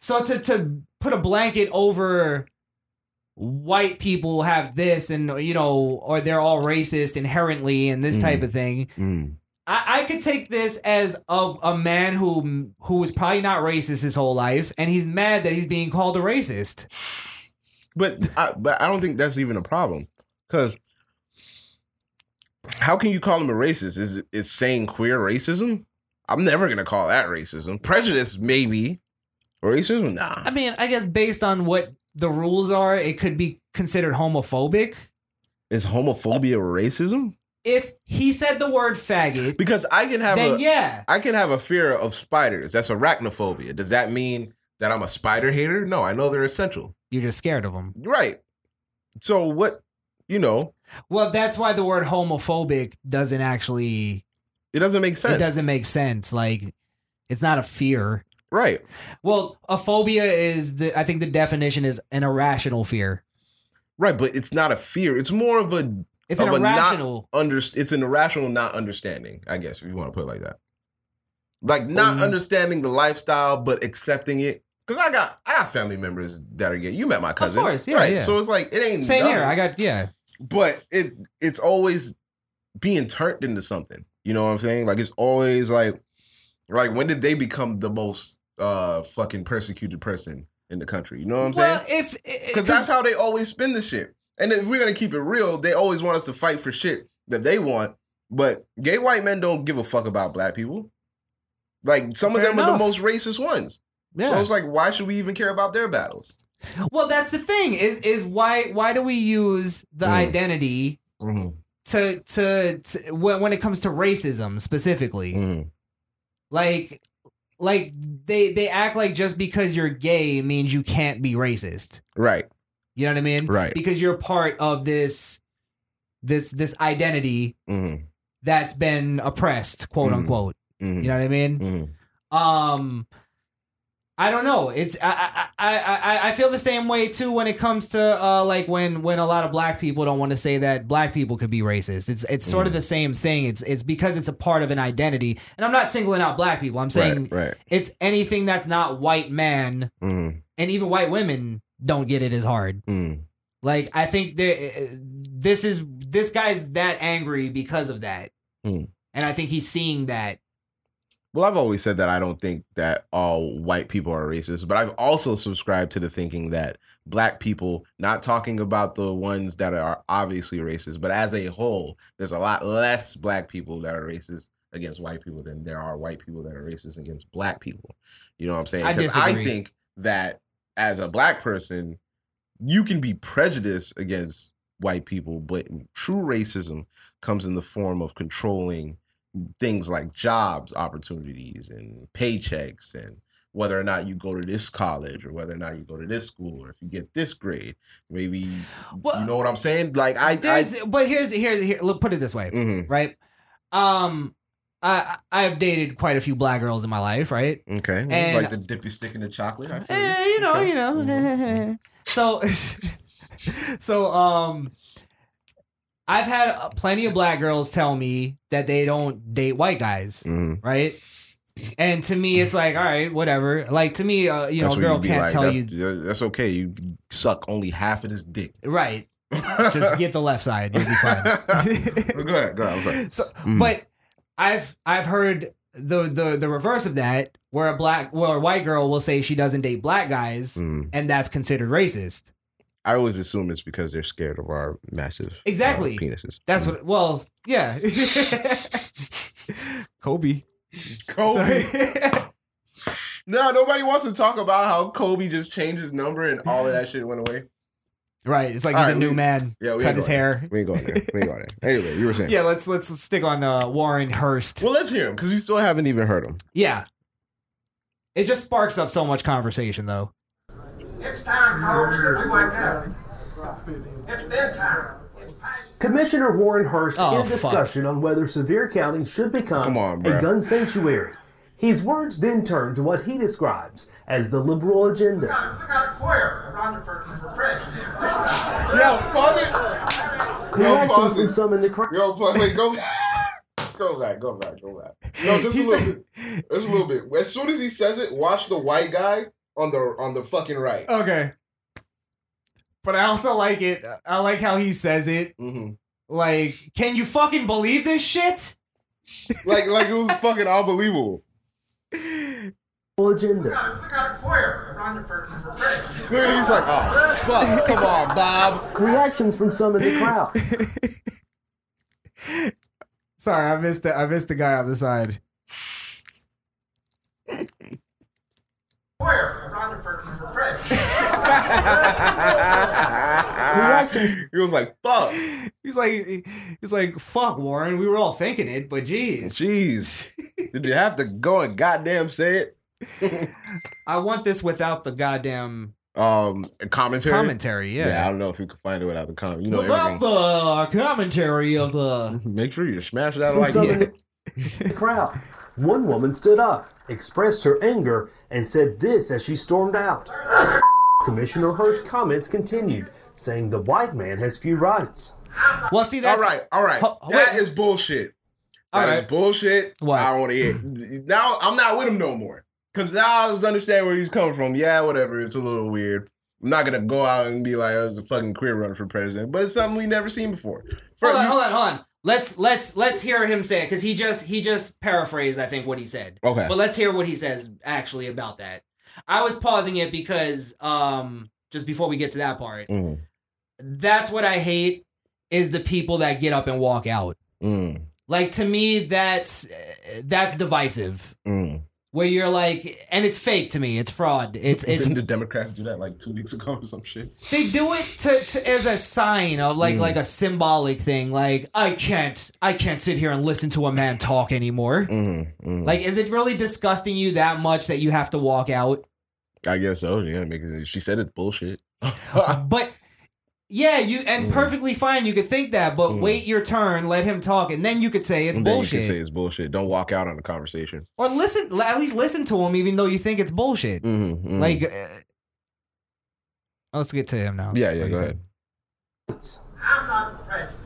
[SPEAKER 3] so to to put a blanket over white people have this and you know or they're all racist inherently and this type
[SPEAKER 2] Mm.
[SPEAKER 3] of thing.
[SPEAKER 2] Mm.
[SPEAKER 3] I, I could take this as a, a man who who was probably not racist his whole life, and he's mad that he's being called a racist.
[SPEAKER 2] But I, but I don't think that's even a problem because how can you call him a racist? Is is saying queer racism? I'm never gonna call that racism. Prejudice, maybe. Racism, nah.
[SPEAKER 3] I mean, I guess based on what the rules are, it could be considered homophobic.
[SPEAKER 2] Is homophobia racism?
[SPEAKER 3] If he said the word faggot,
[SPEAKER 2] Because I can have
[SPEAKER 3] then
[SPEAKER 2] a
[SPEAKER 3] yeah.
[SPEAKER 2] I can have a fear of spiders. That's arachnophobia. Does that mean that I'm a spider hater? No, I know they're essential.
[SPEAKER 3] You're just scared of them.
[SPEAKER 2] Right. So what? You know,
[SPEAKER 3] Well, that's why the word homophobic doesn't actually
[SPEAKER 2] it doesn't make sense.
[SPEAKER 3] it doesn't make sense. Like it's not a fear.
[SPEAKER 2] Right.
[SPEAKER 3] Well, a phobia is the I think the definition is an irrational fear.
[SPEAKER 2] Right, but it's not a fear. It's more of a
[SPEAKER 3] It's
[SPEAKER 2] of
[SPEAKER 3] an irrational.
[SPEAKER 2] under it's an irrational not understanding, I guess, if you want to put it like that. Like not
[SPEAKER 3] Um,
[SPEAKER 2] understanding the lifestyle, but accepting it. Cause I got I got family members that are gay. You met my cousin.
[SPEAKER 3] course, yeah,
[SPEAKER 2] right?
[SPEAKER 3] yeah.
[SPEAKER 2] So it's like it ain't
[SPEAKER 3] Same here. I got yeah.
[SPEAKER 2] But it it's always being turned into something. You know what I'm saying? Like it's always like like when did they become the most uh fucking persecuted person in the country? You know what I'm
[SPEAKER 3] Well,
[SPEAKER 2] saying?
[SPEAKER 3] if
[SPEAKER 2] Because that's how they always spin the shit. And if we're gonna keep it real, they always want us to fight for shit that they want. But gay white men don't give a fuck about black people. Like some of
[SPEAKER 3] Fair
[SPEAKER 2] them are the most racist ones. So it's like, why should we even care about their battles?
[SPEAKER 3] Well, that's the thing. Is is why why do we use the
[SPEAKER 2] Mm.
[SPEAKER 3] identity to to, to when when it comes to racism specifically?
[SPEAKER 2] Mm.
[SPEAKER 3] Like like they they act like just because you're gay means you can't be racist.
[SPEAKER 2] Right.
[SPEAKER 3] You know what I mean?
[SPEAKER 2] Right.
[SPEAKER 3] Because you're part of this this this identity
[SPEAKER 2] Mm-hmm.
[SPEAKER 3] that's been oppressed, quote
[SPEAKER 2] Mhm.
[SPEAKER 3] unquote.
[SPEAKER 2] Mhm.
[SPEAKER 3] You know what I mean?
[SPEAKER 2] Mm-hmm.
[SPEAKER 3] Um, I don't know. It's I I, I I feel the same way too when it comes to uh like when when a lot of black people don't want to say that black people could be racist. It's it's sort of
[SPEAKER 2] Mm.
[SPEAKER 3] the same thing. It's it's because it's a part of an identity. And I'm not singling out black people. I'm saying
[SPEAKER 2] Right, right.
[SPEAKER 3] it's anything that's not white man
[SPEAKER 2] Mm-hmm.
[SPEAKER 3] and even white women don't get it as hard.
[SPEAKER 2] Mm.
[SPEAKER 3] Like I think there this is this guy's that angry because of that.
[SPEAKER 2] Mm.
[SPEAKER 3] And I think he's seeing that
[SPEAKER 2] Well, I've always said that I don't think that all white people are racist, but I've also subscribed to the thinking that black people, not talking about the ones that are obviously racist, but as a whole, there's a lot less black people that are racist against white people than there are white people that are racist against black people. You know what I'm saying? Because I
[SPEAKER 3] disagree.
[SPEAKER 2] think that as a black person, you can be prejudiced against white people, but true racism comes in the form of controlling things like jobs opportunities and paychecks and whether or not you go to this college or whether or not you go to this school or if you get this grade maybe you know what i'm saying like i, I
[SPEAKER 3] There's, but here's here's here. Look, put it this way,
[SPEAKER 2] Mhm.
[SPEAKER 3] right? Um, I I've dated quite a few black girls in my life, right?
[SPEAKER 2] okay
[SPEAKER 3] And-
[SPEAKER 2] like the dip your stick in the chocolate I
[SPEAKER 3] Eh, you know,
[SPEAKER 2] Okay.
[SPEAKER 3] you know. so, so um, I've had uh, plenty of black girls tell me that they don't date white guys,
[SPEAKER 2] Mhm.
[SPEAKER 3] right? And to me, it's like, all right, whatever. Like to me, uh, you know,
[SPEAKER 2] That's
[SPEAKER 3] a girl can't
[SPEAKER 2] like,
[SPEAKER 3] tell
[SPEAKER 2] that's,
[SPEAKER 3] you
[SPEAKER 2] that's okay you suck only half of this dick
[SPEAKER 3] right. Just get the left side, you'll be fine.
[SPEAKER 2] go ahead go ahead i'm sorry
[SPEAKER 3] So,
[SPEAKER 2] Mhm.
[SPEAKER 3] but I've I've heard the the the reverse of that, where a black, well, a white girl will say she doesn't date black guys,
[SPEAKER 2] Mm.
[SPEAKER 3] and that's considered racist.
[SPEAKER 2] I always assume it's because they're scared of our massive uh,
[SPEAKER 3] Exactly.
[SPEAKER 2] penises
[SPEAKER 3] That's what. Well, yeah. Kobe.
[SPEAKER 2] Kobe. no, nobody wants to talk about how Kobe just changed his number and all of that shit went away.
[SPEAKER 3] Right. It's like
[SPEAKER 2] All
[SPEAKER 3] he's
[SPEAKER 2] right,
[SPEAKER 3] a new
[SPEAKER 2] we-
[SPEAKER 3] man.
[SPEAKER 2] Yeah,
[SPEAKER 3] cut his
[SPEAKER 2] going there.
[SPEAKER 3] hair.
[SPEAKER 2] We ain't going there. We ain't going there. Anyway, you were saying.
[SPEAKER 3] Yeah, let's let's stick on uh, Warren Hurst.
[SPEAKER 2] Well, let's hear him because we still haven't even heard him.
[SPEAKER 3] Yeah. It just sparks up so much conversation though.
[SPEAKER 5] It's time, folks, that we wake up. It's bedtime.
[SPEAKER 13] Commissioner Warren Hurst
[SPEAKER 3] Oh,
[SPEAKER 13] in
[SPEAKER 3] fuck.
[SPEAKER 13] discussion on whether Sevier County should become
[SPEAKER 2] on,
[SPEAKER 13] a gun sanctuary. His words then turn to what he describes as the liberal agenda.
[SPEAKER 5] We got a queer running for, for president.
[SPEAKER 2] Yo, pause it. Yo, pause
[SPEAKER 13] from
[SPEAKER 2] it.
[SPEAKER 13] some in the crowd.
[SPEAKER 2] Yo, pause. Wait, go. Go back. Go back. Go back. No, just a little
[SPEAKER 3] said-
[SPEAKER 2] bit. Just a little bit. As soon as he says it, watch the white guy on the on the fucking right.
[SPEAKER 3] Okay. But I also like it. I like how he says it.
[SPEAKER 2] Mm-hmm.
[SPEAKER 3] Like, can you fucking believe this shit?
[SPEAKER 2] Like like it was fucking unbelievable.
[SPEAKER 13] Agenda.
[SPEAKER 5] Look got a queer running for, for president.
[SPEAKER 2] He's like, oh fuck, come on, Bob.
[SPEAKER 13] Reactions from some of the crowd.
[SPEAKER 3] Sorry, I missed the I missed the guy on the side.
[SPEAKER 5] Queer running for, for president.
[SPEAKER 13] Reactions.
[SPEAKER 2] He was like, fuck.
[SPEAKER 3] He's like he's like, fuck Warren, we were all thinking it, but jeez.
[SPEAKER 2] Jeez. Did you have to go and goddamn say it?
[SPEAKER 3] I want this without the goddamn
[SPEAKER 2] Um, commentary.
[SPEAKER 3] commentary, yeah.
[SPEAKER 2] Yeah, I don't know if you can find it without the comment. You know
[SPEAKER 3] without
[SPEAKER 2] everything.
[SPEAKER 3] the commentary of the
[SPEAKER 2] Make sure you smash that
[SPEAKER 13] From
[SPEAKER 2] like.
[SPEAKER 13] some in the, the crowd. One woman stood up, expressed her anger, and said this as she stormed out. Commissioner Hurst's comments continued, saying the white man has few rights.
[SPEAKER 3] Well, see that's
[SPEAKER 2] all right, all right.
[SPEAKER 3] Ho-
[SPEAKER 2] That
[SPEAKER 3] wait.
[SPEAKER 2] is bullshit.
[SPEAKER 3] All
[SPEAKER 2] That is
[SPEAKER 3] right.
[SPEAKER 2] bullshit.
[SPEAKER 3] What?
[SPEAKER 2] I don't want to hear. Now I'm not with him no more. Cause now I was understand where he's coming from. Yeah, whatever. It's a little weird. I'm not gonna go out and be like, oh, "I was a fucking queer runner for president," but it's something we never seen before. For,
[SPEAKER 3] hold on,
[SPEAKER 2] you-
[SPEAKER 3] hold on, hold on. Let's let's let's hear him say it because he just he just paraphrased I think what he said.
[SPEAKER 2] Okay.
[SPEAKER 3] But let's hear what he says actually about that. I was pausing it because um just before we get to that part,
[SPEAKER 2] Mm,
[SPEAKER 3] that's what I hate is the people that get up and walk out.
[SPEAKER 2] mm,
[SPEAKER 3] Like to me, that's that's divisive.
[SPEAKER 2] mm.
[SPEAKER 3] Where you're like, and it's fake to me. It's fraud. It's it's
[SPEAKER 2] Didn't the Democrats do that like two weeks ago or some shit?
[SPEAKER 3] they do it to, to as a sign of like
[SPEAKER 2] Mm.
[SPEAKER 3] like a symbolic thing. Like I can't I can't sit here and listen to a man talk anymore.
[SPEAKER 2] Mm, mm.
[SPEAKER 3] Like, is it really disgusting you that much that you have to walk out?
[SPEAKER 2] I guess so. Yeah, because she said it's bullshit.
[SPEAKER 3] But yeah, you and
[SPEAKER 2] Mm.
[SPEAKER 3] perfectly fine. You could think that, but
[SPEAKER 2] Mm.
[SPEAKER 3] wait your turn, let him talk, and then you could say it's
[SPEAKER 2] And then you
[SPEAKER 3] bullshit,
[SPEAKER 2] say it's bullshit. Don't walk out on the conversation.
[SPEAKER 3] or listen. At least listen to him, even though you think it's bullshit.
[SPEAKER 2] Mm-hmm,
[SPEAKER 3] Like, uh, let's get to him now.
[SPEAKER 2] yeah, yeah. Go ahead.
[SPEAKER 5] I'm not prejudiced.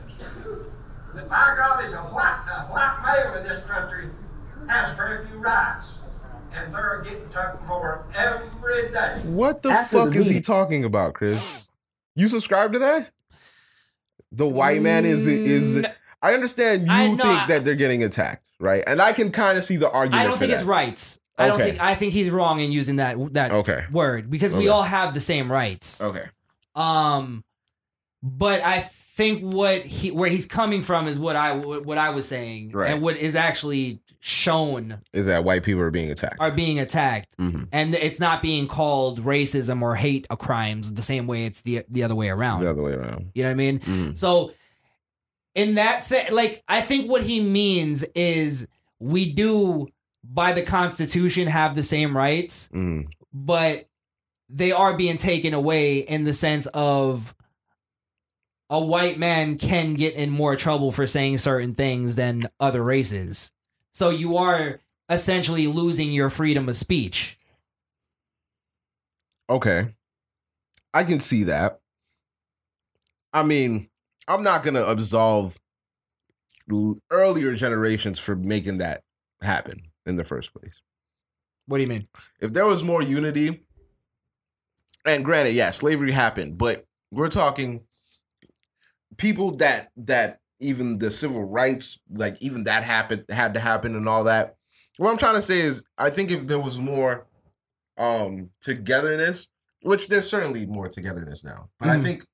[SPEAKER 5] But by God, is a white, a white male in this country has very few rights. And they're getting taken for every day.
[SPEAKER 2] What the
[SPEAKER 13] After
[SPEAKER 2] fuck
[SPEAKER 13] the
[SPEAKER 2] is he talking about, Chris? You subscribe to that? The white man is is.
[SPEAKER 3] Mm,
[SPEAKER 2] I understand you
[SPEAKER 3] I- no,
[SPEAKER 2] think
[SPEAKER 3] I-
[SPEAKER 2] that they're getting attacked, right? And I can kind of see the argument.
[SPEAKER 3] I don't think
[SPEAKER 2] that.
[SPEAKER 3] it's rights. I don't think. I think he's wrong in using that that
[SPEAKER 2] Okay.
[SPEAKER 3] word because we all have the same rights.
[SPEAKER 2] Okay.
[SPEAKER 3] Um, but I think what he where he's coming from is what I what I was saying,
[SPEAKER 2] Right.
[SPEAKER 3] and what is actually shown
[SPEAKER 2] Is that white people are being attacked?
[SPEAKER 3] are being attacked,
[SPEAKER 2] Mhm.
[SPEAKER 3] and it's not being called racism or hate crimes the same way it's the the other way around.
[SPEAKER 2] The other way around.
[SPEAKER 3] You know what I mean?
[SPEAKER 2] Mhm.
[SPEAKER 3] So in that set, like I think what he means is we do by the Constitution have the same rights,
[SPEAKER 2] Mm.
[SPEAKER 3] but they are being taken away in the sense of a white man can get in more trouble for saying certain things than other races. So you are essentially losing your freedom of speech.
[SPEAKER 2] Okay. I can see that. I mean, I'm not going to absolve earlier generations for making that happen in the first place.
[SPEAKER 3] What do you mean?
[SPEAKER 2] If there was more unity, and granted, yeah, slavery happened, but we're talking people that that even the civil rights, like even that happened had to happen and all that. What I'm trying to say is I think if there was more um togetherness, which there's certainly more togetherness now. But I
[SPEAKER 3] Mhm.
[SPEAKER 2] think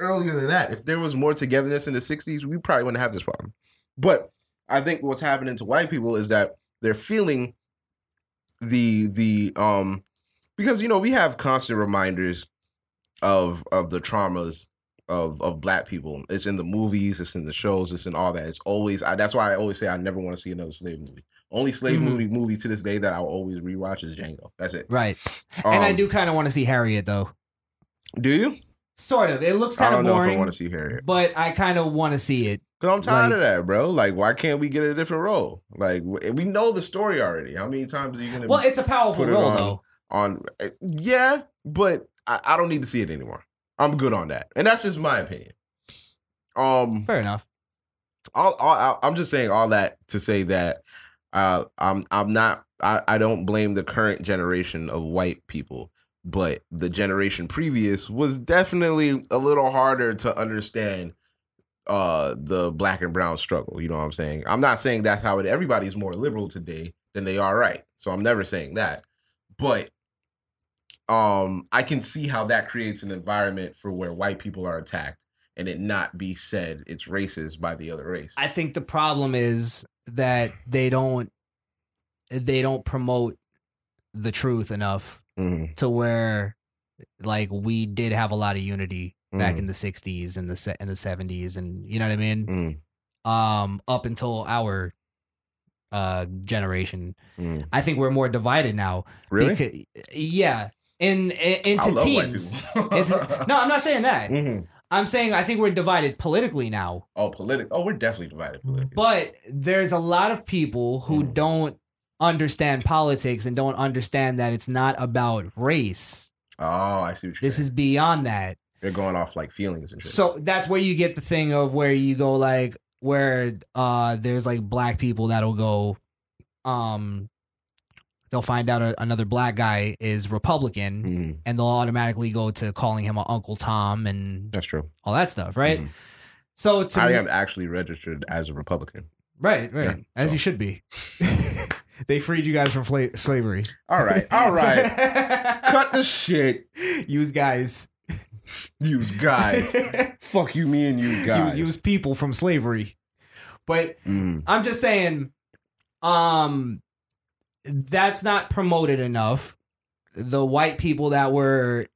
[SPEAKER 2] earlier than that, if there was more togetherness in the 60s, we probably wouldn't have this problem. But I think what's happening to white people is that they're feeling the the um because you know we have constant reminders of of the traumas of of black people. It's in the movies, it's in the shows, it's in all that. It's always I, that's why I always say I never want to see another slave movie. Only slave
[SPEAKER 3] Mhm.
[SPEAKER 2] movie movie to this day that I'll always rewatch is Django. That's it.
[SPEAKER 3] Right. and I
[SPEAKER 2] Um,
[SPEAKER 3] do kind of want to see Harriet though.
[SPEAKER 2] Do you?
[SPEAKER 3] Sort of. It looks kind of
[SPEAKER 2] if I
[SPEAKER 3] boring.
[SPEAKER 2] want to see Harriet.
[SPEAKER 3] But I kind of want to see it.
[SPEAKER 2] Cause I'm tired
[SPEAKER 3] Like-
[SPEAKER 2] of that, bro. Like, why can't we get a different role? Like, we know the story already. How many times are you gonna?
[SPEAKER 3] Well, it's a powerful role
[SPEAKER 2] on-
[SPEAKER 3] though.
[SPEAKER 2] On, eh, yeah, but I, I don't need to see it anymore. I'm good on that, and that's just my opinion. Um,
[SPEAKER 3] Fair enough.
[SPEAKER 2] all, all, I'm just saying all that to say that uh, I'm I'm not I, I don't blame the current generation of white people, but the generation previous was definitely a little harder to understand uh the black and brown struggle. You know what I'm saying? I'm not saying that's how it everybody's more liberal today than they are right. So I'm never saying that. But um I can see how that creates an environment for where white people are attacked and it not be said it's racist by the other race.
[SPEAKER 3] I think the problem is that they don't they don't promote the truth enough
[SPEAKER 2] Mhm.
[SPEAKER 3] to where like we did have a lot of unity back
[SPEAKER 2] Mhm.
[SPEAKER 3] in the 60s and the se- and the 70s and you know what I mean?
[SPEAKER 2] Mm.
[SPEAKER 3] Um up until our uh generation.
[SPEAKER 2] Mm.
[SPEAKER 3] I think we're more divided now.
[SPEAKER 2] Really?
[SPEAKER 3] Becau- yeah. In, in into teams. It's- no, I'm not saying that.
[SPEAKER 2] Mhm.
[SPEAKER 3] I'm saying I think we're divided politically now.
[SPEAKER 2] Oh, political. Oh, we're definitely divided politically.
[SPEAKER 3] But there's a lot of people who
[SPEAKER 2] Mm.
[SPEAKER 3] don't understand politics and don't understand that it's not about race.
[SPEAKER 2] Oh, I see what you're
[SPEAKER 3] This is beyond that.
[SPEAKER 2] They're going off like feelings and shit.
[SPEAKER 3] So that's where you get the thing of where you go like where uh there's like black people that'll go um they'll find out a, another black guy is Republican
[SPEAKER 2] Mhm.
[SPEAKER 3] and they'll automatically go to calling him a Uncle Tom and
[SPEAKER 2] That's true.
[SPEAKER 3] all that stuff, right?
[SPEAKER 2] Mhm.
[SPEAKER 3] So to
[SPEAKER 2] I
[SPEAKER 3] me-
[SPEAKER 2] am actually registered as a Republican.
[SPEAKER 3] Right, right.
[SPEAKER 2] Yeah,
[SPEAKER 3] As
[SPEAKER 2] so.
[SPEAKER 3] you should be. they freed you guys from fla- slavery.
[SPEAKER 2] All right, all right. Cut the shit.
[SPEAKER 3] Use guys.
[SPEAKER 2] Use guys. Fuck you, me and you guys.
[SPEAKER 3] Use, use people from slavery. But
[SPEAKER 2] Mm.
[SPEAKER 3] I'm just saying, um, that's not promoted enough. The white people that were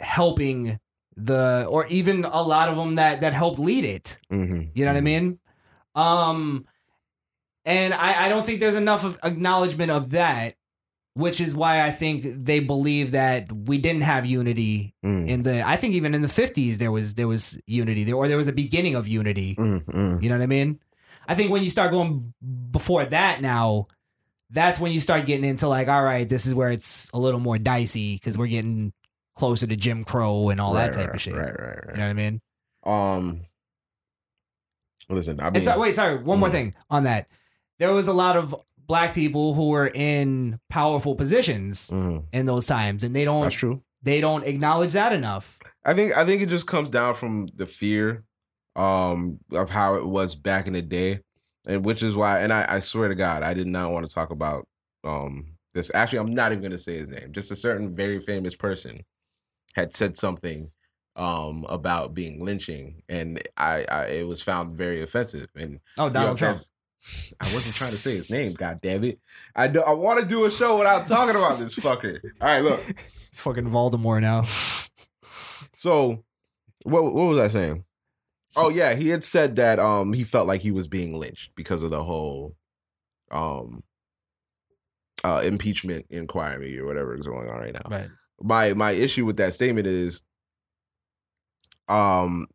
[SPEAKER 3] helping the, or even a lot of them that that helped lead it.
[SPEAKER 2] Mhm.
[SPEAKER 3] You know what I mean? Um, and I, I don't think there's enough of acknowledgement of that, which is why I think they believe that we didn't have unity
[SPEAKER 2] Mm.
[SPEAKER 3] in the. I think even in the 50s there was there was unity there, or there was a beginning of unity.
[SPEAKER 2] Mm, mm.
[SPEAKER 3] You know what I mean? I think when you start going before that now, that's when you start getting into like, all right, this is where it's a little more dicey because we're getting closer to Jim Crow and all
[SPEAKER 2] Right,
[SPEAKER 3] that type
[SPEAKER 2] right,
[SPEAKER 3] of shit.
[SPEAKER 2] Right, right, right.
[SPEAKER 3] You know what I mean?
[SPEAKER 2] Um, listen, I mean,
[SPEAKER 3] And so, wait, sorry, one more
[SPEAKER 2] Mm.
[SPEAKER 3] thing on that. There was a lot of black people who were in powerful positions
[SPEAKER 2] Mhm.
[SPEAKER 3] in those times, and they don't.
[SPEAKER 2] That's true.
[SPEAKER 3] They don't acknowledge that enough.
[SPEAKER 2] I think I think it just comes down from the fear um of how it was back in the day. And which is why and I, I swear to God, I did not want to talk about um this. Actually, I'm not even gonna say his name. Just a certain very famous person had said something um about being lynching and I, I it was found very offensive and
[SPEAKER 3] Oh, Donald Trump.
[SPEAKER 2] I wasn't trying to say his name, god damn it. I do, I want to do a show without talking about this fucker. All right, look.
[SPEAKER 3] It's fucking Voldemort now.
[SPEAKER 2] So, what what was I saying? Oh yeah, he had said that um he felt like he was being lynched because of the whole um uh impeachment inquiry or whatever is going on right now.
[SPEAKER 3] Right.
[SPEAKER 2] My my issue with that statement is um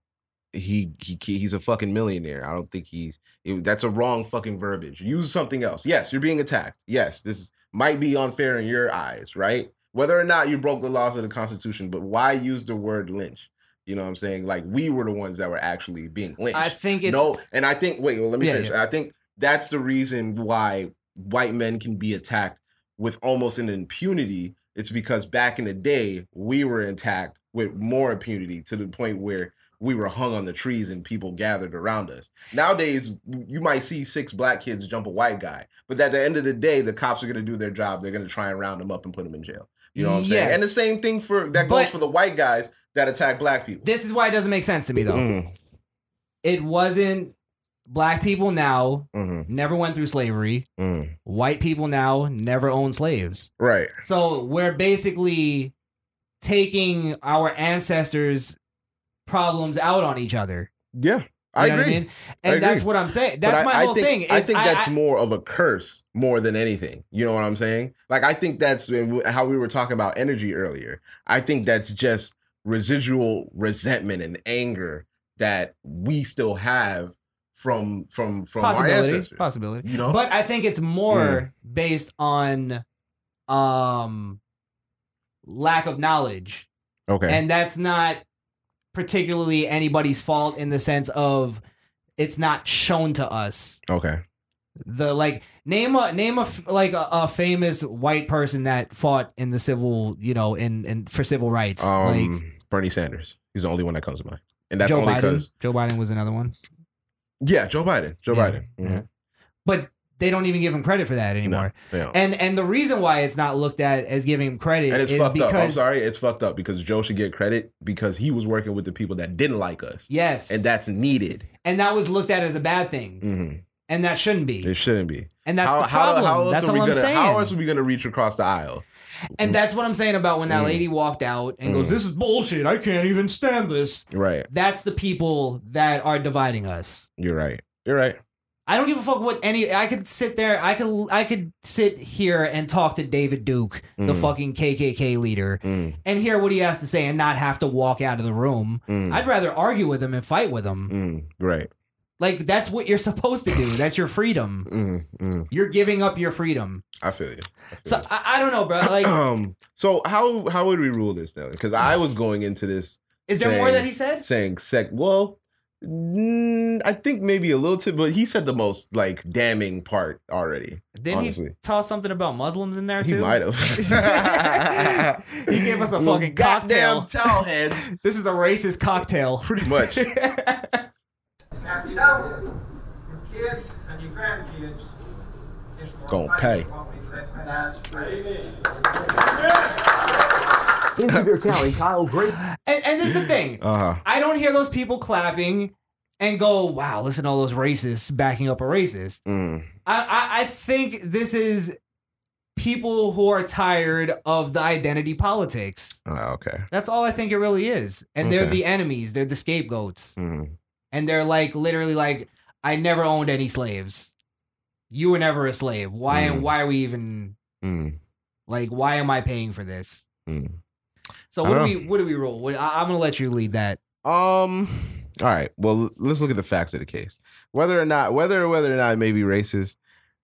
[SPEAKER 2] he he he's a fucking millionaire. I don't think he's it, that's a wrong fucking verbiage. Use something else. Yes, you're being attacked. Yes, this might be unfair in your eyes, right? Whether or not you broke the laws of the Constitution, but why use the word lynch? You know what I'm saying? Like we were the ones that were actually being lynched.
[SPEAKER 3] I think it's
[SPEAKER 2] no, and I think wait, well, let me
[SPEAKER 3] Yeah,
[SPEAKER 2] finish.
[SPEAKER 3] yeah.
[SPEAKER 2] I think that's the reason why white men can be attacked with almost an impunity. It's because back in the day we were attacked with more impunity to the point where we were hung on the trees and people gathered around us. Nowadays, you might see six black kids jump a white guy, but at the end of the day, the cops are going to do their job. They're going to try and round them up and put them in jail. You know what I'm saying? And the same thing for that
[SPEAKER 3] But-
[SPEAKER 2] goes for the white guys that attack black people.
[SPEAKER 3] This is why it doesn't make sense to me though.
[SPEAKER 2] Mm,
[SPEAKER 3] It wasn't black people now
[SPEAKER 2] mhm,
[SPEAKER 3] never went through slavery.
[SPEAKER 2] mm.
[SPEAKER 3] White people now never own slaves.
[SPEAKER 2] Right.
[SPEAKER 3] So we're basically taking our ancestors' problems out on each other.
[SPEAKER 2] Yeah, I
[SPEAKER 3] You know what I
[SPEAKER 2] agree.
[SPEAKER 3] mean?
[SPEAKER 2] I
[SPEAKER 3] And that's
[SPEAKER 2] agree.
[SPEAKER 3] what I'm saying. That's
[SPEAKER 2] I-
[SPEAKER 3] my
[SPEAKER 2] I
[SPEAKER 3] whole
[SPEAKER 2] think,
[SPEAKER 3] thing.
[SPEAKER 2] I think that's
[SPEAKER 3] I-
[SPEAKER 2] more of a curse more than anything. You know what I'm saying? Like I think that's how we were talking about energy earlier. I think that's just residual resentment and anger that we still have from from from our ancestors.
[SPEAKER 3] possibility.
[SPEAKER 2] You know?
[SPEAKER 3] but I think it's more based on um lack of knowledge,
[SPEAKER 2] Okay.
[SPEAKER 3] and that's not particularly anybody's fault in the sense of it's not shown to us.
[SPEAKER 2] okay.
[SPEAKER 3] The like name a name a like a, a famous white person that fought in the civil, you know, in in for civil rights. like
[SPEAKER 2] Um Bernie Sanders. He's the only one that comes to mind. And that's
[SPEAKER 3] Joe
[SPEAKER 2] only because
[SPEAKER 3] Joe Biden was another one,
[SPEAKER 2] Yeah, Joe Biden. Joe
[SPEAKER 3] Yeah.
[SPEAKER 2] Biden. Mhm.
[SPEAKER 3] but they don't even give him credit for that anymore.
[SPEAKER 2] don't.
[SPEAKER 3] And and the reason why it's not looked at as giving him credit
[SPEAKER 2] And it's
[SPEAKER 3] is
[SPEAKER 2] fucked
[SPEAKER 3] because
[SPEAKER 2] up. I'm sorry, it's fucked up because Joe should get credit because he was working with the people that didn't like us.
[SPEAKER 3] Yes.
[SPEAKER 2] And that's needed.
[SPEAKER 3] and that was looked at as a bad thing,
[SPEAKER 2] hmm
[SPEAKER 3] and that shouldn't be.
[SPEAKER 2] It shouldn't be.
[SPEAKER 3] And that's the problem.
[SPEAKER 2] else
[SPEAKER 3] That's
[SPEAKER 2] are we
[SPEAKER 3] all I'm
[SPEAKER 2] gonna,
[SPEAKER 3] saying.
[SPEAKER 2] How else are we gonna reach across the aisle?
[SPEAKER 3] And that's what I'm saying about when that
[SPEAKER 2] Mm.
[SPEAKER 3] lady walked out and goes,
[SPEAKER 2] Mm.
[SPEAKER 3] "This is bullshit. I can't even stand this."
[SPEAKER 2] Right.
[SPEAKER 3] That's the people that are dividing us.
[SPEAKER 2] You're right. You're right.
[SPEAKER 3] I don't give a fuck what any. I could sit there. I could. I could sit here and talk to David Duke, the
[SPEAKER 2] Mm.
[SPEAKER 3] fucking KKK leader,
[SPEAKER 2] Mm.
[SPEAKER 3] and hear what he has to say, and not have to walk out of the room.
[SPEAKER 2] Mm.
[SPEAKER 3] I'd rather argue with him and fight with him.
[SPEAKER 2] Mm. Right.
[SPEAKER 3] Like that's what you're supposed to do. That's your freedom.
[SPEAKER 2] Mm. Mm.
[SPEAKER 3] You're giving up your freedom.
[SPEAKER 2] I feel you.
[SPEAKER 3] So I, I don't know, bro. Like,
[SPEAKER 2] um. So how how would we rule this now? Because I was going into this.
[SPEAKER 3] Is there more that he said?
[SPEAKER 2] Saying sec. Well, mm, I think maybe a little bit, but he said the most like damning part already.
[SPEAKER 3] Did
[SPEAKER 2] honestly.
[SPEAKER 3] he toss something about Muslims in there too?
[SPEAKER 2] He might have.
[SPEAKER 3] he gave us a
[SPEAKER 2] Little
[SPEAKER 3] fucking
[SPEAKER 2] goddamn
[SPEAKER 3] cocktail.
[SPEAKER 2] towel heads.
[SPEAKER 3] This is a racist cocktail.
[SPEAKER 2] Pretty much.
[SPEAKER 14] After you know, your kids and your grandkids is
[SPEAKER 2] Gonna pay.
[SPEAKER 14] what we said
[SPEAKER 13] In Sevier County, Kyle Great.
[SPEAKER 3] And, and this is the thing.
[SPEAKER 2] Uh huh.
[SPEAKER 3] I don't hear those people clapping and go, "Wow, listen to all those racists backing up a racist."
[SPEAKER 2] Mm.
[SPEAKER 3] I, I, I think this is people who are tired of the identity politics.
[SPEAKER 2] Oh, okay.
[SPEAKER 3] That's all I think it really is. And they're the enemies. They're the scapegoats.
[SPEAKER 2] Mm.
[SPEAKER 3] And they're like literally like, I never owned any slaves. You were never a slave. Why
[SPEAKER 2] Mm.
[SPEAKER 3] why are we even
[SPEAKER 2] Mm.
[SPEAKER 3] like why am I paying for this?
[SPEAKER 2] Mm.
[SPEAKER 3] So what do we what do we roll? What, I, I'm gonna let you lead that.
[SPEAKER 2] Um. All right. Well, let's look at the facts of the case. Whether or not, whether or whether or not it may be racist,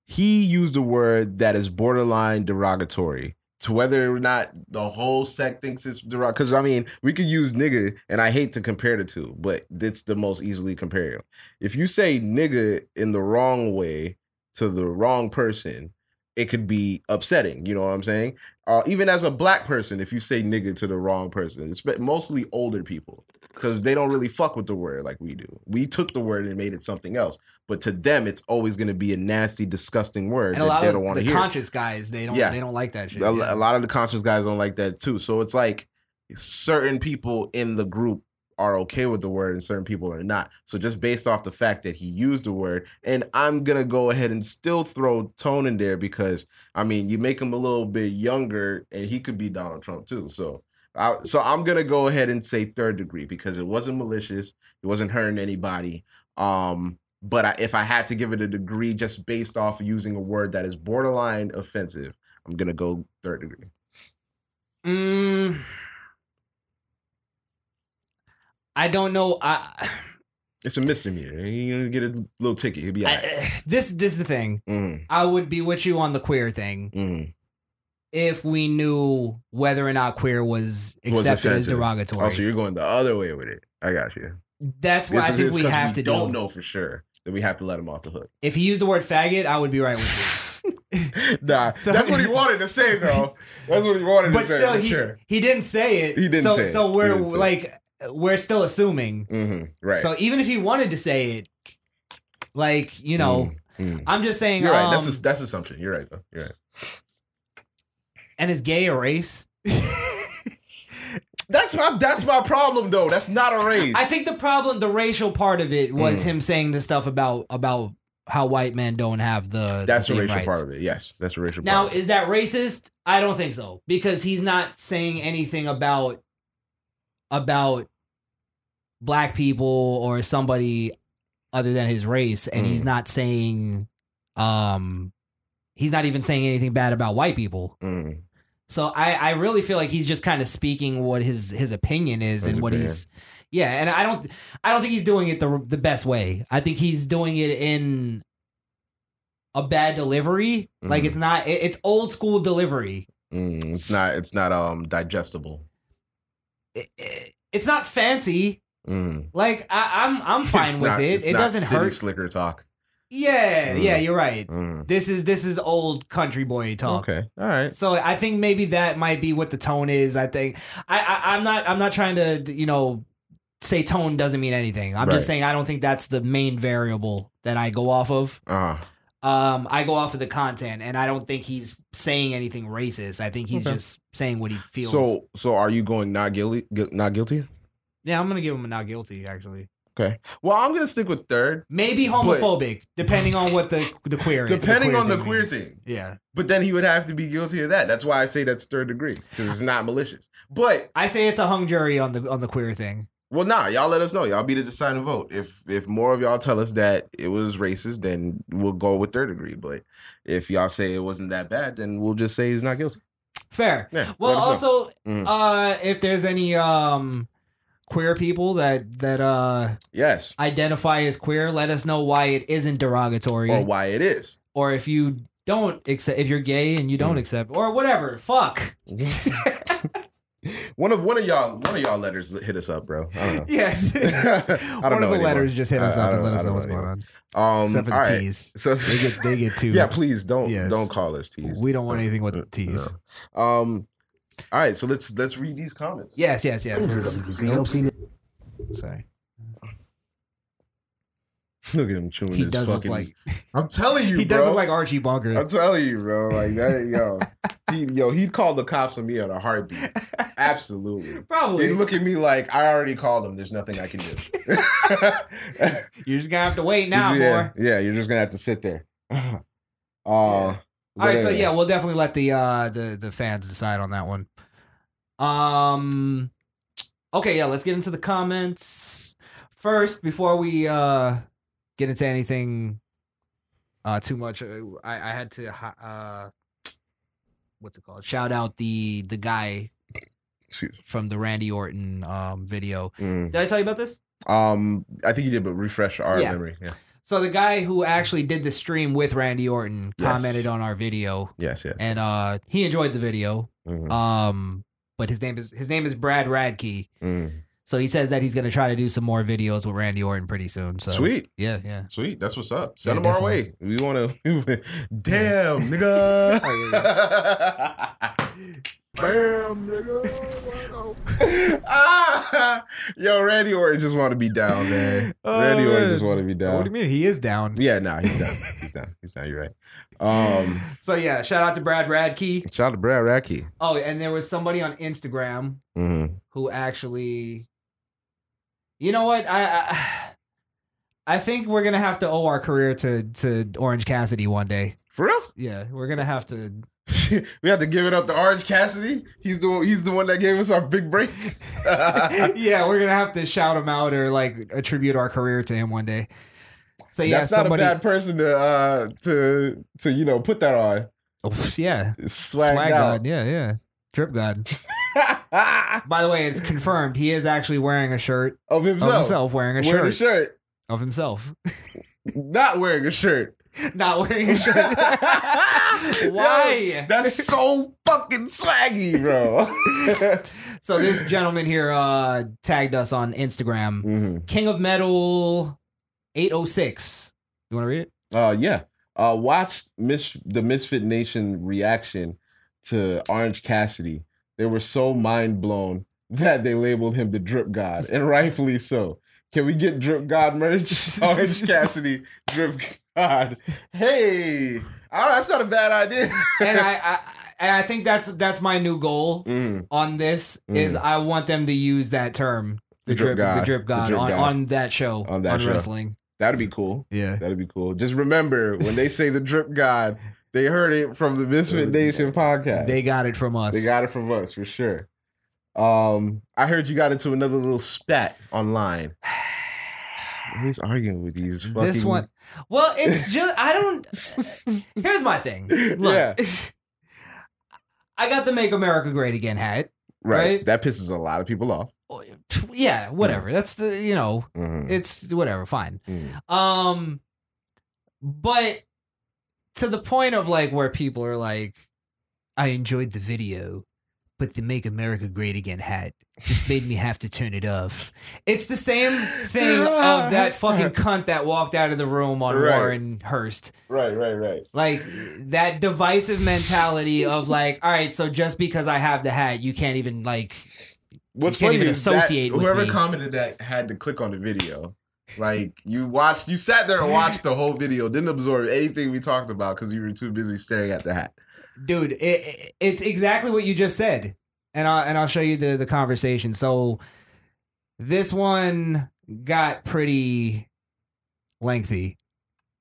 [SPEAKER 2] he used a word that is borderline derogatory. To whether or not the whole sect thinks it's derogatory, because I mean, we could use nigga, and I hate to compare the two, but it's the most easily comparable. If you say nigga in the wrong way to the wrong person, it could be upsetting. You know what I'm saying? Uh, even as a black person, if you say nigga to the wrong person, it's mostly older people because they don't really fuck with the word like we do. We took the word and made it something else, but to them, it's always going to be a nasty, disgusting word
[SPEAKER 3] And a
[SPEAKER 2] that
[SPEAKER 3] lot
[SPEAKER 2] they don't want to hear.
[SPEAKER 3] conscious guys, they don't
[SPEAKER 2] Yeah.
[SPEAKER 3] they don't like that shit.
[SPEAKER 2] A,
[SPEAKER 3] yeah.
[SPEAKER 2] a lot of the conscious guys don't like that too. So it's like certain people in the group are okay with the word and certain people are not. So just based off the fact that he used the word, and I'm gonna go ahead and still throw tone in there because I mean you make him a little bit younger and he could be Donald Trump too. So I, so I'm gonna go ahead and say third degree because it wasn't malicious, it wasn't hurting anybody. Um, but I, if I had to give it a degree just based off of using a word that is borderline offensive, I'm gonna go third degree.
[SPEAKER 3] Mm, I don't know. I
[SPEAKER 2] It's a misdemeanor. You're gonna get a little ticket. He'll be right.
[SPEAKER 3] this this is the thing.
[SPEAKER 2] Mm,
[SPEAKER 3] I would be with you on the queer thing
[SPEAKER 2] mm.
[SPEAKER 3] If we knew whether or not queer was accepted as derogatory.
[SPEAKER 2] Oh, so you're going the other way with it. I got you.
[SPEAKER 3] That's what I think we
[SPEAKER 2] we
[SPEAKER 3] have to
[SPEAKER 2] don't
[SPEAKER 3] do.
[SPEAKER 2] know for sure that we have to let him off the hook.
[SPEAKER 3] If he used the word faggot, I would be right with you.
[SPEAKER 2] Nah,
[SPEAKER 3] So-
[SPEAKER 2] that's what he wanted to say though. That's what he wanted
[SPEAKER 3] but
[SPEAKER 2] to say.
[SPEAKER 3] still,
[SPEAKER 2] for
[SPEAKER 3] he,
[SPEAKER 2] sure.
[SPEAKER 3] he didn't say it.
[SPEAKER 2] He didn't
[SPEAKER 3] so,
[SPEAKER 2] say it.
[SPEAKER 3] So we're like, we're still assuming.
[SPEAKER 2] hmm Right.
[SPEAKER 3] So even if he wanted to say it, like you know,
[SPEAKER 2] Mm.
[SPEAKER 3] I'm just saying.
[SPEAKER 2] You're right.
[SPEAKER 3] Um,
[SPEAKER 2] That's a, that's assumption. You're right though. You're right.
[SPEAKER 3] And is gay a race?
[SPEAKER 2] That's my that's my problem though. That's not a race.
[SPEAKER 3] I think the problem, the racial part of it, was
[SPEAKER 2] Mm.
[SPEAKER 3] him saying the stuff about about how white men don't have the
[SPEAKER 2] That's
[SPEAKER 3] the
[SPEAKER 2] the
[SPEAKER 3] same
[SPEAKER 2] racial
[SPEAKER 3] rights.
[SPEAKER 2] part of it. Yes, that's the racial part.
[SPEAKER 3] Now,
[SPEAKER 2] part.
[SPEAKER 3] is that racist? I don't think so because he's not saying anything about about black people or somebody other than his race, and he's
[SPEAKER 2] Mm.
[SPEAKER 3] not saying um he's not even saying anything bad about white people.
[SPEAKER 2] Mm.
[SPEAKER 3] So I I really feel like he's just kind of speaking what his his opinion is and what he's yeah, and I don't I don't think he's doing it the the best way. I think he's doing it in a bad delivery. Like
[SPEAKER 2] Mhm.
[SPEAKER 3] it's not it- it's old school delivery.
[SPEAKER 2] Mm, it's not. It's not um digestible.
[SPEAKER 3] It's not fancy.
[SPEAKER 2] Mm.
[SPEAKER 3] Like I, I'm I'm fine
[SPEAKER 2] It's
[SPEAKER 3] with
[SPEAKER 2] not-
[SPEAKER 3] it. It doesn't hurt.
[SPEAKER 2] Slicker talk.
[SPEAKER 3] Yeah,
[SPEAKER 2] Mm.
[SPEAKER 3] yeah, you're right.
[SPEAKER 2] Mm.
[SPEAKER 3] This is this is old country boy talk.
[SPEAKER 2] Okay, all right.
[SPEAKER 3] So I think maybe that might be what the tone is. I think I, I I'm not I'm not trying to you know say tone doesn't mean anything. I'm
[SPEAKER 2] Right.
[SPEAKER 3] just saying I don't think that's the main variable that I go off of.
[SPEAKER 2] Uh,
[SPEAKER 3] Um, I go off of the content, and I don't think he's saying anything racist. I think he's
[SPEAKER 2] Okay.
[SPEAKER 3] just saying what he feels.
[SPEAKER 2] so so are you going not guilty? gu- Not guilty?
[SPEAKER 3] yeah, I'm gonna give him a not guilty. Actually,
[SPEAKER 2] Okay. Well, I'm gonna stick with third.
[SPEAKER 3] maybe homophobic, depending on what the the queer is.
[SPEAKER 2] Depending
[SPEAKER 3] queer
[SPEAKER 2] on the
[SPEAKER 3] thing
[SPEAKER 2] queer
[SPEAKER 3] means.
[SPEAKER 2] thing.
[SPEAKER 3] Yeah,
[SPEAKER 2] But then he would have to be guilty of that. That's why I say that's third degree because it's not malicious. But
[SPEAKER 3] I say it's a hung jury on the on the queer thing.
[SPEAKER 2] well, nah, y'all let us know. Y'all be the deciding vote. If if more of y'all tell us that it was racist, then we'll go with third degree. But if y'all say it wasn't that bad, then we'll just say he's not guilty.
[SPEAKER 3] Fair.
[SPEAKER 2] Yeah.
[SPEAKER 3] Well,
[SPEAKER 2] let us know.
[SPEAKER 3] also,
[SPEAKER 2] Mm.
[SPEAKER 3] uh, if there's any um queer people that that uh
[SPEAKER 2] yes
[SPEAKER 3] identify as queer, let us know why it isn't derogatory,
[SPEAKER 2] or why it is.
[SPEAKER 3] or if you don't accept, if you're gay and you
[SPEAKER 2] Mm.
[SPEAKER 3] don't accept, or whatever. Fuck.
[SPEAKER 2] One of one of y'all one of y'all letters hit us up, bro. I don't know.
[SPEAKER 3] Yes.
[SPEAKER 2] I don't
[SPEAKER 3] One of the
[SPEAKER 2] anymore.
[SPEAKER 3] letters just hit us
[SPEAKER 2] I- I
[SPEAKER 3] up and let us know what's going on.
[SPEAKER 2] Um,
[SPEAKER 3] Except for the
[SPEAKER 2] right.
[SPEAKER 3] T's.
[SPEAKER 2] So
[SPEAKER 3] They get- they get two.
[SPEAKER 2] Yeah, please don't
[SPEAKER 3] Yes.
[SPEAKER 2] don't call us teas.
[SPEAKER 3] We don't want anything with teas.
[SPEAKER 2] No. Um. All right, so let's let's read these comments.
[SPEAKER 3] Yes, yes, yes. Oops. Sorry.
[SPEAKER 2] Look at him chewing
[SPEAKER 3] He
[SPEAKER 2] his
[SPEAKER 3] does look like
[SPEAKER 2] I'm telling you,
[SPEAKER 3] he
[SPEAKER 2] bro.
[SPEAKER 3] does look like Archie Bunker.
[SPEAKER 2] I'm telling you, bro. Like that, yo, he, yo, he'd call the cops on me on a heartbeat. Absolutely.
[SPEAKER 3] Probably.
[SPEAKER 2] He'd look at me like I already called him. There's nothing I can do.
[SPEAKER 3] You're just gonna have to wait now,
[SPEAKER 2] yeah,
[SPEAKER 3] boy.
[SPEAKER 2] yeah, you're just gonna have to sit there. Uh,
[SPEAKER 3] All right, so yeah, we'll definitely let the uh the the fans decide on that one. Um okay, yeah, let's get into the comments. First, before we uh get into anything uh too much, uh, I I had to uh what's it called? Shout out the the guy from the Randy Orton um video.
[SPEAKER 2] Mm.
[SPEAKER 3] Did I tell you about this?
[SPEAKER 2] Um, I think you did, but refresh our
[SPEAKER 3] Yeah.
[SPEAKER 2] memory. Yeah.
[SPEAKER 3] So the guy who actually did the stream with Randy Orton
[SPEAKER 2] Yes.
[SPEAKER 3] commented on our video.
[SPEAKER 2] Yes, yes.
[SPEAKER 3] And uh he enjoyed the video.
[SPEAKER 2] Mhm.
[SPEAKER 3] Um but his name is his name is Brad Radke.
[SPEAKER 2] Mm.
[SPEAKER 3] So he says that he's gonna try to do some more videos with Randy Orton pretty soon. So
[SPEAKER 2] Sweet.
[SPEAKER 3] Yeah, yeah.
[SPEAKER 2] Sweet. That's what's up. Send
[SPEAKER 3] Yeah,
[SPEAKER 2] them our way. We want to. Damn, nigga. Bam, nigga. ah, yo, Randy Orton just want to be down, man. Randy Orton just want to be down.
[SPEAKER 3] Oh, What do you mean? He is down.
[SPEAKER 2] Yeah, nah, he's down. He's down. He's down. You're right. Um,
[SPEAKER 3] So yeah, shout out to Brad Radke.
[SPEAKER 2] shout out to Brad Radke.
[SPEAKER 3] Oh, and there was somebody on Instagram
[SPEAKER 2] Mm-hmm.
[SPEAKER 3] who actually You know what? I, I I think we're gonna have to owe our career to to Orange Cassidy one day.
[SPEAKER 2] For real?
[SPEAKER 3] Yeah, we're gonna have to.
[SPEAKER 2] we have to give it up to Orange Cassidy. He's the he's the one that gave us our big break.
[SPEAKER 3] yeah, we're gonna have to shout him out or like attribute our career to him one day. So yeah,
[SPEAKER 2] That's
[SPEAKER 3] somebody.
[SPEAKER 2] not a bad person to uh to to you know put that on.
[SPEAKER 3] yeah,
[SPEAKER 2] Swag,
[SPEAKER 3] Swag. God. Yeah, yeah. Drip God. By the way, it's confirmed he is actually wearing a shirt
[SPEAKER 2] of himself.
[SPEAKER 3] Of himself wearing a
[SPEAKER 2] Wearing a
[SPEAKER 3] shirt. Of himself.
[SPEAKER 2] Not wearing a shirt.
[SPEAKER 3] Not wearing a shirt. Why?
[SPEAKER 2] That's so fucking swaggy, bro.
[SPEAKER 3] so this gentleman here uh tagged us on Instagram.
[SPEAKER 2] Mm-hmm.
[SPEAKER 3] King of Metal 806. You want to read it?
[SPEAKER 2] Uh yeah. Uh watch Mis- the Misfit Nation reaction to Orange Cassidy. They were so mind blown that they labeled him the drip god, and rightfully so. Can we get drip god merch? Orange Cassidy, drip god. Hey, oh, that's not a bad idea.
[SPEAKER 3] and I, I and I think that's that's my new goal
[SPEAKER 2] Mm.
[SPEAKER 3] on this is
[SPEAKER 2] Mm.
[SPEAKER 3] I want them to use that term, the,
[SPEAKER 2] The drip
[SPEAKER 3] drip, the
[SPEAKER 2] god.
[SPEAKER 3] drip
[SPEAKER 2] The
[SPEAKER 3] god,
[SPEAKER 2] drip
[SPEAKER 3] on,
[SPEAKER 2] god.
[SPEAKER 3] on that show
[SPEAKER 2] On that show.
[SPEAKER 3] wrestling.
[SPEAKER 2] That'd be cool.
[SPEAKER 3] Yeah.
[SPEAKER 2] That'd be cool. Just remember when they say the drip god, they heard it from the Misfit Nation podcast.
[SPEAKER 3] They got it from us.
[SPEAKER 2] They got it from us for sure. Um, I heard you got into another little spat online. Who's arguing with these? Fucking...
[SPEAKER 3] This one. Well, it's just I don't. Here's my thing. Look,
[SPEAKER 2] Yeah.
[SPEAKER 3] I got the "Make America Great Again" hat.
[SPEAKER 2] right.
[SPEAKER 3] right?
[SPEAKER 2] That pisses a lot of people off.
[SPEAKER 3] Yeah, whatever. That's the you know,
[SPEAKER 2] Mhm.
[SPEAKER 3] it's whatever. Fine.
[SPEAKER 2] Mm.
[SPEAKER 3] Um, but to the point of like where people are like, I enjoyed the video, but the "Make America Great Again" hat just made me have to turn it off. It's the same thing of that fucking cunt that walked out of the room on
[SPEAKER 2] Right.
[SPEAKER 3] Warren Hurst.
[SPEAKER 2] Right, right, right.
[SPEAKER 3] Like that divisive mentality of like, all right, so just because I have the hat, you can't even like
[SPEAKER 2] What's funny
[SPEAKER 3] even
[SPEAKER 2] is that
[SPEAKER 3] associate with
[SPEAKER 2] whoever
[SPEAKER 3] me.
[SPEAKER 2] commented that had to click on the video. Like you watched, you sat there and watched the whole video, didn't absorb anything we talked about because you were too busy staring at the hat.
[SPEAKER 3] Dude it, it- it's exactly what you just said. And I'll, and I'll show you the, the conversation. So this one got pretty lengthy.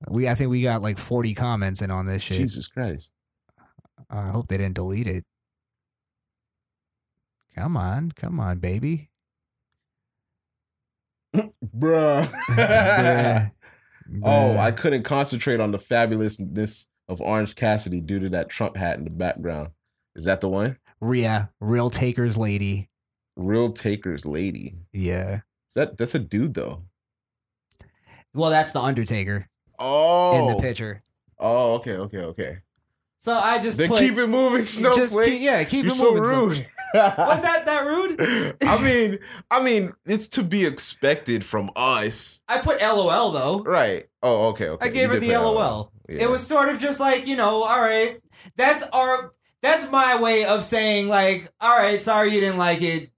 [SPEAKER 3] We i think we got like 40 comments in on this shit.
[SPEAKER 2] Jesus Christ!
[SPEAKER 3] i hope they didn't delete it. Come on come on baby.
[SPEAKER 2] Bruh.
[SPEAKER 3] Bruh.
[SPEAKER 2] oh, I couldn't concentrate on the fabulousness of Orange Cassidy due to that Trump hat in the background. Is that the one?
[SPEAKER 3] Ria, real takers lady.
[SPEAKER 2] Real takers lady.
[SPEAKER 3] Yeah.
[SPEAKER 2] Is that that's a dude though.
[SPEAKER 3] Well, that's the Undertaker
[SPEAKER 2] Oh.
[SPEAKER 3] in the oh. picture.
[SPEAKER 2] Oh, okay, okay, okay.
[SPEAKER 3] So I just
[SPEAKER 2] Then
[SPEAKER 3] put-
[SPEAKER 2] keep it moving,
[SPEAKER 3] Just
[SPEAKER 2] Snowflake.
[SPEAKER 3] keep- yeah, keep
[SPEAKER 2] You're
[SPEAKER 3] it
[SPEAKER 2] so
[SPEAKER 3] moving.
[SPEAKER 2] rude.
[SPEAKER 3] Was that that rude?
[SPEAKER 2] I mean, I mean, it's to be expected from us,
[SPEAKER 3] I put LOL though.
[SPEAKER 2] right? Oh, okay, okay.
[SPEAKER 3] I gave
[SPEAKER 2] You
[SPEAKER 3] her the
[SPEAKER 2] put
[SPEAKER 3] LOL.
[SPEAKER 2] Yeah.
[SPEAKER 3] It was sort of just like, you know, all right. That's our that's my way of saying like, all right, sorry you didn't like it.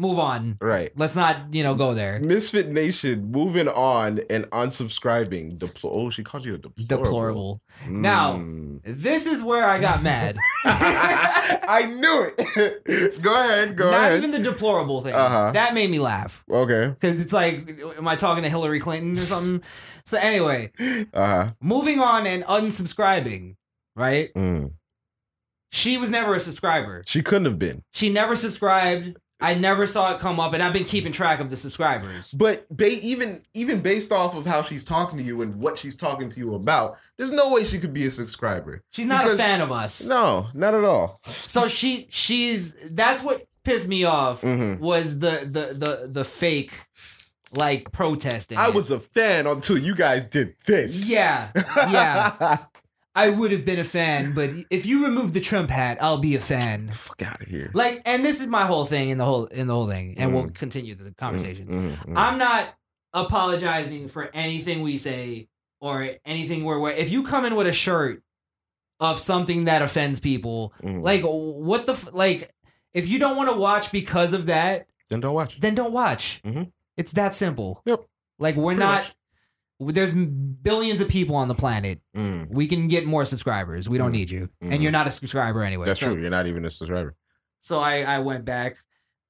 [SPEAKER 3] Move on.
[SPEAKER 2] right.
[SPEAKER 3] Let's not, you know, go there.
[SPEAKER 2] Misfit Nation moving on and unsubscribing. Deplo- oh, she called you a deplorable.
[SPEAKER 3] Deplorable. Now,
[SPEAKER 2] Mm.
[SPEAKER 3] this is where I got mad.
[SPEAKER 2] I knew it. go ahead. Go
[SPEAKER 3] Not
[SPEAKER 2] ahead.
[SPEAKER 3] even the deplorable thing.
[SPEAKER 2] Uh-huh.
[SPEAKER 3] That made me laugh.
[SPEAKER 2] okay.
[SPEAKER 3] Because it's like, am I talking to Hillary Clinton or something? So anyway,
[SPEAKER 2] Uh huh.
[SPEAKER 3] moving on and unsubscribing, right?
[SPEAKER 2] Mm.
[SPEAKER 3] She was never a subscriber.
[SPEAKER 2] She couldn't have been.
[SPEAKER 3] She never subscribed. I never saw it come up, and I've been keeping track of the subscribers.
[SPEAKER 2] But ba- even even based off of how she's talking to you and what she's talking to you about, there's no way she could be a subscriber.
[SPEAKER 3] She's not
[SPEAKER 2] Because-
[SPEAKER 3] a fan of us.
[SPEAKER 2] No, not at all.
[SPEAKER 3] So she she's that's what pissed me off
[SPEAKER 2] Mhm.
[SPEAKER 3] was the the the the fake like protesting.
[SPEAKER 2] I
[SPEAKER 3] it.
[SPEAKER 2] was a fan until you guys did this.
[SPEAKER 3] Yeah. Yeah. I would have been a fan, but if you remove the Trump hat, I'll be a fan.
[SPEAKER 2] Fuck out of here.
[SPEAKER 3] Like, and this is my whole thing in the whole in the whole thing, and
[SPEAKER 2] Mm.
[SPEAKER 3] we'll continue the conversation.
[SPEAKER 2] Mhm, mhm.
[SPEAKER 3] I'm not apologizing for anything we say or anything where, where if you come in with a shirt of something that offends people,
[SPEAKER 2] Mhm.
[SPEAKER 3] like what the f- like if you don't want to watch because of that,
[SPEAKER 2] then don't watch.
[SPEAKER 3] then don't watch.
[SPEAKER 2] Mhm.
[SPEAKER 3] It's that simple.
[SPEAKER 2] Yep.
[SPEAKER 3] Like we're
[SPEAKER 2] Pretty
[SPEAKER 3] not. There's billions of people on the planet.
[SPEAKER 2] Mm.
[SPEAKER 3] We can get more subscribers. We don't
[SPEAKER 2] Mm.
[SPEAKER 3] need you,
[SPEAKER 2] Mhm.
[SPEAKER 3] and you're not a subscriber anyway.
[SPEAKER 2] That's
[SPEAKER 3] so,
[SPEAKER 2] true. You're not even a subscriber.
[SPEAKER 3] So I I went back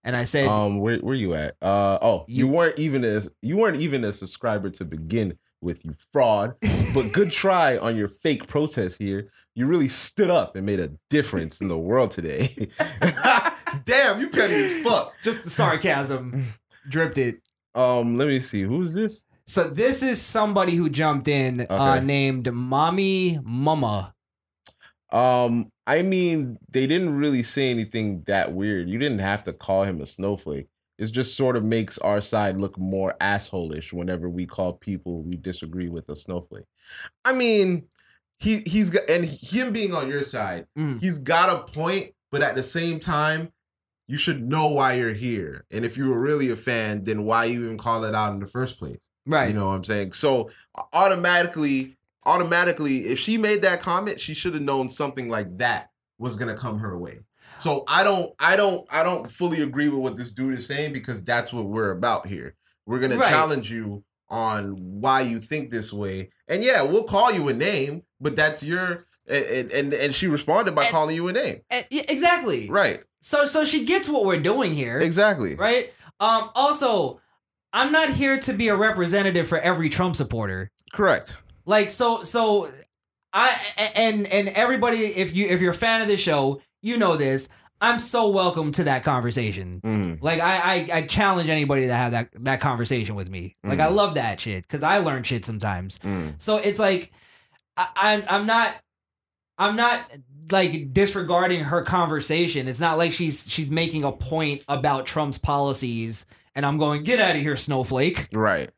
[SPEAKER 3] and I said,
[SPEAKER 2] Um, where where you at? Uh oh, you,
[SPEAKER 3] You-
[SPEAKER 2] weren't even a you weren't even a subscriber to begin with, you fraud. but good try on your fake protest here. You really stood up and made a difference in the world today. Damn, you petty as fuck.
[SPEAKER 3] just the sarcasm dripped it.
[SPEAKER 2] Um, let me see. Who's this?
[SPEAKER 3] So this is somebody who jumped in uh,
[SPEAKER 2] Okay.
[SPEAKER 3] named Mommy Mama.
[SPEAKER 2] Um, I mean, they didn't really say anything that weird. You didn't have to call him a snowflake. It just sort of makes our side look more assholish whenever we call people we disagree with a snowflake. I mean, he he's got and him being on your side,
[SPEAKER 3] Mm.
[SPEAKER 2] he's got a point, but at the same time, you should know why you're here. And if you were really a fan, then why you even call it out in the first place?
[SPEAKER 3] Right.
[SPEAKER 2] You know what I'm saying? So automatically, automatically, if she made that comment, she should have known something like that was gonna come her way. So I don't, I don't, I don't fully agree with what this dude is saying because that's what we're about here. We're gonna
[SPEAKER 3] Right.
[SPEAKER 2] challenge you on why you think this way, and yeah, we'll call you a name, but that's your and and, and she responded by calling you a name,
[SPEAKER 3] And- exactly.
[SPEAKER 2] right?
[SPEAKER 3] So so she gets what we're doing here.
[SPEAKER 2] Exactly.
[SPEAKER 3] Right. Um. Also, I'm not here to be a representative for every Trump supporter.
[SPEAKER 2] Correct.
[SPEAKER 3] Like so so I and and everybody if you if you're a fan of the show, you know this. I'm so welcome to that conversation.
[SPEAKER 2] Mhm.
[SPEAKER 3] Like I, I I challenge anybody to have that that conversation with me. Like I
[SPEAKER 2] Mhm.
[SPEAKER 3] love that shit because I learn shit sometimes.
[SPEAKER 2] Mm.
[SPEAKER 3] So it's like I, I'm I'm not I'm not like disregarding her conversation. It's not like she's she's making a point about Trump's policies and I'm going get out of here snowflake.
[SPEAKER 2] Right.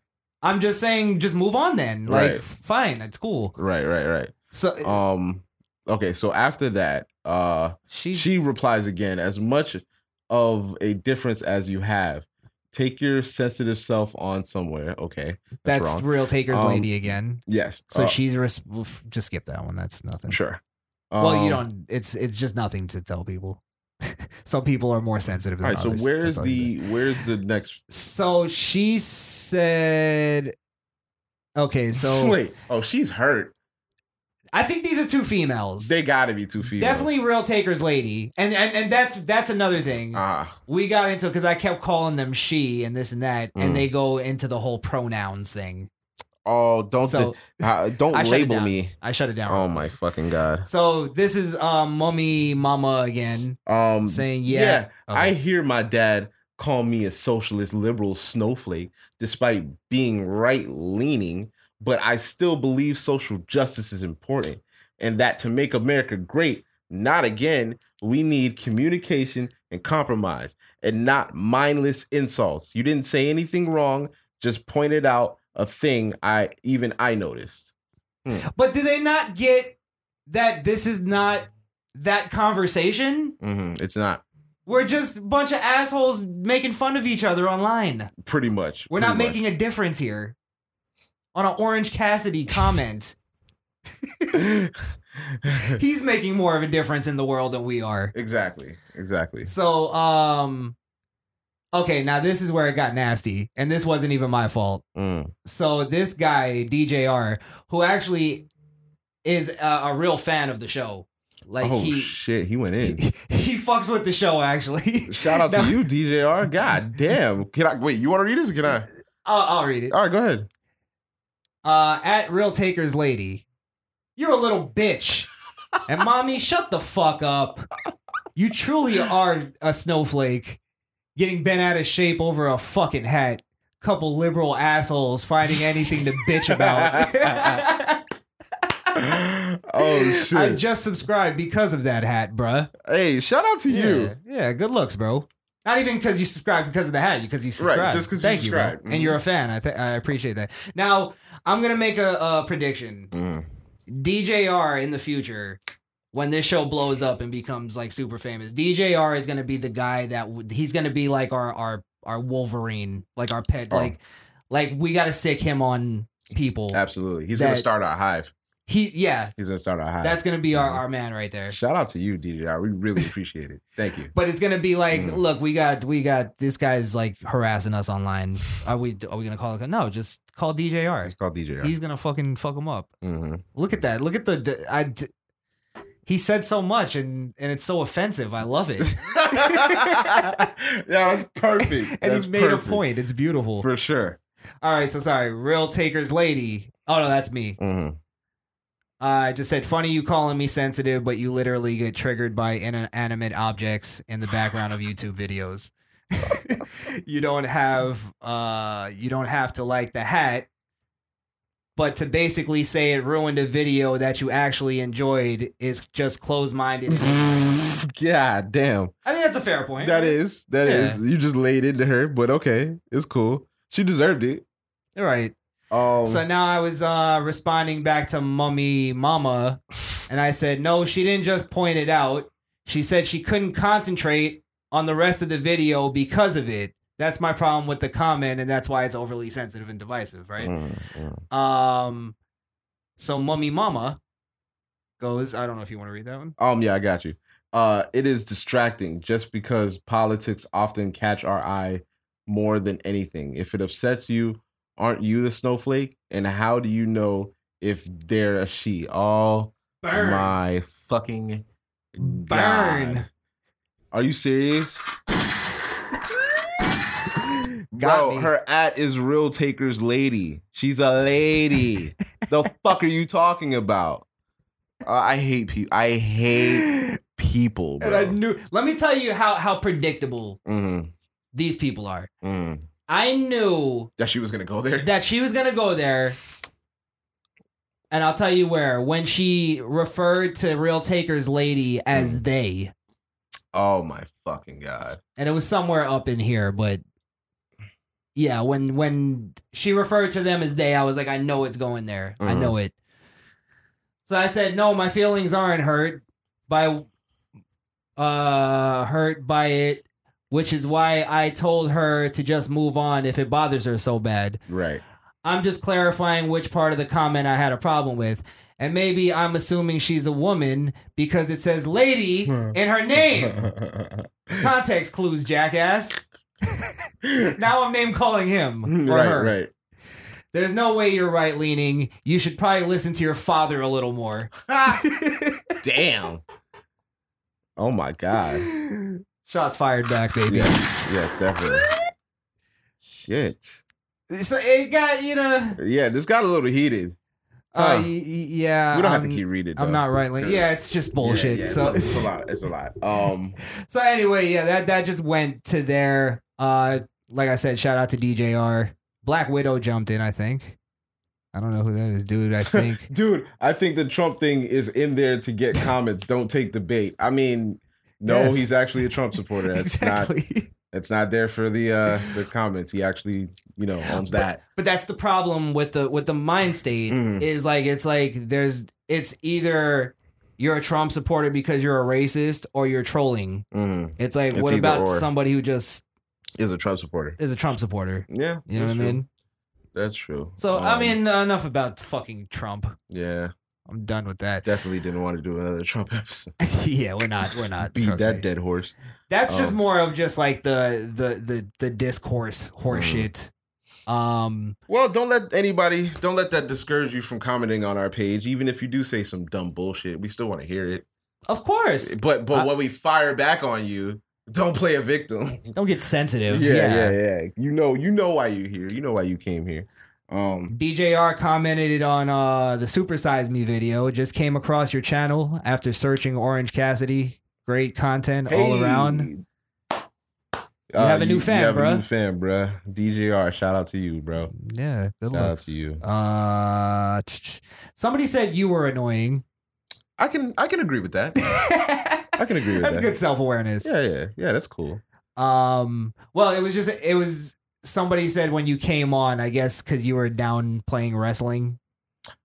[SPEAKER 3] I'm just saying just move on then. Like
[SPEAKER 2] Right.
[SPEAKER 3] fine, it's cool.
[SPEAKER 2] Right, right, right.
[SPEAKER 3] So
[SPEAKER 2] um okay, so after that, uh she she replies again, as much of a difference as you have, take your sensitive self on somewhere. Okay.
[SPEAKER 3] That's,
[SPEAKER 2] wrong.
[SPEAKER 3] real takers
[SPEAKER 2] Um,
[SPEAKER 3] lady again.
[SPEAKER 2] Yes.
[SPEAKER 3] So
[SPEAKER 2] uh,
[SPEAKER 3] she's res- just skip that one. That's nothing.
[SPEAKER 2] Sure.
[SPEAKER 3] well, you
[SPEAKER 2] Um,
[SPEAKER 3] don't. It's it's just nothing to tell people. Some people are more sensitive. Than
[SPEAKER 2] All right, so where's
[SPEAKER 3] That's all you
[SPEAKER 2] the where's the next
[SPEAKER 3] So she said, "Okay, so
[SPEAKER 2] Wait, oh, she's hurt.
[SPEAKER 3] I think these are two females.
[SPEAKER 2] They gotta be two females.
[SPEAKER 3] Definitely real takers lady, and and and that's that's another thing.
[SPEAKER 2] Ah.
[SPEAKER 3] we got into because I kept calling them she and this and that,
[SPEAKER 2] Mm.
[SPEAKER 3] and they go into the whole pronouns thing.
[SPEAKER 2] Oh, don't
[SPEAKER 3] So-
[SPEAKER 2] uh, don't
[SPEAKER 3] I
[SPEAKER 2] label me.
[SPEAKER 3] I shut it down.
[SPEAKER 2] Oh my fucking god.
[SPEAKER 3] So this is um mommy mama again.
[SPEAKER 2] Um
[SPEAKER 3] saying yeah.
[SPEAKER 2] I hear my dad call me a socialist liberal snowflake despite being right leaning, but I still believe social justice is important and that to make America great, not again, we need communication and compromise and not mindless insults. You didn't say anything wrong, just pointed out a thing I even I noticed. Hmm.
[SPEAKER 3] But do they not get that this is not that conversation?
[SPEAKER 2] Mhm, It's not
[SPEAKER 3] We're just a bunch of assholes making fun of each other online.
[SPEAKER 2] pretty much.
[SPEAKER 3] We're not making a difference here. On an Orange Cassidy comment, he's making more of a difference in the world than we are.
[SPEAKER 2] Exactly. Exactly.
[SPEAKER 3] So, um, okay, now this is where it got nasty, and this wasn't even my fault.
[SPEAKER 2] Mm.
[SPEAKER 3] So this guy DJR, who actually is a, a real fan of the show, like
[SPEAKER 2] oh
[SPEAKER 3] he
[SPEAKER 2] shit, he went in.
[SPEAKER 3] he fucks with the show actually.
[SPEAKER 2] Shout out
[SPEAKER 3] Now-
[SPEAKER 2] to you, DJR. God damn. Can I wait? You want to read this? Or can I?
[SPEAKER 3] I'll, I'll read it.
[SPEAKER 2] All right, go ahead.
[SPEAKER 3] Uh, at Real Takers Lady, you're a little bitch, and mommy, shut the fuck up. You truly are a snowflake, getting bent out of shape over a fucking hat. Couple liberal assholes finding anything to bitch about.
[SPEAKER 2] Oh shit.
[SPEAKER 3] I just subscribed because of that hat, bruh.
[SPEAKER 2] hey, shout out to you.
[SPEAKER 3] Yeah, yeah, good looks, bro. Not even because you subscribed because of the hat, because you
[SPEAKER 2] Right,
[SPEAKER 3] subscribed.
[SPEAKER 2] just 'cause you
[SPEAKER 3] Thank you,
[SPEAKER 2] subscribed.
[SPEAKER 3] And you're a fan. I th- I appreciate that. Now I'm gonna make a, a prediction.
[SPEAKER 2] Mm.
[SPEAKER 3] DJR in the future, when this show blows up and becomes like super famous, DJR is gonna be the guy that w- he's gonna be like our our our Wolverine, like our pet,
[SPEAKER 2] Oh.
[SPEAKER 3] like like we gotta sick him on people.
[SPEAKER 2] Absolutely. He's gonna start our hive.
[SPEAKER 3] He yeah,
[SPEAKER 2] He's gonna start our hive.
[SPEAKER 3] that's gonna be our, our man right there.
[SPEAKER 2] Shout out to you, DJR. We really appreciate it. Thank you.
[SPEAKER 3] But it's gonna be like,
[SPEAKER 2] Mm.
[SPEAKER 3] look, we got we got this guy's like harassing us online. Are we are we gonna call it? No, just call DJR.
[SPEAKER 2] It's called DJR.
[SPEAKER 3] He's gonna fucking fuck him up.
[SPEAKER 2] hmm
[SPEAKER 3] Look at that. Look at the. the- I. He said so much and and it's so offensive. I love it.
[SPEAKER 2] yeah, that's perfect.
[SPEAKER 3] and
[SPEAKER 2] That's
[SPEAKER 3] he made
[SPEAKER 2] perfect.
[SPEAKER 3] a point. It's beautiful.
[SPEAKER 2] for sure.
[SPEAKER 3] All right, so sorry. Real takers lady. Oh no, that's me.
[SPEAKER 2] hmm
[SPEAKER 3] I just said funny you calling me sensitive, but you literally get triggered by inanimate objects in the background of YouTube videos. you don't have uh you don't have to like the hat, but to basically say it ruined a video that you actually enjoyed is just closed minded.
[SPEAKER 2] God damn.
[SPEAKER 3] I think that's a fair point.
[SPEAKER 2] That is. That
[SPEAKER 3] Yeah.
[SPEAKER 2] is. You just laid into her, but okay. It's cool. She deserved it.
[SPEAKER 3] All right.
[SPEAKER 2] Um
[SPEAKER 3] So now I was uh, responding back to Mummy Mama, and I said, no, she didn't just point it out. She said she couldn't concentrate on the rest of the video because of it. That's my problem with the comment, and that's why it's overly sensitive and divisive, right?
[SPEAKER 2] mm, mm.
[SPEAKER 3] Um, so Mummy Mama goes. I don't know if you want to read that one.
[SPEAKER 2] Um, yeah, I got you. Uh, it is distracting just because politics often catch our eye more than anything. If it upsets you, aren't you the snowflake? And how do you know if they're a she? Oh
[SPEAKER 3] Burn.
[SPEAKER 2] my fucking
[SPEAKER 3] Burn.
[SPEAKER 2] God. Are you serious?
[SPEAKER 3] Got
[SPEAKER 2] Bro,
[SPEAKER 3] me.
[SPEAKER 2] her at is real taker's lady. She's a lady. the fuck are you talking about? Uh, I hate people. I hate people,
[SPEAKER 3] and I knew. Let me tell you how how predictable
[SPEAKER 2] Mhm,
[SPEAKER 3] these people are.
[SPEAKER 2] mhm.
[SPEAKER 3] I knew
[SPEAKER 2] That she was gonna go there.
[SPEAKER 3] that she was gonna go there. And I'll tell you where. When she referred to Real Taker's lady as
[SPEAKER 2] Mm.
[SPEAKER 3] they.
[SPEAKER 2] Oh my fucking god.
[SPEAKER 3] And it was somewhere up in here, but yeah, when when she referred to them as they, I was like, I know it's going there. I know it. So I said, no, my feelings aren't hurt by uh hurt by it, which is why I told her to just move on if it bothers her so bad.
[SPEAKER 2] Right.
[SPEAKER 3] I'm just clarifying which part of the comment I had a problem with. And maybe I'm assuming she's a woman because it says lady in her name. Context clues, jackass. Now I'm name calling him or
[SPEAKER 2] right,
[SPEAKER 3] her.
[SPEAKER 2] right.
[SPEAKER 3] There's no way you're right leaning. You should probably listen to your father a little more.
[SPEAKER 2] Damn. Oh my god.
[SPEAKER 3] Shots fired back, baby.
[SPEAKER 2] Yes, yes, definitely. Shit.
[SPEAKER 3] So it got, you know,
[SPEAKER 2] Yeah, this got a little heated.
[SPEAKER 3] Uh,
[SPEAKER 2] Huh.
[SPEAKER 3] y- y- yeah.
[SPEAKER 2] we don't have
[SPEAKER 3] I'm-
[SPEAKER 2] to keep reading.
[SPEAKER 3] I'm not right
[SPEAKER 2] because-
[SPEAKER 3] Yeah, it's just bullshit.
[SPEAKER 2] Yeah, yeah,
[SPEAKER 3] so
[SPEAKER 2] it's, a, it's a lot. It's a lot. Um,
[SPEAKER 3] So anyway, yeah, that that just went to there. Uh, like I said, shout out to DJR. Black Widow jumped in. I think. I don't know who that is, dude. I think.
[SPEAKER 2] dude, I think the Trump thing is in there to get comments. Don't take the bait. I mean, no,
[SPEAKER 3] Yes.
[SPEAKER 2] he's actually a Trump supporter. That's not. It's not there for the uh the comments. He actually, you know, owns that.
[SPEAKER 3] But that's the problem with the with the mind state
[SPEAKER 2] Mhm.
[SPEAKER 3] is like it's like there's it's either you're a Trump supporter because you're a racist or you're trolling.
[SPEAKER 2] Mhm.
[SPEAKER 3] It's like
[SPEAKER 2] It's
[SPEAKER 3] what about somebody who just
[SPEAKER 2] Is a Trump supporter.
[SPEAKER 3] is a Trump supporter?
[SPEAKER 2] Yeah,
[SPEAKER 3] You know what I mean?
[SPEAKER 2] That's true.
[SPEAKER 3] So I
[SPEAKER 2] Um,
[SPEAKER 3] mean enough about fucking Trump.
[SPEAKER 2] yeah,
[SPEAKER 3] I'm done with that.
[SPEAKER 2] definitely didn't want to do another Trump episode.
[SPEAKER 3] yeah, we're not we're not
[SPEAKER 2] Beat that
[SPEAKER 3] me.
[SPEAKER 2] dead horse.
[SPEAKER 3] That's just
[SPEAKER 2] Um,
[SPEAKER 3] more of just like the the the the discourse horse
[SPEAKER 2] Mm.
[SPEAKER 3] shit. Um
[SPEAKER 2] Well, don't let anybody, don't let that discourage you from commenting on our page. Even if you do say some dumb bullshit, we still want to hear it.
[SPEAKER 3] of course.
[SPEAKER 2] But but
[SPEAKER 3] I-
[SPEAKER 2] when we fire back on you, don't play a victim.
[SPEAKER 3] Don't get sensitive.
[SPEAKER 2] yeah,
[SPEAKER 3] yeah.
[SPEAKER 2] yeah, yeah. You know, you know why you're here. You know why you came here. Um,
[SPEAKER 3] DJR commented on uh the Super Size Me video. Just came across your channel after searching Orange Cassidy. Great content all around.
[SPEAKER 2] You
[SPEAKER 3] have a new fan,
[SPEAKER 2] you have
[SPEAKER 3] bruh.
[SPEAKER 2] A new fan, bruh. DJR, shout out to you, bro.
[SPEAKER 3] Yeah, good
[SPEAKER 2] Shout out to you.
[SPEAKER 3] Uh, somebody said you were annoying.
[SPEAKER 2] I can I can agree with that. I can agree with
[SPEAKER 3] That's
[SPEAKER 2] that.
[SPEAKER 3] good self awareness.
[SPEAKER 2] Yeah, yeah, yeah. That's cool.
[SPEAKER 3] Um, well, it was just it was somebody said when you came on, I guess because you were down playing wrestling.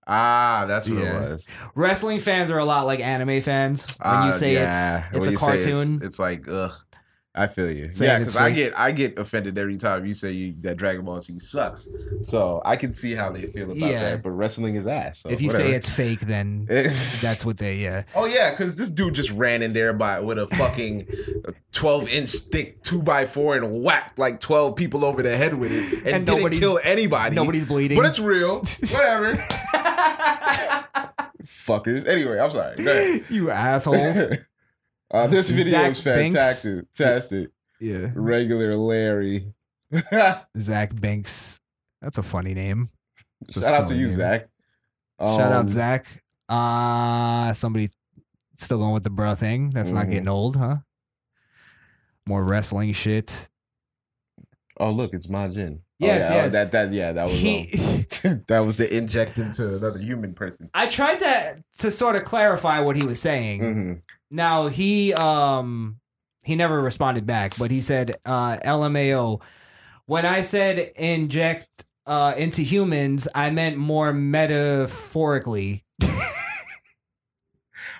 [SPEAKER 2] Ah, that's what
[SPEAKER 3] Yeah.
[SPEAKER 2] it was.
[SPEAKER 3] Wrestling fans are a lot like anime fans. When
[SPEAKER 2] Ah,
[SPEAKER 3] you say
[SPEAKER 2] yeah.
[SPEAKER 3] it's it's
[SPEAKER 2] When
[SPEAKER 3] a cartoon,
[SPEAKER 2] It's, it's like ugh. I feel you. Yeah, because I get I get offended every time you say you, that Dragon Ball Z sucks. So I can see how they feel about
[SPEAKER 3] Yeah.
[SPEAKER 2] that. But wrestling is ass. so
[SPEAKER 3] if you
[SPEAKER 2] whatever.
[SPEAKER 3] say it's fake, then oh, that's what they yeah.
[SPEAKER 2] Oh yeah, because this dude just ran in there by with a fucking twelve inch thick two by four and whacked like twelve people over the head with it and,
[SPEAKER 3] And
[SPEAKER 2] didn't
[SPEAKER 3] nobody-
[SPEAKER 2] kill anybody.
[SPEAKER 3] nobody's bleeding.
[SPEAKER 2] but it's real. Whatever. Fuckers. Anyway, I'm sorry.
[SPEAKER 3] You assholes.
[SPEAKER 2] Uh, this video
[SPEAKER 3] Zach
[SPEAKER 2] is fantastic. Fantastic.
[SPEAKER 3] yeah.
[SPEAKER 2] Regular Larry.
[SPEAKER 3] Zach Banks. That's a funny name. It's
[SPEAKER 2] Shout out to you,
[SPEAKER 3] name.
[SPEAKER 2] Zach.
[SPEAKER 3] Shout
[SPEAKER 2] Um,
[SPEAKER 3] out Zach. Uh somebody still going with the bro thing. That's not
[SPEAKER 2] Mhm.
[SPEAKER 3] getting old, huh? More wrestling shit.
[SPEAKER 2] Oh look, it's Majin.
[SPEAKER 3] Yes,
[SPEAKER 2] oh, yeah,
[SPEAKER 3] yes.
[SPEAKER 2] That that yeah, that was
[SPEAKER 3] He-
[SPEAKER 2] that was the inject into another human person.
[SPEAKER 3] I tried to to sort of clarify what he was saying.
[SPEAKER 2] Mhm.
[SPEAKER 3] Now he um he never responded back, but he said uh LMAO. When I said inject uh into humans, I meant more metaphorically.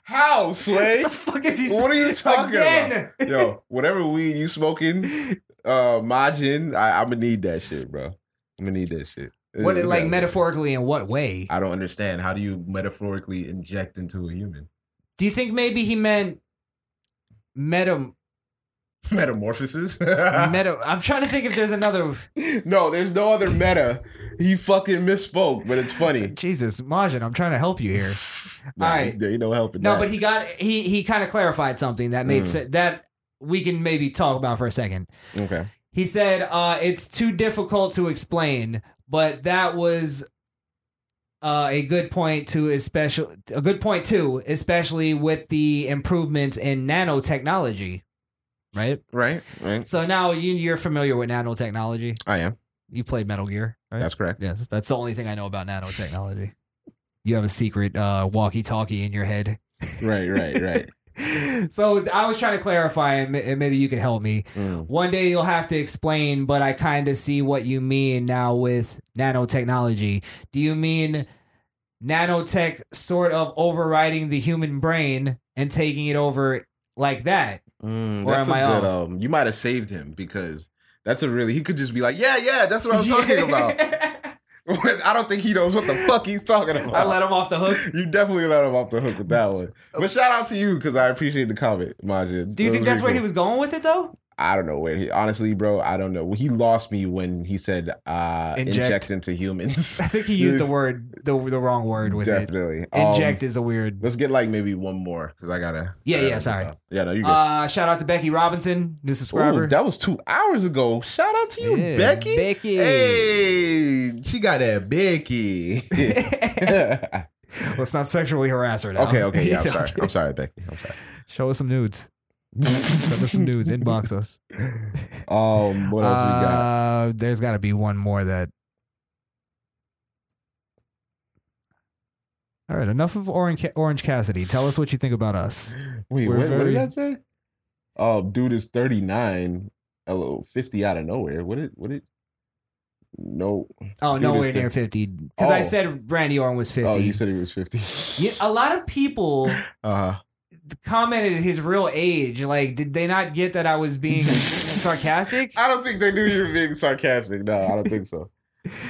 [SPEAKER 2] How, Sway?
[SPEAKER 3] the fuck is he
[SPEAKER 2] What are you talking
[SPEAKER 3] Again!
[SPEAKER 2] about? Yo, whatever weed you smoking, uh, Majin, I, I'm gonna need that shit, bro. I'm gonna need that shit.
[SPEAKER 3] What
[SPEAKER 2] Is
[SPEAKER 3] like metaphorically in what way?
[SPEAKER 2] I don't understand. How do you metaphorically inject into a human?
[SPEAKER 3] Do you think maybe he meant meta
[SPEAKER 2] Metamorphosis?
[SPEAKER 3] meta I'm trying to think if there's another
[SPEAKER 2] no, there's no other meta. He fucking misspoke, but it's funny.
[SPEAKER 3] Jesus, Majin, I'm trying to help you here.
[SPEAKER 2] Nah,
[SPEAKER 3] All right.
[SPEAKER 2] there ain't no helping.
[SPEAKER 3] No,
[SPEAKER 2] that.
[SPEAKER 3] but he got he he kind of clarified something that made
[SPEAKER 2] Mm.
[SPEAKER 3] sense that we can maybe talk about for a second.
[SPEAKER 2] okay.
[SPEAKER 3] He said uh, it's too difficult to explain, but that was uh, a good point to especially a good point too, especially with the improvements in nanotechnology. Right,
[SPEAKER 2] right, right.
[SPEAKER 3] So now you, you're familiar with nanotechnology.
[SPEAKER 2] I am.
[SPEAKER 3] You played Metal Gear. Right?
[SPEAKER 2] That's correct.
[SPEAKER 3] Yes, that's the only thing I know about nanotechnology. You have a secret uh, walkie-talkie in your head.
[SPEAKER 2] Right, right, right.
[SPEAKER 3] so I was trying to clarify, and maybe you can help me.
[SPEAKER 2] Mm.
[SPEAKER 3] One day you'll have to explain, but I kind of see what you mean now with nanotechnology. Do you mean nanotech sort of overriding the human brain and taking it over like that?
[SPEAKER 2] Mm,
[SPEAKER 3] Or
[SPEAKER 2] that's
[SPEAKER 3] am I
[SPEAKER 2] good,
[SPEAKER 3] off?
[SPEAKER 2] um, you might have saved him because that's a really he could just be like, yeah, yeah, that's what I was talking about. When I don't think he knows what the fuck he's talking about.
[SPEAKER 3] I let him off the hook.
[SPEAKER 2] You definitely let him off the hook with that one. But shout out to you because I appreciate the comment, Majin.
[SPEAKER 3] Do you think that's where he was going with it though?
[SPEAKER 2] I don't know where he honestly, bro. I don't know. He lost me when he said uh,
[SPEAKER 3] Inject.
[SPEAKER 2] inject. into humans.
[SPEAKER 3] I think he used the word the the wrong word with
[SPEAKER 2] Definitely.
[SPEAKER 3] it. Inject
[SPEAKER 2] Um,
[SPEAKER 3] is a weird.
[SPEAKER 2] Let's get like maybe one more because I gotta.
[SPEAKER 3] Yeah, yeah. Sorry.
[SPEAKER 2] go. Yeah, no, you good.
[SPEAKER 3] Uh, shout out to Becky Robinson, new subscriber.
[SPEAKER 2] Ooh, that was two hours ago. Shout out to you,
[SPEAKER 3] Yeah,
[SPEAKER 2] Becky.
[SPEAKER 3] Becky.
[SPEAKER 2] Hey, she got that Becky.
[SPEAKER 3] Let's not sexually harass her now.
[SPEAKER 2] okay, okay. Yeah, I'm sorry. I'm sorry, Becky. I'm sorry.
[SPEAKER 3] Show us some nudes. Us some dudes Inbox us.
[SPEAKER 2] Um, what else we got?
[SPEAKER 3] Uh, there's got to be one more that. All right, enough of Orange Orange Cassidy. Tell us what you think about us.
[SPEAKER 2] Wait,
[SPEAKER 3] we're
[SPEAKER 2] what, what did that say? Oh, dude is 39. Hello, 50 out of nowhere. What did what did no
[SPEAKER 3] Oh,
[SPEAKER 2] Dude
[SPEAKER 3] nowhere near
[SPEAKER 2] 50.
[SPEAKER 3] 50. Because I
[SPEAKER 2] Oh.
[SPEAKER 3] said Randy Orton was 50.
[SPEAKER 2] Oh, you said he was 50.
[SPEAKER 3] Yeah, a lot of people
[SPEAKER 2] Uh
[SPEAKER 3] commented his real age. Like, did they not get that I was being sarcastic?
[SPEAKER 2] I don't think they knew you were being sarcastic. No, I don't think so.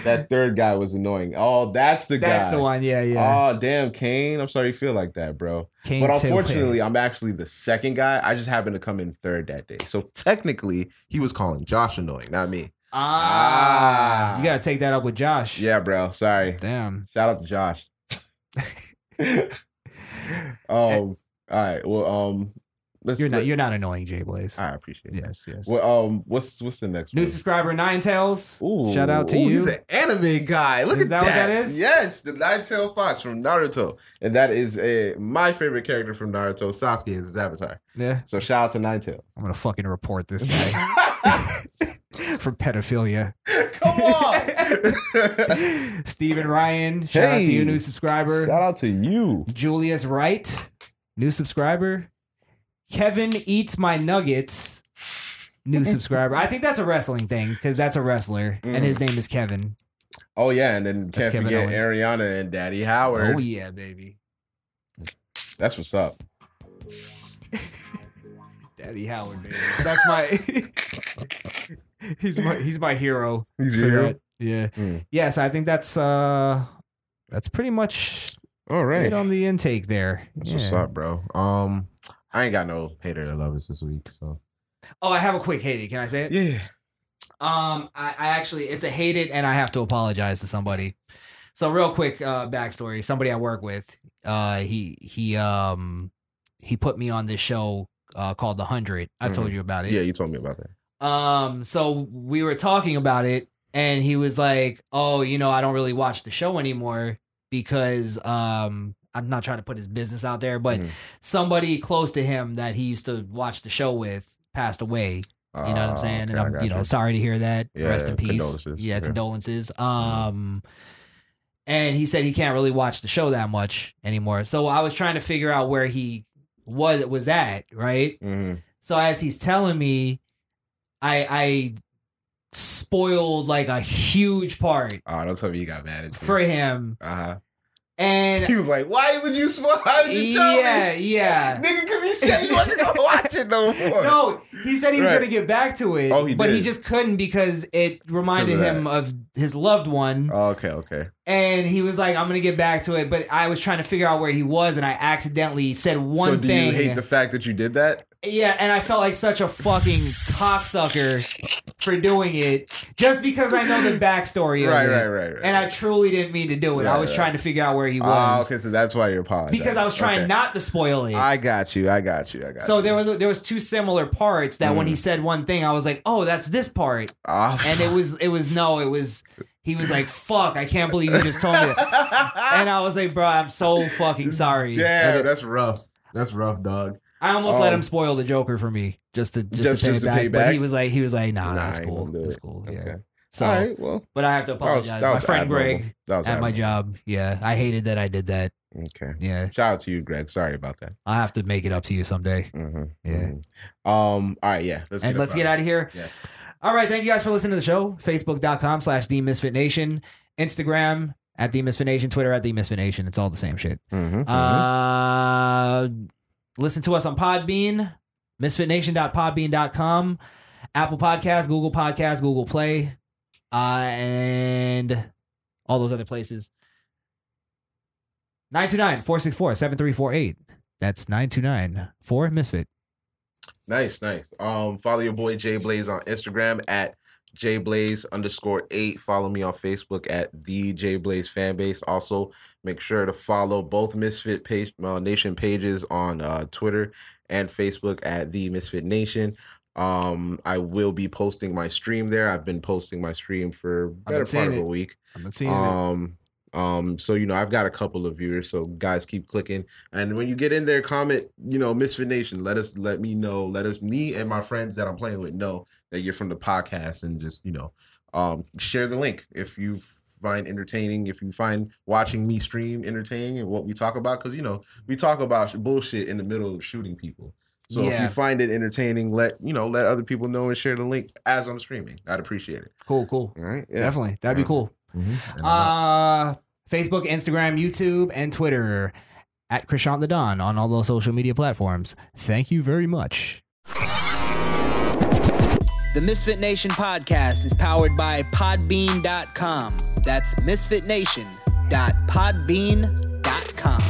[SPEAKER 2] That third guy was annoying. Oh, that's the guy.
[SPEAKER 3] That's the one. Yeah, yeah.
[SPEAKER 2] Oh, damn, Kane. I'm sorry you feel like that, bro.
[SPEAKER 3] Kane
[SPEAKER 2] but unfortunately, I'm actually the second guy. I just happened to come in third that day. So technically, he was calling Josh annoying, not me.
[SPEAKER 3] Ah, you gotta take that up with Josh.
[SPEAKER 2] Yeah, bro. Sorry.
[SPEAKER 3] Damn.
[SPEAKER 2] Shout out to Josh. um. All right. Well. Um. Let's.
[SPEAKER 3] You're not.
[SPEAKER 2] let-
[SPEAKER 3] You're not annoying, J Blaze.
[SPEAKER 2] I appreciate it.
[SPEAKER 3] Yes. Yes.
[SPEAKER 2] Well. Um. What's What's the next
[SPEAKER 3] New
[SPEAKER 2] one?
[SPEAKER 3] subscriber Nine Tails.
[SPEAKER 2] Ooh,
[SPEAKER 3] Shout out to
[SPEAKER 2] ooh,
[SPEAKER 3] you.
[SPEAKER 2] He's an anime guy. Look
[SPEAKER 3] Is
[SPEAKER 2] at
[SPEAKER 3] that what that is?
[SPEAKER 2] Yes, the Nine Tail Fox from Naruto, and that is a my favorite character from Naruto. Sasuke is his avatar.
[SPEAKER 3] Yeah.
[SPEAKER 2] So shout out to Nine-Tail.
[SPEAKER 3] I'm gonna fucking report this guy for pedophilia.
[SPEAKER 2] Come on.
[SPEAKER 3] Steven Ryan. Shout out to you, new subscriber.
[SPEAKER 2] shout out to you.
[SPEAKER 3] Julius Wright, new subscriber. Kevin eats my nuggets, new subscriber. I think that's a wrestling thing because that's a wrestler and his name is Kevin.
[SPEAKER 2] Oh yeah, and then can't
[SPEAKER 3] Kevin
[SPEAKER 2] forget
[SPEAKER 3] Owens.
[SPEAKER 2] Ariana and Daddy Howard.
[SPEAKER 3] Oh yeah, baby,
[SPEAKER 2] That's what's up.
[SPEAKER 3] Daddy Howard, baby. That's my. he's my he's my hero.
[SPEAKER 2] He's your hero?
[SPEAKER 3] that. Yeah.
[SPEAKER 2] Mm.
[SPEAKER 3] Yes, I think that's uh that's pretty much
[SPEAKER 2] All right.
[SPEAKER 3] right on the intake there.
[SPEAKER 2] That's what's up, bro. Um, I ain't got no hater or lovers this week, so
[SPEAKER 3] Oh, I have a quick hated. Can I say it?
[SPEAKER 2] yeah.
[SPEAKER 3] Um, I, I actually it's a hated, and I have to apologize to somebody. So real quick, uh, backstory: somebody I work with, uh, he he um he put me on this show uh called The Hundred. I told
[SPEAKER 2] Mhm.
[SPEAKER 3] you about it.
[SPEAKER 2] Yeah, you told me about that.
[SPEAKER 3] Um, so we were talking about it, and he was like, "Oh, you know, I don't really watch the show anymore because um." I'm not trying to put his business out there, but
[SPEAKER 2] Mhm.
[SPEAKER 3] somebody close to him that he used to watch the show with passed away. You know what I'm
[SPEAKER 2] Ah,
[SPEAKER 3] saying? and
[SPEAKER 2] okay, I
[SPEAKER 3] I'm, you know,
[SPEAKER 2] you.
[SPEAKER 3] sorry to hear that.
[SPEAKER 2] Yeah,
[SPEAKER 3] Rest in peace.
[SPEAKER 2] condolences.
[SPEAKER 3] Yeah,
[SPEAKER 2] Yeah.
[SPEAKER 3] condolences. Um, and he said he can't really watch the show that much anymore. So I was trying to figure out where he was was at, right?
[SPEAKER 2] Mhm.
[SPEAKER 3] So as he's telling me, I I spoiled like a huge part
[SPEAKER 2] Oh, don't tell me you got mad at
[SPEAKER 3] for him,
[SPEAKER 2] Uh huh.
[SPEAKER 3] And
[SPEAKER 2] He was like, "Why would you? Why would you tell
[SPEAKER 3] yeah,
[SPEAKER 2] me,
[SPEAKER 3] yeah.
[SPEAKER 2] nigga? Because you said you wasn't gonna watch it no more."
[SPEAKER 3] No, he said he was
[SPEAKER 2] Right.
[SPEAKER 3] gonna get back to it,
[SPEAKER 2] Oh, he
[SPEAKER 3] but he just couldn't because it reminded
[SPEAKER 2] of
[SPEAKER 3] him of his loved one.
[SPEAKER 2] Oh, okay, okay.
[SPEAKER 3] And he was like, "I'm gonna get back to it," but I was trying to figure out where he was, and I accidentally said one
[SPEAKER 2] so do
[SPEAKER 3] thing.
[SPEAKER 2] you hate the fact that you did that?
[SPEAKER 3] Yeah, and I felt like such a fucking cocksucker for doing it just because I know the backstory of
[SPEAKER 2] Right,
[SPEAKER 3] it.
[SPEAKER 2] right, right, right,
[SPEAKER 3] And I truly didn't mean to do it. I was
[SPEAKER 2] right.
[SPEAKER 3] trying to figure out where he
[SPEAKER 2] Oh,
[SPEAKER 3] was
[SPEAKER 2] okay, so that's why you apologize.
[SPEAKER 3] because I was trying
[SPEAKER 2] Okay.
[SPEAKER 3] not to spoil it.
[SPEAKER 2] I got you. I got you. I got
[SPEAKER 3] so
[SPEAKER 2] you.
[SPEAKER 3] there was there was two similar parts that when he
[SPEAKER 2] Mm.
[SPEAKER 3] said one thing, I was like, "Oh, that's this part,"
[SPEAKER 2] Ah,
[SPEAKER 3] and it was it was no, it was. He was like, "Fuck! I can't believe you just told me." that." and I was like, "Bro, I'm so fucking sorry."
[SPEAKER 2] Damn, that's rough. That's rough, dog.
[SPEAKER 3] I almost let
[SPEAKER 2] Um,
[SPEAKER 3] him spoil the Joker for me just to just,
[SPEAKER 2] Just-
[SPEAKER 3] to, pay,
[SPEAKER 2] just to
[SPEAKER 3] back.
[SPEAKER 2] pay
[SPEAKER 3] But he was like, he was like, "Nah,
[SPEAKER 2] Nah,
[SPEAKER 3] that's cool. That's cool."
[SPEAKER 2] Okay.
[SPEAKER 3] Yeah. So,
[SPEAKER 2] All right, well,
[SPEAKER 3] but I have to
[SPEAKER 2] that was-
[SPEAKER 3] apologize.
[SPEAKER 2] that
[SPEAKER 3] My friend
[SPEAKER 2] admirable.
[SPEAKER 3] Greg
[SPEAKER 2] That was
[SPEAKER 3] at my job. Yeah, I hated that I did that.
[SPEAKER 2] Okay.
[SPEAKER 3] Yeah.
[SPEAKER 2] Shout out to you, Greg. Sorry about that.
[SPEAKER 3] I'll have to make it up to you someday.
[SPEAKER 2] Mm-hmm.
[SPEAKER 3] Yeah.
[SPEAKER 2] Um. All right. Yeah. Let's
[SPEAKER 3] and
[SPEAKER 2] get
[SPEAKER 3] let's get out of here.
[SPEAKER 2] Yes.
[SPEAKER 3] All right. Thank you guys for listening to the show. Facebook.com slash The Misfit Nation. Instagram at The Misfit Nation. Twitter at The Misfit Nation. It's all the same shit.
[SPEAKER 2] Mm-hmm.
[SPEAKER 3] Uh, listen to us on Podbean, misfitnation.podbean.com, Apple Podcasts, Google Podcasts, Google Play, uh, and all those other places. 929 464 7348. That's 929 4 Misfit.
[SPEAKER 2] Nice, nice. Um, follow your boy J Blaze on Instagram at jblaze underscore eight. Follow me on Facebook at the J Blaze fan base. Also, make sure to follow both Misfit page, uh, Nation pages on uh, Twitter and Facebook at the Misfit Nation. Um, I will be posting my stream there. I've been posting my stream for better part of a week.
[SPEAKER 3] I've been seeing it.
[SPEAKER 2] Um, so you know, I've got a couple of viewers, so guys keep clicking. And when you get in there, comment, you know, Misfit Nation. Let us let me know, let us me and my friends that I'm playing with know that you're from the podcast and just, you know, um share the link if you find entertaining, if you find watching me stream entertaining and what we talk about, because you know, we talk about bullshit in the middle of shooting people. So if you find it entertaining, let you know, let other people know and share the link as I'm streaming. I'd appreciate it.
[SPEAKER 3] Cool, cool.
[SPEAKER 2] All right. Yeah.
[SPEAKER 3] Definitely. That'd be cool.
[SPEAKER 2] Mhm.
[SPEAKER 3] Uh, Facebook, Instagram, YouTube, and Twitter at Crishaun the Don on all those social media platforms. Thank you very much.
[SPEAKER 9] The Misfit Nation podcast is powered by Podbean.com. That's misfitnation.podbean.com.